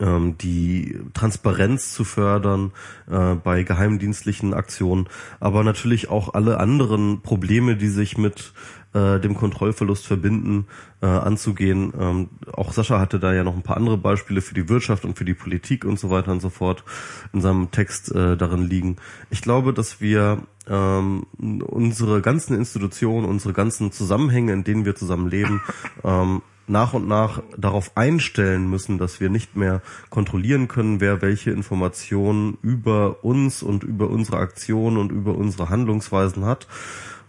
ähm, die Transparenz zu fördern äh, bei geheimdienstlichen Aktionen, aber natürlich auch alle anderen Probleme, die sich mit äh, dem Kontrollverlust verbinden, äh, anzugehen. Ähm, auch Sascha hatte da ja noch ein paar andere Beispiele für die Wirtschaft und für die Politik und so weiter und so fort in seinem Text äh, darin liegen. Ich glaube, dass wir ähm, unsere ganzen Institutionen, unsere ganzen Zusammenhänge, in denen wir zusammen leben, *laughs* ähm, nach und nach darauf einstellen müssen, dass wir nicht mehr kontrollieren können, wer welche Informationen über uns und über unsere Aktionen und über unsere Handlungsweisen hat.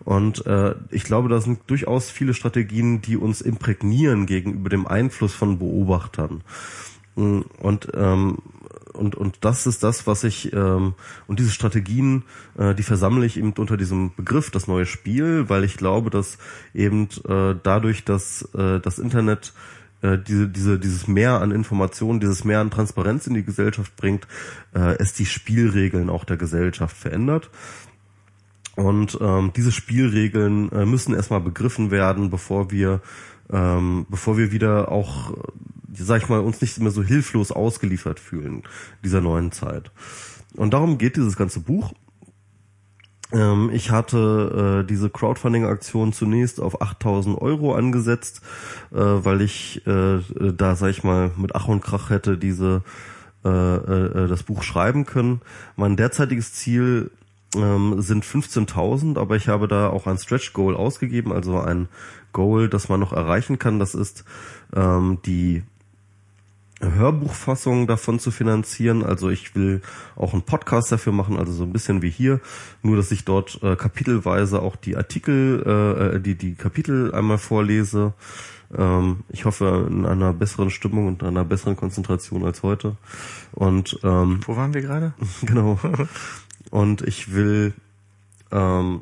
Und äh, ich glaube, da sind durchaus viele Strategien, die uns imprägnieren gegenüber dem Einfluss von Beobachtern. Und ähm, und, und das ist das, was ich, ähm, und diese Strategien, äh, die versammle ich eben unter diesem Begriff, das neue Spiel, weil ich glaube, dass eben äh, dadurch, dass äh, das Internet äh, diese, diese, dieses Mehr an Informationen, dieses Mehr an Transparenz in die Gesellschaft bringt, äh, es die Spielregeln auch der Gesellschaft verändert. Und ähm, diese Spielregeln äh, müssen erstmal begriffen werden, bevor wir, ähm, bevor wir wieder auch sag ich mal, uns nicht mehr so hilflos ausgeliefert fühlen dieser neuen Zeit. Und darum geht dieses ganze Buch. Ähm, ich hatte äh, diese Crowdfunding-Aktion zunächst auf 8000 Euro angesetzt, äh, weil ich äh, da, sag ich mal, mit Ach und Krach hätte diese äh, äh, das Buch schreiben können. Mein derzeitiges Ziel ähm, sind 15.000, aber ich habe da auch ein Stretch Goal ausgegeben, also ein Goal, das man noch erreichen kann. Das ist ähm, die Hörbuchfassung davon zu finanzieren. Also ich will auch einen Podcast dafür machen, also so ein bisschen wie hier, nur dass ich dort äh, kapitelweise auch die Artikel, äh, äh die die Kapitel einmal vorlese. Ähm, ich hoffe in einer besseren Stimmung und einer besseren Konzentration als heute. Und ähm, wo waren wir gerade? *laughs* genau. Und ich will ähm,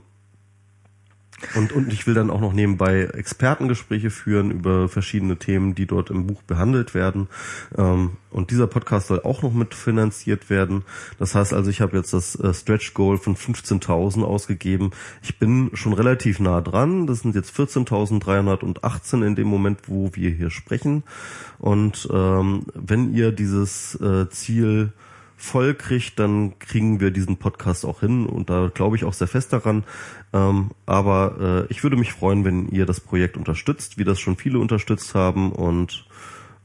und, und ich will dann auch noch nebenbei Expertengespräche führen über verschiedene Themen, die dort im Buch behandelt werden. Ähm, und dieser Podcast soll auch noch mitfinanziert werden. Das heißt also, ich habe jetzt das äh, Stretch Goal von 15.000 ausgegeben. Ich bin schon relativ nah dran. Das sind jetzt 14.318 in dem Moment, wo wir hier sprechen. Und ähm, wenn ihr dieses äh, Ziel voll kriegt, dann kriegen wir diesen Podcast auch hin und da glaube ich auch sehr fest daran. Ähm, aber äh, ich würde mich freuen, wenn ihr das Projekt unterstützt, wie das schon viele unterstützt haben und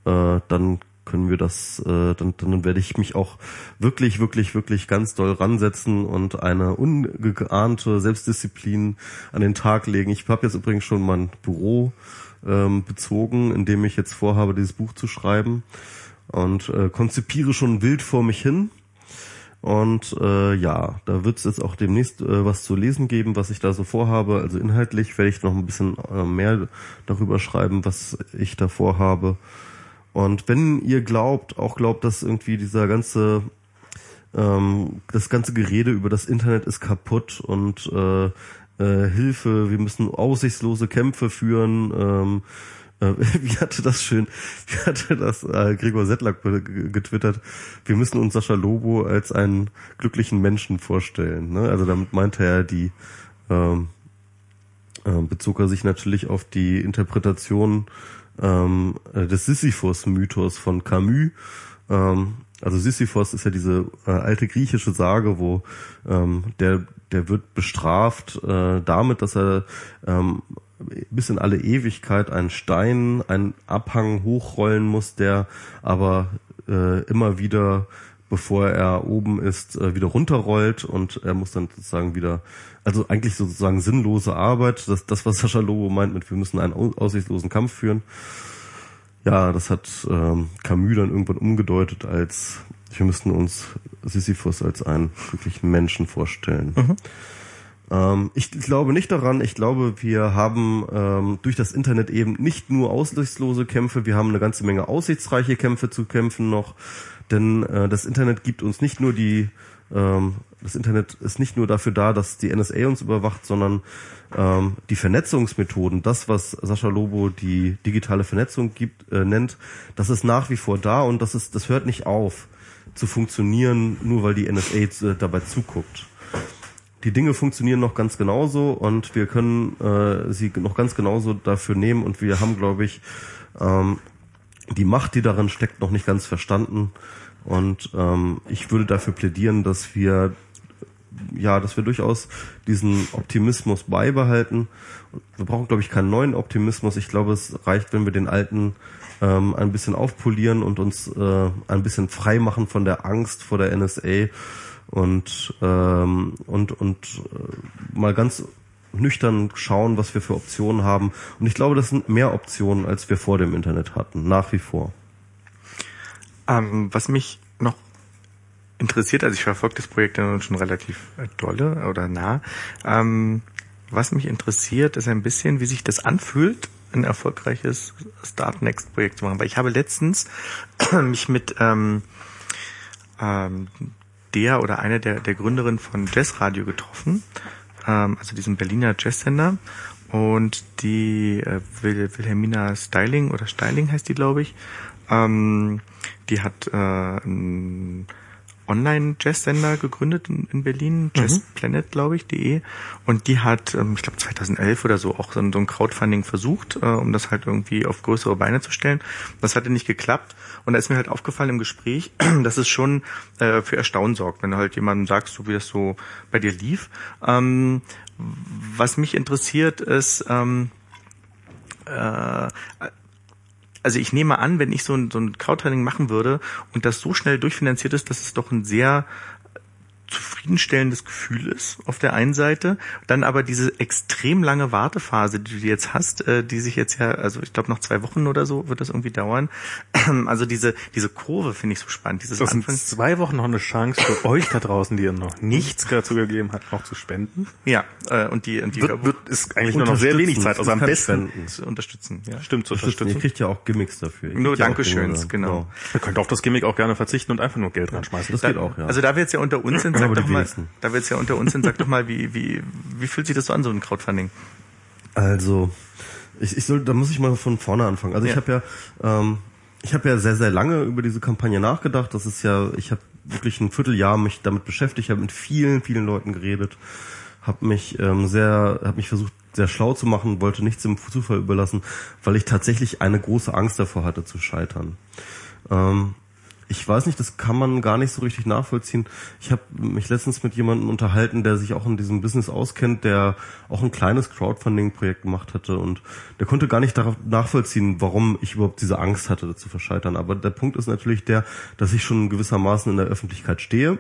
äh, dann können wir das, äh, dann, dann werde ich mich auch wirklich, wirklich, wirklich ganz doll ransetzen und eine ungeahnte Selbstdisziplin an den Tag legen. Ich habe jetzt übrigens schon mein Büro ähm, bezogen, in dem ich jetzt vorhabe, dieses Buch zu schreiben und äh, konzipiere schon wild vor mich hin. Und äh, ja, da wird es jetzt auch demnächst äh, was zu lesen geben, was ich da so vorhabe. Also inhaltlich werde ich noch ein bisschen äh, mehr darüber schreiben, was ich da vorhabe. Und wenn ihr glaubt, auch glaubt, dass irgendwie dieser ganze ähm, das ganze Gerede über das Internet ist kaputt und äh, äh, Hilfe, wir müssen aussichtslose Kämpfe führen, ähm, äh, *laughs* wie hatte das schön, wie hatte das äh, Gregor Settlack getwittert, wir müssen uns Sascha Lobo als einen glücklichen Menschen vorstellen. Ne? Also damit meinte er die, ähm, äh, bezog er sich natürlich auf die Interpretation ähm, des Sisyphus-Mythos von Camus. Ähm, also Sisyphos ist ja diese äh, alte griechische Sage, wo ähm, der der wird bestraft äh, damit, dass er ähm, bis in alle Ewigkeit einen Stein, einen Abhang hochrollen muss, der aber äh, immer wieder, bevor er oben ist, äh, wieder runterrollt und er muss dann sozusagen wieder, also eigentlich sozusagen sinnlose Arbeit, das, das was Sascha Lobo meint mit, wir müssen einen aussichtslosen Kampf führen. Ja, das hat ähm, Camus dann irgendwann umgedeutet als, wir müssten uns Sisyphus als einen wirklichen Menschen vorstellen. Mhm. Ähm, ich glaube nicht daran. Ich glaube, wir haben ähm, durch das Internet eben nicht nur aussichtslose Kämpfe, wir haben eine ganze Menge aussichtsreiche Kämpfe zu kämpfen noch. Denn äh, das Internet gibt uns nicht nur die, ähm, das Internet ist nicht nur dafür da, dass die NSA uns überwacht, sondern ähm, die Vernetzungsmethoden, das, was Sascha Lobo die digitale Vernetzung gibt, äh, nennt, das ist nach wie vor da und das ist, das hört nicht auf zu funktionieren, nur weil die NSA äh, dabei zuguckt die Dinge funktionieren noch ganz genauso und wir können äh, sie noch ganz genauso dafür nehmen und wir haben, glaube ich, ähm, die Macht, die darin steckt, noch nicht ganz verstanden. Und ähm, ich würde dafür plädieren, dass wir ja, dass wir durchaus diesen Optimismus beibehalten. Wir brauchen, glaube ich, keinen neuen Optimismus. Ich glaube, es reicht, wenn wir den alten ähm, ein bisschen aufpolieren und uns äh, ein bisschen frei machen von der Angst vor der NSA und ähm, und und äh, mal ganz nüchtern schauen, was wir für Optionen haben. Und ich glaube, das sind mehr Optionen, als wir vor dem Internet hatten, nach wie vor. Ähm, was mich noch interessiert, also ich verfolge das Projekt ja schon relativ dolle oder nah. Ähm, was mich interessiert, ist ein bisschen, wie sich das anfühlt, ein erfolgreiches Start Next Projekt zu machen. Weil ich habe letztens *clears throat* mich mit ähm, ähm, der oder einer der, der Gründerin von Jazz Radio getroffen, ähm, also diesem Berliner Jazzsender. Und die äh, Wil Wilhelmina Styling oder Styling heißt die, glaube ich. Ähm, die hat äh, ein Online-Jazz-Sender gegründet in, in Berlin, mhm. jazzplanet, glaube ich, de. Und die hat, ähm, ich glaube 2011 oder so, auch so ein, so ein Crowdfunding versucht, äh, um das halt irgendwie auf größere Beine zu stellen. Das hatte nicht geklappt. Und da ist mir halt aufgefallen im Gespräch, *clears throat* dass es schon äh, für Erstaunen sorgt, wenn du halt jemandem sagst, so wie das so bei dir lief. Ähm, was mich interessiert ist, ähm, äh, also ich nehme an, wenn ich so ein, so ein Crowdfunding machen würde und das so schnell durchfinanziert ist, dass es doch ein sehr zufriedenstellendes Gefühl ist auf der einen Seite, dann aber diese extrem lange Wartephase, die du jetzt hast, äh, die sich jetzt ja, also ich glaube noch zwei Wochen oder so wird das irgendwie dauern. *clears throat* Also diese diese Kurve finde ich so spannend. Dieses das sind zwei Wochen noch eine Chance für euch da draußen, die ihr noch nichts dazu gegeben habt, noch zu spenden. Ja, äh, und die und die wird, wird ist eigentlich nur noch sehr wenig Zeit, also am besten zu unterstützen. Ja. Stimmt, zu unterstützen. Ihr kriegt ja auch Gimmicks dafür. Nur Dankeschöns, genau. Ihr könnt auf das Gimmick auch gerne verzichten und einfach nur Geld reinschmeißen. Das da, geht auch, ja. Also da wir jetzt ja unter uns sind, sag doch mal, da wir jetzt ja unter uns sind, sag doch mal, wie, wie, wie fühlt sich das so an, so ein Crowdfunding? Also, ich, ich soll, da muss ich mal von vorne anfangen. Also ja. ich habe ja, ähm, ich habe ja sehr, sehr lange über diese Kampagne nachgedacht. Das ist ja, ich habe wirklich ein Vierteljahr mich damit beschäftigt, habe mit vielen, vielen Leuten geredet, habe mich ähm, sehr, habe mich versucht, sehr schlau zu machen, wollte nichts dem Zufall überlassen, weil ich tatsächlich eine große Angst davor hatte zu scheitern. Ähm, ich weiß nicht, das kann man gar nicht so richtig nachvollziehen. Ich habe mich letztens mit jemandem unterhalten, der sich auch in diesem Business auskennt, der auch ein kleines Crowdfunding-Projekt gemacht hatte und der konnte gar nicht darauf nachvollziehen, warum ich überhaupt diese Angst hatte, zu verscheitern. Aber der Punkt ist natürlich der, dass ich schon gewissermaßen in der Öffentlichkeit stehe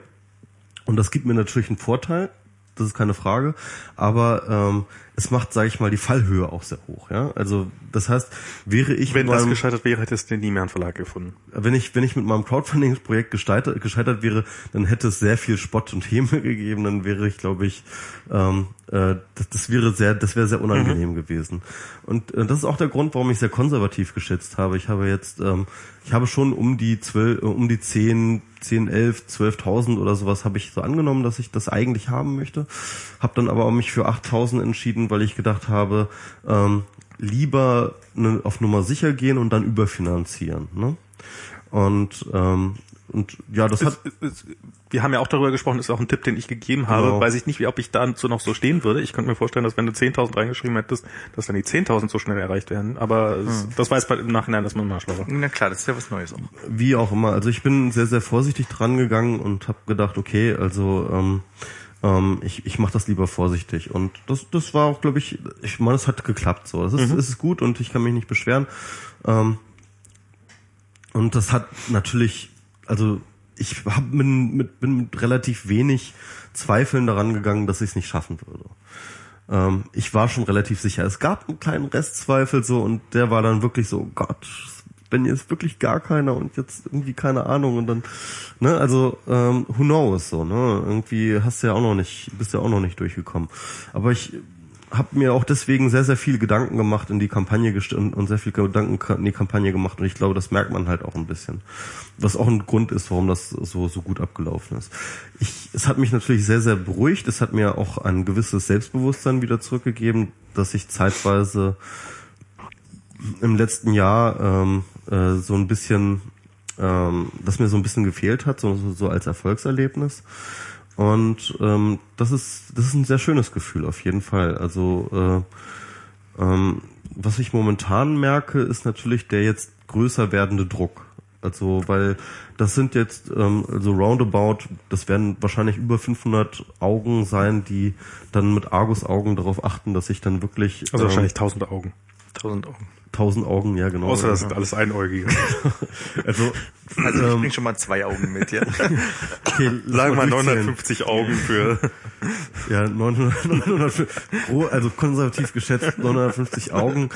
und das gibt mir natürlich einen Vorteil, das ist keine Frage. Aber ähm, es macht, sage ich mal, die Fallhöhe auch sehr hoch. Ja, also das heißt, wäre ich wenn das meinem, gescheitert wäre, hättest du nie mehr einen Verlag gefunden. Wenn ich wenn ich mit meinem Crowdfunding-Projekt gescheitert, gescheitert wäre, dann hätte es sehr viel Spott und Häme *laughs* gegeben. Dann wäre ich, glaube ich, ähm, äh, das, das wäre sehr, das wäre sehr unangenehm mhm. gewesen. Und äh, das ist auch der Grund, warum ich sehr konservativ geschätzt habe. Ich habe jetzt, ähm, ich habe schon um die zwölf, äh, um die zehn 10, 11, 12.000 oder sowas habe ich so angenommen, dass ich das eigentlich haben möchte. Habe dann aber auch mich für 8.000 entschieden, weil ich gedacht habe, ähm, lieber ne, auf Nummer sicher gehen und dann überfinanzieren. Ne? Und ähm, und ja, das hat. wir haben ja auch darüber gesprochen, das ist auch ein Tipp, den ich gegeben habe. Genau. Weiß ich nicht, wie, ob ich dazu noch so stehen würde. Ich könnte mir vorstellen, dass wenn du 10.000 reingeschrieben hättest, dass dann die 10.000 so schnell erreicht werden. Aber hm. das weiß im Nachhinein, dass man mal schlauer. Na klar, das ist ja was Neues auch. Wie auch immer. Also ich bin sehr, sehr vorsichtig dran gegangen und habe gedacht, okay, also ähm, ähm, ich, ich mache das lieber vorsichtig. Und das, das war auch, glaube ich, ich meine, es hat geklappt so. Das ist, mhm. ist gut und ich kann mich nicht beschweren. Ähm, und das hat natürlich also ich hab mit, mit, bin mit relativ wenig Zweifeln daran gegangen, dass ich es nicht schaffen würde. Ähm, ich war schon relativ sicher. Es gab einen kleinen Restzweifel so und der war dann wirklich so, Gott, wenn jetzt wirklich gar keiner und jetzt irgendwie keine Ahnung und dann, ne, also ähm, who knows so, ne, irgendwie hast du ja auch noch nicht, bist ja auch noch nicht durchgekommen. Aber ich habe mir auch deswegen sehr, sehr viel Gedanken gemacht in die Kampagne und, und sehr viel Gedanken in die Kampagne gemacht und ich glaube, das merkt man halt auch ein bisschen. Was auch ein Grund ist, warum das so, so gut abgelaufen ist. Ich, es hat mich natürlich sehr, sehr beruhigt. Es hat mir auch ein gewisses Selbstbewusstsein wieder zurückgegeben, dass ich zeitweise im letzten Jahr ähm, äh, so ein bisschen, ähm, das mir so ein bisschen gefehlt hat, so, so als Erfolgserlebnis Und ähm, das ist das ist ein sehr schönes Gefühl auf jeden Fall. Also äh, ähm, was ich momentan merke, ist natürlich der jetzt größer werdende Druck. Also weil das sind jetzt ähm, so roundabout, das werden wahrscheinlich über 500 Augen sein, die dann mit Argus-Augen darauf achten, dass ich dann wirklich Also ähm, wahrscheinlich tausend Augen. Tausend Augen. 1000 Augen, ja genau. Außer das sind alles Einäugige. *laughs* also Also ich bring schon mal zwei Augen mit, ja. *laughs* okay, Sagen wir durchzählen. 950 Augen für. *laughs* Ja, 900, 900 pro, also konservativ geschätzt 950 Augen,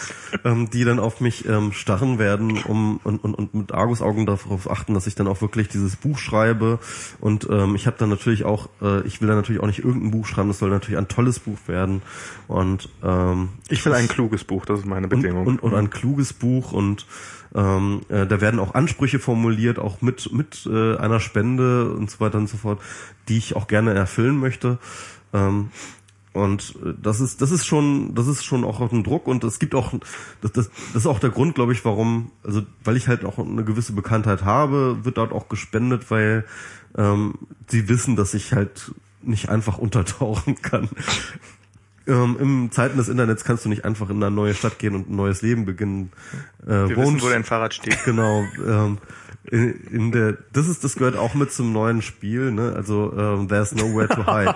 ähm, die dann auf mich ähm, starren werden, um und, und, und mit Argusaugen darauf achten, dass ich dann auch wirklich dieses Buch schreibe. Und ähm, ich habe dann natürlich auch, äh, ich will dann natürlich auch nicht irgendein Buch schreiben, das soll natürlich ein tolles Buch werden. Und ähm, Ich will ein kluges Buch, das ist meine und, Bedingung. und, und ein kluges Buch und ähm, äh, da werden auch Ansprüche formuliert, auch mit mit äh, einer Spende und so weiter und so fort, die ich auch gerne erfüllen möchte. Ähm, und äh, das ist das ist schon das ist schon auch ein Druck und es gibt auch das, das, das ist auch der Grund, glaube ich, warum also weil ich halt auch eine gewisse Bekanntheit habe, wird dort auch gespendet, weil ähm, sie wissen, dass ich halt nicht einfach untertauchen kann. Ähm, Im Zeiten des Internets kannst du nicht einfach in eine neue Stadt gehen und ein neues Leben beginnen. Äh, Wir wissen, wo dein Fahrrad steht. *laughs* Genau. Ähm, in, in der, das ist, das gehört auch mit zum neuen Spiel, ne? Also ähm, there's nowhere to hide.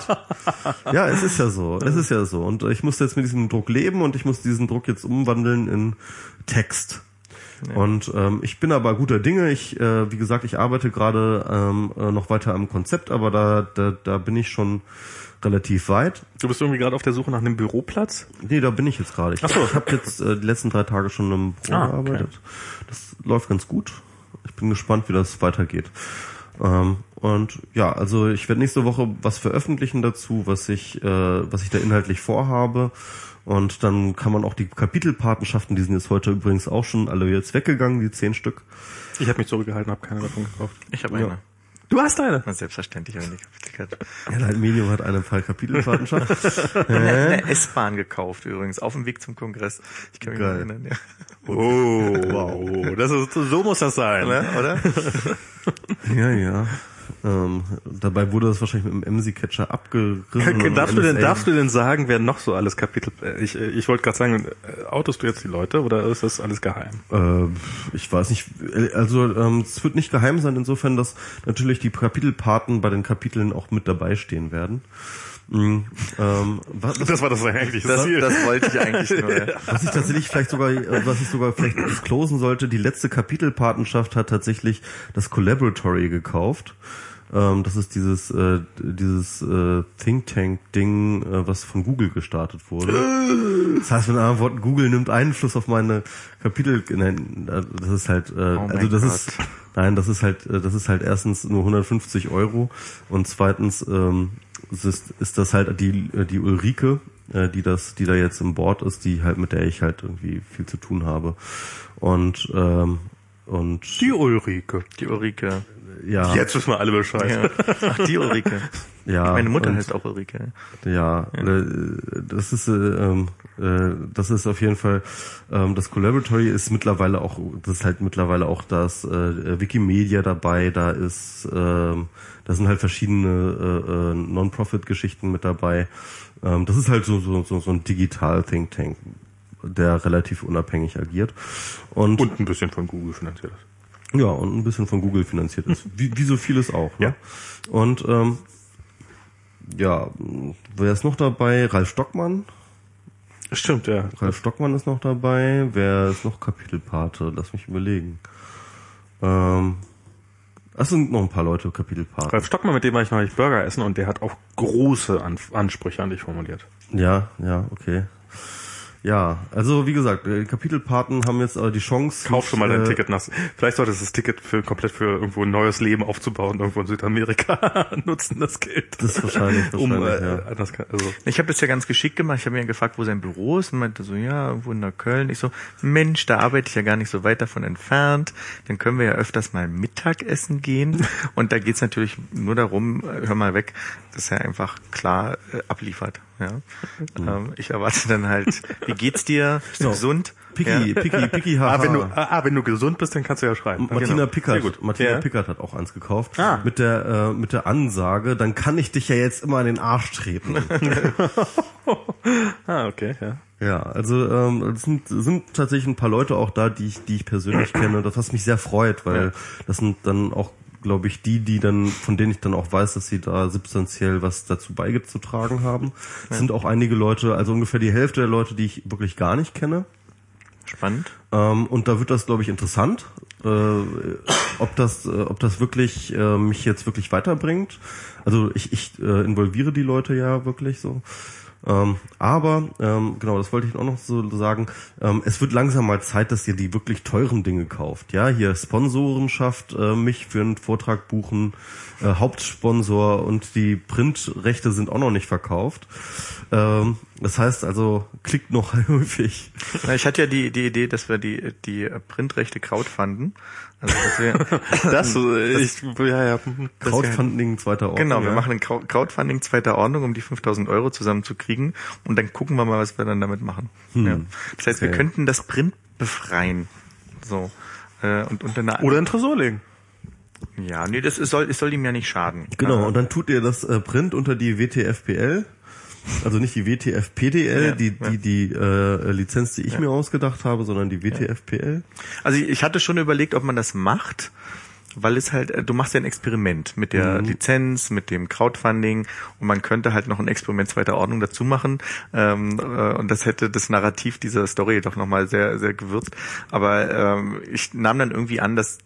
*laughs* ja, es ist ja so, es ist ja so. Und ich muss jetzt mit diesem Druck leben und ich muss diesen Druck jetzt umwandeln in Text. Und ähm, ich bin aber guter Dinge. Ich, äh, wie gesagt, ich arbeite gerade ähm, äh, noch weiter am Konzept, aber da, da, da bin ich schon relativ weit. Du bist irgendwie gerade auf der Suche nach einem Büroplatz? Nee, da bin ich jetzt gerade. Ich, Ach so. ich habe jetzt äh, die letzten drei Tage schon im Büro Ah, okay. gearbeitet. Das läuft ganz gut. Ich bin gespannt, wie das weitergeht. Ähm, und ja, also ich werde nächste Woche was veröffentlichen dazu, was ich, äh, was ich da inhaltlich vorhabe. Und dann kann man auch die Kapitelpatenschaften, die sind jetzt heute übrigens auch schon alle jetzt weggegangen, die zehn Stück. Ich habe mich zurückgehalten, habe keine davon gekauft. Ich habe eine. Du hast eine? Na, Selbstverständlich habe ich eine Kapitelkarte. Ja, Light Medium hat eine Fall Kapitelpatenschaft. *laughs* Eine S-Bahn gekauft übrigens, auf dem Weg zum Kongress. Ich kann mich Geil. erinnern, ja. Oh, wow. *laughs* Das ist, so muss das sein. Oder? Oder? *laughs* ja, ja. Ähm, dabei wurde das wahrscheinlich mit dem MC-Catcher abgerissen. Darfst du denn, darfst du denn sagen, wer noch so alles Kapitel, äh, ich, äh, ich wollte gerade sagen, äh, outest du jetzt die Leute oder ist das alles geheim? Äh, ich weiß nicht, also ähm, es wird nicht geheim sein, insofern, dass natürlich die Kapitelpaten bei den Kapiteln auch mit dabei stehen werden. Mhm, ähm, was, Das war das eigentliche Das, Ziel. das wollte ich eigentlich *laughs* nur. Ja. was ich tatsächlich vielleicht sogar, was ich sogar vielleicht disclosen sollte, die letzte Kapitelpatenschaft hat tatsächlich das Collaboratory gekauft. Ähm, das ist dieses äh, dieses äh, Think Tank Ding, äh, was von Google gestartet wurde. *laughs* Das heißt mit anderen Worten, Google nimmt Einfluss auf meine Kapitel. Nein, äh, das ist halt, äh, Oh also das Gott. ist Nein, das ist halt, äh, das ist halt erstens nur 150 Euro und zweitens ähm, ist, ist das halt die äh, die Ulrike, äh, die das, die da jetzt im Board ist, die halt mit der ich halt irgendwie viel zu tun habe und ähm, und Die Ulrike. Die Ulrike. Ja Jetzt wissen wir alle Bescheid. Ja. Ach, die Ulrike. *laughs* ja Meine Mutter und, heißt auch Ulrike. Ja, äh, das ist äh, ähm, äh, das ist auf jeden Fall ähm, das Collaboratory ist mittlerweile auch das ist halt mittlerweile auch das äh, Wikimedia dabei, da ist ähm, da sind halt verschiedene äh, äh, Non-Profit-Geschichten mit dabei. Ähm, das ist halt so so so, so ein digital Think Tank, der relativ unabhängig agiert und, Und ein bisschen von Google finanziert ist. Ja und ein bisschen von Google finanziert ist, wie, wie so vieles auch. Ne? Ja. Und ähm, ja, wer ist noch dabei? Ralf Stockmann. Stimmt, ja. Ralf Stockmann ist noch dabei. Wer ist noch Kapitelpate? Lass mich überlegen. Ähm, es sind noch ein paar Leute Kapitelpate. Ralf Stockmann, mit dem war ich neulich Burger essen und der hat auch große An Ansprüche an dich formuliert. Ja, ja, okay. Ja, also wie gesagt, äh, Kapitelpaten haben jetzt äh, die Chance. Kauf schon mal dein äh, Ticket nach. Vielleicht solltest du das Ticket für komplett für irgendwo ein neues Leben aufzubauen, irgendwo in Südamerika *laughs* nutzen das Geld. Das ist wahrscheinlich, *laughs* um wahrscheinlich, äh, ja. anders also Ich habe das ja ganz geschickt gemacht. Ich habe mir gefragt, wo sein Büro ist und meinte so, ja, irgendwo in Neukölln. Ich so, Mensch, da arbeite ich ja gar nicht so weit davon entfernt. Dann können wir ja öfters mal Mittagessen gehen. *laughs* Und da geht's natürlich nur darum, äh, hör mal weg, dass er einfach klar äh, abliefert. Ja. Ähm, ich erwarte dann halt, wie geht's dir? Bist du gesund? Picky, Ja. Picky, Picky, *laughs* haha. Ah, wenn du, ah, ah, wenn du gesund bist, dann kannst du ja schreiben. Martina Genau. Pickert, gut. Martina Ja. Pickert hat auch eins gekauft. Ah. Mit der, äh, mit der Ansage, dann kann ich dich ja jetzt immer in den Arsch treten. *laughs* *laughs* Ah, okay, ja. ja, also ähm, es sind, sind tatsächlich ein paar Leute auch da, die ich, die ich persönlich kenne, das was mich sehr freut, weil Ja. das sind dann auch, glaube ich, die, die dann, von denen ich dann auch weiß, dass sie da substanziell was dazu beigetragen haben. Es sind auch einige Leute, also ungefähr die Hälfte der Leute, die ich wirklich gar nicht kenne. Spannend. Ähm, und da wird das, glaube ich, interessant, äh, ob das, äh, ob das wirklich äh, mich jetzt wirklich weiterbringt. Also ich, ich äh, involviere die Leute ja wirklich so. Ähm, aber ähm, genau, das wollte ich auch noch so sagen. Ähm, es wird langsam mal Zeit, dass ihr die wirklich teuren Dinge kauft. Ja, hier Sponsorenschaft, äh, mich für einen Vortrag buchen, äh, Hauptsponsor und die Printrechte sind auch noch nicht verkauft. Ähm, das heißt also, klickt noch *laughs* häufig. Ich hatte ja die, die Idee, dass wir die, die Printrechte crowdfunden. Also, dass wir, *laughs* Das, äh, ich, ja, ja. dass wir- Crowdfunding zweiter Ordnung. Genau, wir ja. machen ein Crowd- Crowdfunding zweiter Ordnung, um die 5000 Euro zusammenzukriegen und dann gucken wir mal, was wir dann damit machen. Ja. Das heißt, wir Okay. könnten das Print befreien. So. Äh, und unter einer, Oder in Tresor legen. ja, nee, das ist, soll, es soll ihm ja nicht schaden. Genau, und dann tut ihr das äh, Print unter die WTFPL. Also nicht die WTFPDL, Ja, die, die, die äh, Lizenz, die ich mir ausgedacht habe, sondern die WTFPL. Also ich, hatte schon überlegt, ob man das macht, weil es halt, du machst ja ein Experiment mit der Mhm. Lizenz, mit dem Crowdfunding und man könnte halt noch ein Experiment zweiter Ordnung dazu machen ähm, äh, und das hätte das Narrativ dieser Story doch nochmal sehr, sehr gewürzt. Aber ähm, ich nahm dann irgendwie an, dass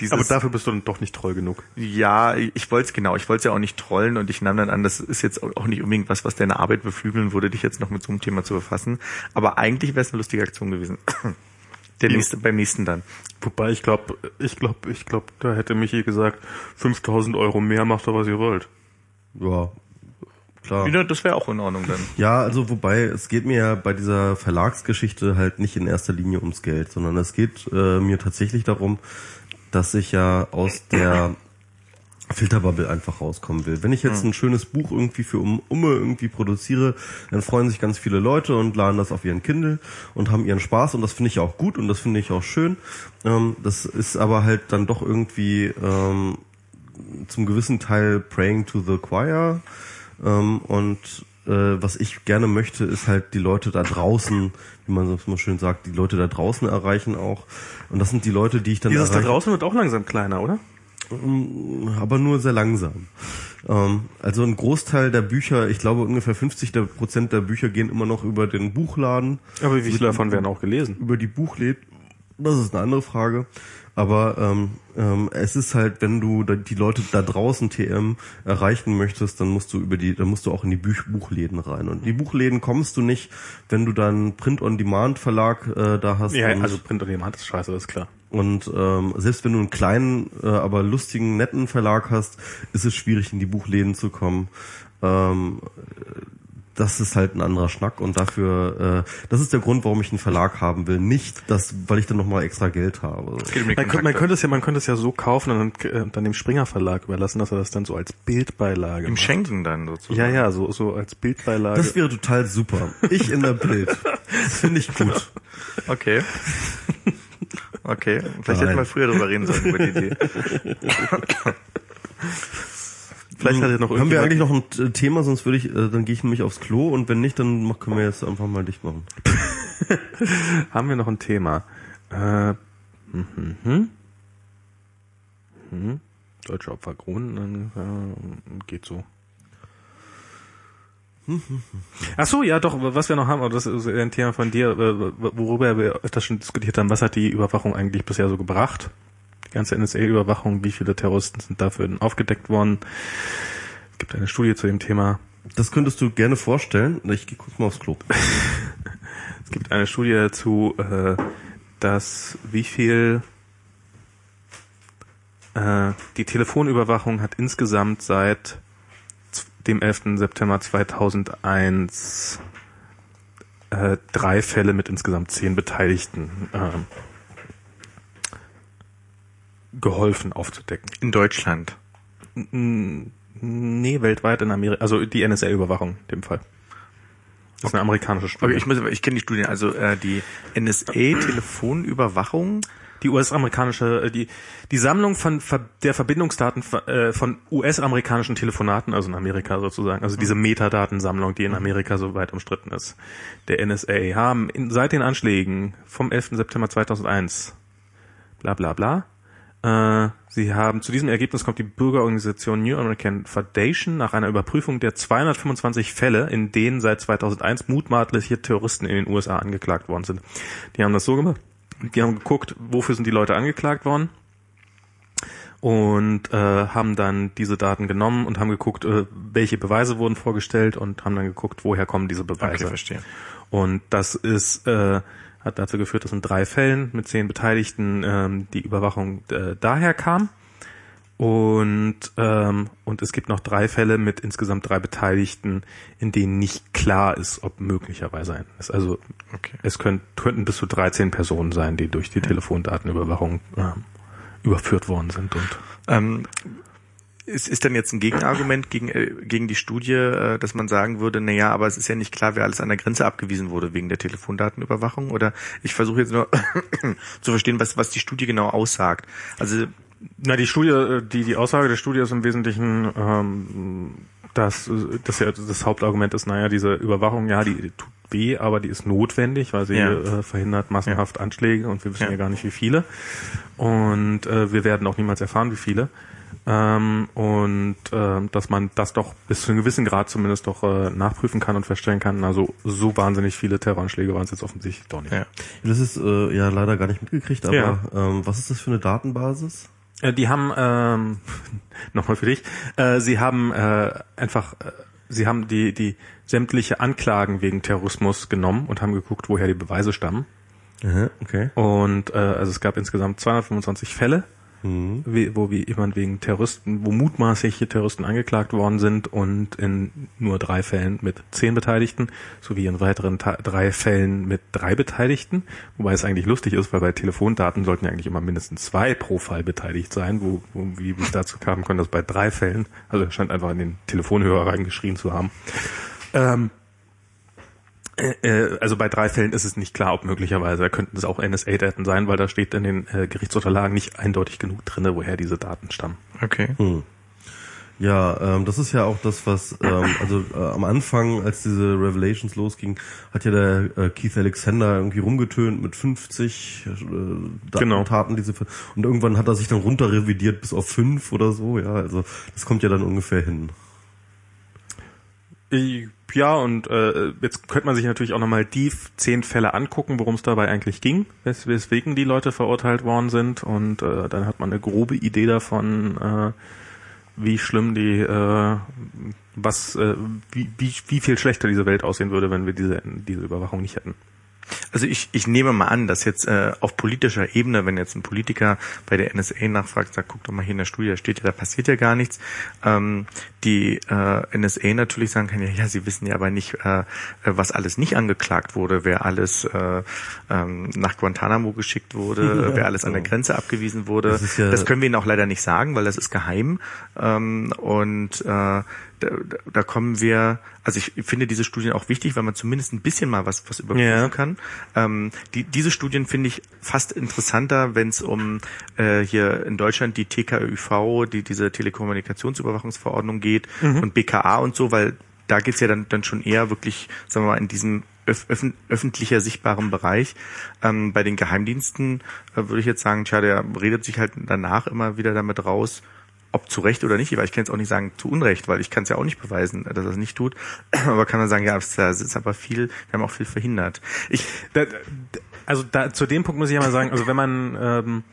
dieses, Aber dafür bist du dann doch nicht treu genug. ja, ich wollte es genau, ich wollte es ja auch nicht trollen und ich nahm dann an, das ist jetzt auch nicht unbedingt was, was deine Arbeit beflügeln würde, dich jetzt noch mit so einem Thema zu befassen. Aber eigentlich wäre es eine lustige Aktion gewesen. *clears throat* Der nächste, beim nächsten dann. Wobei ich glaube, ich glaube, ich glaube, da hätte Michi gesagt, 5000 Euro mehr macht doch, was ihr wollt. Ja, klar. Ja, das wäre auch in Ordnung dann. Ja, also wobei, es geht mir ja bei dieser Verlagsgeschichte halt nicht in erster Linie ums Geld, sondern es geht äh, mir tatsächlich darum, dass ich ja aus der Filterbubble einfach rauskommen will. Wenn ich jetzt ein schönes Buch irgendwie für um, Umme irgendwie produziere, dann freuen sich ganz viele Leute und laden das auf ihren Kindle und haben ihren Spaß und das finde ich auch gut und das finde ich auch schön. Ähm, das ist aber halt dann doch irgendwie ähm, zum gewissen Teil praying to the choir ähm, und äh, was ich gerne möchte, ist halt die Leute da draußen, wie man so mal schön sagt, die Leute da draußen erreichen auch. Und das sind die Leute, die ich dann Dieses da erreiche draußen wird auch langsam kleiner, oder? aber nur sehr langsam. Ähm, also ein Großteil der Bücher, ich glaube ungefähr 50 der Prozent der Bücher gehen immer noch über den Buchladen, Aber wie viele davon werden auch gelesen? über die Buchläden. Das ist eine andere Frage. Aber ähm, ähm, es ist halt, wenn du die Leute da draußen TM erreichen möchtest, dann musst du über die, dann musst du auch in die Buch Buchläden rein. Und die Buchläden kommst du nicht, wenn du dann Print-on-Demand-Verlag äh, da hast. Ja, also Print und Demand ist scheiße, das ist klar. und ähm, selbst wenn du einen kleinen, äh, aber lustigen, netten Verlag hast, ist es schwierig, in die Buchläden zu kommen. Ähm, das ist halt ein anderer Schnack und dafür, äh, das ist der Grund, warum ich einen Verlag haben will. Nicht, dass, weil ich dann nochmal extra Geld habe. Man, könnte- man könnte es ja, man könnte es ja so kaufen und dann, äh, dann dem Springer Verlag überlassen, dass er das dann so als Bildbeilage Im macht. Schenken dann sozusagen. Ja, ja, so, so als Bildbeilage. Das wäre total super. Ich in der Bild. Das finde ich gut. Okay. Okay. Vielleicht Nein. hätten wir früher drüber reden sollen über die Idee. *laughs* Vielleicht hat er noch Haben wir eigentlich noch ein äh, Thema, sonst würde ich, äh, dann gehe ich nämlich aufs Klo und wenn nicht, dann können wir jetzt einfach mal dicht machen. *laughs* haben wir noch ein Thema. Äh, mhm, mhm. Mhm. Deutsche Opfer Kronen, dann äh, geht so. *laughs* Ach so, ja doch, was wir noch haben, aber das ist ein Thema von dir, äh, worüber wir öfters schon diskutiert haben, was hat die Überwachung eigentlich bisher so gebracht? Ganze NSA-Überwachung, wie viele Terroristen sind dafür aufgedeckt worden? Es gibt eine Studie zu dem Thema. Das könntest du gerne vorstellen. Ich gehe kurz mal aufs Klo. *laughs* Es gibt eine Studie dazu, äh, dass wie viel äh, die Telefonüberwachung hat insgesamt seit dem 11. September 2001 äh, drei Fälle mit insgesamt zehn Beteiligten ähm, geholfen aufzudecken. In Deutschland. N- Nee, weltweit in Amerika, also die NSA-Überwachung in dem Fall. Das ist eine amerikanische Studie. Okay, ich, muss, ich kenne die Studien. Also äh, die NSA-Telefonüberwachung. die US-amerikanische, äh, die, die Sammlung von der Verbindungsdaten von, äh, von US-amerikanischen Telefonaten, also in Amerika sozusagen, also diese Metadatensammlung, die in Amerika so weit umstritten ist, der NSA, haben in, seit den Anschlägen vom 11. September 2001, bla bla bla, äh, sie haben, zu diesem Ergebnis kommt die Bürgerorganisation New American Foundation nach einer Überprüfung der 225 Fälle, in denen seit 2001 mutmaßliche Terroristen in den USA angeklagt worden sind. Die haben das so gemacht. Die haben geguckt, wofür sind die Leute angeklagt worden und äh, haben dann diese Daten genommen und haben geguckt, äh, welche Beweise wurden vorgestellt und haben dann geguckt, woher kommen diese Beweise. Okay, verstehe. Und das ist äh, hat dazu geführt, dass in drei Fällen mit zehn Beteiligten ähm, die Überwachung äh, daher kam. Und, ähm, und es gibt noch drei Fälle mit insgesamt drei Beteiligten, in denen nicht klar ist, ob möglicherweise ein ist. Also Okay. es könnt, könnten bis zu 13 Personen sein, die durch die Telefondatenüberwachung ähm, überführt worden sind. Und Ähm, ist, ist dann jetzt ein Gegenargument gegen, äh, gegen die Studie, äh, dass man sagen würde, na ja, aber es ist ja nicht klar, wer alles an der Grenze abgewiesen wurde wegen der Telefondatenüberwachung? Oder ich versuche jetzt nur *coughs* zu verstehen, was, was die Studie genau aussagt. Also Na, die Studie, äh, die, die Aussage der Studie ist im Wesentlichen, ähm, dass, äh, dass ja das Hauptargument ist, naja, diese Überwachung, ja, die tut weh, aber die ist notwendig, weil sie Ja. äh, verhindert massenhaft Anschläge und wir wissen Ja. ja. gar nicht, wie viele. Und äh, wir werden auch niemals erfahren, wie viele. Ähm, und ähm, dass man das doch bis zu einem gewissen Grad zumindest doch äh, nachprüfen kann und feststellen kann, also so wahnsinnig viele Terroranschläge waren es jetzt offensichtlich doch nicht. Ja. Das ist äh, ja leider gar nicht mitgekriegt, aber Ja. ähm, was ist das für eine Datenbasis? Äh, Die haben ähm, *laughs* nochmal für dich. Äh, sie haben äh, einfach, äh, sie haben die die sämtliche Anklagen wegen Terrorismus genommen und haben geguckt, woher die Beweise stammen. Aha, okay. Und äh, also es gab insgesamt 225 Fälle, Mhm. wo wie jemand wegen Terroristen, wo mutmaßliche Terroristen angeklagt worden sind und in nur drei Fällen mit zehn Beteiligten, sowie in weiteren drei Fällen mit drei Beteiligten, wobei es eigentlich lustig ist, weil bei Telefondaten sollten ja eigentlich immer mindestens zwei pro Fall beteiligt sein, wo, wo wie es dazu kam, können das bei drei Fällen, also er scheint einfach in den Telefonhörer reingeschrien zu haben. Ähm, äh, äh, also bei drei Fällen ist es nicht klar, ob möglicherweise, da könnten es auch NSA-Daten sein, weil da steht in den äh, Gerichtsunterlagen nicht eindeutig genug drinne, woher diese Daten stammen. Okay. Ja, ähm, das ist ja auch das, was ähm, also äh, am Anfang, als diese Revelations losging, hat ja der äh, Keith Alexander irgendwie rumgetönt mit 50 äh, Daten, Genau. Taten, diese und irgendwann hat er sich dann runter revidiert bis auf fünf oder so. Ja, also das kommt ja dann ungefähr hin. Ich- Ja, und äh, jetzt könnte man sich natürlich auch nochmal die zehn Fälle angucken, worum es dabei eigentlich ging, wes weswegen die Leute verurteilt worden sind. Und äh, dann hat man eine grobe Idee davon, äh, wie schlimm die, äh, was, äh, wie, wie, wie viel schlechter diese Welt aussehen würde, wenn wir diese, diese Überwachung nicht hätten. Also ich, ich nehme mal an, dass jetzt äh, auf politischer Ebene, wenn jetzt ein Politiker bei der NSA nachfragt, sagt, guck doch mal hier in der Studie, da steht ja, da passiert ja gar nichts, ähm, die äh, NSA natürlich sagen kann, ja, ja, sie wissen ja aber nicht, äh, was alles nicht angeklagt wurde, wer alles äh, ähm, nach Guantanamo geschickt wurde, *laughs* Ja, wer alles an der genau. Grenze abgewiesen wurde. Das ja- das können wir ihnen auch leider nicht sagen, weil das ist geheim. Ähm, und äh, da, da kommen wir, also ich finde diese Studien auch wichtig, weil man zumindest ein bisschen mal was, was überprüfen Ja. kann. Ähm, die, diese Studien finde ich fast interessanter, wenn es um äh, hier in Deutschland die TKÜV, die diese Telekommunikationsüberwachungsverordnung geht und BKA und so, weil da geht's ja dann, dann schon eher wirklich, sagen wir mal, in diesem öf öffentlicher sichtbaren Bereich. Ähm, bei den Geheimdiensten äh, würde ich jetzt sagen, tja, der redet sich halt danach immer wieder damit raus, ob zu Recht oder nicht, weil ich kann jetzt auch nicht sagen zu Unrecht, weil ich kann es ja auch nicht beweisen, dass er es nicht tut. *clears throat* Aber kann man sagen, ja, es ist aber viel, wir haben auch viel verhindert. Ich, Da, also da, zu dem Punkt muss ich ja mal sagen, also wenn man, ähm,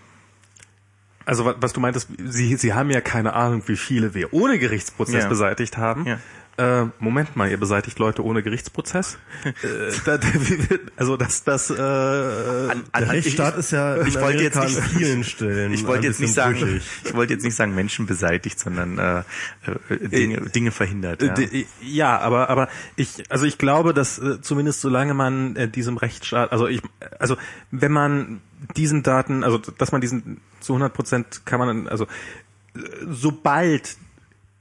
also was, was du meintest, Sie, Sie haben ja keine Ahnung, wie viele wir ohne Gerichtsprozess Ja. beseitigt haben. Ja. Äh, Moment mal, ihr beseitigt Leute ohne Gerichtsprozess? *laughs* äh, da, also das, das, äh, an, Der Rechtsstaat ist ja ich wollte jetzt nicht- an vielen Stellen. ich wollte jetzt nicht sagen, brüchig. ich wollte jetzt nicht sagen Menschen beseitigt, sondern äh, äh, Dinge, Dinge verhindert. Ja. Äh, d- Ja, aber aber ich also ich glaube, dass äh, zumindest solange man äh, diesem Rechtsstaat, also ich also wenn man diesen Daten, also dass man diesen zu 100 Prozent kann man also äh, sobald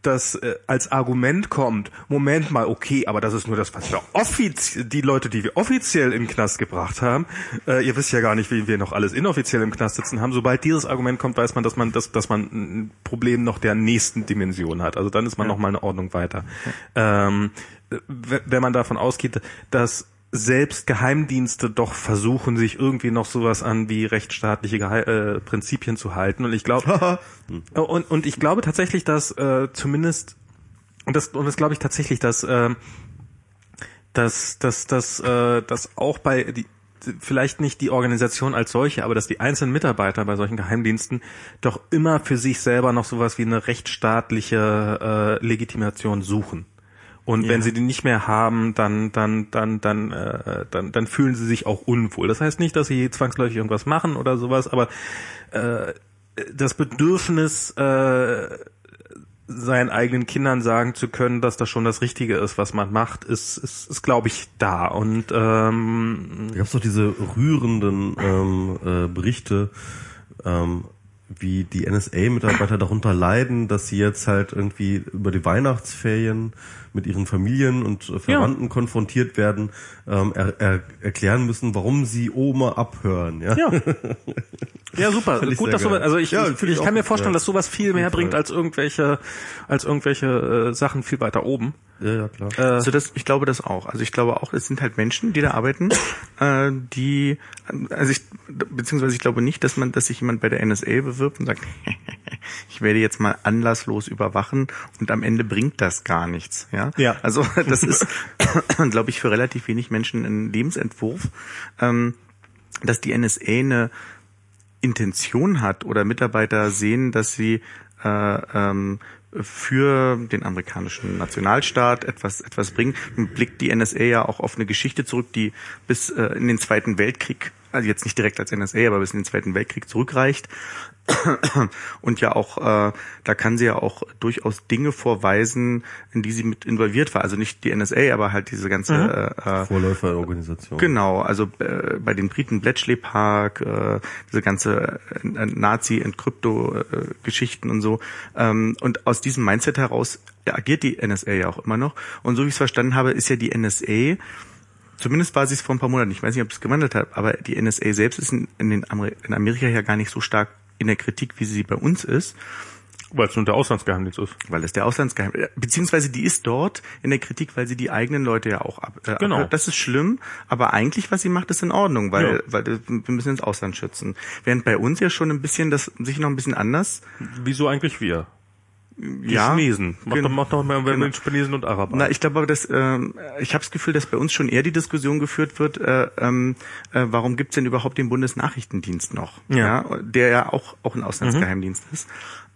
das äh, als Argument kommt, Moment mal, okay, aber das ist nur das, was wir offiziell, die Leute, die wir offiziell im Knast gebracht haben, äh, ihr wisst ja gar nicht, wie wir noch alles inoffiziell im Knast sitzen haben. Sobald dieses Argument kommt, weiß man, dass man, dass, dass man ein Problem noch der nächsten Dimension hat. Also dann ist man ja. noch mal eine Ordnung weiter. Ja. Ähm, wenn man davon ausgeht, dass selbst Geheimdienste doch versuchen, sich irgendwie noch sowas an wie rechtsstaatliche Gehe äh, Prinzipien zu halten. Und ich glaube, *laughs* und, und ich glaube tatsächlich, dass äh, zumindest und das und das glaube ich tatsächlich, dass äh, dass dass dass äh, dass auch bei die, vielleicht nicht die Organisation als solche, aber dass die einzelnen Mitarbeiter bei solchen Geheimdiensten doch immer für sich selber noch sowas wie eine rechtsstaatliche äh, Legitimation suchen. Und ja. wenn sie die nicht mehr haben, dann dann dann dann äh, dann dann fühlen sie sich auch unwohl. Das heißt nicht, dass sie zwangsläufig irgendwas machen oder sowas, aber äh, das Bedürfnis äh, seinen eigenen Kindern sagen zu können, dass das schon das Richtige ist, was man macht, ist, ist, ist glaube ich, da. Und ähm, da gab es doch diese rührenden ähm, äh, Berichte, ähm, wie die NSA-Mitarbeiter darunter leiden, dass sie jetzt halt irgendwie über die Weihnachtsferien mit ihren Familien und äh, Verwandten ja. konfrontiert werden, ähm, er, er, erklären müssen, warum sie Oma abhören. Ja, ja. *laughs* ja super. Gut, dass sowas, also ich, ja, ich, ich, ich kann mir vorstellen, dass sowas viel mehr bringt als irgendwelche, als irgendwelche äh, Sachen viel weiter oben. Ja, ja, klar. Äh, also das, ich glaube das auch. Also ich glaube auch, es sind halt Menschen, die da arbeiten, äh, die, also ich, beziehungsweise ich glaube nicht, dass man, dass sich jemand bei der NSA bewirbt und sagt, *laughs* ich werde jetzt mal anlasslos überwachen und am Ende bringt das gar nichts. Ja, ja. also *laughs* das ist, *coughs* glaube ich, für relativ wenig Menschen ein Lebensentwurf, ähm, dass die NSA eine Intention hat oder Mitarbeiter sehen, dass sie äh, ähm, für den amerikanischen Nationalstaat etwas etwas bringen. Blickt die NSA ja auch auf eine Geschichte zurück, die bis äh, in den Zweiten Weltkrieg also jetzt nicht direkt als NSA, aber bis in den Zweiten Weltkrieg zurückreicht. Und ja auch, äh, da kann sie ja auch durchaus Dinge vorweisen, in die sie mit involviert war. Also nicht die NSA, aber halt diese ganze mhm. äh, Vorläuferorganisation. Genau, also äh, bei den Briten Bletchley Park, äh, diese ganze äh, Nazi-Entkrypto-Geschichten und so. Ähm, und aus diesem Mindset heraus agiert die NSA ja auch immer noch. Und so wie ich es verstanden habe, ist ja die NSA Zumindest war sie es vor ein paar Monaten. Ich weiß nicht, ob es gewandelt hat, aber die NSA selbst ist in, in, den Amer in Amerika ja gar nicht so stark in der Kritik, wie sie bei uns ist. Weil es nur der Auslandsgeheimdienst ist. Weil es der Auslandsgeheimdienst beziehungsweise die ist dort in der Kritik, weil sie die eigenen Leute ja auch ab. Äh, genau. Das ist schlimm, aber eigentlich, was sie macht, ist in Ordnung, weil, ja. weil wir müssen ins Ausland schützen. Während bei uns ja schon ein bisschen das sich noch ein bisschen anders. Wieso eigentlich wir? Die ja, Chinesen. Mach doch, mach doch mal genau. mit Chinesen und Araber. Na, ich glaube aber, dass ähm, ich habe das Gefühl, dass bei uns schon eher die Diskussion geführt wird, äh, ähm, äh, warum gibt's denn überhaupt den Bundesnachrichtendienst noch? Ja. ja der ja auch auch ein Auslandsgeheimdienst mhm. ist.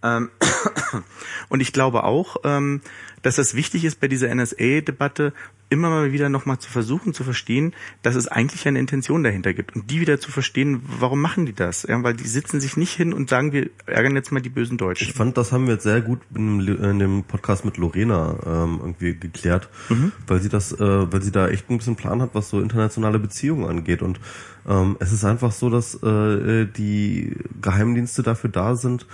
Ähm, *coughs* und ich glaube auch, ähm, dass es wichtig ist bei dieser NSA-Debatte immer mal wieder nochmal zu versuchen zu verstehen, dass es eigentlich eine Intention dahinter gibt und die wieder zu verstehen, warum machen die das? Ja, weil die sitzen sich nicht hin und sagen, wir ärgern jetzt mal die bösen Deutschen. Ich fand, das haben wir jetzt sehr gut in, in dem Podcast mit Lorena ähm, irgendwie geklärt, mhm. weil sie das, äh, weil sie da echt ein bisschen Plan hat, was so internationale Beziehungen angeht und ähm, es ist einfach so, dass äh, die Geheimdienste dafür da sind,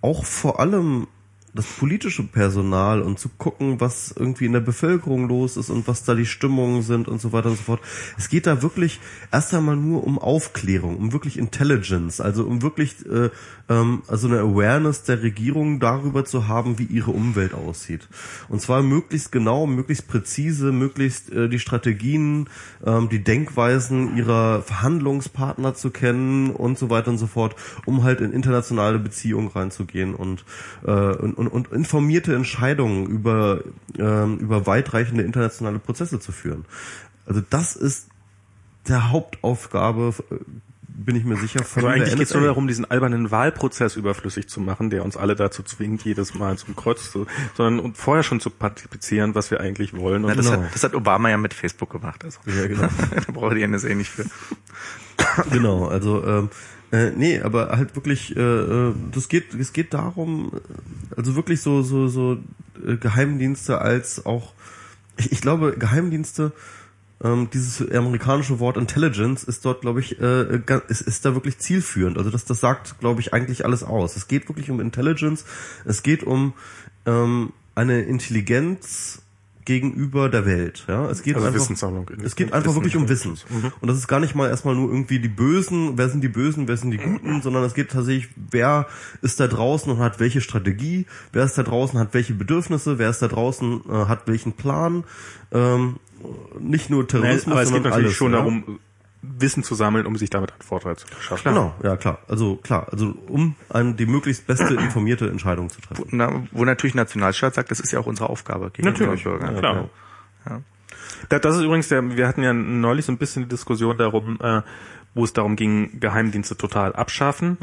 auch vor allem das politische Personal und zu gucken, was irgendwie in der Bevölkerung los ist und was da die Stimmungen sind und so weiter und so fort. Es geht da wirklich erst einmal nur um Aufklärung, um wirklich Intelligence, also um wirklich äh, ähm, also eine Awareness der Regierung darüber zu haben, wie ihre Umwelt aussieht. Und zwar möglichst genau, möglichst präzise, möglichst äh, die Strategien, ähm, die Denkweisen ihrer Verhandlungspartner zu kennen und so weiter und so fort, um halt in internationale Beziehungen reinzugehen und, äh, und und, und informierte Entscheidungen über, ähm, über weitreichende internationale Prozesse zu führen. Also das ist der Hauptaufgabe, äh, bin ich mir sicher. Von also eigentlich geht es nur darum, diesen albernen Wahlprozess überflüssig zu machen, der uns alle dazu zwingt, jedes Mal zum Kreuz zu, sondern vorher schon zu partizipieren, was wir eigentlich wollen. Na, das, genau. hat, das hat Obama ja mit Facebook gemacht. Also. Ja, genau. *laughs* da braucht die NSA nicht für. genau, also ähm, äh, nee, aber halt wirklich, äh, äh, das geht, es geht darum, also wirklich so, so, so äh, Geheimdienste als auch, ich, ich glaube, Geheimdienste, ähm, dieses amerikanische Wort Intelligence ist dort, glaube ich, äh, ist, ist da wirklich zielführend. Also das, das sagt, glaube ich, eigentlich alles aus. Es geht wirklich um Intelligence, es geht um ähm, eine Intelligenz gegenüber der Welt. Ja, es geht Also einfach, Wissenssammlung. es geht einfach wirklich um Wissen. Und das ist gar nicht mal erstmal nur irgendwie die Bösen, wer sind die Bösen, wer sind die Guten, sondern es geht tatsächlich, wer ist da draußen und hat welche Strategie, wer ist da draußen, hat welche Bedürfnisse, wer ist da draußen, äh, hat welchen Plan. Ähm, nicht nur Terrorismus, aber es geht natürlich alles, schon ja? darum, Wissen zu sammeln, um sich damit einen Vorteil zu verschaffen. Genau, ja klar. Also klar, also um an die möglichst beste informierte Entscheidung zu treffen. Na, wo natürlich Nationalstaat sagt, das ist ja auch unsere Aufgabe gegenüber Natürlich, den Bürgern. ja, klar. Da- Das ist übrigens der, wir hatten ja neulich so ein bisschen die Diskussion darum, äh, wo es darum ging, Geheimdienste total abschaffen.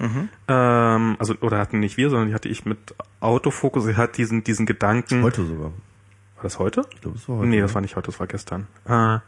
Ähm, also, oder hatten nicht wir, sondern die hatte ich mit Autofokus. Sie hat diesen, diesen Gedanken. Heute sogar. War das heute? Ich glaube, es war heute. Nee, ne? das war nicht heute, das war gestern. Äh,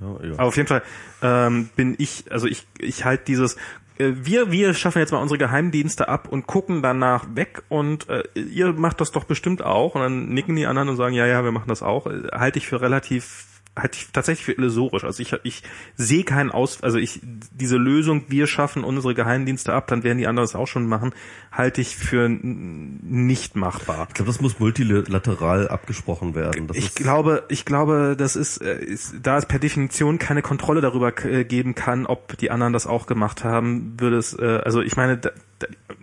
ja, aber auf jeden Fall ähm, bin ich, also ich, ich halt dieses, äh, wir, wir schaffen jetzt mal unsere Geheimdienste ab und gucken danach weg und äh, ihr macht das doch bestimmt auch. Und dann nicken die anderen und sagen, ja, ja, wir machen das auch, äh, halte ich für relativ halte ich tatsächlich für illusorisch. Also ich, ich sehe keinen Aus, also ich, diese Lösung, wir schaffen unsere Geheimdienste ab, dann werden die anderen das auch schon machen, halte ich für nicht machbar. Ich glaube, das muss multilateral abgesprochen werden. Das Ich glaube, ich glaube, das ist, äh, ist, da es per Definition keine Kontrolle darüber äh, geben kann, ob die anderen das auch gemacht haben, würde es, äh, also ich meine, da,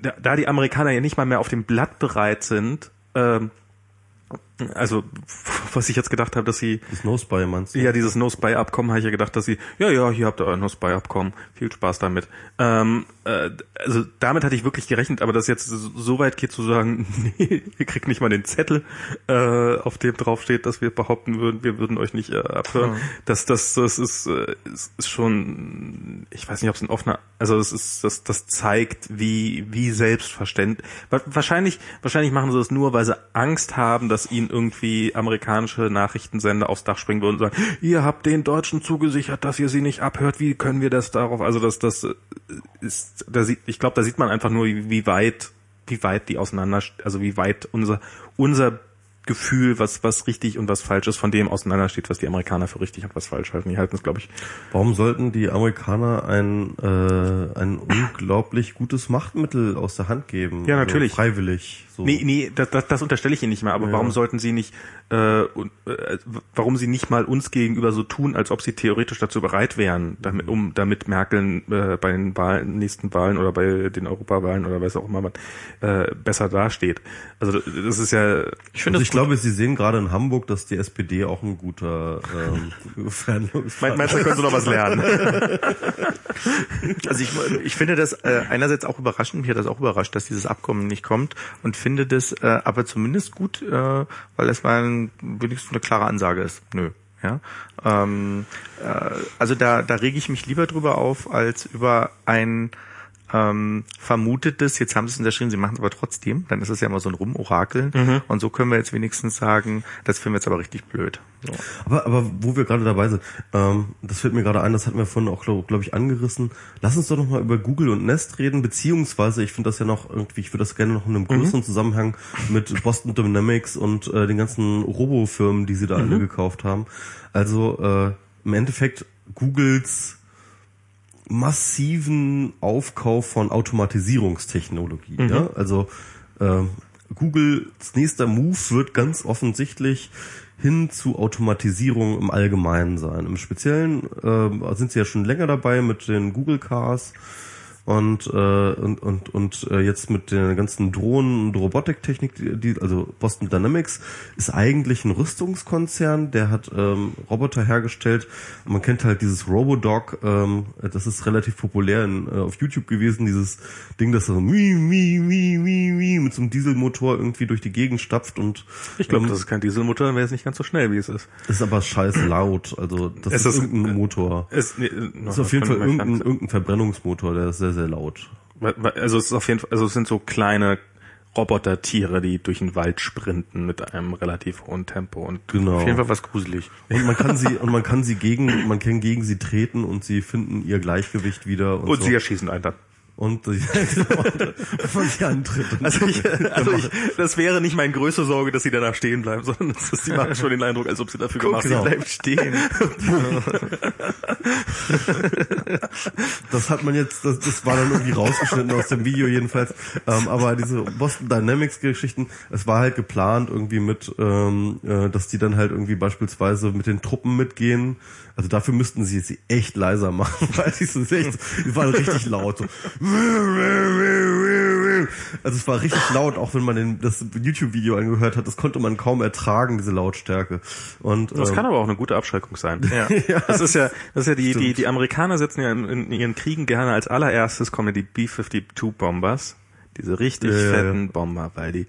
da, da die Amerikaner ja nicht mal mehr auf dem Blatt bereit sind, ähm, also *laughs* was ich jetzt gedacht habe, dass sie das No-Spy meinst du? ja, dieses No-Spy-Abkommen habe ich ja gedacht, dass sie, ja, ja, hier habt ihr euer No-Spy-Abkommen, viel Spaß damit. Ähm, äh, also damit hatte ich wirklich gerechnet, aber das jetzt so weit geht zu sagen, *laughs* nee, ihr kriegt nicht mal den Zettel, äh, auf dem draufsteht, dass wir behaupten würden, wir würden euch nicht äh, abhören. Das, das, das ist, äh, ist, ist schon, ich weiß nicht, ob es ein offener, also das ist, das, das zeigt, wie, wie selbstverständlich. Wa- Wahrscheinlich, wahrscheinlich machen sie das nur, weil sie Angst haben, dass ihnen irgendwie amerikanische Nachrichtensender aufs Dach springen würden und sagen, ihr habt den Deutschen zugesichert, dass ihr sie nicht abhört, wie können wir das darauf, also das, das äh, ist, da sieht, ich glaube, da sieht man einfach nur, wie wie weit, wie weit die auseinander, also wie weit unser, unser Gefühl, was, was richtig und was falsch ist, von dem auseinandersteht, was die Amerikaner für richtig und was falsch halten. Die halten es, glaube ich, Warum sollten die Amerikaner ein, äh, ein unglaublich gutes Machtmittel aus der Hand geben? Ja, natürlich. Also freiwillig. So. Nee, nee, das, das, das unterstelle ich Ihnen nicht mehr, aber warum sollten Sie nicht, äh, äh, warum Sie nicht mal uns gegenüber so tun, als ob Sie theoretisch dazu bereit wären, damit, um damit Merkel äh, bei den Wahlen, nächsten Wahlen oder bei den Europawahlen oder weiß auch immer was, äh, besser dasteht. Also das, ist ja Ich finde das ich glaube, Sie sehen gerade in Hamburg, dass die SPD auch ein guter ähm, *laughs* Fernlogisfahrer Mein- Meinst du, da können Sie noch was lernen? Also ich, ich finde das äh, einerseits auch überraschend, mich hat das auch überrascht, dass dieses Abkommen nicht kommt und finde das äh, aber zumindest gut, äh, weil es mal ein, wenigstens eine klare Ansage ist. Nö. Ja, ähm, äh, also da, da rege ich mich lieber drüber auf, als über ein ähm, vermutetes, jetzt haben sie es unterschrieben, sie machen es aber trotzdem, dann ist es ja immer so ein Rumorakeln und so können wir jetzt wenigstens sagen, das finden wir jetzt aber richtig blöd. So. Aber, aber wo wir gerade dabei sind, ähm, das fällt mir gerade ein, das hatten wir vorhin auch, glaube glaub ich, angerissen. Lass uns doch noch mal über Google und Nest reden, beziehungsweise ich finde das ja noch irgendwie, ich würde das gerne noch in einem größeren Zusammenhang mit Boston Dynamics und äh, den ganzen Robo-Firmen, die sie da alle gekauft haben. Also äh, im Endeffekt Googles massiven Aufkauf von Automatisierungstechnologie. Ja? Also ähm, Googles nächster Move wird ganz offensichtlich hin zu Automatisierung im Allgemeinen sein. Im Speziellen äh, sind sie ja schon länger dabei mit den Google Cars und äh, und und, und äh, jetzt mit der ganzen Drohnen und Robotiktechnik, die, also Boston Dynamics ist eigentlich ein Rüstungskonzern, der hat ähm, Roboter hergestellt. Man kennt halt dieses Robodog, ähm, das ist relativ populär in, äh, auf YouTube gewesen, dieses Ding, das so mi, mi, mi, mi, mi, mit so einem Dieselmotor irgendwie durch die Gegend stapft und Ich glaube, ähm, das ist kein Dieselmotor, dann wäre es nicht ganz so schnell, wie es ist. ist aber scheiße laut. Also das Es ist, ist- irgendein Motor. Es, nee, Das ist auf jeden Fall irgendein, irgendein Verbrennungsmotor, der ist sehr, sehr laut. Also es ist auf jeden Fall, also es sind so kleine Robotertiere, die durch den Wald sprinten mit einem relativ hohen Tempo und Genau. Auf jeden Fall was gruselig. Und man kann sie und man kann sie gegen man kann gegen sie treten und sie finden ihr Gleichgewicht wieder und, und so. sie erschießen einen dann. Und die *laughs* von sie antritt. Also, ich, also ich, das wäre nicht meine größte Sorge, dass sie danach stehen bleiben, sondern das ist, die machen schon den Eindruck, als ob sie dafür gemacht genau. sind. bleibt stehen. das hat man jetzt, das, das war dann irgendwie rausgeschnitten aus dem Video jedenfalls. Ähm, aber diese Boston Dynamics Geschichten, es war halt geplant irgendwie mit, ähm, äh, dass die dann halt irgendwie beispielsweise mit den Truppen mitgehen. Also dafür müssten sie sie echt leiser machen, *laughs* weil die sind echt, die waren richtig laut. So. Also es war richtig laut, auch wenn man den, das YouTube-Video angehört hat, das konnte man kaum ertragen, diese Lautstärke. Und Das ähm, kann aber auch eine gute Abschreckung sein. *laughs* Ja. Das ist ja, das ist ja die, die, die Amerikaner setzen ja in, in ihren Kriegen gerne als allererstes kommen ja die B-52 Bombers. Diese richtig Ja, ja, ja. fetten Bomber, weil die,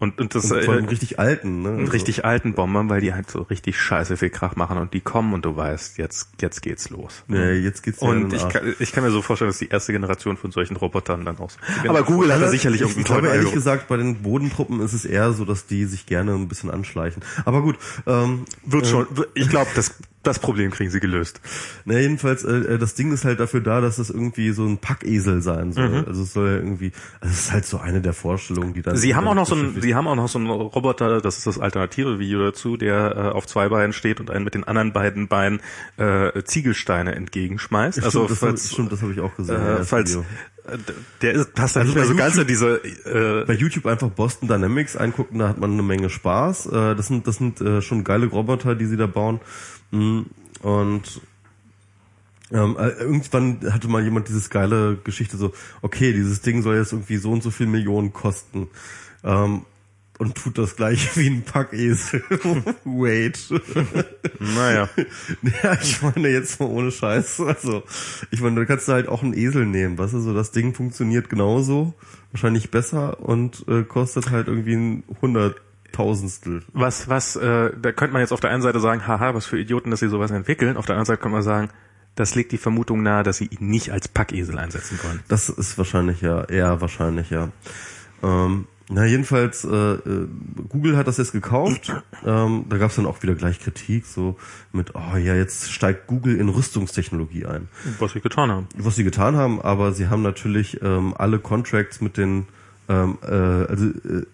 und, und das, und von äh, richtig alten, ne? und richtig alten Bombern, weil die halt so richtig scheiße viel Krach machen und die kommen und du weißt, jetzt, jetzt geht's los. Ja, jetzt geht's in Und ich kann, ich kann mir so vorstellen, dass die erste Generation von solchen Robotern dann auch so. Aber Google hat da sicherlich ich irgendeinen glaube tollen ehrlich Algorithmus. gesagt, bei den Bodentruppen ist es eher so, dass die sich gerne ein bisschen anschleichen. Aber gut, ähm, Wird schon, ich glaube, das, das Problem kriegen sie gelöst. na jedenfalls, äh, das Ding ist halt dafür da, dass es irgendwie so ein Packesel sein soll. Mhm. Also es soll ja irgendwie, also es ist halt so eine der Vorstellungen, die dann. Sie haben auch noch so einen, beschäftigt. sie haben auch noch so einen Roboter, das ist das alternative Video dazu, der äh, auf zwei Beinen steht und einen mit den anderen beiden Beinen äh, Ziegelsteine entgegenschmeißt. Stimmt, also das, falls, hab, stimmt, das habe ich auch gesehen. äh, falls äh, der ist, passt Also nicht mehr so bei ganz in diese äh, bei YouTube einfach Boston Dynamics eingucken, da hat man eine Menge Spaß. Äh, Das sind, das sind äh, schon geile Roboter, die sie da bauen. Mm, Und ähm, äh, irgendwann hatte mal jemand dieses geile Geschichte so, okay, dieses Ding soll jetzt irgendwie so und so viel Millionen kosten. Ähm, und tut das gleiche wie ein Packesel. *laughs* Wait. naja. *laughs* ja, ich meine jetzt mal ohne Scheiß. Also, ich meine, da kannst du halt auch einen Esel nehmen, weißt du, so das Ding funktioniert genauso, wahrscheinlich besser und äh, kostet halt irgendwie ein Hunderttausendstel. Was, was, äh, da könnte man jetzt auf der einen Seite sagen, haha, was für Idioten, dass sie sowas entwickeln. Auf der anderen Seite könnte man sagen, das legt die Vermutung nahe, dass sie ihn nicht als Packesel einsetzen wollen. Das ist wahrscheinlich ja, eher wahrscheinlich ja. Ähm, na jedenfalls, äh, äh, Google hat das jetzt gekauft. Ähm, da gab es dann auch wieder gleich Kritik, so mit, oh ja, jetzt steigt Google in Rüstungstechnologie ein. Was sie getan haben. was sie getan haben, aber sie haben natürlich ähm, alle Contracts mit den ähm, äh, also äh,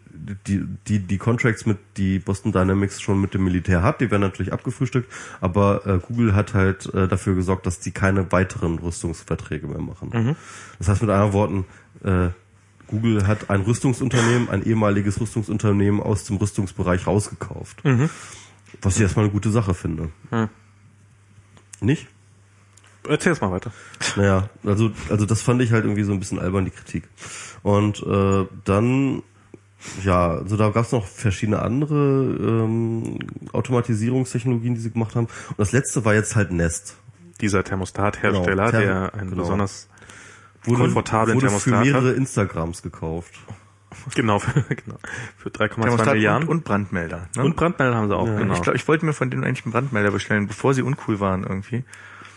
die die die Contracts mit die Boston Dynamics schon mit dem Militär hat, die werden natürlich abgefrühstückt, aber äh, Google hat halt äh, dafür gesorgt, dass die keine weiteren Rüstungsverträge mehr machen. Das heißt mit anderen Worten, äh, Google hat ein Rüstungsunternehmen, ein ehemaliges Rüstungsunternehmen aus dem Rüstungsbereich rausgekauft. Was ich erstmal eine gute Sache finde. Nicht? Erzähl's mal weiter. Naja, also, also das fand ich halt irgendwie so ein bisschen albern, die Kritik. Und äh, dann, ja, also da gab es noch verschiedene andere ähm, Automatisierungstechnologien, die sie gemacht haben. Und das letzte war jetzt halt Nest. Dieser Thermostathersteller, Genau, Therm- der einen genau. besonders komfortablen wurde Thermostat für mehrere hat. Instagrams gekauft. *laughs* *laughs* Genau, für, genau, für 3,2 Thermostat Milliarden. und, und Brandmelder. Ne? Und Brandmelder haben sie auch, genau. Ich glaube, ich wollte mir von denen eigentlich einen Brandmelder bestellen, bevor sie uncool waren irgendwie.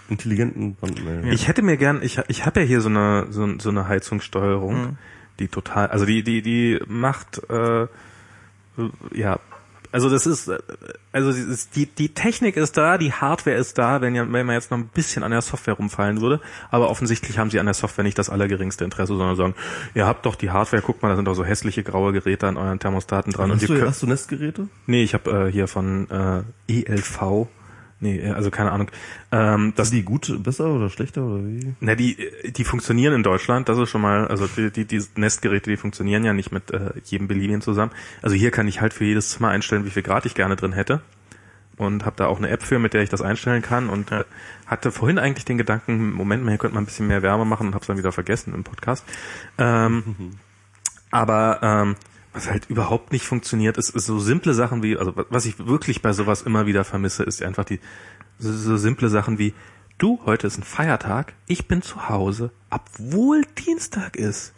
Intelligenten Brandmelder. Ich hätte mir gern, ich, ich habe ja hier so eine so, so eine Heizungssteuerung, die total, also die die die macht äh, ja, also das ist äh, also die die Technik ist da, die Hardware ist da, wenn ja wenn man jetzt noch ein bisschen an der Software rumfallen würde, aber offensichtlich haben sie an der Software nicht das allergeringste Interesse, sondern sagen, ihr habt doch die Hardware, guckt mal, da sind doch so hässliche graue Geräte an euren Thermostaten dran. Und Hast ihr du, könnt, hast du Nestgeräte? nee, ich habe äh, hier von äh, ELV Nee, äh, also keine Ahnung. Ähm, das Sind die gut, besser oder schlechter oder wie? na, die, die funktionieren in Deutschland, das ist schon mal, also die, die, die Nestgeräte, die funktionieren ja nicht mit äh, jedem beliebigen zusammen. Also hier kann ich halt für jedes Zimmer einstellen, wie viel Grad ich gerne drin hätte. Und habe da auch eine App für, mit der ich das einstellen kann. Und äh, hatte vorhin eigentlich den Gedanken, Moment mal, hier könnte man ein bisschen mehr Wärme machen und habe es dann wieder vergessen im Podcast. Ähm, *laughs* aber ähm, was halt überhaupt nicht funktioniert, ist, ist so simple Sachen wie, also was ich wirklich bei sowas immer wieder vermisse, ist einfach die so, so simple Sachen wie, du, heute ist ein Feiertag, ich bin zu Hause, obwohl Dienstag ist.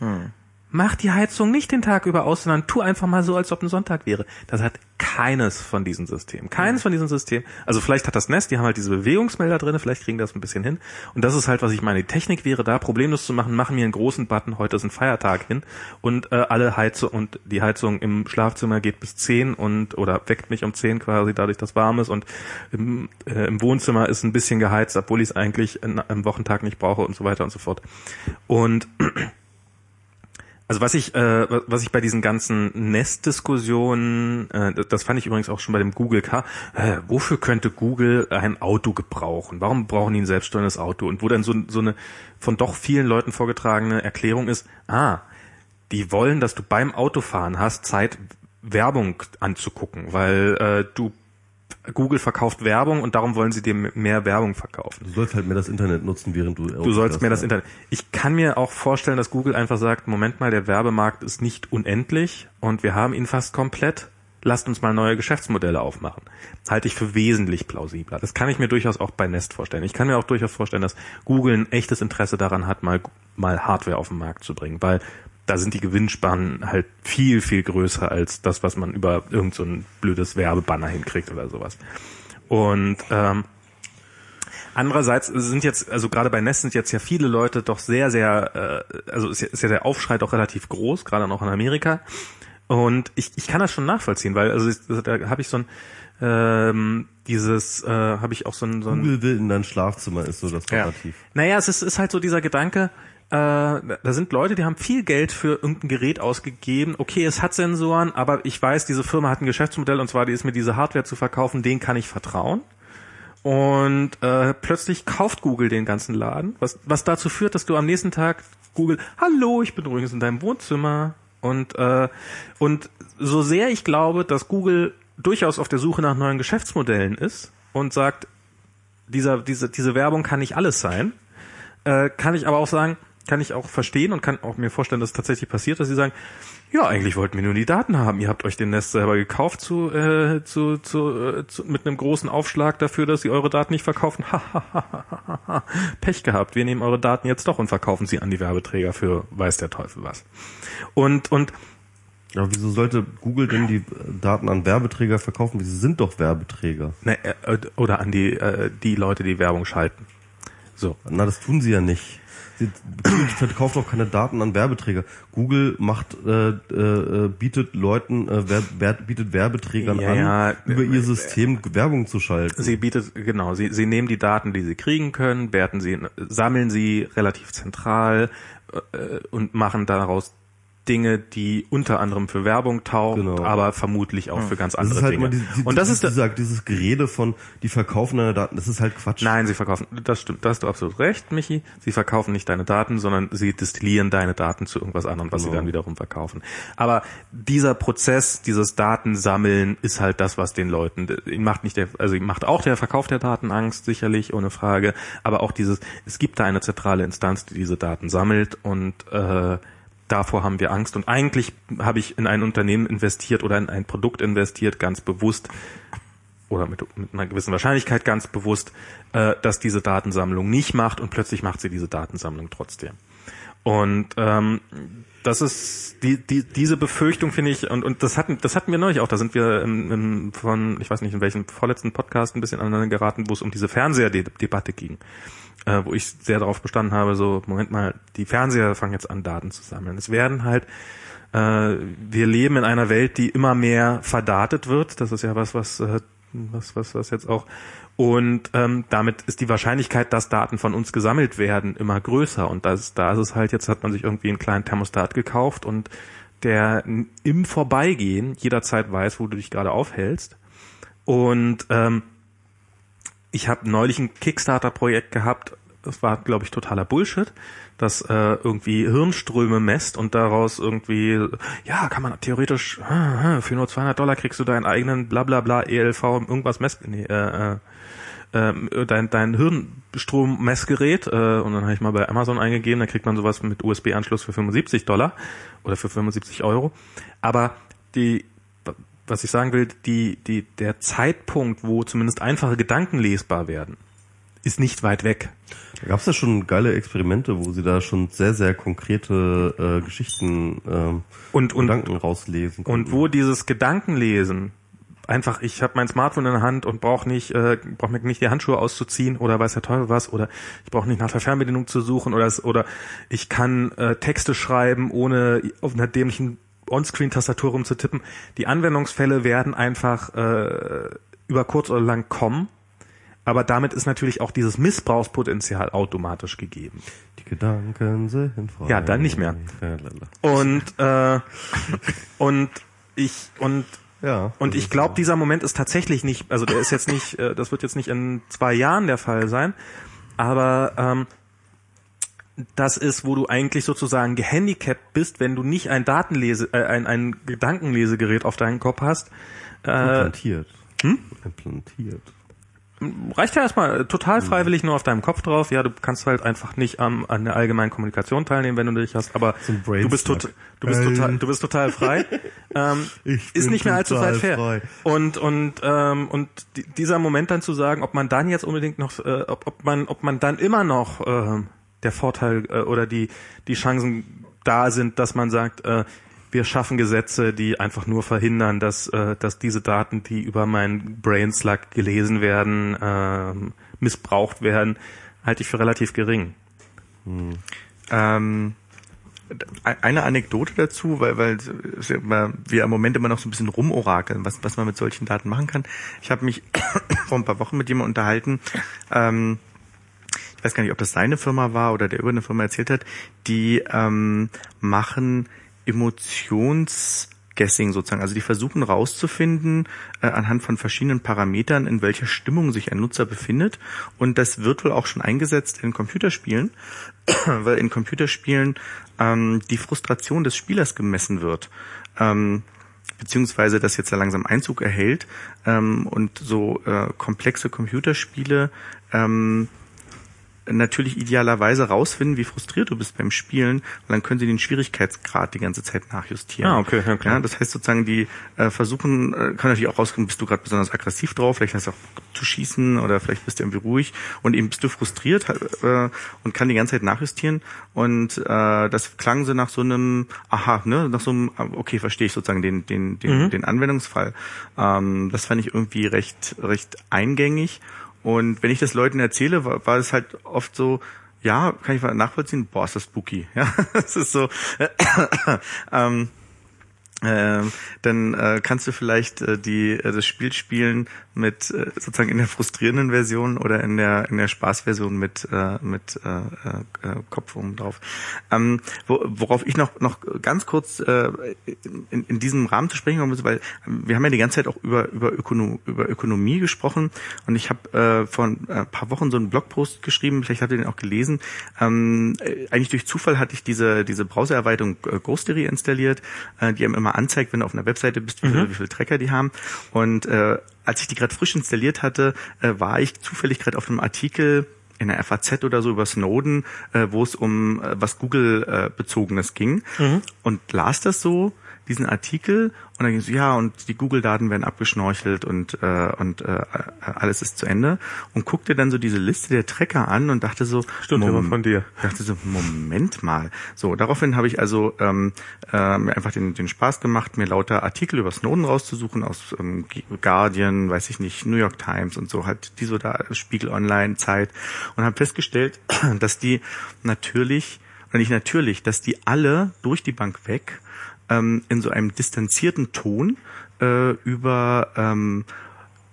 Mach die Heizung nicht den Tag über aus, sondern tu einfach mal so, als ob ein Sonntag wäre. Das hat keines von diesen Systemen. Keines von diesen Systemen. Also vielleicht hat das Nest, die haben halt diese Bewegungsmelder drin, vielleicht kriegen das ein bisschen hin. Und das ist halt, was ich meine. Die Technik wäre da, problemlos zu machen, machen wir einen großen Button, heute ist ein Feiertag hin und äh, alle Heizung und die Heizung im Schlafzimmer geht bis 10 und oder weckt mich um 10 quasi, dadurch, dass warm ist und im, äh, im Wohnzimmer ist ein bisschen geheizt, obwohl ich es eigentlich in, am Wochentag nicht brauche und so weiter und so fort. Und Also was ich, äh, was ich bei diesen ganzen Nest-Diskussionen, äh, das fand ich übrigens auch schon bei dem Google Car, äh, wofür könnte Google ein Auto gebrauchen? Warum brauchen die ein selbststeuerndes Auto? Und wo dann so, so eine von doch vielen Leuten vorgetragene Erklärung ist, ah, die wollen, dass du beim Autofahren hast Zeit, Werbung anzugucken, weil äh, du Google verkauft Werbung und darum wollen sie dir mehr Werbung verkaufen. Du sollst halt mehr das Internet nutzen, während du. Du sollst mehr das Internet. Ich kann mir auch vorstellen, dass Google einfach sagt, Moment mal, der Werbemarkt ist nicht unendlich und wir haben ihn fast komplett. Lasst uns mal neue Geschäftsmodelle aufmachen. Halte ich für wesentlich plausibler. Das kann ich mir durchaus auch bei Nest vorstellen. Ich kann mir auch durchaus vorstellen, dass Google ein echtes Interesse daran hat, mal, mal Hardware auf den Markt zu bringen, weil da sind die Gewinnspannen halt viel, viel größer als das, was man über irgend so ein blödes Werbebanner hinkriegt oder sowas. Und ähm, Andererseits sind jetzt, also gerade bei Nest sind jetzt ja viele Leute doch sehr, sehr, äh, also ist ja, ist ja der Aufschrei doch relativ groß, gerade noch in Amerika. Und ich, ich kann das schon nachvollziehen, weil also da habe ich so ein ähm, dieses, äh, habe ich auch so ein, so ein Google will in dein Schlafzimmer ist so das Narrativ. Ja. Naja, es ist, ist halt so dieser Gedanke, äh, da sind Leute, die haben viel Geld für irgendein Gerät ausgegeben. Okay, es hat Sensoren, aber ich weiß, diese Firma hat ein Geschäftsmodell und zwar, die ist mir diese Hardware zu verkaufen, den kann ich vertrauen. Und äh, plötzlich kauft Google den ganzen Laden, was, was dazu führt, dass du am nächsten Tag Google, hallo, ich bin übrigens in deinem Wohnzimmer. Und, äh, und so sehr ich glaube, dass Google durchaus auf der Suche nach neuen Geschäftsmodellen ist und sagt, dieser, diese, diese Werbung kann nicht alles sein, äh, kann ich aber auch sagen, kann ich auch verstehen und kann auch mir vorstellen, dass es tatsächlich passiert, dass sie sagen, ja, eigentlich wollten wir nur die Daten haben. Ihr habt euch den Nest selber gekauft zu, äh, zu, zu, äh, zu, mit einem großen Aufschlag dafür, dass ihr eure Daten nicht verkaufen. Pech gehabt. Wir nehmen eure Daten jetzt doch und verkaufen sie an die Werbeträger für weiß der Teufel was. Und, und ja, wieso sollte Google denn die Daten an Werbeträger verkaufen? Sie sind doch Werbeträger. Ne, äh, oder an die, äh, die Leute, die Werbung schalten. So. Na, das tun sie ja nicht. Google verkauft auch keine Daten an Werbeträger. Google macht äh, äh, bietet Leuten äh, wer, bietet Werbeträgern Ja, an, ja. über ihr System Werbung zu schalten. Sie bietet, genau, sie, sie nehmen die Daten, die sie kriegen können, werten sie, sammeln sie relativ zentral äh, und machen daraus Dinge, die unter anderem für Werbung taugen, Genau. aber vermutlich auch für ganz das andere ist halt Dinge. immer die, und das ist dieser, dieses Gerede von die verkaufen deine Daten. Das ist halt Quatsch. Nein, sie verkaufen, das stimmt, da hast du absolut recht, Michi. Sie verkaufen nicht deine Daten, sondern sie destillieren deine Daten zu irgendwas anderem, was sie Genau. dann wiederum verkaufen. Aber dieser Prozess, dieses Datensammeln ist halt das, was den Leuten, ihn macht nicht der, also ihm macht auch der Verkauf der Daten Angst, sicherlich, ohne Frage. Aber auch dieses, es gibt da eine zentrale Instanz, die diese Daten sammelt und, äh, davor haben wir Angst. Und eigentlich habe ich in ein Unternehmen investiert oder in ein Produkt investiert, ganz bewusst, oder mit, mit einer gewissen Wahrscheinlichkeit ganz bewusst, äh, dass diese Datensammlung nicht macht und plötzlich macht sie diese Datensammlung trotzdem. Und ähm, das ist die, die diese Befürchtung finde ich und und das hatten das hatten wir neulich auch. Da sind wir im, im, von ich weiß nicht in welchem vorletzten Podcast ein bisschen aneinander geraten, wo es um diese Fernseherdebatte ging, äh, wo ich sehr darauf bestanden habe, so Moment mal, die Fernseher fangen jetzt an Daten zu sammeln. Es werden halt äh, wir leben in einer Welt, die immer mehr verdatet wird. Das ist ja was, was, äh, was, was, was jetzt auch. Und ähm, damit ist die Wahrscheinlichkeit, dass Daten von uns gesammelt werden, immer größer. Und das, da ist es halt, jetzt hat man sich irgendwie einen kleinen Thermostat gekauft und der im Vorbeigehen jederzeit weiß, wo du dich gerade aufhältst. Und ähm, ich habe neulich ein Kickstarter-Projekt gehabt, das war, glaube ich, totaler Bullshit, das äh, irgendwie Hirnströme messt und daraus irgendwie, ja, kann man theoretisch, für nur 200 Dollar kriegst du deinen eigenen bla bla bla ELV irgendwas mess, nee, äh, äh, äh, dein, dein Hirnstrommessgerät äh, und dann habe ich mal bei Amazon eingegeben, da kriegt man sowas mit USB-Anschluss für 75 Dollar oder für 75 Euro. Aber die, was ich sagen will, die, die, der Zeitpunkt, wo zumindest einfache Gedanken lesbar werden, ist nicht weit weg. Da gab es ja schon geile Experimente, wo sie da schon sehr, sehr konkrete äh, Geschichten, ähm, Und, und, Gedanken rauslesen konnten. und wo dieses Gedankenlesen einfach, ich habe mein Smartphone in der Hand und brauche nicht, äh, brauche mir nicht die Handschuhe auszuziehen oder weiß der Teufel was oder ich brauche nicht nach der Fernbedienung zu suchen oder es, oder ich kann äh, Texte schreiben, ohne auf einer dämlichen On-Screen-Tastatur rumzutippen. Die Anwendungsfälle werden einfach äh, über kurz oder lang kommen. aber damit ist natürlich auch dieses Missbrauchspotenzial automatisch gegeben. Die Gedanken sind frei. Ja, dann nicht mehr. Und äh, und ich und Ja. und ich glaube, dieser Moment ist tatsächlich nicht, also der ist jetzt nicht, äh, das wird jetzt nicht in zwei Jahren der Fall sein, aber ähm, das ist, wo du eigentlich sozusagen gehandicapt bist, wenn du nicht ein Datenlese, äh, ein, ein Gedankenlesegerät auf deinem Kopf hast. Äh, Implantiert. Hm? Implantiert. reicht ja erstmal total freiwillig nur auf deinem Kopf drauf. Ja, du kannst halt einfach nicht am, an der allgemeinen Kommunikation teilnehmen, wenn du dich hast, aber du bist, tot, du, bist total, du bist total frei. *laughs* ähm, Ich ist nicht mehr allzu weit fair. frei. Und und ähm, und di- dieser Moment dann zu sagen, ob man dann jetzt unbedingt noch, äh, ob, ob man ob man dann immer noch äh, der Vorteil äh, oder die die Chancen da sind, dass man sagt, äh, wir schaffen Gesetze, die einfach nur verhindern, dass äh, dass diese Daten, die über meinen Brain gelesen werden, ähm, missbraucht werden, halte ich für relativ gering. Ähm, eine Anekdote dazu, weil, weil wir im Moment immer noch so ein bisschen rumorakeln, was, was man mit solchen Daten machen kann. Ich habe mich *coughs* vor ein paar Wochen mit jemandem unterhalten, ähm, ich weiß gar nicht, ob das seine Firma war oder der über eine Firma erzählt hat, die ähm, machen Emotionsguessing sozusagen. Also die versuchen rauszufinden äh, anhand von verschiedenen Parametern, in welcher Stimmung sich ein Nutzer befindet. Und das wird wohl auch schon eingesetzt in Computerspielen, *clears throat* weil in Computerspielen ähm, die Frustration des Spielers gemessen wird. Ähm, beziehungsweise das jetzt langsam Einzug erhält ähm, und so äh, komplexe Computerspiele ähm, natürlich idealerweise rausfinden, wie frustriert du bist beim Spielen, und dann können sie den Schwierigkeitsgrad die ganze Zeit nachjustieren. Ah, okay, klar. Ja, das heißt sozusagen, die äh, versuchen, äh, kann natürlich auch rauskommen, bist du gerade besonders aggressiv drauf, vielleicht hast du auch zu schießen oder vielleicht bist du irgendwie ruhig und eben bist du frustriert äh, und kann die ganze Zeit nachjustieren und äh, das klang so nach so einem, aha, ne, nach so einem, okay, verstehe ich sozusagen den, den, den, den Anwendungsfall. Ähm, das fand ich irgendwie recht, recht eingängig und wenn ich das Leuten erzähle, war, war es halt oft so, ja, kann ich mal nachvollziehen, boah, ist das spooky. *laughs* Ja, es ist so, *clears throat* ähm, ähm, dann äh, kannst du vielleicht äh, die äh, das Spiel spielen mit äh, sozusagen in der frustrierenden Version oder in der in der Spaßversion mit äh, mit äh, äh, Kopf oben drauf. Ähm, wo, worauf ich noch noch ganz kurz äh, in, in diesem Rahmen zu sprechen kommen muss, weil wir haben ja die ganze Zeit auch über über, Ökono über Ökonomie gesprochen und ich habe äh, vor ein äh, paar Wochen so einen Blogpost geschrieben, vielleicht habt ihr den auch gelesen. Ähm, äh, eigentlich durch Zufall hatte ich diese diese Browsererweiterung äh, installiert, äh, die einem immer anzeigt, wenn du auf einer Webseite bist, wie, viel, wie viele Tracker die haben. Und äh, als ich die gerade frisch installiert hatte, äh, war ich zufällig gerade auf einem Artikel in der FAZ oder so über Snowden, äh, wo es um äh, was Google äh, ging. Und las das so diesen Artikel und dann ging so ja und die Google-Daten werden abgeschnorchelt und äh, und äh, alles ist zu Ende und guckte dann so diese Liste der Tracker an und dachte so Stimmt, Mom- von dir. dachte so, Moment mal. So, daraufhin habe ich also ähm, äh, mir einfach den, den Spaß gemacht, mir lauter Artikel über Snowden rauszusuchen aus ähm, Guardian, weiß ich nicht, New York Times und so, halt die so da, Spiegel Online, Zeit und habe festgestellt, *clears throat* dass die natürlich, nicht natürlich, dass die alle durch die Bank weg ähm, in so einem distanzierten Ton äh, über ähm,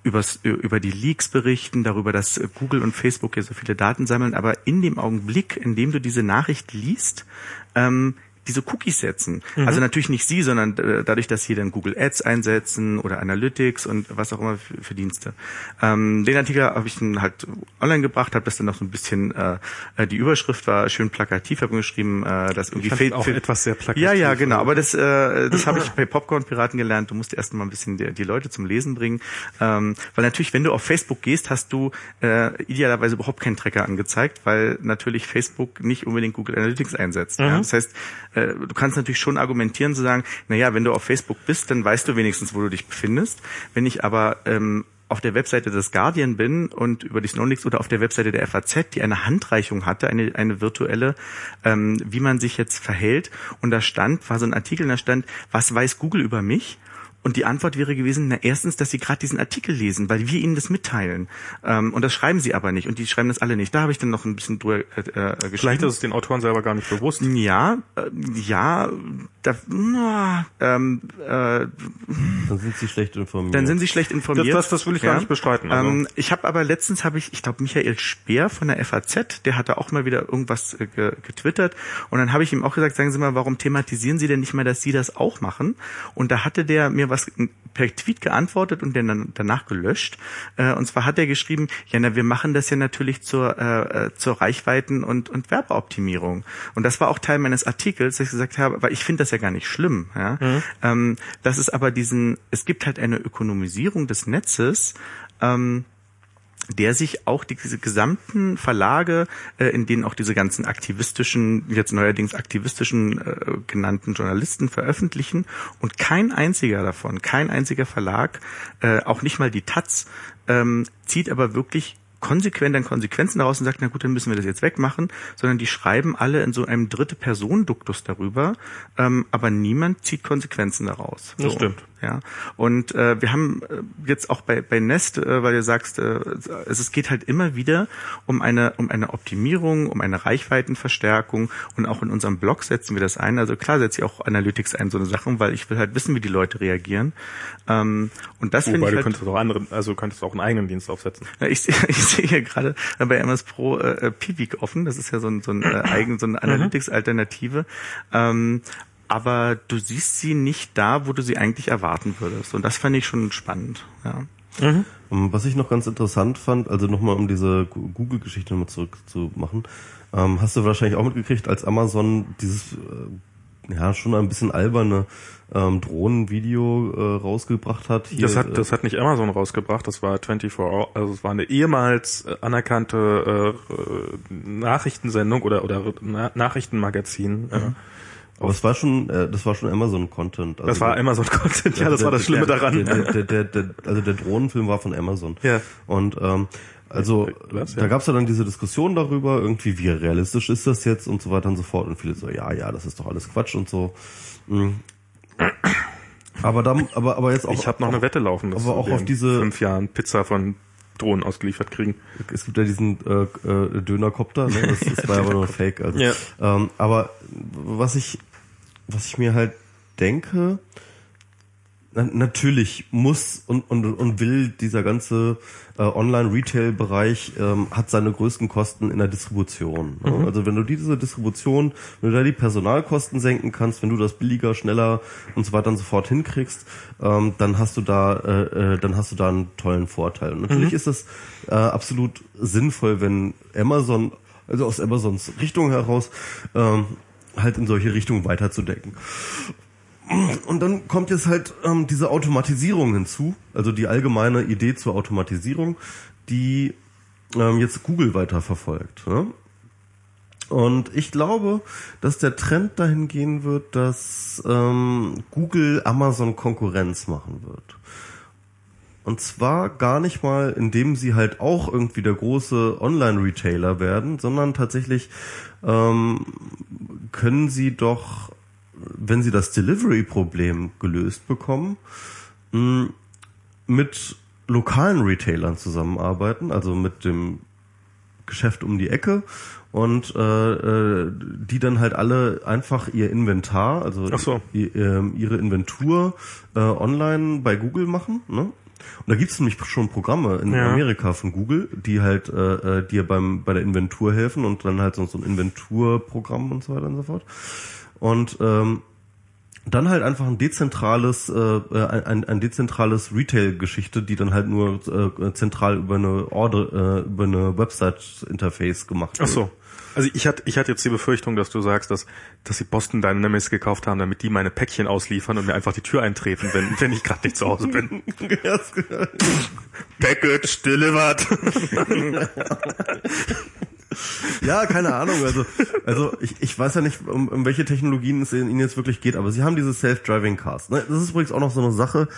übers, über die Leaks berichten, darüber, dass Google und Facebook ja so viele Daten sammeln, aber in dem Augenblick, in dem du diese Nachricht liest, ähm, diese Cookies setzen. Also natürlich nicht sie, sondern äh, dadurch, dass sie dann Google Ads einsetzen oder Analytics und was auch immer für, für Dienste. Ähm, den Artikel habe ich dann halt online gebracht, habe das dann noch so ein bisschen, äh, äh, die Überschrift war schön plakativ, habe geschrieben, äh, dass irgendwie fand Fa- auch etwas sehr plakativ, Ja, ja, genau. also. Aber das, äh, das habe ich *laughs* bei Popcorn Piraten gelernt. Du musst erst mal ein bisschen die, die Leute zum Lesen bringen, ähm, weil natürlich, wenn du auf Facebook gehst, hast du äh, idealerweise überhaupt keinen Tracker angezeigt, weil natürlich Facebook nicht unbedingt Google Analytics einsetzt. Ja? Das heißt, äh, du kannst natürlich schon argumentieren zu sagen, na ja, wenn du auf Facebook bist, dann weißt du wenigstens, wo du dich befindest. Wenn ich aber ähm, auf der Webseite des Guardian bin und über die Snow Leaks oder auf der Webseite der FAZ, die eine Handreichung hatte, eine, eine virtuelle, ähm, wie man sich jetzt verhält. Und da stand, war so ein Artikel, da stand, was weiß Google über mich? Und die Antwort wäre gewesen, na erstens, dass sie gerade diesen Artikel lesen, weil wir ihnen das mitteilen. Ähm, und das schreiben sie aber nicht. Und die schreiben das alle nicht. Da habe ich dann noch ein bisschen drüber äh, äh, geschrieben. Vielleicht ist es den Autoren selber gar nicht bewusst. Ja, äh, ja, da, na, ähm, äh, Dann sind sie schlecht informiert. dann sind sie schlecht informiert. Das- das- das will ich gar nicht bestreiten, also. Ähm, ich habe aber letztens habe ich, ich glaube Michael Speer von der FAZ, der hatte auch mal wieder irgendwas äh, ge getwittert und dann habe ich ihm auch gesagt, sagen Sie mal, warum thematisieren Sie denn nicht mal, dass Sie das auch machen? Und da hatte der mir was per Tweet geantwortet und den dann danach gelöscht. Äh, und zwar hat er geschrieben, ja, na, wir machen das ja natürlich zur äh, äh, zur Reichweiten und und Werbeoptimierung. Und das war auch Teil meines Artikels, dass ich gesagt habe, weil ich finde das ja gar nicht schlimm. Ja? Ähm, dass es aber diesen, es gibt halt eine Ökonomisierung des Netzes. Ähm, der sich auch die, diese gesamten Verlage, äh, in denen auch diese ganzen aktivistischen, jetzt neuerdings aktivistischen äh, genannten Journalisten veröffentlichen und kein einziger davon, kein einziger Verlag, äh, auch nicht mal die Taz, ähm, zieht aber wirklich konsequent dann Konsequenzen daraus und sagt, na gut, dann müssen wir das jetzt wegmachen, sondern die schreiben alle in so einem dritte Person-Duktus darüber, ähm, aber niemand zieht Konsequenzen daraus. Das stimmt. Ja, und äh, wir haben äh, jetzt auch bei, bei Nest, äh, weil du sagst, äh, es, es geht halt immer wieder um eine um eine Optimierung, um eine Reichweitenverstärkung und auch in unserem Blog setzen wir das ein. Also klar setze ich auch Analytics ein, so eine Sachen, weil ich will halt wissen, wie die Leute reagieren. Ähm, und das finde Wobei ich du halt, könntest auch andere, also könntest auch einen eigenen Dienst aufsetzen. ja, ich, *laughs* sehe- ich sehe hier gerade bei MS Pro äh, äh, Piwik offen. Das ist ja so ein, so ein äh, *clears throat* eigen, so eine Analytics-Alternative. Ähm, aber du siehst sie nicht da, wo du sie eigentlich erwarten würdest. Und das fand ich schon spannend. Ja. Ähm, Was ich noch ganz interessant fand, also nochmal um diese Google-Geschichte nochmal zurückzumachen, ähm, hast du wahrscheinlich auch mitgekriegt, als Amazon dieses äh, ja schon ein bisschen alberne ähm, Drohnenvideo äh, rausgebracht hat. Hier, Das äh, hat, das hat nicht Amazon rausgebracht, das war 24 Hour, also es war eine ehemals äh, anerkannte äh, äh, Nachrichtensendung oder oder Na Nachrichtenmagazin. Äh, aber es war schon, äh, das war schon Amazon-Content. Also das war Amazon Content, ja, das war das Schlimme der, daran. Der, der, der, der, also der Drohnenfilm war von Amazon. Ja. Und ähm, also Was, da ja. gab's ja dann diese Diskussion darüber, irgendwie wie realistisch ist das jetzt und so weiter und so fort. Und viele so, ja, ja, das ist doch alles Quatsch und so. Mhm. Aber dann, aber aber jetzt auch. Ich habe noch eine Wette laufen, dass aber auch auf diese- fünf Jahren Pizza von Drohnen ausgeliefert kriegen. Es gibt ja diesen äh, äh, Dönerkopter, ne? das, das war aber nur ein *laughs* Fake. Also. Ja. Ähm, aber was ich, was ich mir halt denke, natürlich muss und, und, und will dieser ganze äh, Online-Retail-Bereich ähm, hat seine größten Kosten in der Distribution. Ne? Also wenn du diese Distribution, wenn du da die Personalkosten senken kannst, wenn du das billiger, schneller und so weiter und so fort hinkriegst, ähm, dann hast du da, äh, äh, dann hast du da einen tollen Vorteil. Und natürlich ist es äh, absolut sinnvoll, wenn Amazon, also aus Amazons Richtung heraus, ähm, halt in solche Richtungen weiterzudenken. Und dann kommt jetzt halt ähm, diese Automatisierung hinzu, also die allgemeine Idee zur Automatisierung, die ähm, jetzt Google weiter verfolgt. Ne? Und ich glaube, dass der Trend dahin gehen wird, dass ähm, Google Amazon Konkurrenz machen wird. Und zwar gar nicht mal, indem sie halt auch irgendwie der große Online-Retailer werden, sondern tatsächlich ähm, können sie doch, wenn sie das Delivery-Problem gelöst bekommen, mh, mit lokalen Retailern zusammenarbeiten, also mit dem Geschäft um die Ecke und äh, äh, die dann halt alle einfach ihr Inventar, also so. ähm, ihre Inventur äh, online bei Google machen. Ne? Und da gibt's nämlich schon Programme in Ja. Amerika von Google, die halt äh, äh, dir beim bei der Inventur helfen und dann halt so, so ein Inventurprogramm und so weiter und so fort. Und ähm, dann halt einfach ein dezentrales, äh, ein, ein dezentrales Retail-Geschichte, die dann halt nur äh, zentral über eine Order, äh, über eine Website-Interface gemacht Ach so. Also ich hatte, ich hatte jetzt die Befürchtung, dass du sagst, dass, dass sie Boston Dynamics gekauft haben, damit die meine Päckchen ausliefern und mir einfach die Tür eintreten, wenn, wenn ich gerade nicht zu Hause bin. *laughs* Package delivered. *laughs* *laughs* Ja, keine Ahnung. Also, also ich, ich weiß ja nicht, um, um welche Technologien es ihnen jetzt wirklich geht, aber sie haben diese Self-Driving Cars. Ne? Das ist übrigens auch noch so eine Sache,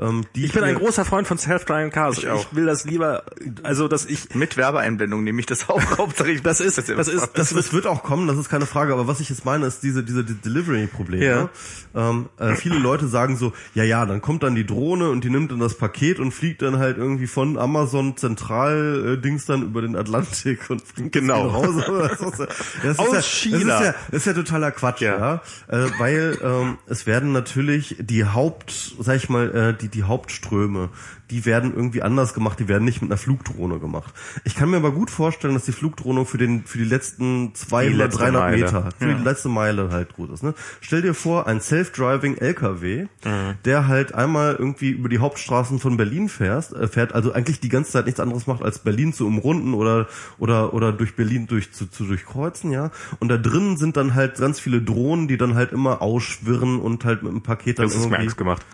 ähm, die Ich bin ein großer Freund von Self-Driving Cars. Ich, auch. will das lieber, also dass ich Mit Werbeeinblendung nehme ich das auch *laughs* hauptsächlich. Das ist- das ist- Das, das wird auch kommen, das ist keine Frage. Aber was ich jetzt meine, ist diese diese Delivery-Probleme. Ja. Ähm, äh, viele Leute sagen so, ja ja, dann kommt dann die Drohne und die nimmt dann das Paket und fliegt dann halt irgendwie von Amazon Zentral äh, Dings dann über den Atlantik und bringt das Genau. *laughs* Hause. Das ist Aus ja, China. Das ist ja, das ist ja totaler Quatsch, ja. Ja. Äh, weil ähm, es werden natürlich die Haupt, sag ich mal, äh, die die Hauptströme, die werden irgendwie anders gemacht. Die werden nicht mit einer Flugdrohne gemacht. Ich kann mir aber gut vorstellen, dass die Flugdrohne für den für die letzten 200, letzte 300 Meile. Meter, für die letzte Meile halt gut ist. Ne? Stell dir vor, ein self-driving LKW, Mhm. der halt einmal irgendwie über die Hauptstraßen von Berlin fährt, äh, fährt, also eigentlich die ganze Zeit nichts anderes macht, als Berlin zu umrunden oder oder oder durch Berlin durch zu, zu durchkreuzen, ja. Und da drinnen sind dann halt ganz viele Drohnen, die dann halt immer ausschwirren und halt mit dem Paket dann das ist mir irgendwie Angst gemacht.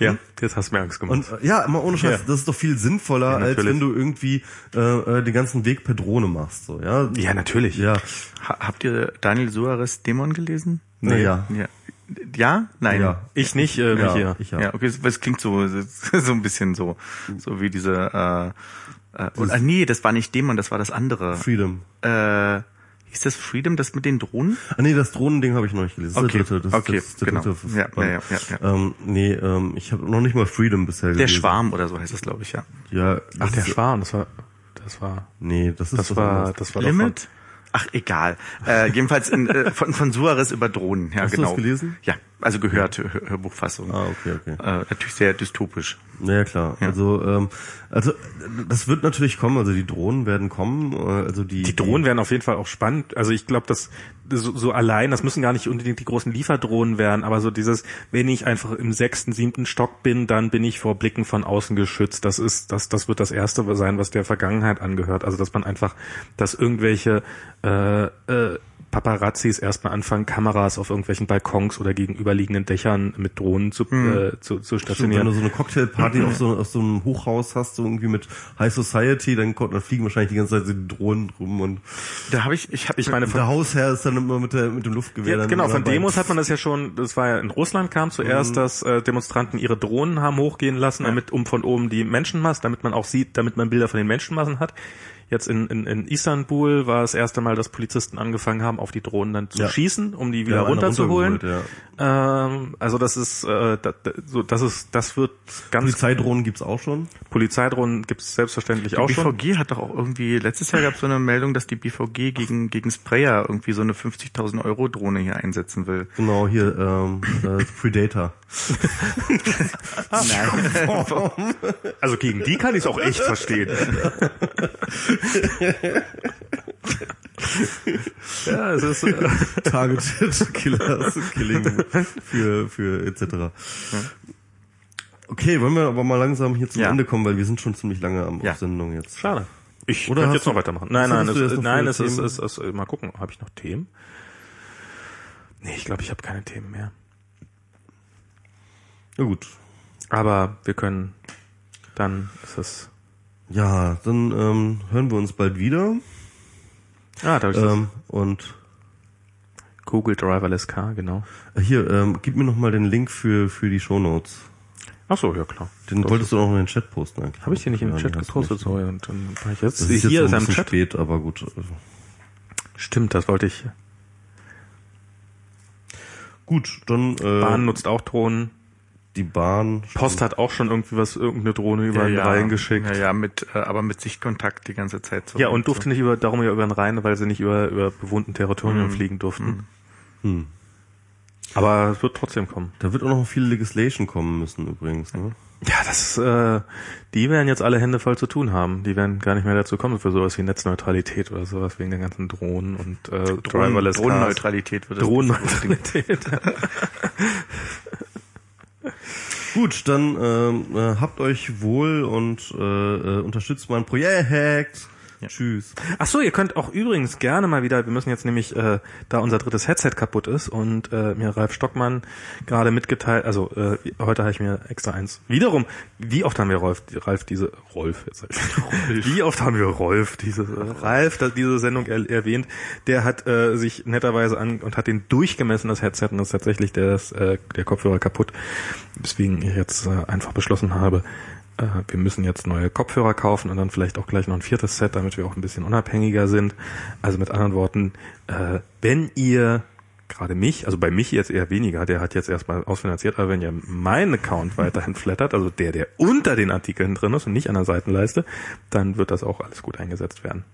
Ja, jetzt hast du mir Angst gemacht. und äh, ja, immer ohne Scheiß, Ja. das ist doch viel sinnvoller, Ja, als wenn du irgendwie äh, äh, den ganzen Weg per Drohne machst, so, ja. ja, natürlich. Ja, Ha habt ihr Daniel Suarez Dämon gelesen? Nee. Ja. Ja? Ja? Nein. ja. Ich nicht, äh, Ja, hier. ich ja. Ja, okay, es klingt so *laughs* so ein bisschen so so wie diese äh, äh, und, ah, nee, das war nicht Dämon, das war das andere. Freedom. Äh, hieß das Freedom, das mit den Drohnen? Ah nee, das Drohnending habe ich noch nicht gelesen. Das ist Okay, der dritte, das okay, ist der genau. dritte Ja, ja, ja, ja. Ähm, nee, ähm, ich habe noch nicht mal Freedom bisher Der gelesen. Schwarm oder so heißt das, glaube ich, ja. Ja, Ach, der ist- Schwarm, das war, das war, Nee, das ist das war, das war doch Limit? Ach, egal. Äh, jedenfalls in, äh, von, von Suarez über Drohnen, ja, Hast du genau. das gelesen? Ja, also gehört, Hör, Hörbuchfassung. Ah, okay, okay. Äh, natürlich sehr dystopisch. Naja, klar. Also, ähm, also das wird natürlich kommen. Also die Drohnen werden kommen. äh, Also die Die Drohnen werden auf jeden Fall auch spannend. Also ich glaube, dass so, so allein, das müssen gar nicht unbedingt die großen Lieferdrohnen werden, aber so dieses, wenn ich einfach im sechsten, siebten Stock bin, dann bin ich vor Blicken von außen geschützt. Das ist, das, das wird das erste sein, was der Vergangenheit angehört. Also dass man einfach, dass irgendwelche äh, äh, Paparazzis erstmal anfangen, Kameras auf irgendwelchen Balkons oder gegenüberliegenden Dächern mit Drohnen zu, äh, zu, zu Stimmt, wenn stationieren. du so eine Cocktailparty auf, so, auf so einem Hochhaus hast, so irgendwie mit High Society, dann, kommt- dann fliegen wahrscheinlich die ganze Zeit die Drohnen rum und Da habe ich, ich habe Ich meine, der Hausherr ist dann immer mit, der, mit dem Luftgewehr. Ja, genau, von. Demos hat man das ja schon, das war ja in Russland kam zuerst, Mhm. dass äh, Demonstranten ihre Drohnen haben hochgehen lassen, damit um von oben die Menschenmassen, damit man auch sieht, damit man Bilder von den Menschenmassen hat. Jetzt in, in, in Istanbul war das erste Mal, dass Polizisten angefangen haben, auf die Drohnen dann zu Ja. schießen, um die Ja, wieder einer runterzuholen. Ja. Ähm, also das ist, äh, da, da, so, das ist, das wird ganz Polizeidrohnen gibt's auch schon. Polizeidrohnen gibt es selbstverständlich auch Die schon. BVG hat doch auch irgendwie, letztes Jahr gab es so eine Meldung, dass die BVG gegen, gegen Sprayer irgendwie so eine 50.000 Euro Drohne hier einsetzen will. Genau, hier, ähm, äh, Predator. Also gegen die kann ich es auch echt verstehen. ja, es ist. Äh, Targeted Killers, Killing für, für etc. Okay, wollen wir aber mal langsam hier zum Ja. Ende kommen, weil wir sind schon ziemlich lange am Ja. auf Sendung jetzt. Schade. Ich Oder könnte jetzt noch weitermachen. Nein, nein, es, nein, es ist, es ist, mal gucken, habe ich noch Themen? Nee, ich glaube, ich habe keine Themen mehr. Na gut. Aber wir können, dann ist es, Ja, dann ähm, hören wir uns bald wieder. ah, da habe ich das Ähm, und Google Driverless Car, genau. hier, ähm, gib mir noch mal den Link für, für die Shownotes. Ach so, ja klar. Den Das- wolltest du auch noch in den Chat posten eigentlich. Habe ich hier nicht in den Chat gepostet? So, und dann war ich jetzt, Das ist jetzt hier so ist ein Chat. spät, aber gut. Stimmt, das wollte ich. Gut, dann äh, Bahn nutzt auch Drohnen. Die Bahn. Post hat auch schon irgendwie was, irgendeine Drohne über den Rhein geschickt. Ja, ja, mit, äh, aber mit Sichtkontakt die ganze Zeit. So Ja, und durfte nicht über, darum ja über den Rhein, weil sie nicht über, über bewohnten Territorien Mhm. fliegen durften. Hm. Aber es wird trotzdem kommen. Da wird auch noch viel Legislation kommen müssen übrigens. Ne? Ja, das, äh, die werden jetzt alle Hände voll zu tun haben. Die werden gar nicht mehr dazu kommen für sowas wie Netzneutralität oder sowas wegen den ganzen Drohnen und äh, Drohnen, Driverless. Drohnenneutralität wird Drohnenneutralität. *laughs* *laughs* Gut, dann ähm, äh, habt euch wohl und äh, äh, unterstützt mein Projekt. Tschüss. Ach so, ihr könnt auch übrigens gerne mal wieder, wir müssen jetzt nämlich, äh, da unser drittes Headset kaputt ist und äh, mir Ralf Stockmann gerade mitgeteilt, also äh, heute habe ich mir extra eins. Wiederum, wie oft haben wir Rolf, Ralf diese, Rolf, jetzt ich, wie oft haben wir Rolf, diese, äh, Ralf, das, diese Sendung er, erwähnt, der hat äh, sich netterweise an und hat den durchgemessen, das Headset, und ist tatsächlich der, äh, der Kopfhörer kaputt, weswegen ich jetzt äh, einfach beschlossen habe, äh, wir müssen jetzt neue Kopfhörer kaufen und dann vielleicht auch gleich noch ein viertes Set, damit wir auch ein bisschen unabhängiger sind. Also mit anderen Worten, äh, wenn ihr gerade mich, also bei mich jetzt eher weniger, der hat jetzt erstmal ausfinanziert, aber wenn ihr meinen Account *laughs* weiterhin flattert, also der, der unter den Artikeln drin ist und nicht an der Seitenleiste, dann wird das auch alles gut eingesetzt werden.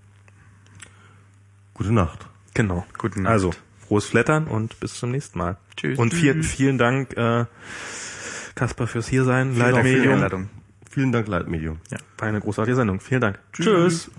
Gute Nacht. Genau. Gute Nacht. Also, frohes Flattern und bis zum nächsten Mal. Tschüss. Und viel, vielen Dank, äh, Kasper, fürs Hiersein. Vielen Dank Vielen Dank, Leitmedium. Ja, war eine großartige Sendung. Vielen Dank. Tschüss. Tschüss.